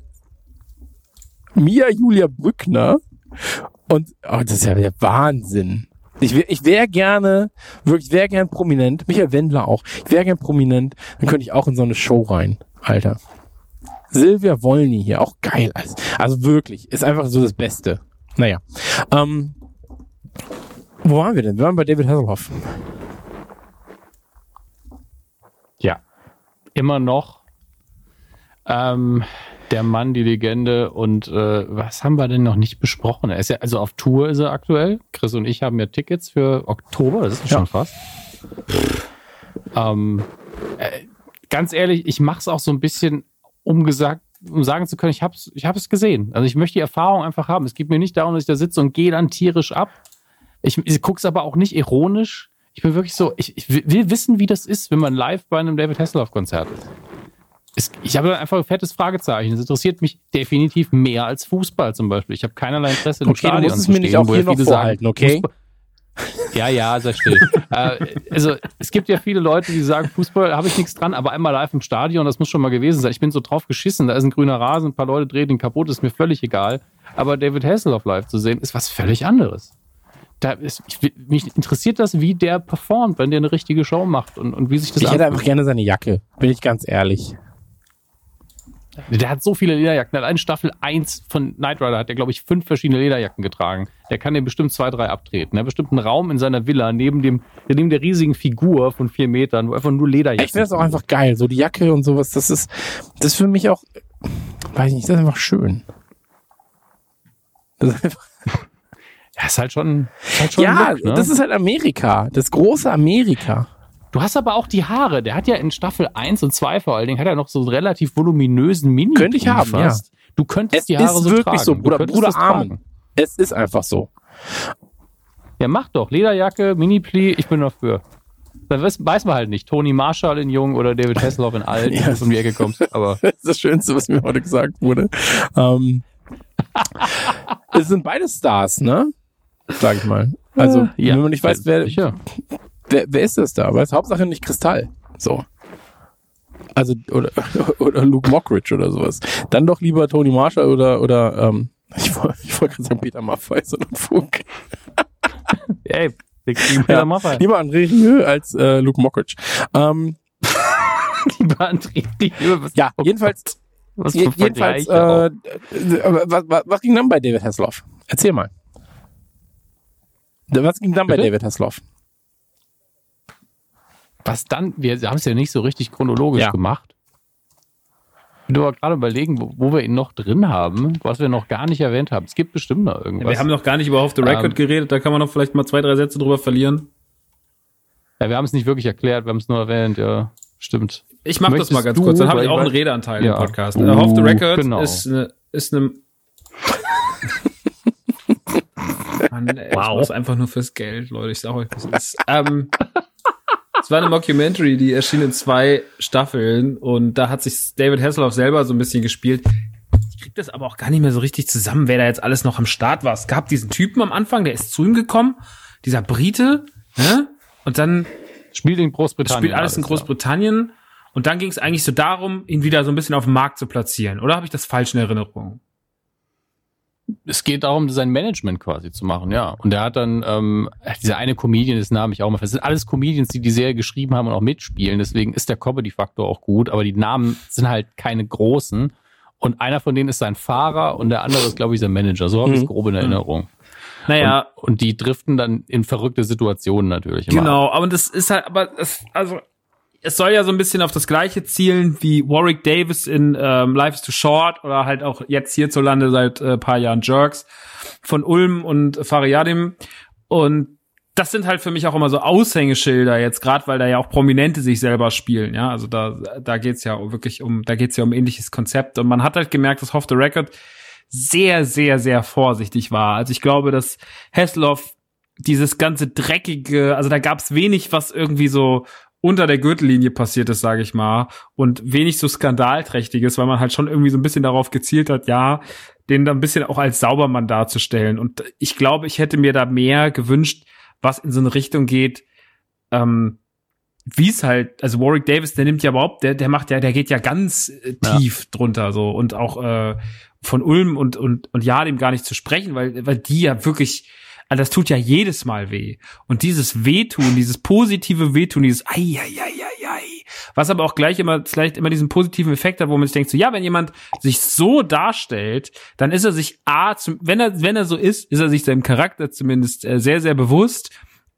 Mia Julia Brückner und oh, das ist ja der Wahnsinn. Ich, wär- ich wäre gerne, wirklich, wäre gern prominent, Michael Wendler auch, ich wäre gern prominent, dann könnte ich auch in so eine Show rein, Alter. Silvia Wollny hier, auch geil. Also, also wirklich, ist einfach so das Beste. Naja. Ähm, wo waren wir denn? Wir waren bei David Hasselhoff. Ja. Immer noch ähm, der Mann, die Legende und äh, was haben wir denn noch nicht besprochen? Er ist ja, also auf Tour ist er aktuell. Chris und ich haben ja Tickets für Oktober, das ist Ja. schon fast. Ähm, äh, ganz ehrlich, ich mache es auch so ein bisschen, um gesagt, um sagen zu können, ich habe es ich hab es gesehen. Also ich möchte die Erfahrung einfach haben. Es geht mir nicht darum, dass ich da sitze und gehe dann tierisch ab. Ich, ich gucke es aber auch nicht ironisch. Ich bin wirklich so, ich, ich will wissen, wie das ist, wenn man live bei einem David Hasselhoff-Konzert ist. Es, ich habe einfach ein fettes Fragezeichen. Es interessiert mich definitiv mehr als Fußball zum Beispiel. Ich habe keinerlei Interesse, im Okay, du Stadion musst es zu mir nicht stehen, auch wo hier viele vorhalten, okay? Fußball- ja, ja, sei still. äh, also es gibt ja viele Leute, die sagen, Fußball habe ich nichts dran, aber einmal live im Stadion, das muss schon mal gewesen sein. Ich bin so drauf geschissen, da ist ein grüner Rasen, ein paar Leute drehen ihn kaputt, ist mir völlig egal. Aber David Hasselhoff live zu sehen, ist was völlig anderes. Da ist, ich, mich interessiert das, wie der performt, wenn der eine richtige Show macht und, und wie sich das Ich hätte anfühlt. einfach gerne seine Jacke, bin ich ganz ehrlich. Der hat so viele Lederjacken. Allein Staffel 1 von Knight Rider hat er, glaube ich, fünf verschiedene Lederjacken getragen. Der kann den bestimmt zwei, drei abtreten. Er hat bestimmt einen Raum in seiner Villa neben dem, neben der riesigen Figur von vier Metern, wo einfach nur Lederjacken Ich finde das auch einfach geil. So die Jacke und sowas, das ist, das ist für mich auch, weiß ich nicht, das ist einfach schön. Das ist einfach, Ja, ist halt schon, ist halt schon ja, Look, ne? das ist halt Amerika. Das große Amerika. Du hast aber auch die Haare. Der hat ja in Staffel 1 und 2 vor allen Dingen, hat er noch so einen relativ voluminösen mini Könnte ich haben, fast. Du könntest Es die Haare ist so wirklich tragen. so, Du Bruder, Bruder tragen. Es ist einfach so. Ja, mach doch. Lederjacke, Mini-Pli, ich bin dafür. Dann weiß, weiß man halt nicht. Tony Marshall in Jung oder David Hasselhoff in Alt, Ja. wenn du um die Ecke kommst. Aber Das ist das Schönste, was mir heute gesagt wurde. Ähm, es sind beide Stars, ne? Sag ich mal. Also, ja, wenn man nicht weiß, wer, sicher. Wer, wer ist das da? Ist Hauptsache nicht Kristall. So. Also, oder, oder Luke Mockridge oder sowas. Dann doch lieber Tony Marshall oder, oder, ähm, ich wollte ich wollte gerade sagen Peter Maffay, sondern Funk. Ey, wir kriegen Peter Ja, Maffay. Lieber André Rieu als äh, Luke Mockridge. Ähm, Lieber André Rieu, was- ja, jedenfalls, was je, jedenfalls, äh, äh, was, was, was ging dann bei David Hasselhoff? Erzähl mal. Was ging dann bei Bitte? David Hasselhoff? Was dann, wir haben es ja nicht so richtig chronologisch Ja. gemacht. Ich bin aber gerade überlegen, wo, wo wir ihn noch drin haben, was wir noch gar nicht erwähnt haben. Es gibt bestimmt noch irgendwas. Wir haben noch gar nicht über Off the Record Ähm, geredet, da kann man noch vielleicht mal zwei, drei Sätze drüber verlieren. ja, wir haben es nicht wirklich erklärt, wir haben es nur erwähnt, ja, stimmt. Ich mach das mal ganz du, kurz, dann habe ich ich auch einen Redeanteil Ja. im Podcast. Uh, Off the Record genau. ist eine, ist eine Mann, ey, ich Wow. mach's einfach nur fürs Geld, Leute. Ich sag euch, was ist. Ähm, es war eine Mockumentary, die erschien in zwei Staffeln und da hat sich David Hasselhoff selber so ein bisschen gespielt. Ich krieg das aber auch gar nicht mehr so richtig zusammen, wer da jetzt alles noch am Start war. Es gab diesen Typen am Anfang, der ist zu ihm gekommen, dieser Brite, ne? Und dann Spielt in Großbritannien. spielt alles in ja. Großbritannien. Und dann ging es eigentlich so darum, ihn wieder so ein bisschen auf den Markt zu platzieren. Oder habe ich das falsch in Erinnerung? Es geht darum, sein Management quasi zu machen, ja. Und er hat dann, ähm, dieser eine Comedian, das Name ich auch mal fest. Das sind alles Comedians, die die Serie geschrieben haben und auch mitspielen. Deswegen ist der Comedy-Faktor auch gut. Aber die Namen sind halt keine großen. Und einer von denen ist sein Fahrer und der andere ist, glaube ich, sein Manager. So habe ich es Mhm. grob in Erinnerung. Naja, Und, und die driften dann in verrückte Situationen natürlich. immer genau. Aber das ist halt, aber es, also, es soll ja so ein bisschen auf das gleiche zielen wie Warwick Davis in ähm, Life is Too Short oder halt auch jetzt hierzulande seit äh, paar Jahren Jerks von Ulm und Fariadim. Und das sind halt für mich auch immer so Aushängeschilder jetzt, gerade weil da ja auch Prominente sich selber spielen, ja. Also da, da geht's ja wirklich um, da geht's ja um ähnliches Konzept. Und man hat halt gemerkt, dass Off the Record sehr, sehr, sehr vorsichtig war. Also ich glaube, dass Hasselhoff dieses ganze dreckige, also da gab's wenig, was irgendwie so unter der Gürtellinie passiert ist, sage ich mal, und wenig so skandalträchtiges, weil man halt schon irgendwie so ein bisschen darauf gezielt hat, ja, den da ein bisschen auch als Saubermann darzustellen. Und ich glaube, ich hätte mir da mehr gewünscht, was in so eine Richtung geht, ähm, wie es halt, also Warwick Davis, der nimmt ja überhaupt, der, der macht ja, der geht ja ganz äh, Ja. tief drunter so und auch äh, von Ulm und und und ja dem gar nicht zu sprechen, weil weil die ja wirklich, also das tut ja jedes Mal weh. Und dieses Wehtun, dieses positive Wehtun, dieses ei ei ei ei ei, was aber auch gleich immer vielleicht immer diesen positiven Effekt hat, wo man sich denkt so ja, wenn jemand sich so darstellt, dann ist er sich a, zum, wenn er wenn er so ist, ist er sich seinem Charakter zumindest äh, sehr sehr bewusst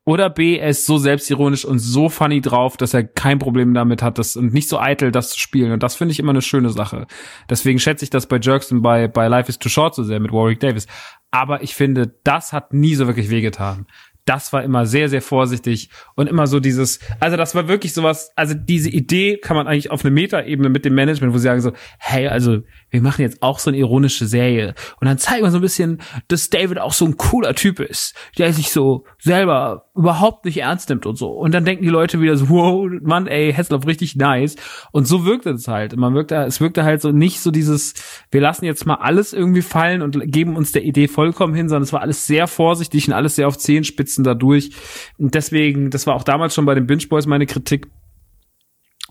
oder B, er ist so selbstironisch und so funny drauf, dass er kein Problem damit hat, das und nicht so eitel, das zu spielen. Und das finde ich immer eine schöne Sache. Deswegen schätze ich das bei Jerks und bei, bei Life is Too Short so sehr mit Warwick Davis. Aber ich finde, das hat nie so wirklich wehgetan. Das war immer sehr, sehr vorsichtig und immer so dieses, also das war wirklich sowas, also diese Idee kann man eigentlich auf eine Metaebene mit dem Management, wo sie sagen so, hey, also wir machen jetzt auch so eine ironische Serie und dann zeigen wir so ein bisschen, dass David auch so ein cooler Typ ist, der sich so selber überhaupt nicht ernst nimmt und so. Und dann denken die Leute wieder so, wow, Mann, ey, Hasselhoff richtig nice. Und so wirkte es halt. Man wirkte, es wirkte halt so nicht so dieses, wir lassen jetzt mal alles irgendwie fallen und geben uns der Idee vollkommen hin, sondern es war alles sehr vorsichtig und alles sehr auf Zehenspitzen dadurch. Und deswegen, das war auch damals schon bei den Binge Boys meine Kritik.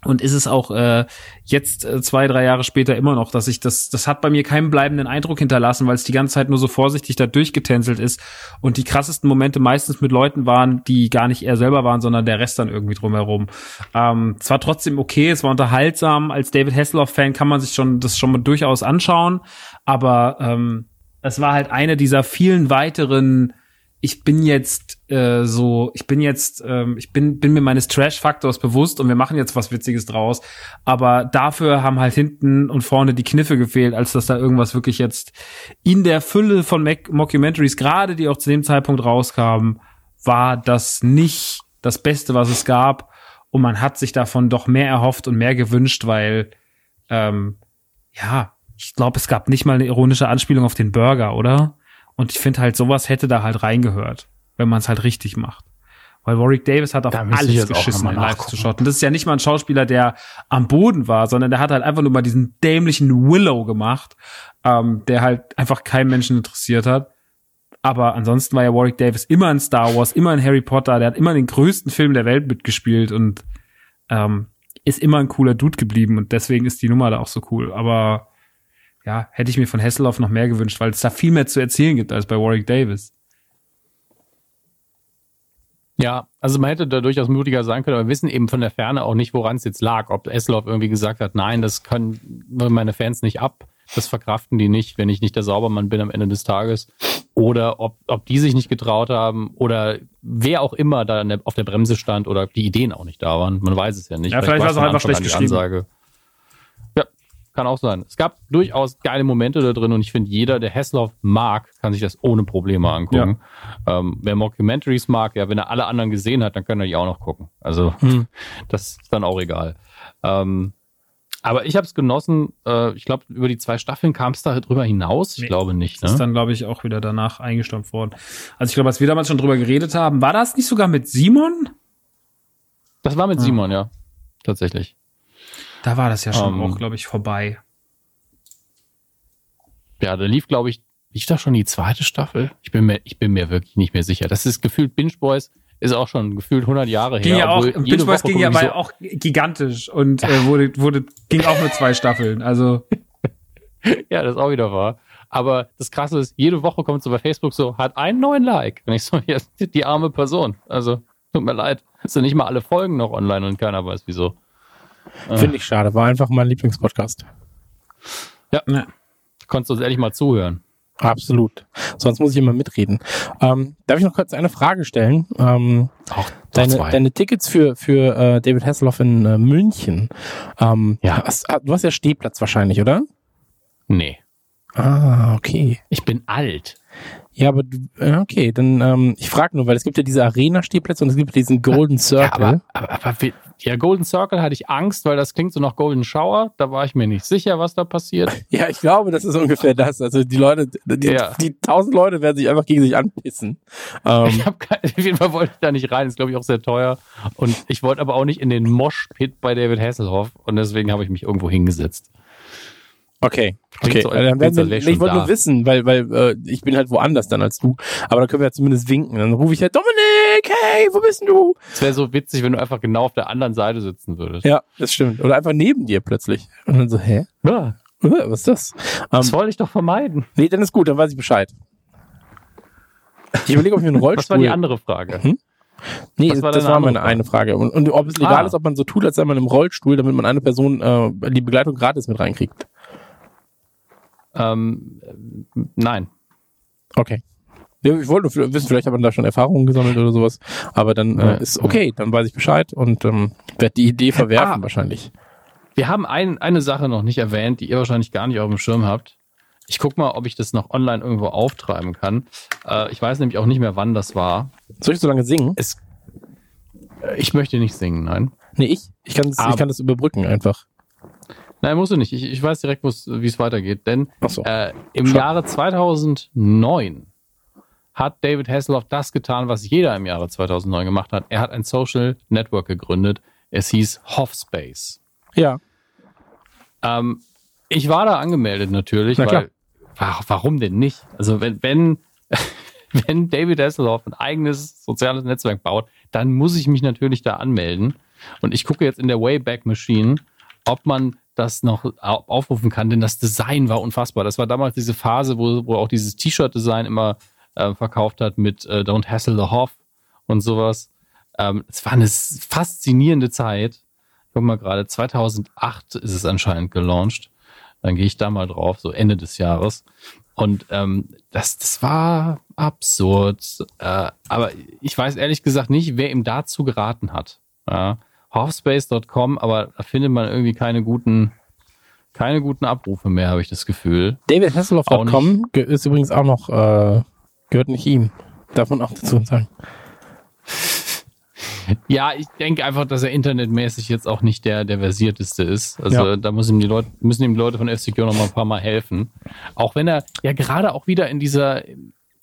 Und ist es auch äh, jetzt äh, zwei, drei Jahre später immer noch, dass ich das, das hat bei mir keinen bleibenden Eindruck hinterlassen, weil es die ganze Zeit nur so vorsichtig da durchgetänzelt ist und die krassesten Momente meistens mit Leuten waren, die gar nicht er selber waren, sondern der Rest dann irgendwie drumherum. Ähm, es war trotzdem okay, es war unterhaltsam. Als David Hasselhoff-Fan kann man sich schon das schon mal durchaus anschauen, aber ähm, es war halt eine dieser vielen weiteren ich bin jetzt äh, so, ich bin jetzt, ähm, ich bin, bin mir meines Trash-Faktors bewusst und wir machen jetzt was Witziges draus. Aber dafür haben halt hinten und vorne die Kniffe gefehlt, als dass da irgendwas wirklich jetzt in der Fülle von Mac Mockumentaries, gerade die auch zu dem Zeitpunkt rauskamen, war das nicht das Beste, was es gab. Und man hat sich davon doch mehr erhofft und mehr gewünscht, weil, ähm, ja, ich glaube, es gab nicht mal eine ironische Anspielung auf den Burger, oder? Und ich finde halt, sowas hätte da halt reingehört, wenn man es halt richtig macht. Weil Warwick Davis hat auf Da alles geschissen in Live to nachgucken. Shot. Und das ist ja nicht mal ein Schauspieler, der am Boden war, sondern der hat halt einfach nur mal diesen dämlichen Willow gemacht, ähm, der halt einfach keinen Menschen interessiert hat. Aber ansonsten war ja Warwick Davis immer in Star Wars, immer in Harry Potter, der hat immer den größten Film der Welt mitgespielt und ähm, ist immer ein cooler Dude geblieben und deswegen ist die Nummer da auch so cool. Aber ja, hätte ich mir von Hasselhoff noch mehr gewünscht, weil es da viel mehr zu erzählen gibt als bei Warwick Davis. Ja, also man hätte da durchaus mutiger sein können, aber wir wissen eben von der Ferne auch nicht, woran es jetzt lag. Ob Esloff irgendwie gesagt hat, nein, das können meine Fans nicht ab. das verkraften die nicht, wenn ich nicht der Saubermann bin am Ende des Tages. Oder ob, ob die sich nicht getraut haben oder wer auch immer da auf der Bremse stand oder die Ideen auch nicht da waren. Man weiß es ja nicht. Ja, vielleicht, vielleicht war es auch einfach schlecht geschrieben. Ansage. Kann auch sein. Es gab durchaus geile Momente da drin und ich finde, jeder, der Hessloff mag, kann sich das ohne Probleme angucken. Ja. Ähm, wer Mockumentaries mag, ja, wenn er alle anderen gesehen hat, dann kann er die auch noch gucken. Also, hm. das ist dann auch egal. Ähm, aber ich habe es genossen. Äh, ich glaube, über die zwei Staffeln kam es da drüber hinaus. Ich nee, glaube nicht. Ne? Ist dann, glaube ich, auch wieder danach eingestampft worden. Also ich glaube, als wir damals schon drüber geredet haben, war das nicht sogar mit Simon? Das war mit ah. Simon, ja. Tatsächlich. Da war das ja schon um, ähm. auch, glaube ich, vorbei. Ja, da lief, glaube ich, lief da schon die zweite Staffel? Ich bin mir, ich bin mir wirklich nicht mehr sicher. Das ist gefühlt Binge Boys ist auch schon gefühlt 100 Jahre ging her. Ja auch, Bitch Boys ging ja so auch gigantisch und äh, wurde, wurde, ging auch nur zwei Staffeln. Also. ja, das ist auch wieder wahr. Aber das Krasse ist, jede Woche kommt so bei Facebook so, hat einen neuen Like. Und ich so, ja, die arme Person. Also, tut mir leid. Es sind nicht mal alle Folgen noch online und keiner weiß wieso. Finde ich schade. War einfach mein Lieblingspodcast. Ja. ja. Konntest du uns ehrlich mal zuhören. Absolut. Sonst muss ich immer mitreden. Ähm, darf ich noch kurz eine Frage stellen? Ähm, Auch deine, deine Tickets für, für äh, David Hasselhoff in äh, München. Ähm, ja. Hast, ah, du hast ja Stehplatz wahrscheinlich, oder? Nee. Ah, okay. Ich bin alt. Ja, aber du, okay, dann ähm, ich frage nur, weil es gibt ja diese Arena-Stehplätze und es gibt diesen Golden Circle. Ja, aber, aber, aber ja, Golden Circle hatte ich Angst, weil das klingt so nach Golden Shower. Da war ich mir nicht sicher, was da passiert. Ja, ich glaube, das ist ungefähr das. Also die Leute, die, ja. die tausend Leute werden sich einfach gegen sich anpissen. Ähm, ich hab kein, auf jeden Fall wollte ich da nicht rein. Ist, glaube ich, auch sehr teuer. Und ich wollte aber auch nicht in den Mosh-Pit bei David Hasselhoff. Und deswegen habe ich mich irgendwo hingesetzt. Okay, okay. So, dann werden wir, ich wollte nur wissen, weil, weil äh, ich bin halt woanders dann als du. Aber dann können wir ja zumindest winken. Dann rufe ich halt, Dominik, hey, wo bist denn du? Es wäre so witzig, wenn du einfach genau auf der anderen Seite sitzen würdest. Ja, das stimmt. Oder einfach neben dir plötzlich. Und dann so, hä? Ja. Was ist das? Das um, wollte ich doch vermeiden. Nee, dann ist gut, dann weiß ich Bescheid. Ich überlege, ob ich mir einen Rollstuhl... Was war die andere Frage? Hm? Nee, das war, das war meine Frage? eine Frage. Und, und ob es legal ah. ist, ob man so tut, als sei man im Rollstuhl, damit man eine Person äh, die Begleitung gratis mit reinkriegt. Ähm, nein. Okay. Ich wollte nur wissen, vielleicht hat man da schon Erfahrungen gesammelt oder sowas. Aber dann äh, ist okay, dann weiß ich Bescheid und ähm, werde die Idee verwerfen ah, wahrscheinlich. Wir haben ein, eine Sache noch nicht erwähnt, die ihr wahrscheinlich gar nicht auf dem Schirm habt. Ich guck mal, ob ich das noch online irgendwo auftreiben kann. Äh, ich weiß nämlich auch nicht mehr, wann das war. Soll ich so lange singen? Es, äh, ich möchte nicht singen, nein. Nee, ich, ich, kann das, ich kann das überbrücken einfach. Nein, musst du nicht. Ich, ich weiß direkt, wie es weitergeht. Denn so. äh, im Schon. Jahre 2009 hat David Hasselhoff das getan, was jeder im Jahre 2009 gemacht hat. Er hat ein Social Network gegründet. Es hieß Hoffspace. Ja. Ähm, ich war da angemeldet natürlich, Na weil warum denn nicht? Also wenn, wenn, wenn David Hasselhoff ein eigenes soziales Netzwerk baut, dann muss ich mich natürlich da anmelden. Und ich gucke jetzt in der Wayback Machine, ob man das noch aufrufen kann, denn das Design war unfassbar. Das war damals diese Phase, wo, wo auch dieses T-Shirt-Design immer äh, verkauft hat mit äh, Don't Hassle the Hoff und sowas. Ähm, es war eine faszinierende Zeit. Ich guck mal gerade, 2008 ist es anscheinend gelauncht. Dann gehe ich da mal drauf, so Ende des Jahres. Und ähm, das, das war absurd. Äh, aber ich weiß ehrlich gesagt nicht, wer ihm dazu geraten hat. Ja Halfspace.com, aber da findet man irgendwie keine guten, keine guten Abrufe mehr, habe ich das Gefühl. DavidHasselhoff.com ist übrigens auch noch, äh, gehört nicht ihm. Darf man auch dazu sagen. Ja, ich denke einfach, dass er internetmäßig jetzt auch nicht der, der versierteste ist. Also ja. da müssen ihm die Leute, müssen ihm die Leute von FCQ noch mal ein paar Mal helfen. Auch wenn er ja gerade auch wieder in dieser,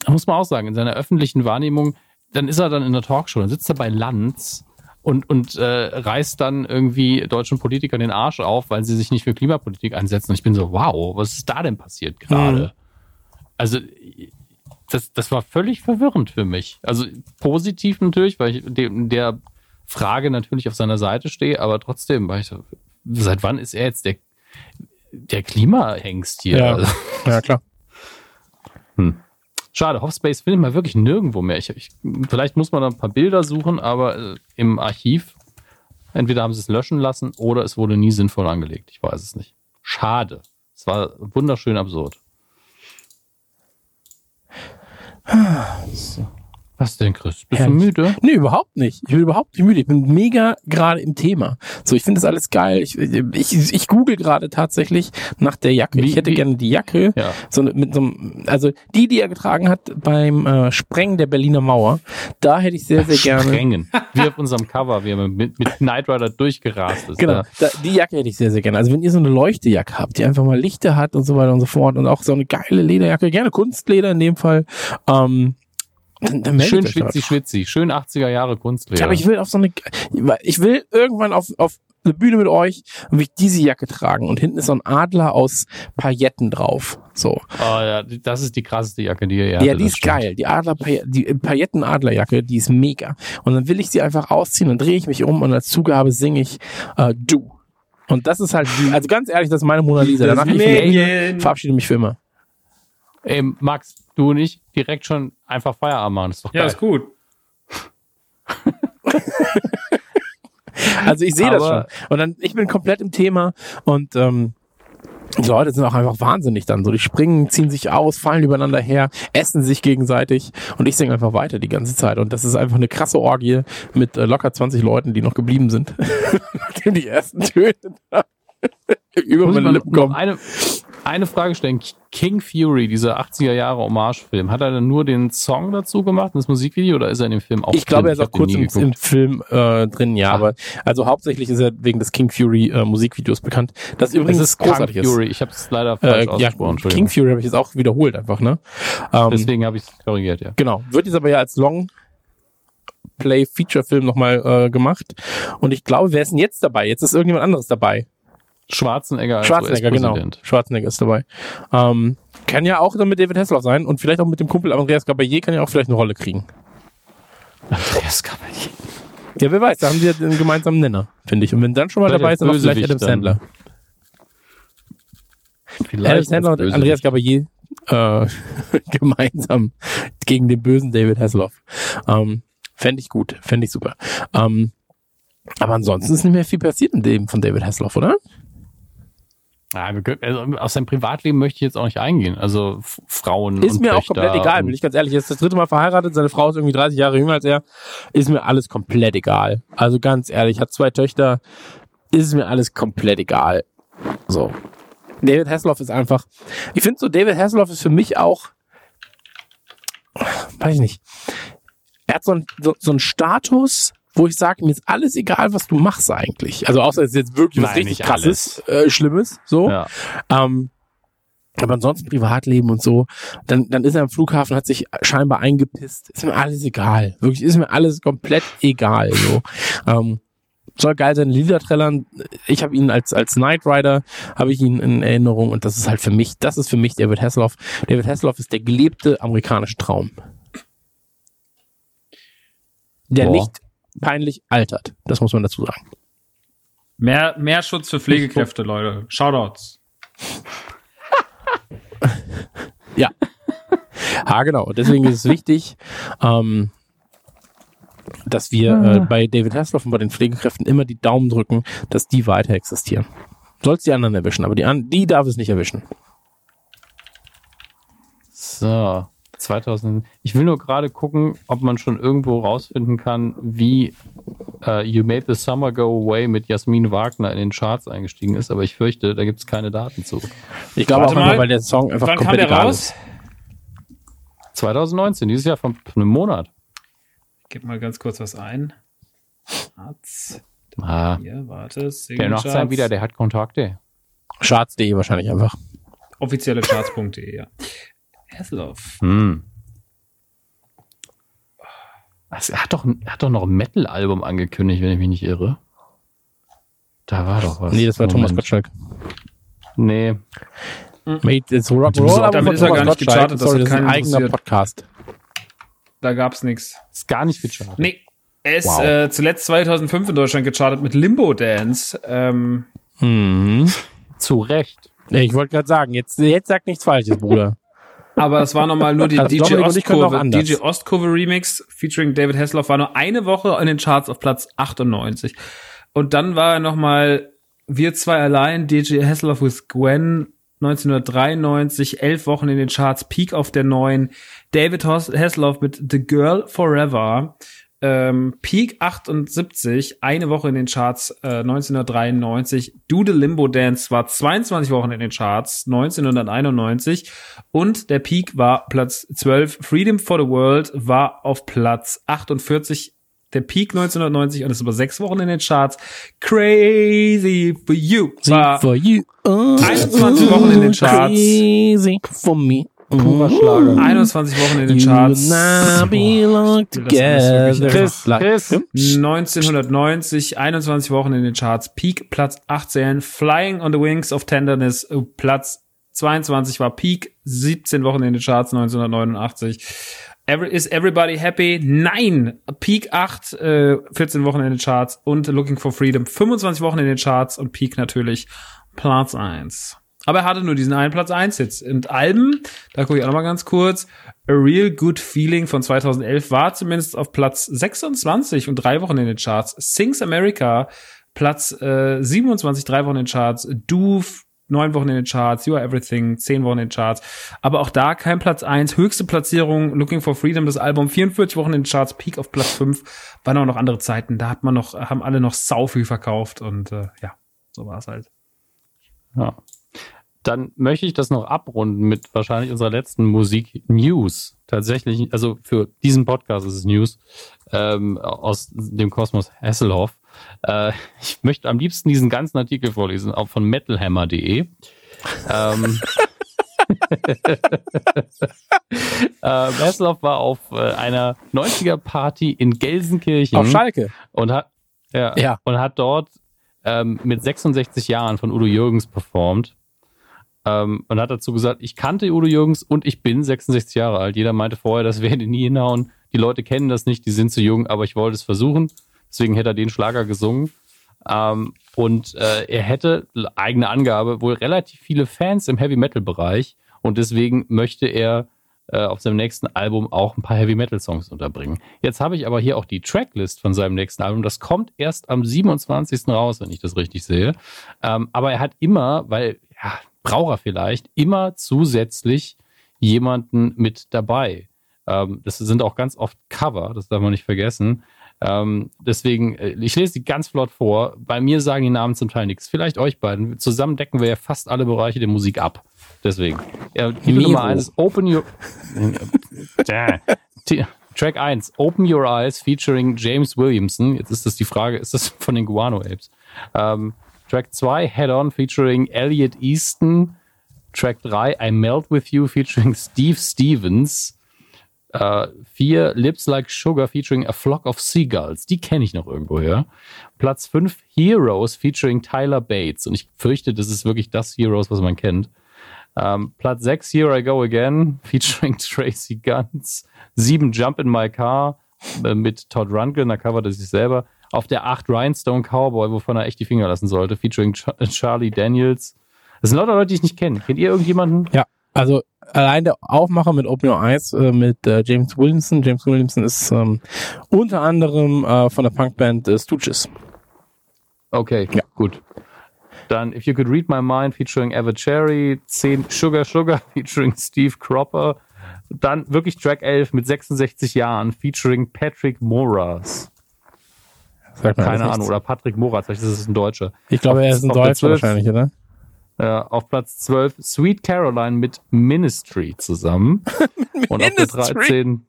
muss man auch sagen, in seiner öffentlichen Wahrnehmung, dann ist er dann in der Talkshow, dann sitzt er bei Lanz und, und äh, reißt dann irgendwie deutschen Politikern den Arsch auf, weil sie sich nicht für Klimapolitik einsetzen. Und ich bin so, wow, was ist da denn passiert gerade? Mhm. Also das, das war völlig verwirrend für mich. Also positiv natürlich, weil ich in der Frage natürlich auf seiner Seite stehe, aber trotzdem war ich so, seit wann ist er jetzt der, der Klimahengst hier? Ja, also, ja klar. Hm. Schade, Hoffspace findet man wirklich nirgendwo mehr. Ich, ich, vielleicht muss man da ein paar Bilder suchen, aber äh, im Archiv, entweder haben sie es löschen lassen oder es wurde nie sinnvoll angelegt. Ich weiß es nicht. Schade. Es war wunderschön absurd. Was denn, Chris? Bist Herrlich. du müde? Nee, überhaupt nicht. Ich bin überhaupt nicht müde. Ich bin mega gerade im Thema. So, ich finde das alles geil. Ich, ich, ich google gerade tatsächlich nach der Jacke. Wie- ich hätte wie- gerne die Jacke. Ja. So mit so einem, also die, die er getragen hat beim äh, Sprengen der Berliner Mauer. Da hätte ich sehr, sehr gerne. Sprengen. Wie auf unserem Cover, wie er mit, mit Knight Rider durchgerast ist. Genau, da, die Jacke hätte ich sehr, sehr gerne. Also wenn ihr so eine Leuchtejacke habt, die einfach mal Lichter hat und so weiter und so fort und auch so eine geile Lederjacke, gerne Kunstleder in dem Fall, ähm, dann, dann Schön schwitzi, schwitzi. Schön 80er Jahre Kunstleder. Ja, aber ich will auf so eine, ich will irgendwann auf, auf eine Bühne mit euch und will ich diese Jacke tragen und hinten ist so ein Adler aus Pailletten drauf. So. Oh, ja, das ist die krasseste Jacke, die ihr Ja, hattet, die ist stimmt. geil. Die Adler, die Pailletten-Adlerjacke, die ist mega. Und dann will ich sie einfach ausziehen, dann drehe ich mich um und als Zugabe singe ich äh, Du. Und das ist halt, also ganz ehrlich, das ist meine Mona Lisa. Danach ich verabschiede mich für immer. Ey, Max, du und ich direkt schon einfach Feierabend machen. Ist doch Ja, geil. ist gut. Also ich sehe das schon. Und dann, ich bin komplett im Thema und ähm, die Leute sind auch einfach wahnsinnig dann so. Die springen, ziehen sich aus, fallen übereinander her, essen sich gegenseitig und ich singe einfach weiter die ganze Zeit. Und das ist einfach eine krasse Orgie mit äh, locker 20 Leuten, die noch geblieben sind, nachdem die ersten Töne da über meine Lippen noch kommen. eine, eine Frage stellen. King Fury, dieser 80er Jahre Hommagefilm, hat er denn nur den Song dazu gemacht, das Musikvideo, oder ist er in dem Film auch Ich glaube, er drin? ist auch kurz im, im Film äh, drin, ja, Ah. aber also hauptsächlich ist er wegen des King Fury äh, Musikvideos bekannt. Das übrigens Es ist großartig King. Fury. Ich habe es leider falsch Äh, ja, ausgesprochen. King Entschuldigung. Fury habe ich jetzt auch wiederholt einfach, ne? Ähm, Deswegen habe ich es korrigiert, ja. Genau. Wird jetzt aber ja als Long Play Feature Film nochmal äh, gemacht. Und ich glaube, wer ist denn jetzt dabei? Jetzt ist irgendjemand anderes dabei. Schwarzenegger als Schwarzenegger, genau. Schwarzenegger ist dabei. Ähm, kann ja auch dann mit David Hasselhoff sein und vielleicht auch mit dem Kumpel Andreas Gabalier kann ja auch vielleicht eine Rolle kriegen. Andreas Gabalier. Ja, wer weiß, da haben sie ja einen gemeinsamen Nenner, finde ich. Und wenn dann schon mal Vielleicht dabei ist, dann vielleicht Adam Sandler. Vielleicht Adam Sandler und. Andreas Gabalier äh, gemeinsam gegen den bösen David Hasselhoff. Ähm, Fände ich gut, fände ich super. Ähm, aber ansonsten ist nicht mehr viel passiert in dem von David Hasselhoff, oder? Ja, wir können, also auf sein Privatleben möchte ich jetzt auch nicht eingehen. Also Frauen Ist mir auch Töchter komplett egal, bin ich ganz ehrlich. Er ist das dritte Mal verheiratet, seine Frau ist irgendwie 30 Jahre jünger als er. Ist mir alles komplett egal. Also ganz ehrlich, hat zwei Töchter, ist mir alles komplett egal. So. David Hasselhoff ist einfach, ich finde so, David Hasselhoff ist für mich auch, weiß ich nicht, er hat so, ein, so, so einen Status, wo ich sage, mir ist alles egal, was du machst eigentlich. Also außer es ist jetzt wirklich was Nein, richtig nicht krasses, äh, Schlimmes, so. Ja. Ähm, aber ansonsten Privatleben und so, dann, dann ist er am Flughafen, hat sich scheinbar eingepisst. Ist mir alles egal. Wirklich, ist mir alles komplett egal. So. Ähm, soll geil sein, Lieder trällern. Ich habe ihn als, als Knight Rider, habe ich ihn in Erinnerung und das ist halt für mich, das ist für mich David Hasselhoff. David Hasselhoff ist der gelebte amerikanische Traum. Der Boah. nicht peinlich altert. Das muss man dazu sagen. Mehr, mehr Schutz für Pflegekräfte, Leute. Shoutouts. Ja. Ja, genau. Und deswegen ist es wichtig, ähm, dass wir äh, bei David Hasselhoff und bei den Pflegekräften immer die Daumen drücken, dass die weiter existieren. Soll es die anderen erwischen, aber die, an die darf es nicht erwischen. So, 2000. Ich will nur gerade gucken, ob man schon irgendwo rausfinden kann, wie äh, You Made the Summer Go Away mit Jasmin Wagner in den Charts eingestiegen ist, aber ich fürchte, da gibt es keine Daten zu. Ich glaube auch mal. weil der Song einfach Wann kam komplett der egal raus? ist. 2019, dieses Jahr von einem Monat. Gib mal ganz kurz was ein. Charts. Ah, Hier, warte. der macht sein wieder, der hat Kontakte. Charts.de wahrscheinlich einfach. Offizielle Charts.de, ja. Hasselhoff. Hm. Was, er, hat doch, er hat doch noch ein Metal-Album angekündigt, wenn ich mich nicht irre. Da war doch was. Nee, das war Thomas Moment. Gottschalk. Nee, Made it's Rock Damit Roll, aber von ist er Thomas gar nicht gechartet, das Sorry, das ist ein eigener. Podcast. Da gab's nichts. ist gar nicht gechartet. Nee. Er ist Wow. äh, zuletzt 2005 in Deutschland gechartet mit Limbo Dance. Ähm, Mhm. Zu Recht. Ich wollte gerade sagen, jetzt, jetzt sag nichts Falsches, Bruder. Aber es war nochmal nur die DJ Ostkurve. DJ Ostkurve Remix featuring David Hasselhoff war nur eine Woche in den Charts auf Platz 98. Und dann war er nochmal Wir zwei allein, DJ Hasselhoff with Gwen 1993, elf Wochen in den Charts, Peak auf der neuen. David Hasselhoff mit The Girl Forever, ähm, Peak 78, eine Woche in den Charts, äh, 1993. Do the Limbo Dance war 22 Wochen in den Charts, 1991. Und der Peak war Platz 12. Freedom for the World war auf Platz 48. Der Peak 1990 und ist über sechs Wochen in den Charts. Crazy for You war for you. Oh, 21 Wochen in den Charts. Crazy for me. Purer Schlager. 21 Wochen in den Charts. together. Chris, Chris. 1990, 21 Wochen in den Charts. Peak Platz 18. Flying on the Wings of Tenderness äh, Platz 22 war Peak. 17 Wochen in den Charts 1989. Every, is Everybody Happy? Nein! Peak 8, äh, 14 Wochen in den Charts. Und Looking for Freedom 25 Wochen in den Charts. Und Peak natürlich Platz 1. Aber er hatte nur diesen einen Platz 1 Hits. Und Alben, da gucke ich auch noch mal ganz kurz. A Real Good Feeling von 2011 war zumindest auf Platz 26 und drei Wochen in den Charts. Sings America, Platz äh, 27, drei Wochen in den Charts. Do, neun Wochen in den Charts. You Are Everything, zehn Wochen in den Charts. Aber auch da kein Platz 1. Höchste Platzierung, Looking for Freedom, das Album, 44 Wochen in den Charts, Peak auf Platz 5. Waren auch noch andere Zeiten. Da hat man noch, haben alle noch sau viel verkauft und äh, ja, so war es halt. Ja. Dann möchte ich das noch abrunden mit wahrscheinlich unserer letzten Musik-News. Tatsächlich, also für diesen Podcast ist es News ähm, aus dem Kosmos Hasselhoff. Äh, ich möchte am liebsten diesen ganzen Artikel vorlesen, auch von metalhammer.de. ähm, äh, Hasselhoff war auf äh, einer 90er-Party in Gelsenkirchen Auf Schalke. und hat, ja, Ja. und hat dort ähm, mit 66 Jahren von Udo Jürgens performt ähm, und hat dazu gesagt, ich kannte Udo Jürgens und ich bin 66 Jahre alt. Jeder meinte vorher, das werde nie hinhauen. Die Leute kennen das nicht, die sind zu jung, aber ich wollte es versuchen. Deswegen hätte er den Schlager gesungen. Ähm, und äh, er hätte, eigene Angabe, wohl relativ viele Fans im Heavy-Metal-Bereich und deswegen möchte er äh, auf seinem nächsten Album auch ein paar Heavy-Metal-Songs unterbringen. Jetzt habe ich aber hier auch die Tracklist von seinem nächsten Album. Das kommt erst am 27. raus, wenn ich das richtig sehe. Ähm, aber er hat immer, weil, ja, braucht er vielleicht, immer zusätzlich jemanden mit dabei. Ähm, das sind auch ganz oft Cover, das darf man nicht vergessen. Ähm, deswegen, äh, ich lese die ganz flott vor. Bei mir sagen die Namen zum Teil nichts. Vielleicht euch beiden. Zusammen decken wir ja fast alle Bereiche der Musik ab. Deswegen. Ja, Titel Miro. Nummer eins ist Open Your. Track 1, Open Your Eyes featuring James Williamson. Jetzt ist das die Frage, ist das von den Guano Apes? Ähm, Track 2, Head On featuring Elliot Easton. Track 3, I Melt With You featuring Steve Stevens. Äh, vier Lips Like Sugar featuring A Flock of Seagulls. Die kenne ich noch irgendwoher. Platz 5 Heroes featuring Tyler Bates. Und ich fürchte, das ist wirklich das Heroes, was man kennt. Ähm, Platz 6 Here I Go Again featuring Tracy Guns. 7 Jump in My Car äh, mit Todd Rundgren, da covert er sich selber. Auf der 8 Rhinestone Cowboy, wovon er echt die Finger lassen sollte, featuring Ch Charlie Daniels. Das sind lauter Leute, die ich nicht kenne. Kennt ihr irgendjemanden? Ja, also allein der Aufmacher mit Open Your Eyes äh, mit äh, James Williamson. James Williamson ist ähm, unter anderem äh, von der Punkband äh, Stooges. Okay, Ja. gut. Dann If You Could Read My Mind featuring Eva Cherry, 10 Sugar Sugar featuring Steve Cropper, dann wirklich Track 11 mit 66 Jahren featuring Patrick Moraz. Sagt mir alles Keine. Ahnung, oder Patrick Moraz, vielleicht ist es ein Deutscher. Ich glaube, Auf- er ist ein Deutscher 12. wahrscheinlich, oder? Äh, auf Platz 12 Sweet Caroline mit Ministry zusammen. Und auf der Ministry? 13.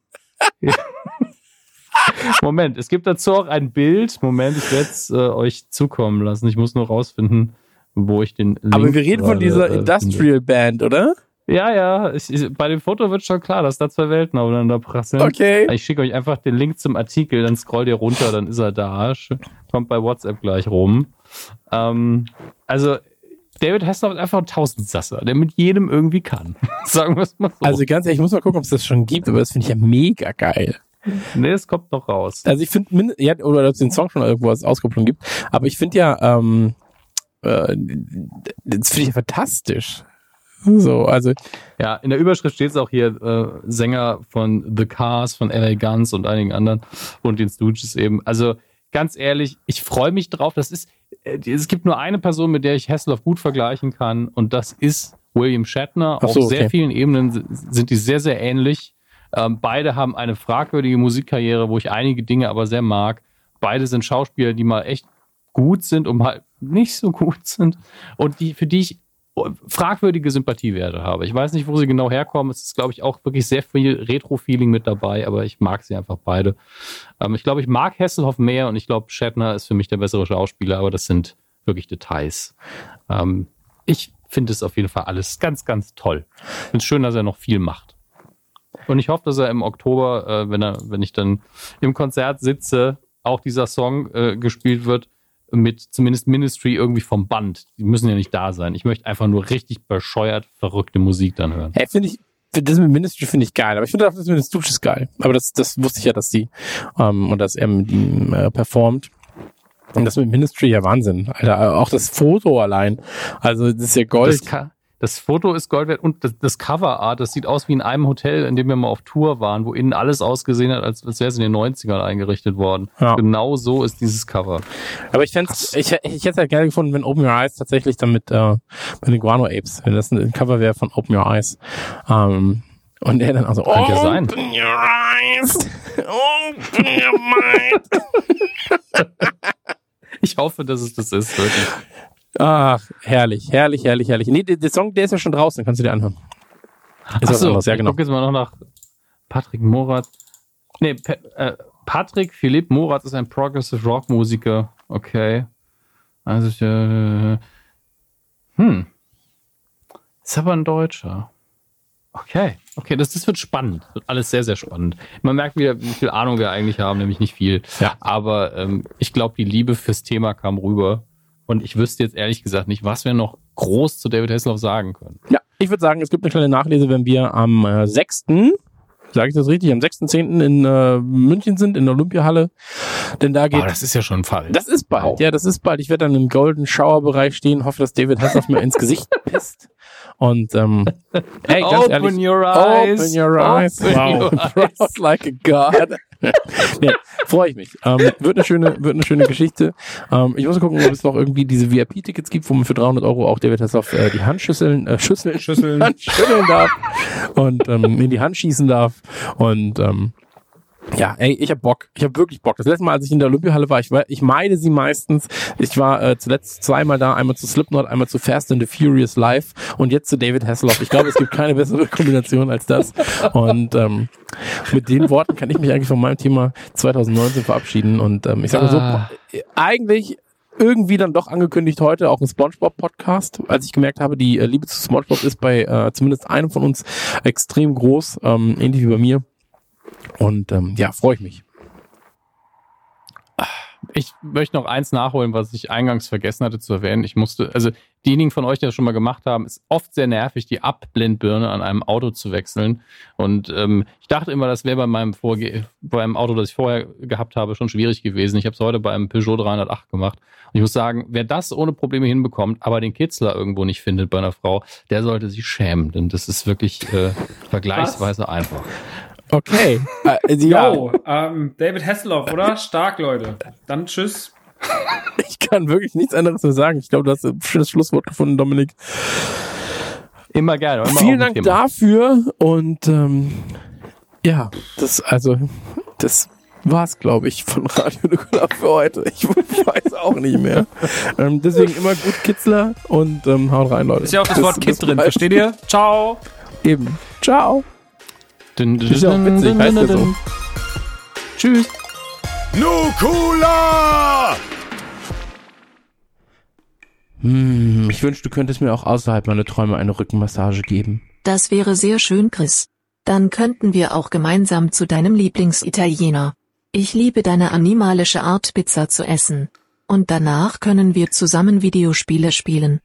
Ja. Moment, es gibt dazu auch ein Bild. Moment, ich werde es äh, euch zukommen lassen. Ich muss nur rausfinden, wo ich den Link Aber wir reden von dieser äh. Industrial Band, oder? Ja, ja. Ich, ich, bei dem Foto wird schon klar, dass da zwei Welten aufeinander prasseln. Okay. Ich schicke euch einfach den Link zum Artikel, dann scrollt ihr runter, dann ist er da. Kommt bei WhatsApp gleich rum. Ähm, also, David Hasselhoff ist einfach ein Tausendsasser, der mit jedem irgendwie kann. Sagen wir es mal so. Also ganz ehrlich, ich muss mal gucken, ob es das schon gibt, aber das finde ich ja mega geil. nee, es kommt noch raus. Also ich finde, ja, oder ob es den Song schon irgendwo als Auskopplung gibt, aber ich finde ja, ähm, äh, das finde ich ja fantastisch. So, also Ja, in der Überschrift steht es auch hier, äh, Sänger von The Cars, von LA Guns und einigen anderen und den Stooges eben. Also ganz ehrlich, ich freue mich drauf. Das ist, äh, es gibt nur eine Person, mit der ich Hasselhoff gut vergleichen kann und das ist William Shatner. So, Auf sehr okay. vielen Ebenen si- sind die sehr, sehr ähnlich. Ähm, beide haben eine fragwürdige Musikkarriere, wo ich einige Dinge aber sehr mag. Beide sind Schauspieler, die mal echt gut sind und mal nicht so gut sind und die, für die ich fragwürdige Sympathiewerte habe. Ich weiß nicht, wo sie genau herkommen. Es ist, glaube ich, auch wirklich sehr viel Retro-Feeling mit dabei, aber ich mag sie einfach beide. Ähm, ich glaube, ich mag Hasselhoff mehr und ich glaube, Shatner ist für mich der bessere Schauspieler, aber das sind wirklich Details. Ähm, ich finde es auf jeden Fall alles ganz, ganz toll. Ich finde es schön, dass er noch viel macht. Und ich hoffe, dass er im Oktober, äh, wenn er, wenn ich dann im Konzert sitze, auch dieser Song äh, gespielt wird mit zumindest Ministry irgendwie vom Band. Die müssen ja nicht da sein. Ich möchte einfach nur richtig bescheuert verrückte Musik dann hören. Hey, finde ich, das mit Ministry finde ich geil, aber ich finde auch das mit den Stooges geil. Aber das, das wusste ich ja, dass die, ähm, und dass er mit ihm äh, performt. Und das mit Ministry ja Wahnsinn, Alter. Auch das Foto allein. Also, das ist ja Gold. Das, Ka- das Foto ist Gold wert und das, das Coverart, das sieht aus wie in einem Hotel, in dem wir mal auf Tour waren, wo innen alles ausgesehen hat, als, als wäre es in den 90ern eingerichtet worden. Ja. Genau so ist dieses Cover. Aber ich fände ich, ich hätte halt gerne gefunden, wenn Open Your Eyes tatsächlich dann mit, äh, mit den Guano Apes, wenn das ein Cover wäre von Open Your Eyes. Ähm, und er dann also, Könnte ja sein. Open your eyes, open your mind. Ich hoffe, dass es das ist, wirklich. Ach, herrlich, herrlich, herrlich, herrlich. Nee, der, der Song, der ist ja schon draußen, kannst du dir anhören. Ist was Achso, anderes, ja ich genau. gucke jetzt mal noch nach Patrick Morat. Nee, Pa- äh, Patrick Philipp Morat ist ein Progressive Rock Musiker. Okay. Also, ich, äh, hm. Ist aber ein Deutscher. Okay, okay, das, das wird spannend. Wird alles sehr, sehr spannend. Man merkt wieder, wie viel Ahnung wir eigentlich haben, nämlich nicht viel. Ja. Aber ähm, ich glaube, die Liebe fürs Thema kam rüber. Und ich wüsste jetzt ehrlich gesagt nicht, was wir noch groß zu David Hasselhoff sagen können. Ja, ich würde sagen, es gibt eine kleine Nachlese, wenn wir am äh, 6., sage ich das richtig, am 6.10. in äh, München sind, in der Olympiahalle. Denn da geht Aber das ist ja schon Fall. Das ist bald, ja, das ist bald. Ich werde dann im Golden Shower Bereich stehen, hoffe, dass David Hasselhoff mir ins Gesicht pisst. Und ähm, ey, ganz Open ehrlich, your eyes. Open your eyes. Open wow. your eyes. Like a god. Ja, freue ich mich. Ähm, wird eine schöne, wird eine schöne Geschichte. Ähm, ich muss gucken, ob es noch irgendwie diese VIP-Tickets gibt, wo man für 300 Euro auch David Hasselhoff äh, die Handschüsseln, äh, Schüsseln, Schüsseln. Hand schütteln darf und ähm, in die Hand schießen darf. Und ähm, ja, ey, ich hab Bock. Ich hab wirklich Bock. Das letzte Mal, als ich in der Olympiahalle war, ich, war, ich meide sie meistens. Ich war äh, zuletzt zweimal da, einmal zu Slipknot, einmal zu Fast and the Furious Live und jetzt zu David Hasselhoff. Ich glaube, es gibt keine bessere Kombination als das. Und ähm, mit den Worten kann ich mich eigentlich von meinem Thema 2019 verabschieden. Und ähm, ich sage so, Ah. eigentlich irgendwie dann doch angekündigt heute auch ein SpongeBob-Podcast, als ich gemerkt habe, die äh, Liebe zu SpongeBob ist bei äh, zumindest einem von uns extrem groß, ähm, ähnlich wie bei mir. Und ähm, ja, freue ich mich. Ich möchte noch eins nachholen, was ich eingangs vergessen hatte zu erwähnen. Ich musste, also diejenigen von euch, die das schon mal gemacht haben, ist oft sehr nervig, die Abblendbirne an einem Auto zu wechseln. Und ähm, ich dachte immer, das wäre bei meinem Vorge beim Auto, das ich vorher gehabt habe, schon schwierig gewesen. Ich habe es heute beim Peugeot 308 gemacht. Und ich muss sagen, wer das ohne Probleme hinbekommt, aber den Kitzler irgendwo nicht findet bei einer Frau, der sollte sich schämen, denn das ist wirklich äh, vergleichsweise einfach. Okay. Äh, ja, Yo, ähm, David Hasselhoff, oder? Stark, Leute. Dann tschüss. ich kann wirklich nichts anderes mehr sagen. Ich glaube, du hast ein schönes Schlusswort gefunden, Dominik. Immer gerne. Immer Vielen Dank Thema. dafür und ähm, ja, das also das war's, glaube ich, von Radio Nukular für heute. Ich weiß auch nicht mehr. ähm, deswegen immer gut Kitzler und ähm, haut rein, Leute. Ist ja auch das Bis- Wort Kid drin, versteht ihr? Ciao. Eben. Ciao. Dun, dun, Ist ja auch witzig, heißt ja so. Tschüss. Nukula! Hm, ich wünschte, du könntest mir auch außerhalb meiner Träume eine Rückenmassage geben. Das wäre sehr schön, Chris. Dann könnten wir auch gemeinsam zu deinem Lieblingsitaliener. Ich liebe deine animalische Art Pizza zu essen. Und danach können wir zusammen Videospiele spielen.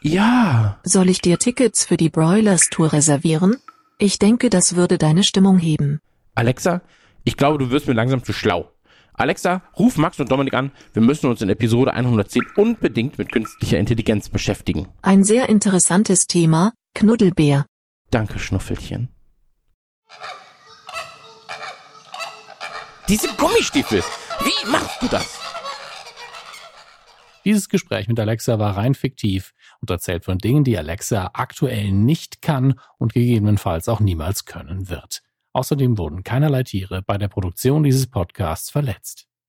Ja. Soll ich dir Tickets für die Broilers Tour reservieren? Ich denke, das würde deine Stimmung heben. Alexa, ich glaube, du wirst mir langsam zu schlau. Alexa, ruf Max und Dominik an. Wir müssen uns in Episode 110 unbedingt mit künstlicher Intelligenz beschäftigen. Ein sehr interessantes Thema, Knuddelbär. Danke, Schnuffelchen. Diese Gummistiefel. Wie machst du das? Dieses Gespräch mit Alexa war rein fiktiv und erzählt von Dingen, die Alexa aktuell nicht kann und gegebenenfalls auch niemals können wird. Außerdem wurden keinerlei Tiere bei der Produktion dieses Podcasts verletzt.